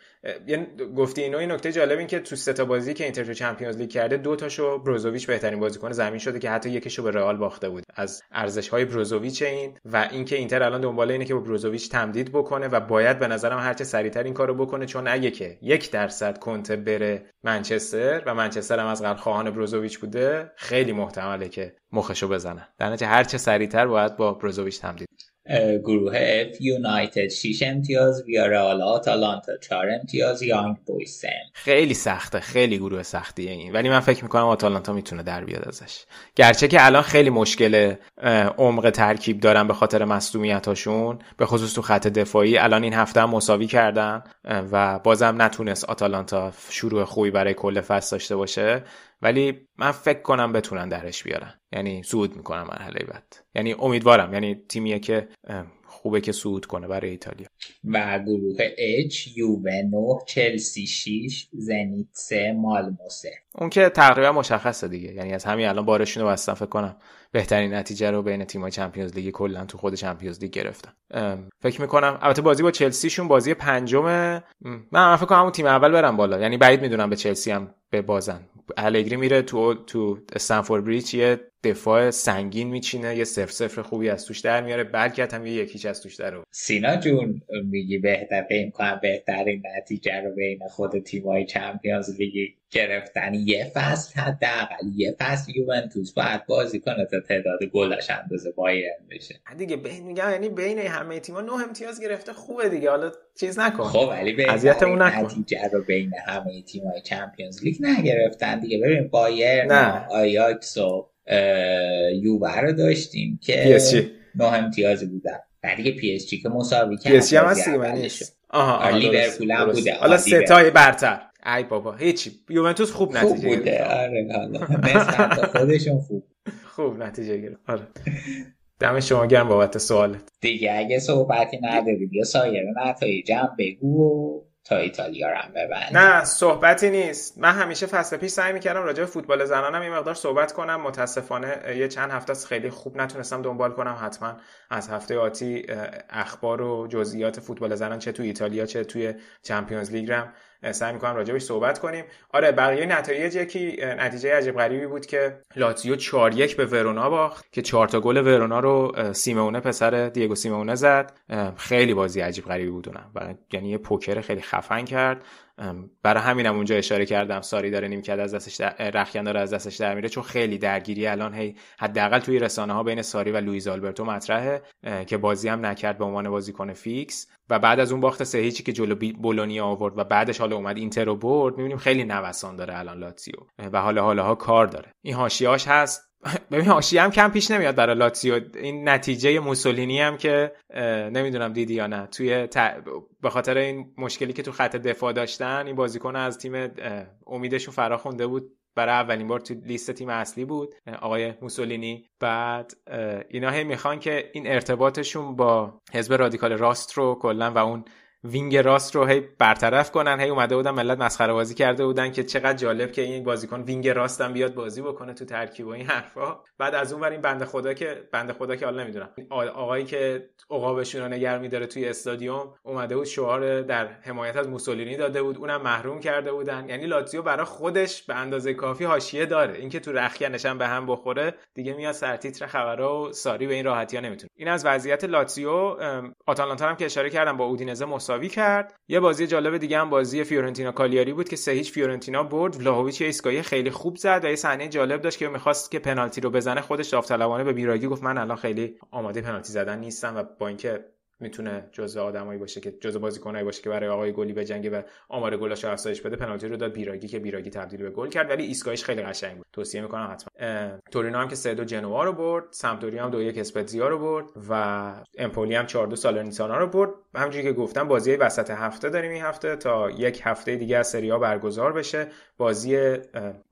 یعنی گفتی اینو این نکته جالب این که تو سه تا بازی که اینتر تو چمپیونز لیگ کرده دو تاشو بروزوویچ بهترین بازیکن زمین شده که حتی یکیشو به رئال باخته بود. از ارزش های بروزوویچ این و اینکه اینتر الان دنبال اینه که با بروزوویچ تمدید بکنه و باید به نظرم هرچه سریعتر این کارو بکنه چون اگه که یک درصد کنته بره منچستر و منچستر هم از قبل خواهان بروزوویچ بوده خیلی محتمله که مخشو بزنن در نتیجه هرچه سریعتر باید با بروزوویچ تمدید. گروه F یونایتد 6 امتیاز ویارال آتالانتا 4 امتیاز یانگ بویز خیلی سخته خیلی گروه سختیه این. ولی من فکر می‌کنم آتالانتا می‌تونه در بیاد ازش. گرچه که الان خیلی مشکل عمق ترکیب دارن به خاطر مصدومیتاشون به خصوص تو خط دفاعی الان این هفته هم مساوی کردن و بازم نتونست آتالانتا شروع خوبی برای کل فصل داشته باشه. ولی من فکر کنم بتونن درش بیارن. یعنی صعود می‌کنم مرحله بعد. یعنی امیدوارم. یعنی تیمیه که خوبه که صعود کنه برای ایتالیا. و گروه H یووه 9 چلسی 6 زنیت 3 مالمو 3 اون که تقریبا مشخصه دیگه. یعنی از همین الان بارشون رو بستن فکر کنم بهترین نتیجه رو بین تیم‌های چمپیونز لیگ کلا تو خود چمپیونز لیگ گرفتن. فکر می‌کنم البته بازی با چلسی شون بازی پنجم من فکر کنم همون تیم اول برم بالا. یعنی بعید می‌دونم به چلسی هم بازن. الگری میره تو تو استنفورد بریج یه دفاع سنگین میچینه یه صفر صفر خوبی از توش در میاره بلکه هم یه یکیچ از توش در سینا جون میگی بهتر فکر کنم بهترین نتیجه رو بین خود تیم‌های چمپیونز لیگ گرفتن. یه فصل حداقل یه فصل یوونتوس باید بازی کنه تا تعداد گلش اندازه بایرن بشه. دیگه بین میگم یعنی بین همه تیم‌ها نه امتیاز گرفته خوبه دیگه. حالا چیز نکن. خب ولی اذیتمون نکن. نتیجه رو بین همه تیم‌های Champions League نگرفتن دیگه. ببین بایرن نه. آیاکس و یووه رو داشتیم که نه امتیازی بودن. بعد دیگه پی اس جی که مساوی کرد پی اس جی هم هست دیگه آها لیورپول هم. بوده. حالا سه تای برتر. ای بابا هیچی. یوونتوس خوب خوب نتیجه بوده. گرفت. آره خودشون خوب. خوب نتیجه گرفت. آره. دم شما گرم بابت سوالت. دیگه اگه صحبتی نداری بیا سایر نتایجم بگو و تا ایتالیا رو هم ببند نه صحبتی نیست. من همیشه فصل پیش سعی می‌کردم راجع به فوتبال زنانم یه مقدار صحبت کنم. متاسفانه یه چند هفته است خیلی خوب نتونستم دنبال کنم حتما از هفته آتی اخبار و جزئیات فوتبال زنان چه توی ایتالیا چه توی چمپیونز لیگ رم. سعی می‌کنم راجبش صحبت کنیم. آره بقیه نتایج یکی نتیجه عجیب غریبی بود که لاتزیو 4 1 به ورونا باخت که 4 تا گل ورونا رو سیمونه پسر دیگو سیمونه زد. خیلی بازی عجیب غریبی بود اونم. یعنی یه پوکر خیلی خفن کرد. برای همینم اونجا اشاره کردم ساری داره نیمکت از دستش رخیان داره از دستش در میره چون خیلی درگیری الان هی حداقل توی رسانه ها بین ساری و لوئیز آلبرتو مطرحه که بازی هم نکرد به عنوان بازیکن فیکس. و بعد از اون باخت سه هیچی که جلو بولونیا آورد و بعدش حالا اومد اینتر رو برد. می‌بینیم خیلی نوسان داره الان لاتزیو. و حالا حالا ها کار داره. این حاشیه‌اش هست. ببین حاشیه هم کم پیش نمیاد برای لاتزیو. این نتیجه موسولینی هم که نمی‌دونم دیدی یا نه. توی به خاطر این مشکلی که تو خط دفاع داشتن این بازیکن از تیم امیدشون فرا خونده بود. برای اولین بار تو لیست تیم اصلی بود آقای موسولینی. بعد اینا هی می‌خوان که این ارتباطشون با حزب رادیکال راست رو کلا و اون وینگ راست رو هی برطرف کنن هی اومده بودن ملت مسخره بازی کرده بودن که چقدر جالب که این بازیکن وینگ راست هم بیاد بازی بکنه تو ترکیب و این حرفا. بعد از اون ور این بنده خدا که بنده خدا که حالا نمی‌دونم. آقایی که عقابشون رو نگه میداره توی استادیوم اومده بود شعار در حمایت از موسولینی داده بود. اونم محروم کرده بودن. یعنی لاتزیو برای خودش به اندازه کافی حاشیه داره. اینکه تو رخکنش هم به هم بخوره دیگه میاد سرتیتر خبرها و ساری به این راحتی ها نمی‌تونه. این از وضعیت لاتزیو آتالانتا هم که اشاره کردم با اودینزه مساوی کرد. یه بازی جالب دیگه هم بازی فیورنتینا کالیاری بود که سه هیچ فیورنتینا برد. ولاهویچ ایستگاهی خیلی خوب زد و یه صحنه جالب داشت که می‌خواست که پنالتی رو بزنه. خودش داوطلبانه به بیراگی گفت من الان خیلی آماده پنالتی زدن نیستم و با اینکه می‌تونه جزء آدمایی باشه که جزء بازیکنایی باشه که برای آقای گلی بجنگه و آمار گلش رو افزایش بده پنالتی رو داد بیراگی که بیراگی تبدیل به گل کرد ولی ایستگاهش خیلی قشنگ بود. توصیه می‌کنم حتما. تورینو هم که 3 2 جنوا رو برد سمپدوریا هم 2 1 اسپتزیا رو برد و امپولی هم 4 2 سالرنیتانا رو برد. همونجوری که گفتم بازی وسط هفته داریم این هفته تا یک هفته دیگه از سری برگزار بشه. بازی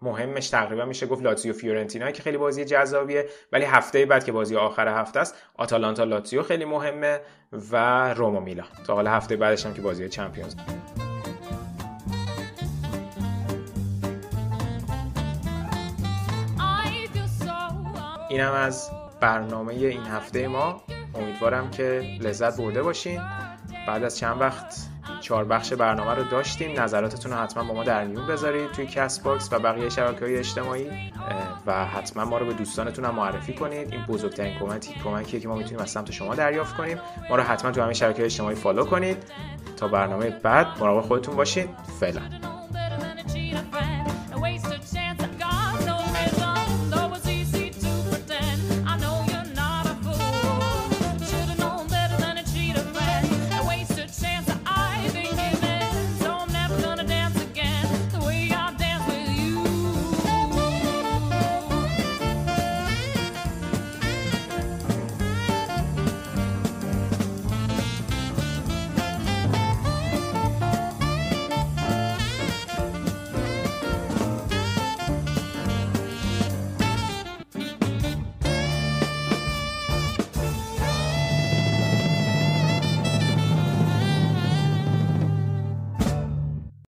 مهمش تقریبا میشه گفت لاتزیو فیورنتینا که خیلی بازی جذابیه. ولی هفته بعد که بازی آخر هفته است آتالانتا لاتزیو خیلی مهمه و روما میلان. تا حالا هفته بعدش هم که بازی چمپیونز. اینم از برنامه این هفته ما. امیدوارم که لذت برده باشین. بعد از چند وقت چهار بخش برنامه رو داشتیم. نظراتتون رو حتما با ما در میون بذارید توی Castbox و بقیه شبکه های اجتماعی و حتما ما رو به دوستانتون هم معرفی کنید. این بزرگترین کمکی کمکیه که ما می‌تونیم از سمت شما دریافت کنیم. ما رو حتما تو همه شبکه اجتماعی follow کنید. تا برنامه بعد مراقب خودتون باشید. فعلا.